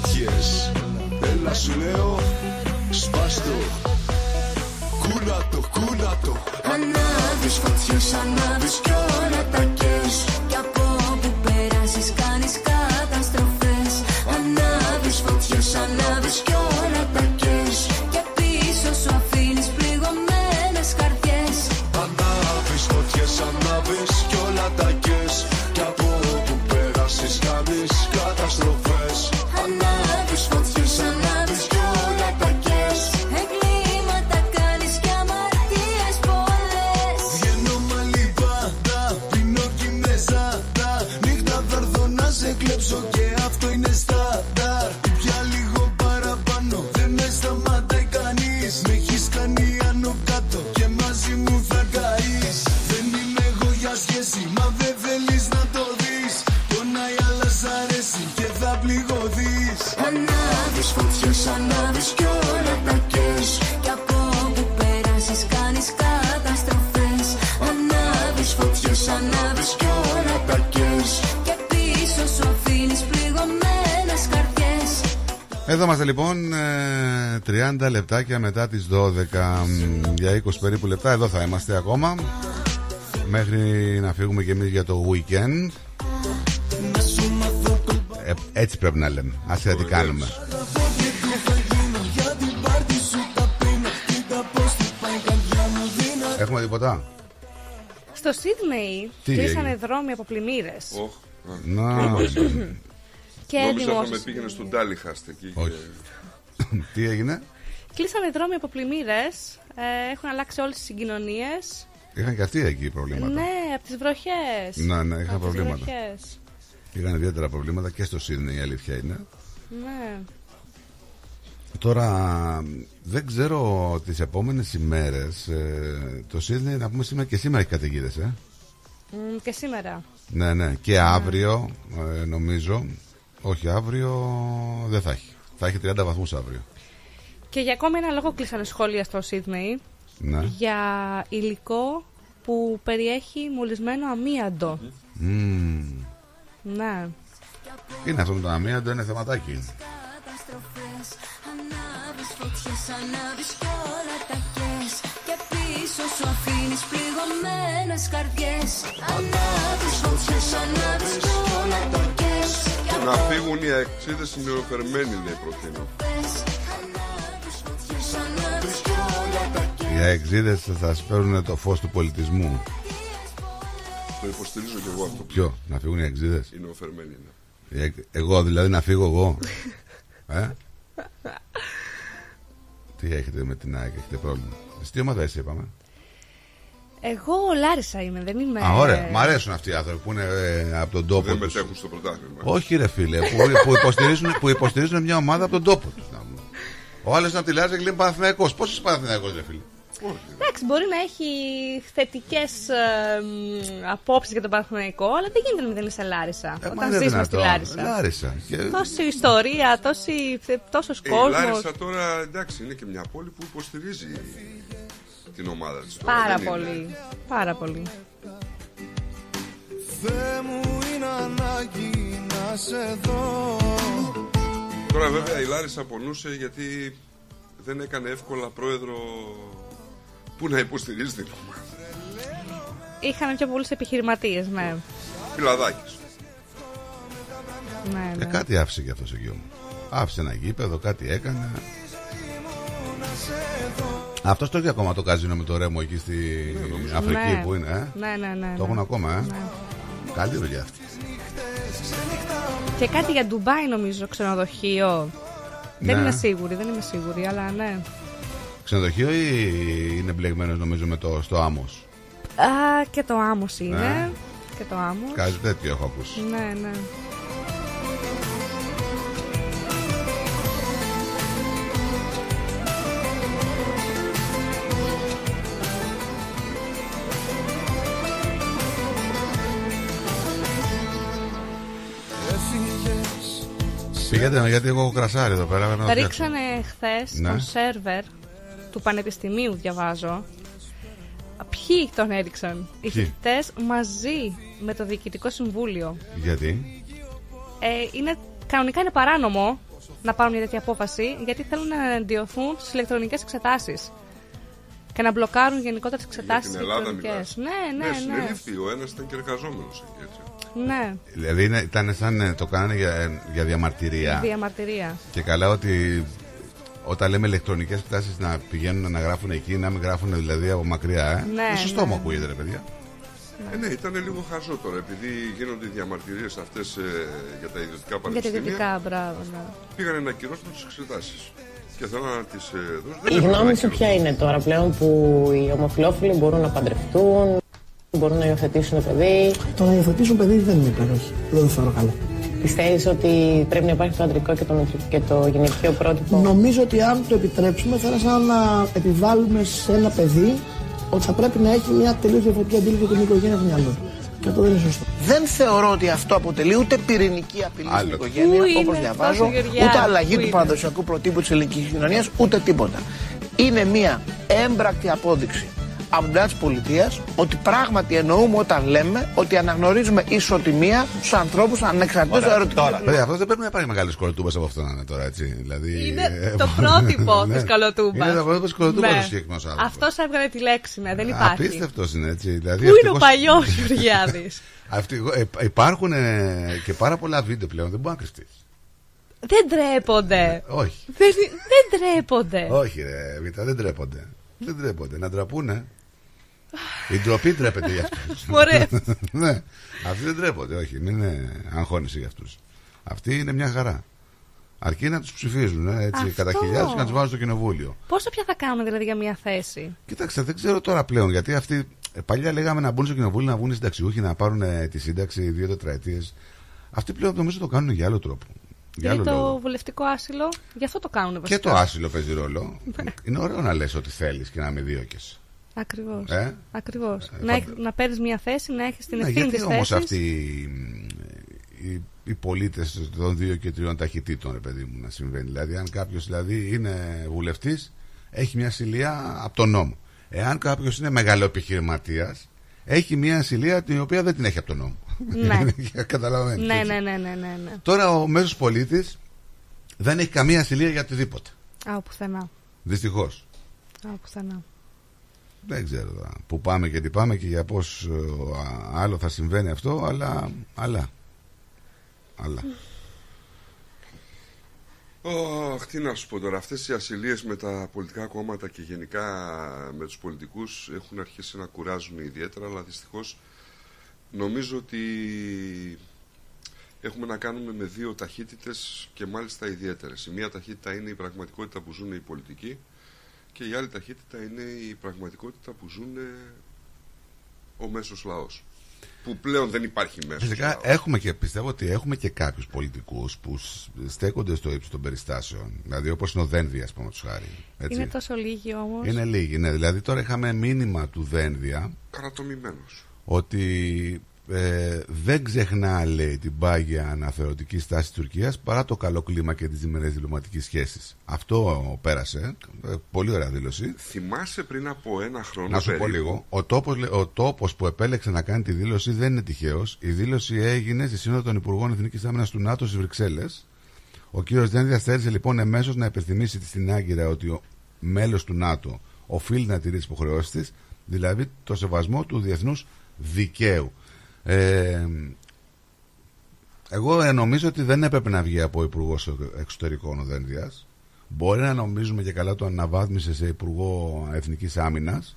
Φωτιές. Έλα σου λέω Σπάστο Κούνατο, κούνατο Ανάβεις φωτιές, ανάβεις κι όλα τα 30 λεπτάκια μετά τις 12 μ, Για 20 περίπου λεπτά εδώ θα είμαστε ακόμα Μέχρι να φύγουμε και εμείς για το weekend ε, Έτσι πρέπει να λέμε Ας τι κάνουμε Έχουμε τίποτα; Στο Σίδνεϊ Τι κλείσανε έγινε; δρόμοι από πλημμύρες. Οχ, Να. Και Νόμιζα θα με δημόσιες- πήγαινες στον Τάλιχαστ εκεί. Όχι. Τι έγινε; Κλείσανε δρόμοι από πλημμύρες. Ε, έχουν αλλάξει όλες τις συγκοινωνίες. Είχαν και αυτοί εκεί προβλήματα Ναι, από τις βροχές. Ναι, ναι, είχαν προβλήματα. Βροχές. Είχαν ιδιαίτερα προβλήματα και στο Σίδνεϊ η αλήθεια είναι Ναι. Τώρα δεν ξέρω τις επόμενες ημέρες ε, Το Σίδνεϊ να πούμε σήμερα και σήμερα έχει καταιγίδες ε. Μ, και σήμερα. Ναι, ναι. Και αύριο, ε, νομίζω. Όχι, αύριο δεν θα έχει. Θα έχει 30 βαθμούς αύριο. Και για ακόμη ένα λόγο κλείσανε σχόλια στο Σίδνεϊ. Ναι. Για υλικό που περιέχει μολυσμένο αμίαντο. Μμμ. Ναι. Είναι αυτό με το αμύαντο, είναι θεματάκι. Καταστροφές Ανάβεις φωτιές, ανάβεις κι όλα τα Οι αεξίδες θα σπέρουν το φως του πολιτισμού. Το υποστηρίζω και εγώ αυτό. Ποιο, να φύγουν οι αεξίδες; Οι νεοφερμένοι είναι. Οι αεξ- Εγώ δηλαδή να φύγω εγώ. ε; Τι έχετε με την ΑΕΚ, έχετε πρόβλημα; Εσύ τι ομάδα είσαι, είπαμε; Εγώ Λάρισα είμαι, δεν είμαι. Α, ωραία. Μ' αρέσουν αυτοί οι άνθρωποι που είναι ε, από τον τόπο Δεν τους. μετέχουν στο πρωτάθλημα. Όχι, ρε φίλε, που, που, υποστηρίζουν, που υποστηρίζουν μια ομάδα από τον τόπο τους. Ο άλλος είναι από τη Λάζα και λέει Παναθυναϊκό. Πώ είσαι Παναθυναϊκό, ρε φίλε; Εντάξει, μπορεί να έχει θετικές απόψεις για τον Παναθηναϊκό, αλλά δεν γίνεται να μην είσαι Λάρισα. Ε, μα όταν είναι ζεις στη δυνατόν. Λάρισα. Λάρισα. Και... Τόση ιστορία, τόση, τόσος Ε, η κόσμος. Λάρισα τώρα εντάξει είναι και μια πόλη που υποστηρίζει την ομάδα της. τώρα, Πάρα δεν είναι; πολύ. Πάρα πολύ. Θεέ μου είναι ανάγκη να σε δω Τώρα βέβαια η Λάρισα πονούσε γιατί δεν έκανε εύκολα πρόεδρο που να υποστηρίζεις την ομάδα. Είχαμε πιο πολλούς επιχειρηματίες, ναι. Πιλαδάκης. ναι, Ε, ναι. κάτι άφησε και αυτός εκεί μου. Άφησε ένα γήπεδο, κάτι έκανε. Αυτός το έχει ακόμα το καζίνο με το ρέμο εκεί στη Αφρική Ναι. που είναι, ε; Ναι, ναι, ναι. Το έχουν ναι. ακόμα, ε; Ναι. Καλή δουλειά αυτή. Και κάτι για Ντουμπάι νομίζω, ξενοδοχείο. Δεν Ναι. είμαι σίγουρη, δεν είμαι σίγουρη, αλλά ναι. Ξενοδοχείο ή είναι μπλεγμένος νομίζω με το, στο άμμος; Α, και το άμμος είναι. Ναι. Και το άμμος. Κάτι τέτοιο έχω ακούσει. Ναι, ναι. Έφυγες Πήγατε γιατί εγώ έχω κρασάρι εδώ πέρα. να Τα φτιάξω. ρίξανε χθες Ναι. στον σερβερ του Πανεπιστημίου, διαβάζω. Ποιοι τον έριξαν, οι Ποιοι; φοιτητές μαζί με το Διοικητικό Συμβούλιο. Γιατί; Ε, είναι, κανονικά είναι παράνομο να πάρουν μια τέτοια απόφαση γιατί θέλουν να εναντιωθούν στις ηλεκτρονικές εξετάσεις. Και να μπλοκάρουν γενικότερα τις Για εξετάσεις την Ελλάδα ηλεκτρονικές. μιλάς. Ναι, ναι, ναι. συνελήφθη. Ο ένας ήταν και εργαζόμενος εκεί έτσι. ναι. Δηλαδή είναι, ήταν σαν ε, το κάνανε για, για διαμαρτυρία. Διαμαρτυρία. Και καλά ότι όταν λέμε ηλεκτρονικές εκτάσει να πηγαίνουν να γράφουν εκεί, να μην γράφουν δηλαδή από μακριά. Ε; Ναι, Ε, σωστό ναι. μου ακούγεται, ρε παιδιά. Ε, ναι, ήταν λίγο χαζό τώρα επειδή γίνονται οι διαμαρτυρίες αυτές ε, για τα ιδιωτικά Για τα πανεπιστήμια. ιδιωτικά, μπράβο. Ναι. Πήγανε να ακυρώσουν τις εξετάσεις. Και θέλω να τις ε, δώσουν. Η γνώμη σου ποια είναι τώρα πλέον που οι ομοφυλόφιλοι μπορούν να παντρευτούν, μπορούν να υιοθετήσουν παιδί; Το να υιοθετήσουν παιδί δεν είναι υπέροχη. Δεν το θεωρώ καλό. Πιστεύεις ότι πρέπει να υπάρχει το αντρικό και το, μητρικό- και το γυναικείο πρότυπο; Νομίζω ότι αν το επιτρέψουμε θα είναι σαν να επιβάλλουμε σε ένα παιδί ότι θα πρέπει να έχει μια τελείως διαφορετική αντίληψη για την οικογένεια στο μυαλό του. Και αυτό δεν είναι σωστό. Δεν θεωρώ ότι αυτό αποτελεί ούτε πυρηνική απειλή Άλλο. στην οικογένεια, Πού είναι όπως αυτό, διαβάζω, Γεωργιάδη, ούτε αλλαγή πού του είναι; παραδοσιακού προτύπου της ελληνικής κοινωνίας, ούτε τίποτα. Είναι μια έμπρακτη απόδειξη από την πλευρά τη πολιτείας ότι πράγματι εννοούμε όταν λέμε ότι αναγνωρίζουμε ισοτιμία στους ανθρώπους ανεξαρτήτως ερωτικού. Τώρα, παιδιά, αυτό δεν πρέπει να πάρει μεγάλης σκολοτούμπα από αυτό να είναι τώρα, έτσι. Δηλαδή, Είναι ε, το πρότυπο <laughs> ναι. της καλοτούμπα. Είναι το πρότυπο της κολοτούμπας ο συγκεκριμένος άνθρωπος. Αυτός έβγαλε τη λέξη, ναι, δεν υπάρχει. Απίστευτος είναι έτσι. Δηλαδή, Πού είναι ο ευτυχώς- παλιός Γεωργιάδης; <laughs> Αυτοί- ε, υπάρχουν ε, και πάρα πολλά βίντεο πλέον, δεν μπορεί να κρυφτείς. δεν τρέπονται. Όχι. Δεν, δεν τρέπονται. Όχι, ρε, Βίτα, δεν τρέπονται. Δεν τρέπονται. Να ντραπούνε. Η ντροπή τρέπεται για αυτούς. Μωρέ. <laughs> ναι. Αυτοί δεν τρέπονται, όχι. Μην είναι αγχώνηση για αυτούς. Αυτοί είναι μια χαρά. Αρκεί να τους ψηφίζουν ε, έτσι, Αυτό. κατά χιλιάδες και να τους βάζουν στο κοινοβούλιο. Πόσο πια θα κάνουμε δηλαδή για μια θέση; Κοίταξε, δεν ξέρω τώρα πλέον γιατί αυτοί. ε, Παλιά λέγαμε να μπουν στο κοινοβούλιο, να βγουν οι συνταξιούχοι, να πάρουν ε, τη σύνταξη δύο τετραετίες. Αυτοί πλέον νομίζω το κάνουν για άλλο τρόπο. Για Γιατί άλλο λόγο. το βουλευτικό άσυλο, γι' αυτό το κάνουν βασικά. Και το άσυλο παίζει ρόλο. Είναι ωραίο να λες ό,τι θέλεις και να με δίωκες. Ακριβώς. Ε; Ακριβώς. Ε, να, θα- έχ- να παίρνεις μια θέση, να έχεις την Ναι, ευθύνη γιατί της όμως θέσης. αυτοί οι, οι πολίτες των δύο και τριών ταχυτήτων, ρε παιδί μου, να συμβαίνει. Δηλαδή, αν κάποιος δηλαδή, είναι βουλευτής, έχει μια ασυλία από τον νόμο. Εάν κάποιος είναι μεγαλοεπιχειρηματίας, έχει μια ασυλία την οποία δεν την έχει από τον νόμο. Ναι. <laughs> Καταλαβαίνετε. Ναι, ναι, ναι, ναι, ναι, ναι. Τώρα ο μέσος πολίτης δεν έχει καμία ασυλία για οτιδήποτε. Α, πουθενά. Δυστυχώς. Α, πουθενά. Δεν ξέρω τώρα που πάμε και τι πάμε και για πώς ε, α, άλλο θα συμβαίνει αυτό, αλλά. αλλά. αλλά. Αχ, τι να σου πω τώρα, αυτές οι ασυλίες με τα πολιτικά κόμματα και γενικά με τους πολιτικούς έχουν αρχίσει να κουράζουν ιδιαίτερα, αλλά δυστυχώς νομίζω ότι έχουμε να κάνουμε με δύο ταχύτητες και μάλιστα ιδιαίτερες. Η μία ταχύτητα είναι η πραγματικότητα που ζουν οι πολιτικοί και η άλλη ταχύτητα είναι η πραγματικότητα που ζουν ο μέσος λαός. Που πλέον δεν υπάρχει μέσος Φυσικά λαός. έχουμε και πιστεύω ότι έχουμε και κάποιους πολιτικούς που σ- στέκονται στο ύψος των περιστάσεων. Δηλαδή όπως είναι ο Δένδια, ας πούμε, τους χάρη. Έτσι. Είναι τόσο λίγοι όμως. Είναι λίγοι, ναι. Δηλαδή τώρα είχαμε μήνυμα του Δένδια Καρατομημένος. ότι ε, δεν ξεχνά, λέει, την πάγια αναθεωρητική στάση της Τουρκίας παρά το καλό κλίμα και τις διμερές διπλωματικές σχέσεις. Αυτό πέρασε. Ε, πολύ ωραία δήλωση. Θυμάσαι πριν από ένα χρόνο Να σου πω περίπου, λίγο. Ο τόπος, λέ- ο τόπος που επέλεξε να κάνει τη δήλωση δεν είναι τυχαίος. Η δήλωση έγινε στη Σύνοδο των Υπουργών Εθνικής Άμυνας του ΝΑΤΟ στις Βρυξέλλες. Ο κύριος Δένδια θέλησε λοιπόν εμέσως να υπενθυμίσει στην Άγκυρα ότι ο μέλος του ΝΑΤΟ οφείλει να τηρεί τις υποχρεώσεις της, δηλαδή το σεβασμό του διεθνούς δικαίου. Ε, εγώ ε, νομίζω ότι δεν έπρεπε να βγει από υπουργός εξωτερικών ο Δένδιας. Μπορεί να νομίζουμε και καλά το αναβάθμισε σε υπουργό εθνικής άμυνας.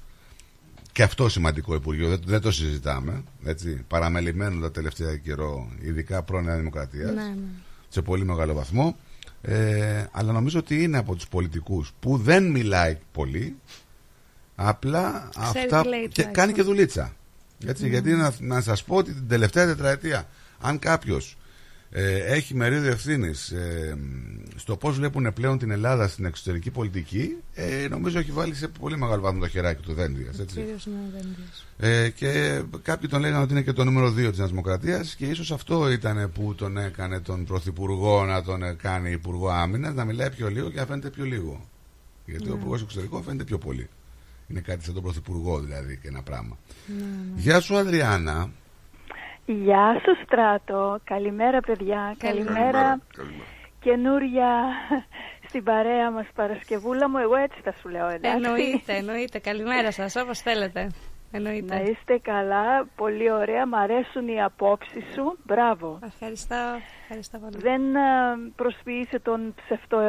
Και αυτό σημαντικό υπουργείο, δεν, δεν το συζητάμε. Έτσι, παραμελημένο τα τελευταία καιρό, ειδικά πρώην Νέα Δημοκρατίας, Ναι, ναι. σε πολύ μεγάλο βαθμό. Ε, αλλά νομίζω ότι είναι από τους πολιτικούς που δεν μιλάει πολύ, απλά Ξέρει αυτά τι λέει και τουλάχιστον. κάνει και δουλίτσα. Έτσι, Ναι. Γιατί να, να σας πω ότι την τελευταία τετραετία, αν κάποιος ε, έχει μερίδιο ευθύνης ε, στο πώς βλέπουν πλέον την Ελλάδα στην εξωτερική πολιτική, ε, νομίζω έχει βάλει σε πολύ μεγάλο βαθμό το χεράκι του Δένδιας. Έτσι. Κύριος ναι, Δένδιας. Ε, και κάποιοι τον λέγανε ότι είναι και το νούμερο 2 της Νέας Δημοκρατίας και ίσως αυτό ήταν που τον έκανε τον Πρωθυπουργό να τον ε, κάνει Υπουργό Άμυνας να μιλάει πιο λίγο και να φαίνεται πιο λίγο. Γιατί ο Ναι. Υπουργός Εξωτερικών φαίνεται πιο πολύ. Είναι κάτι σαν τον Πρωθυπουργό δηλαδή και ένα πράγμα. Ναι, Γεια σου Αδριάννα. Γεια σου Στράτο, καλημέρα παιδιά, καλημέρα καινούρια στην παρέα μας Παρασκευούλα μου, εγώ έτσι θα σου λέω εντάξει. Εννοείται, εννοείται. Καλημέρα σας, όπως θέλετε. Εννοείται. Να είστε καλά, πολύ ωραία, μ' αρέσουν οι απόψεις σου, μπράβο. Ευχαριστώ, ευχαριστώ πολύ. Δεν ε, προσποιείσαι τον ψευτό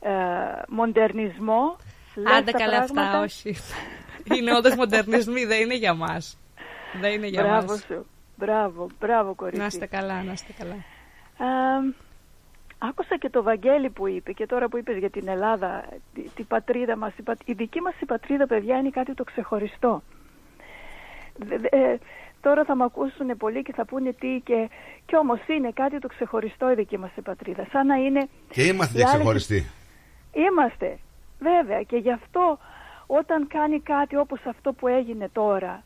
ε, μοντερνισμό. Λες Άντε τα καλά αυτά, πράγματα. όχι. είναι όντως μοντερνισμοί, δεν είναι για μας. Δεν είναι για Μπράβο μας. σου, μπράβο, μπράβο κορίτσι. Να είστε καλά, να είστε καλά. Α, άκουσα και το Βαγγέλη που είπε και τώρα που είπες για την Ελλάδα, τη, την πατρίδα μας, η, πατ- η δική μας η πατρίδα παιδιά είναι κάτι το ξεχωριστό. Δε- δε- ε, τώρα θα με ακούσουν πολλοί και θα πούνε τι και, και όμως είναι κάτι το ξεχωριστό η δική μας η πατρίδα. Σαν να είναι... Και είμαστε οι και άλλες- ξεχωριστοί. Είμαστε, βέβαια. Και γι' αυτό όταν κάνει κάτι όπως αυτό που έγινε τώρα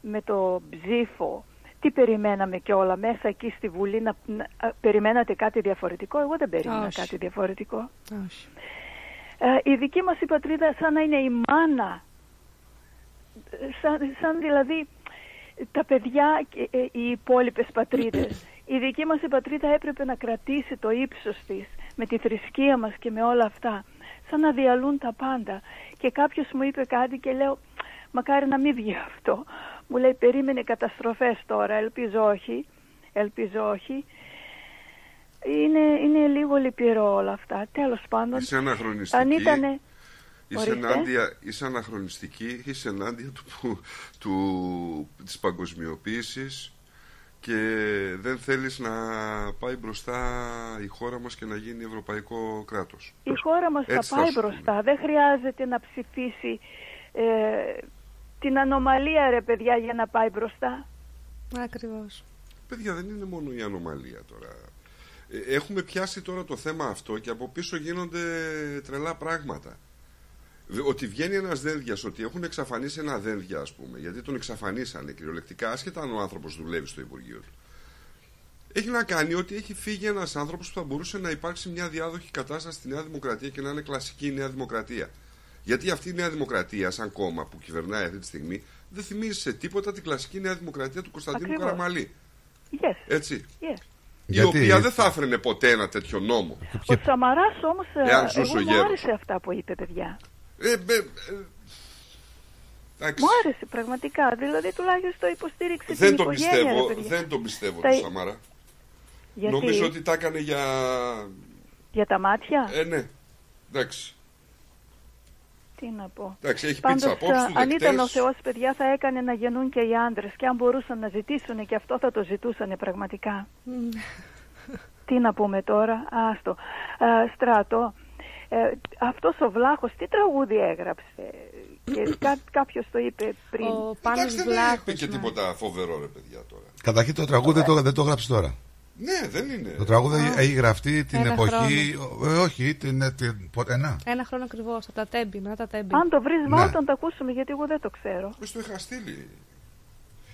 με το ψήφο, τι περιμέναμε και όλα μέσα εκεί στη Βουλή, να, να- α, περιμένατε κάτι διαφορετικό; Εγώ δεν περίμενα Όχι. κάτι διαφορετικό. Όχι. Ε, η δική μας η πατρίδα σαν να είναι η μάνα σαν, σαν δηλαδή τα παιδιά και ε, οι υπόλοιπες πατρίδες. <clears throat> Η δική μας η πατρίδα έπρεπε να κρατήσει το ύψος της με τη θρησκεία μας και με όλα αυτά. Σαν να διαλούν τα πάντα. Και κάποιος μου είπε κάτι και λέω μακάρι να μην βγει αυτό. Μου λέει περίμενε καταστροφές τώρα, ελπίζω όχι. Ελπίζω όχι. Είναι, είναι λίγο λυπηρό όλα αυτά. Τέλος πάντων. Είσαι αναχρονιστική. Αν ήτανε... Είσαι, Ορίστε. ενάντια, είσαι αναχρονιστική, είσαι ενάντια του, που- του, της παγκοσμιοποίησης και δεν θέλεις να πάει μπροστά η χώρα μας και να γίνει ευρωπαϊκό κράτος. Η χώρα μας Έτσι θα θα πάει σου μπροστά. Δεν χρειάζεται να ψηφίσει ε, την ανομαλία ρε παιδιά για να πάει μπροστά. Ακριβώς. Παιδιά δεν είναι μόνο η ανομαλία τώρα. Ε, Έχουμε πιάσει τώρα το θέμα αυτό και από πίσω γίνονται τρελά πράγματα. Δε- Ότι βγαίνει ένας δένδια, ότι έχουν εξαφανίσει ένα δένδια, ας πούμε, γιατί τον εξαφανίσανε κυριολεκτικά, άσχετα αν ο άνθρωπος δουλεύει στο Υπουργείο του. Έχει να κάνει ότι έχει φύγει ένας άνθρωπος που θα μπορούσε να υπάρξει μια διάδοχη κατάσταση στη Νέα Δημοκρατία και να είναι κλασική η Νέα Δημοκρατία. Γιατί αυτή η Νέα Δημοκρατία, σαν κόμμα που κυβερνάει αυτή τη στιγμή, δεν θυμίζει σε τίποτα την κλασική Νέα Δημοκρατία του Κωνσταντίνου Ακριβώς. Καραμαλή. Yes. Έτσι. Yes. Η Γιατί- οποία δεν θα έφερνε ποτέ ένα τέτοιο νόμο. Ο Σαμαράς όμως, ε, Εάν ζούσε εγώ ο μου γέρος. άρεσε αυτά που είπε παιδιά. Ε, μπε, ε, εντάξει. Μου άρεσε πραγματικά. Δηλαδή τουλάχιστον υποστήριξε δεν την το οικογένεια. ρε πιστεύω, παιδιά. δεν το πιστεύω Τα- το Σαμαρά. Γιατί; Νομίζω ότι τα έκανε για... Για τα μάτια; Ε, ναι. Εντάξει. Τι να πω. Εντάξει, έχει πει Πάντως, τις απόψεις α, του αν ήταν ο δεκτές. Θεός παιδιά θα έκανε να γεννούν και οι άντρες και αν μπορούσαν να ζητήσουν και αυτό θα το ζητούσαν πραγματικά. Τι να πούμε τώρα, άστο. Α, στράτο, ε, αυτός ο Βλάχος τι τραγούδι έγραψε; Και <coughs> κά, κάποιος το είπε πριν. Ο Εντάξει, δεν είπε και τίποτα φοβερό ρε παιδιά τώρα. Καταρχήν το τραγούδι δεν το, δεν το γράψει τώρα. Ναι, δεν είναι. Το τραγούδι έχει γραφτεί την Ένα εποχή. Ε, όχι, την, την, πότε, να. Ένα χρόνο ακριβώς από τα τέμπη, μετά τα τέμπη. Αν το βρεις Ναι. μάλλον το ακούσουμε γιατί εγώ δεν το ξέρω. Μες το είχα στείλει;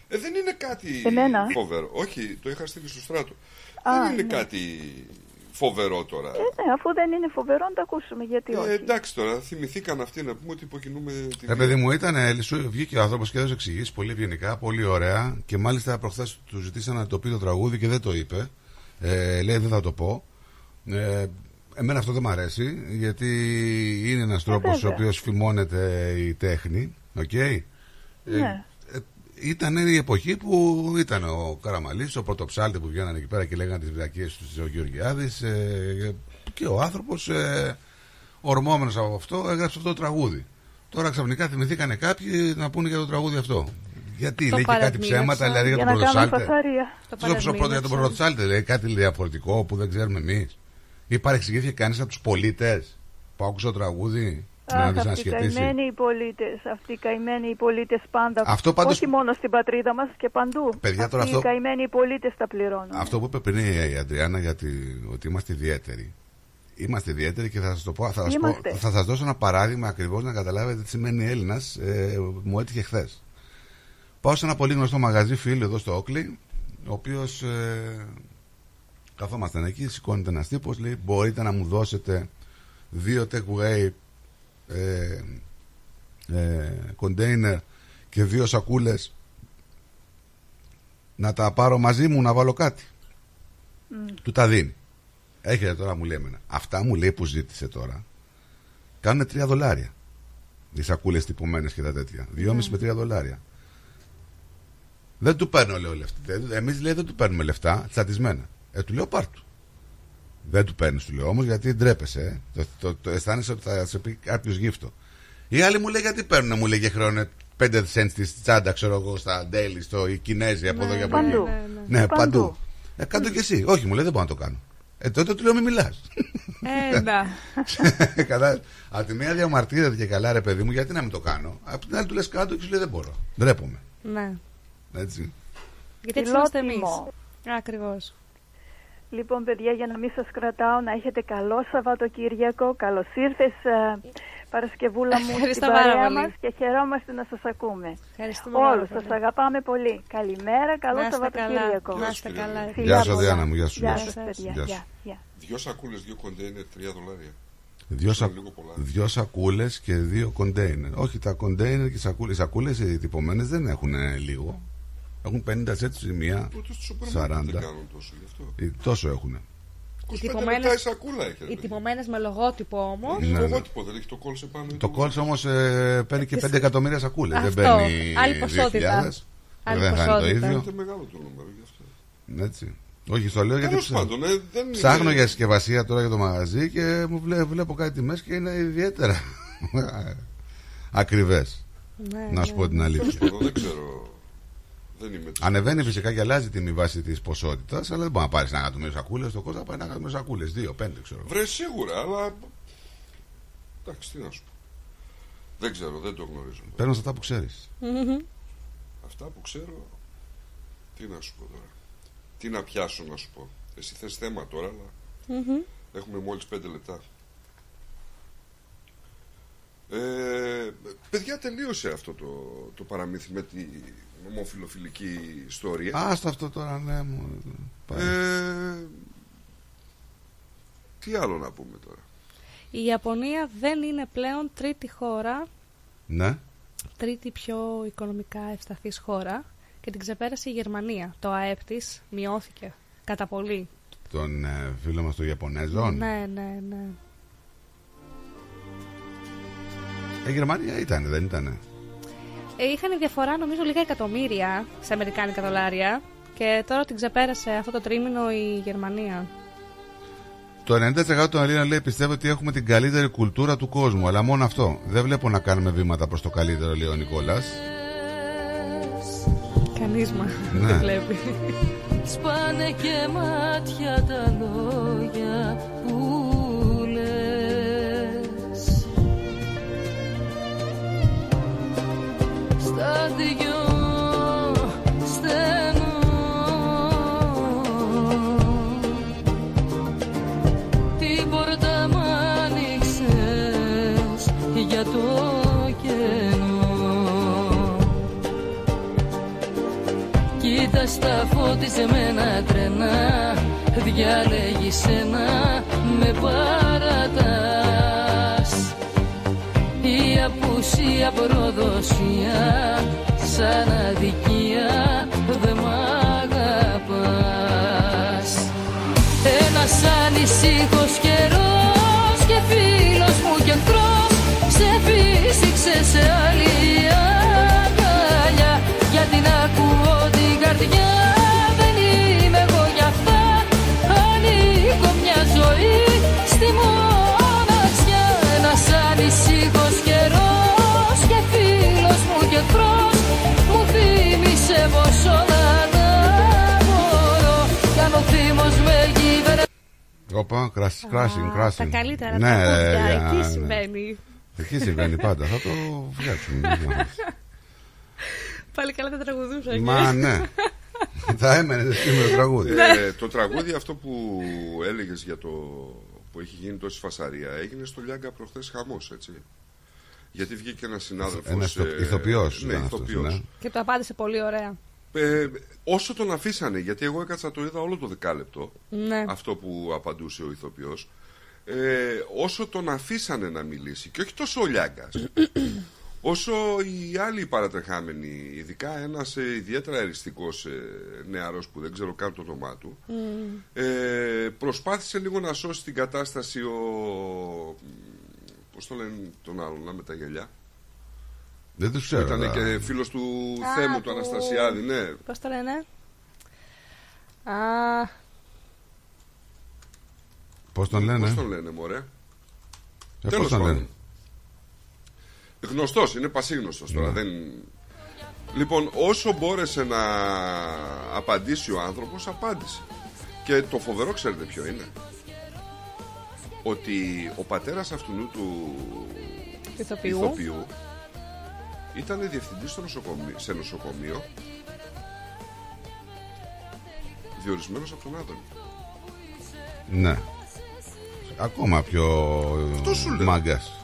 Ε, δεν είναι κάτι Εμένα; φοβερό. Όχι, το είχα στείλει στον Στράτο. Α, δεν είναι ναι. κάτι φοβερό τώρα. Ε, ναι, αφού δεν είναι φοβερό να το ακούσουμε γιατί Ε, όχι. εντάξει τώρα, θυμηθήκαν αυτοί να πούμε ότι υποκινούμε τη Ε, παιδί μου, ήταν, ε, σου βγήκε ο άνθρωπος και έδωσε εξηγήσεις πολύ ευγενικά, πολύ ωραία. Και μάλιστα προχθές του ζητήσαν να το πει το τραγούδι και δεν το είπε. Ε, λέει δεν θα το πω. Ε, εμένα αυτό δεν μ' αρέσει, γιατί είναι ένας τρόπος ο βέβαια. οποίος φημώνεται η τέχνη. Οκ. Ε, Ναι. Ήταν η εποχή που ήταν ο Καραμαλής, ο πρωτοψάλτη που βγαίνανε εκεί πέρα και λέγανε τις βλακίες τους ο Γεωργιάδης ε, και ο άνθρωπος ε, ορμόμενος από αυτό έγραψε αυτό το τραγούδι. Τώρα ξαφνικά θυμηθήκανε κάποιοι να πούνε για το τραγούδι αυτό. Γιατί Το λέει και κάτι παραμίλησα. ψέματα, δηλαδή για, Για τον να κάνουν πρωτοψάλτη. φασαρία. Το Τι πρώτο για τον παραμίλησα. πρωτοψάλτη, λέει κάτι διαφορετικό που δεν ξέρουμε εμείς. Ή παρεξηγήθηκε κανείς από τους πολίτες που άκουσε το τραγούδι να Αχ, δεις να αυτοί οι σχετίσει. καημένοι οι πολίτες, αυτοί οι καημένοι οι πολίτες πάντα, Αυτό πάντως- όχι μόνο στην πατρίδα μας και παντού. Παιδιά, τώρα αυτοί αυτό- οι καημένοι οι πολίτες τα πληρώνουν. Αυτό που είπε πριν η Αντριάννα για τη- ότι είμαστε ιδιαίτεροι. Είμαστε ιδιαίτεροι και θα σας το πω, θα σας, πω, Είμαστε. θα σας δώσω ένα παράδειγμα ακριβώς να καταλάβετε τι σημαίνει Έλληνας. Ε, μου έτυχε χθες. Πάω σε ένα πολύ γνωστό μαγαζί φίλου εδώ στο Όκλι, ο οποίος ε, καθόμασταν εκεί, σηκώνεται ένας τύπος, λέει μπορείτε να μου δώσετε δύο take away ε, ε, container και δύο σακούλες να τα πάρω μαζί μου να βάλω κάτι. Του τα δίνει. Έχετε τώρα μου λέει εμένα. Αυτά μου λέει που ζήτησε τώρα. Κάνουν 3 δολάρια. Οι σακούλες τυπωμένες και τα τέτοια. 2,5 με 3 δολάρια. Δεν του παίρνω, λέω λεφτά. Εμείς λέει δεν του παίρνουμε λεφτά, τσατισμένα. Ε, του λέω πάρ' του. Δεν του παίρνεις, του λέω όμως γιατί ντρέπεσαι. Ε. Το, το, το, αισθάνεσαι ότι θα σε πει κάποιος γύφτο. Η άλλη μου λέει γιατί παίρνουν, μου λέει και χρόνο 5 cents στη τσάντα, ξέρω εγώ, στα ντέλη, στο οι Κινέζοι από εδώ και από εκεί. Παντού. Ναι, Παντού. παντού. Ε, κάτω κι εσύ. Όχι, μου λέει δεν μπορώ να το κάνω. Ε, τότε του λέω μην μιλάς. Ένα. <laughs> Καλά. Απ' τη μία διαμαρτύρεται και καλά, ρε παιδί μου, γιατί να μην το κάνω. Απ' την άλλη του λες κάτω και σου λέει δεν μπορώ. Ντρέπομαι. Ναι. Έτσι. Γιατί έτσι είμαστε εμείς. Φιλότιμο. Ακριβώς. Λοιπόν, παιδιά, για να μην σας κρατάω, να έχετε καλό Σαββατοκύριακο. Καλώς ήρθες, ε, Παρασκευούλα μου, στην Ευχαριστώ πάρα παρέα πολύ. μας και χαιρόμαστε να σας ακούμε. Ευχαριστούμε πάρα Όλους, πολύ. σας αγαπάμε πολύ. Καλημέρα, καλό Να είστε Σαββατοκύριακο. καλά. Να είστε καλά. Φιλιά Γεια σου, πολλά. Διάννα μου, γεια σου. Γεια Γεια σας, σου. παιδιά. Γεια σου. Γεια, γεια. Δυο σακούλες, δύο κοντέινερ, τρία δολάρια. Δυο, σα... λίγο πολλά. δυο σακούλες και δύο κοντέινερ. Όχι, τα κοντέινερ και οι σακούλες. Οι σακούλες οι τυπωμένες δεν έχουν ε, λίγο. Έχουν 50 σετ η μία. Ούτε στο 40. σούπερ μάρκετ δεν κάνουν τόσο γι' αυτό. Ε, Τόσο έχουν. 25 τυπωμένες- λεπτά η σακούλα έχει. ρε Οι παιδί. τυπωμένες με λογότυπο όμως. Ναι, Το ναι. λογότυπο δεν έχεις το κόλ σε πάνω. ή Το το- κόλς όμως ε, παίρνει και 5 εκατομμύρια σακούλες. Δεν Αυτό. παίρνει Άλλη ποσότητα. 2.000. Άλλη Δεν θα είναι το ποσότητα. ίδιο. Είναι μεγάλο το νούμερο γι' αυτό. Έτσι. Όχι, στο λέω γιατί Τέλος ψάχνω. πάντων, ε, δεν είναι- ψάχνω για συσκευασία τώρα για το μαγαζί και μου βλέ- βλέπω κάτι τιμές και είναι ιδιαίτερα <laughs> ακριβές. Ναι, να σου πω την αλήθεια. Τέλος πάντων, δεν ξέρω. Δεν είμαι της- Ανεβαίνει φυσικά και αλλάζει τη τιμή βάση της ποσότητας, αλλά δεν μπορεί να πάρεις ένα εκατομμύριο σακούλες. Το κόσμο θα πάει ένα εκατομμύριο σακούλες. Δύο, πέντε ξέρω. Βρε σίγουρα, αλλά. Εντάξει, τι να σου πω. Δεν ξέρω, δεν το γνωρίζω. Παίρνω αυτά που ξέρεις. Αυτά που ξέρω. Τι να σου πω τώρα. Τι να πιάσω να σου πω. Εσύ θες θέμα τώρα, αλλά έχουμε μόλις πέντε λεπτά. Ε, παιδιά τελείωσε αυτό το, το παραμύθι με τη ομοφιλοφιλική ιστορία. Άστο αυτό τώρα, ναι, μου. πάει. Ε, τι άλλο να πούμε τώρα; Η Ιαπωνία δεν είναι πλέον τρίτη χώρα, Ναι. τρίτη πιο οικονομικά ευσταθής χώρα και την ξεπέρασε η Γερμανία. Το ΑΕΠ της μειώθηκε κατά πολύ. Τον ε, φίλο μας τον Ιαπωνέζων. Ναι, ναι, ναι. Ε, η Γερμανία ήταν, δεν ήταν. Ε, είχαν διαφορά νομίζω λίγα εκατομμύρια σε αμερικάνικα δολάρια και τώρα την ξεπέρασε αυτό το τρίμηνο η Γερμανία. Το 90% των Ελλήνων λέει πιστεύω ότι έχουμε την καλύτερη κουλτούρα του κόσμου. Αλλά μόνο αυτό. Δεν βλέπω να κάνουμε βήματα προς το καλύτερο, λέει ο Νικόλας. Κανείς μα Ναι. δεν βλέπει. Σπάνε και μάτια τα λόγια που στα φωτισμένα τρένα Διάλεγεις ένα με παρατάς απουσία προδοσία Σαν αδικία δε μ' αγαπάς. Ένας ανησύχος καιρός Όπα, κράσι, κράσι, κράσι. Τα καλύτερα ναι, τραγούδια, για- εκεί ναι. συμβαίνει. Εκεί συμβαίνει πάντα. Θα το φτιάξουμε. Πάλι καλά τα τραγουδούσα. Μα ναι. Θα έμενε σήμερα το τραγούδι. Ε, το τραγούδι αυτό που έλεγες για το που έχει γίνει τόση φασαρία έγινε στο Λιάγκα προχθές χαμός έτσι γιατί βγήκε ένας συνάδελφος Ένας ηθο- ε, ηθοποιός ναι, ήταν αυτός, ηθοποιός. ναι. Και το απάντησε πολύ ωραία. Ε, όσο τον αφήσανε γιατί εγώ έκατσα το είδα όλο το δεκάλεπτο Ναι. αυτό που απαντούσε ο ηθοποιός ε, όσο τον αφήσανε να μιλήσει και όχι τόσο ο Λιάγκας <clears throat> όσο οι άλλοι παρατρεχάμενοι ειδικά ένας ε, ιδιαίτερα αριστικός ε, νεαρός που δεν ξέρω καν το όνομά του ε, προσπάθησε λίγο να σώσει την κατάσταση ο πώς το λένε τον άλλον να με τα γυαλιά Δεν τους ξέρω. ήταν αλλά- και φίλος του Α, Θέμου του του- Αναστασιάδη ναι Πώς το λένε; Α, Πώς τον λένε; Πώς τον λένε, μωρέ; Ε, Τέλος πώς τον πάντων. λένε; Γνωστός, είναι πασίγνωστος τώρα. Ναι. Δεν... Λοιπόν, όσο μπόρεσε να απαντήσει ο άνθρωπος, απάντησε. Και το φοβερό ξέρετε ποιο είναι; Ότι ο πατέρας αυτού του ηθοποιού. ηθοποιού ήταν διευθυντής στο νοσοκομείο, σε νοσοκομείο διορισμένος από τον Άδωνη. Ναι. Ακόμα πιο Αυτό σου λέω. μάγκας.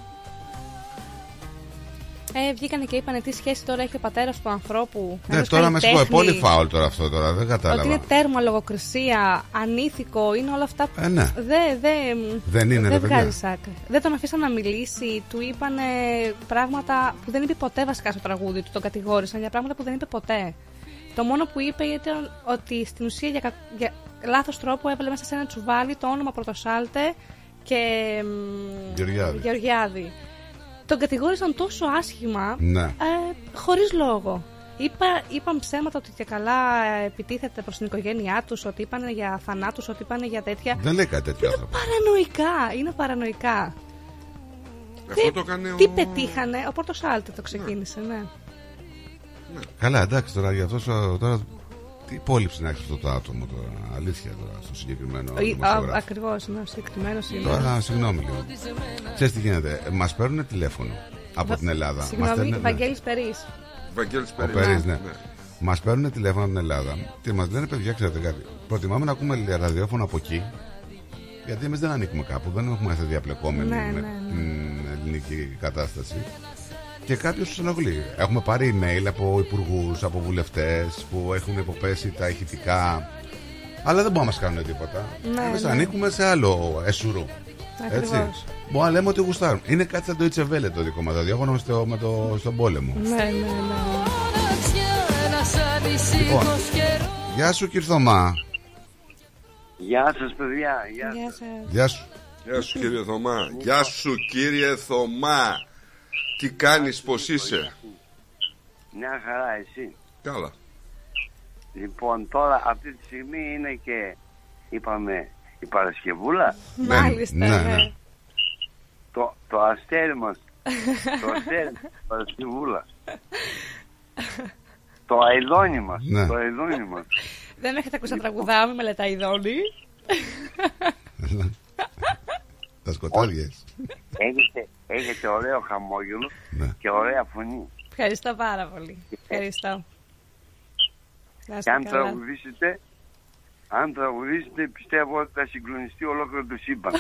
Ε, βγήκανε και είπανε τι σχέση τώρα έχει ο πατέρας του ανθρώπου. Ναι, ενός τώρα με καλλιτέχνη. σηκώ. Πολύ φάουλ τώρα αυτό τώρα. Δεν Ότι κατάλαβα. είναι τέρμα λογοκρισία, ανήθικο, είναι όλα αυτά που. Ε, ναι. Δεν δε, Δεν είναι, ρε δεν παιδιά. βγάζει άκρη. Δεν τον αφήσαν να μιλήσει, του είπαν πράγματα που δεν είπε ποτέ βασικά στο τραγούδι του. Τον κατηγόρησαν για πράγματα που δεν είπε ποτέ. Το μόνο που είπε ήταν ότι στην ουσία για, κα... για λάθος τρόπο έβαλε μέσα σε ένα τσουβάλι το όνομα Πρωτοσάλτε και μ, Γεωργιάδη. Γεωργιάδη. Τον κατηγόρησαν τόσο άσχημα, Ναι. ε, χωρίς λόγο. Είπα, είπαν ψέματα ότι και καλά ε, επιτίθεται προς την οικογένειά τους, ότι είπαν για θανάτους, ότι είπαν για τέτοια. Δεν λέει κάτι τέτοιο άνθρωπο. Παρανοϊκά, είναι παρανοϊκά. Αυτό Τι- το έκανε Τι ο... πετύχανε, ο Πορτοσάλτε το ξεκίνησε, ναι. Καλά, εντάξει τώρα για αυτός. Τώρα, τι υπόλοιψη να έχει αυτό το άτομο τώρα. Αλήθεια τώρα στο συγκεκριμένο. Ο- δημοσιογράφο. α- Ακριβώς, ναι, ο συγκεκριμένος είναι. Τώρα, συγγνώμη λίγο. Ξέρεις τι γίνεται. Μας παίρνουν τηλέφωνο από την Ελλάδα. Μας Συγγνώμη, στέλνουν- ναι. Βαγγέλης Περής. Βαγγέλης Ο Περής. Περής, ναι. Ναι. Μας παίρνουν τηλέφωνο από την Ελλάδα και μας λένε παιδιά, ξέρετε κάτι. Προτιμάμε να ακούμε ραδιόφωνο από εκεί. Γιατί εμείς δεν ανήκουμε κάπου, δεν έχουμε έρθει διαπλεκόμενοι Ναι, με ναι, ναι. την ελληνική κατάσταση. Και κάποιος του ενοχλεί. Έχουμε πάρει email από υπουργούς, από βουλευτές που έχουν υποπέσει τα ηχητικά. Αλλά δεν μπορούν να μας κάνουν τίποτα. Ναι, Εμείς ναι. ανήκουμε σε άλλο εσουρού. Ακριβώς. Έτσι. Μπορούμε να λέμε ότι γουστάρουν. Είναι κάτι σαν το Ιτσεβέλε το δικό μας ραδιόφωνο στο, με το, στον πόλεμο. Ναι, ναι, ναι. Λοιπόν, γεια σου Κυρθωμά. Γεια σας παιδιά, γεια Γεια σας. σας. Γεια σου. Γεια σου κύριε Θωμά. Γεια σου κύριε Θωμά. Τι κάνεις, πως είσαι; Μια χαρά εσύ. Καλά. Λοιπόν τώρα αυτή τη στιγμή είναι και είπαμε η Παρασκευούλα; Μάλιστα, ναι, ναι. ναι. Το, το αστέρι μας. το αστέρι μας, η Παρασκευούλα. το αηδόνι μας. Ναι. Το αηδόνι μας. Δεν με έχετε ακούσει να τραγουδάω, με μελετάει η Δόνη. Τα σκοτάδια. έχετε, έχετε ωραίο χαμόγελο Ναι. και ωραία φωνή. Ευχαριστώ πάρα πολύ. Ευχαριστώ. Να Και είστε αν καλά. τραγουδήσετε, αν τραγουδήσετε πιστεύω ότι θα συγκλονιστεί ολόκληρο το σύμπαν.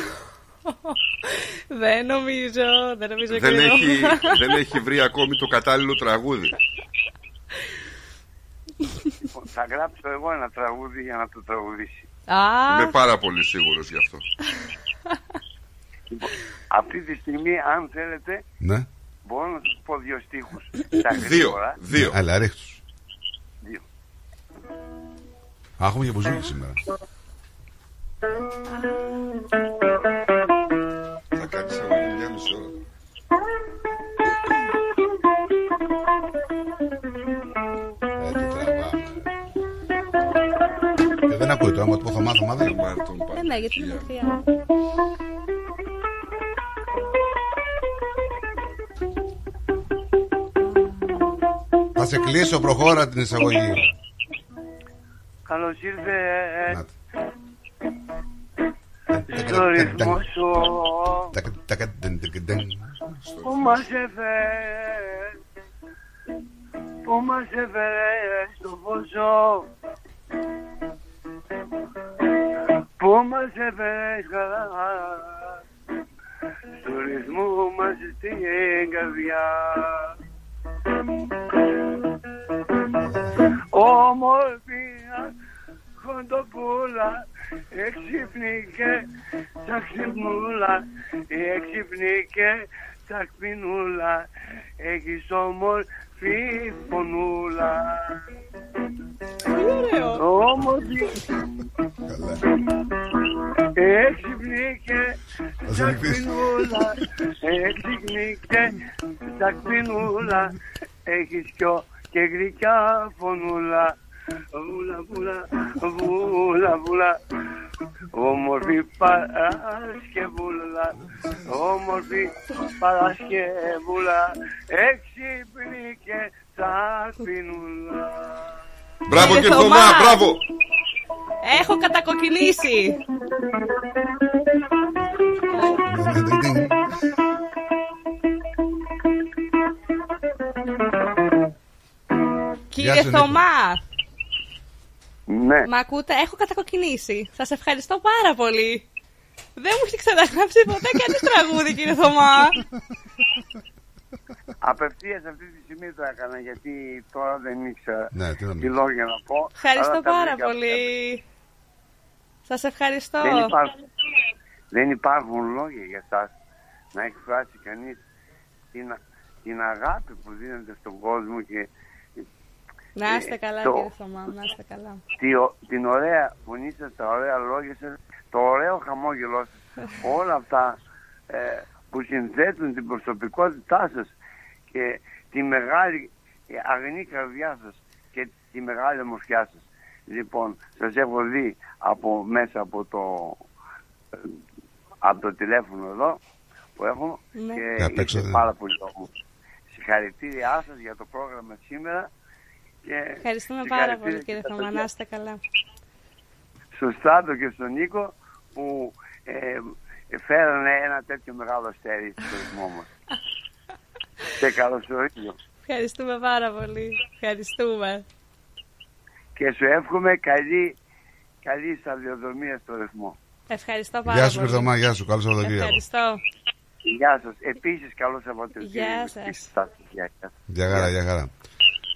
<laughs> Δεν νομίζω, δεν νομίζω Δεν και εγώ. έχει, <laughs> δεν έχει βρει ακόμη το κατάλληλο τραγούδι. Λοιπόν, θα γράψω εγώ ένα τραγούδι για να το τραγουδήσει. Α, Είμαι πάρα πολύ σίγουρος γι' αυτό. <laughs> Λοιπόν, αυτή τη στιγμή, αν θέλετε, Ναι. μπορώ να σας πω δύο στίχους. Τα Δύο. γρήγορα. Δύο. Αλλά ρίχτους. Δύο. Α, έχουμε και μπουζούκι σήμερα. Θα κάνεις αγωγή μια μισή ώρα. Ε, τι τραβάμε. Και δεν ακούει το άμα του πω θα μάθω, μα δεν ακούει. Μάρτον ε, ναι, γιατί είναι Θα σε κλείσω, προχώρα την εισαγωγή. Καλώς ήρθε ε, Νάτε. στο ρυθμό σου Τακα, τακα, τεν, τεν, τεν. που μας έφερες που μας έφερες στο φωσό που μας έφερες χαρά στο ρυθμό μας στην καρδιά όμορφη χοντοπούλα έξυπνηκε σαν ξυπνούλα έξυπνηκε σαν κπινούλα έχεις όμορφη φωνούλα όμορφη έξυπνηκε σαν κπινούλα έξυπνηκε σαν κπινούλα έχεις πιο και γλυκιά φωνούλα Βούλα, βούλα, βούλα, βούλα Όμορφη Παρασκευούλα Όμορφη Παρασκευούλα Έξυπνη και τσακπινούλα Μπράβο Κύριε κύριε Θωμά, Θωμά. μπράβο. Έχω κατακοκκινήσει. Κύριε σου, Νίκο. Θωμά, Ναι, μ' ακούτε, έχω κατακοκκινήσει. Σας ευχαριστώ πάρα πολύ. Δεν μου έχει ξαναγράψει ποτέ κανείς τραγούδι, κύριε Θωμά. Απευθείας αυτή τη στιγμή το έκανα γιατί τώρα δεν ήξερα Ναι, τι να τι μην. λόγια να πω. Ευχαριστώ αλλά τα πάρα βρήκα. πολύ. Σας ευχαριστώ. Δεν υπάρχουν, δεν υπάρχουν λόγια για σας να εκφράσει κανείς την, την αγάπη που δίνετε στον κόσμο και Να είστε καλά το- κύριε Θωμά, να είστε καλά. τη, την ωραία φωνή σας, τα ωραία λόγια σας, το ωραίο χαμόγελό σας, <laughs> όλα αυτά ε, που συνθέτουν την προσωπικότητά σας και τη μεγάλη ε, αγνή καρδιά σας και τη μεγάλη ομορφιά σας. Λοιπόν, σας έχω δει από μέσα από το, ε, από το τηλέφωνο εδώ που έχω Ναι. Και και απ' έξω είστε δεν- πάρα πολύ όμορφοι. Συγχαρητήριά σας για το πρόγραμμα σήμερα και Ευχαριστούμε πάρα πολύ συγχαρητήρια κύριε και στα Θωμά, παιδιά να είστε καλά. στον Στράτο και στον Νίκο που ε, φέρανε ένα τέτοιο μεγάλο αστέρι στο ρυθμό μας. <laughs> και καλωσορίζω. Ευχαριστούμε πάρα πολύ. Ευχαριστούμε. Και σου εύχομαι καλή, καλή σταδιοδρομία στο ρυθμό. Ευχαριστώ πάρα Γεια σου, πολύ. Κυρθωμά, γεια σου. Καλό Σαββατοκύριακο. Ευχαριστώ. Γεια σας. Επίσης καλό Σαββατοκύριακο. Γεια σας. και στα παιδιά. Γεια χαρά, γεια χαρά.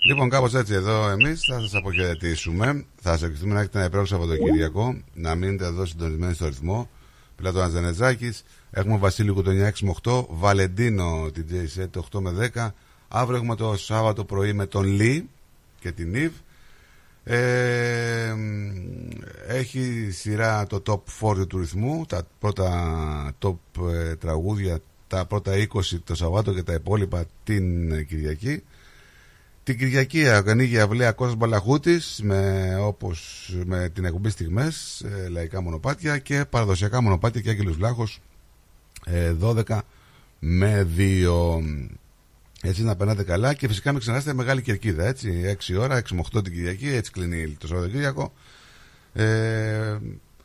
Λοιπόν, κάπως έτσι εδώ εμείς θα σας αποχαιρετήσουμε. Θα σας ευχηθούμε να έχετε ένα υπέροχο Σαββατοκύριακο, να μείνετε εδώ συντονισμένοι στο ρυθμό. Πλατώνας Ζενετζάκη. Έχουμε Βασίλειο Κουτονιά 6 με 8, Βαλεντίνο την JSET 8 με 10. Αύριο έχουμε το Σάββατο πρωί με τον Λί και την Ιβ. Ε, μ, έχει σειρά το top 40 του ρυθμού, τα πρώτα top ε, τραγούδια, τα πρώτα 20 το Σαββάτο και τα υπόλοιπα την ε, Κυριακή. Την Κυριακή ανοίγει η αυλαία Κώστας Μπαλαχούτης με, όπως, με την εκπομπή στιγμές, ε, λαϊκά μονοπάτια και παραδοσιακά μονοπάτια και Άγγελος Βλάχος ε, 12 με 2. Έτσι να περνάτε καλά και φυσικά μην ξεχάσετε μεγάλη κερκίδα έτσι. 6 ώρα, 6 με 8 την Κυριακή έτσι κλείνει το Σαββατοκύριακο ε,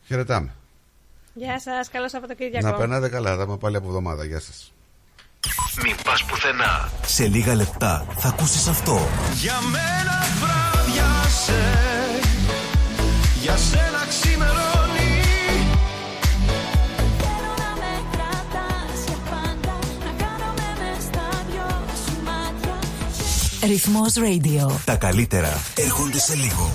χαιρετάμε. Γεια σας, καλό Σαββατοκύριακο. να περνάτε καλά, θα είμαι πάλι από εβδομάδα. Γεια σας Μην πας πουθενά. Σε λίγα λεπτά θα ακούσεις αυτό. Για μένα βραδιάσε Για σένα ξημερώνει Θέλω να με κρατάς για πάντα Να κάνουμε μες στα δυο σου μάτια Ρυθμός Radio. Τα καλύτερα έρχονται σε λίγο.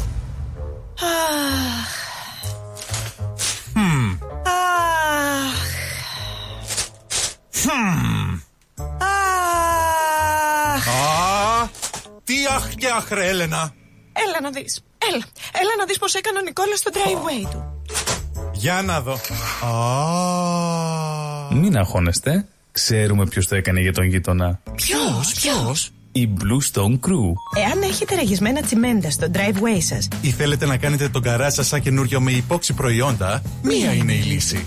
Μμμ. Αχ. Μμμ. Αχ. Α, Τι αχ και αχ ρε Έλενα Έλα να δεις. Έλα. Έλα να δεις πως έκανε ο Νικόλας στο driveway του. Για να δω Α, Μην αγχώνεστε. Ξέρουμε ποιος το έκανε για τον γείτονα. Ποιος, ποιος; Η Blue Stone Crew. Εάν έχετε ραγισμένα τσιμέντα στο driveway σας, Ή θέλετε να κάνετε τον καρά σας σαν καινούριο με υπόξη προϊόντα Μία είναι η λύση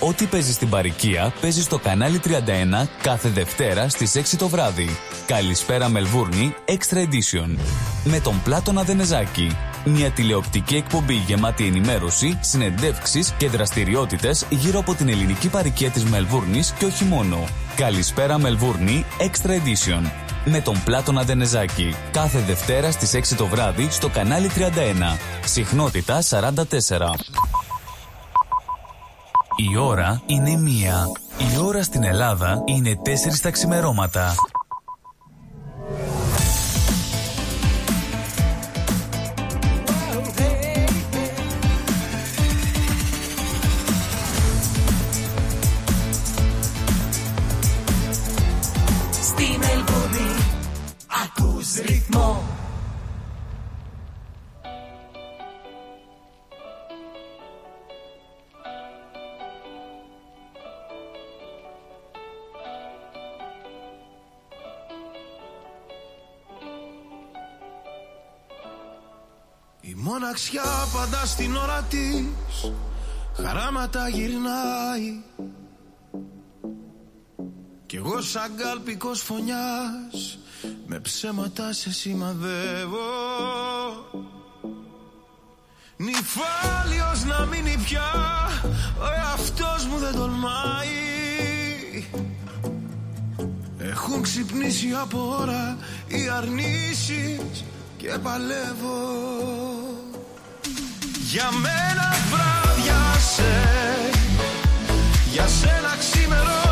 Ό,τι παίζεις στην παροικία παίζεις στο κανάλι 31 κάθε Δευτέρα στις 6 το βράδυ. Καλησπέρα Μελβούρνη Extra Edition. Με τον Πλάτωνα Δενεζάκη. Μια τηλεοπτική εκπομπή γεμάτη ενημέρωση, συνεντεύξεις και δραστηριότητες γύρω από την ελληνική παροικία της Μελβούρνης και όχι μόνο. Καλησπέρα Μελβούρνη Extra Edition. Με τον Πλάτωνα Δενεζάκη. Κάθε Δευτέρα στις 6 το βράδυ στο κανάλι 31. Συχνότητα 44. Η ώρα είναι μία. Η ώρα στην Ελλάδα είναι τέσσερις τα ξημερώματα. Στη Μελβούνι ακούς ρυθμό Μοναξιά πάντα στην ώρα της χαράματα γυρνάει κι εγώ σαν καλπικό φωνιάς. με ψέματα σε σημαδεύω Νυφάλιος να μείνει πια ο εαυτός μου δεν τολμάει Έχουν ξυπνήσει από ώρα οι αρνήσεις και παλεύω. Για μένα βράδιασε, για σένα ξημερώ.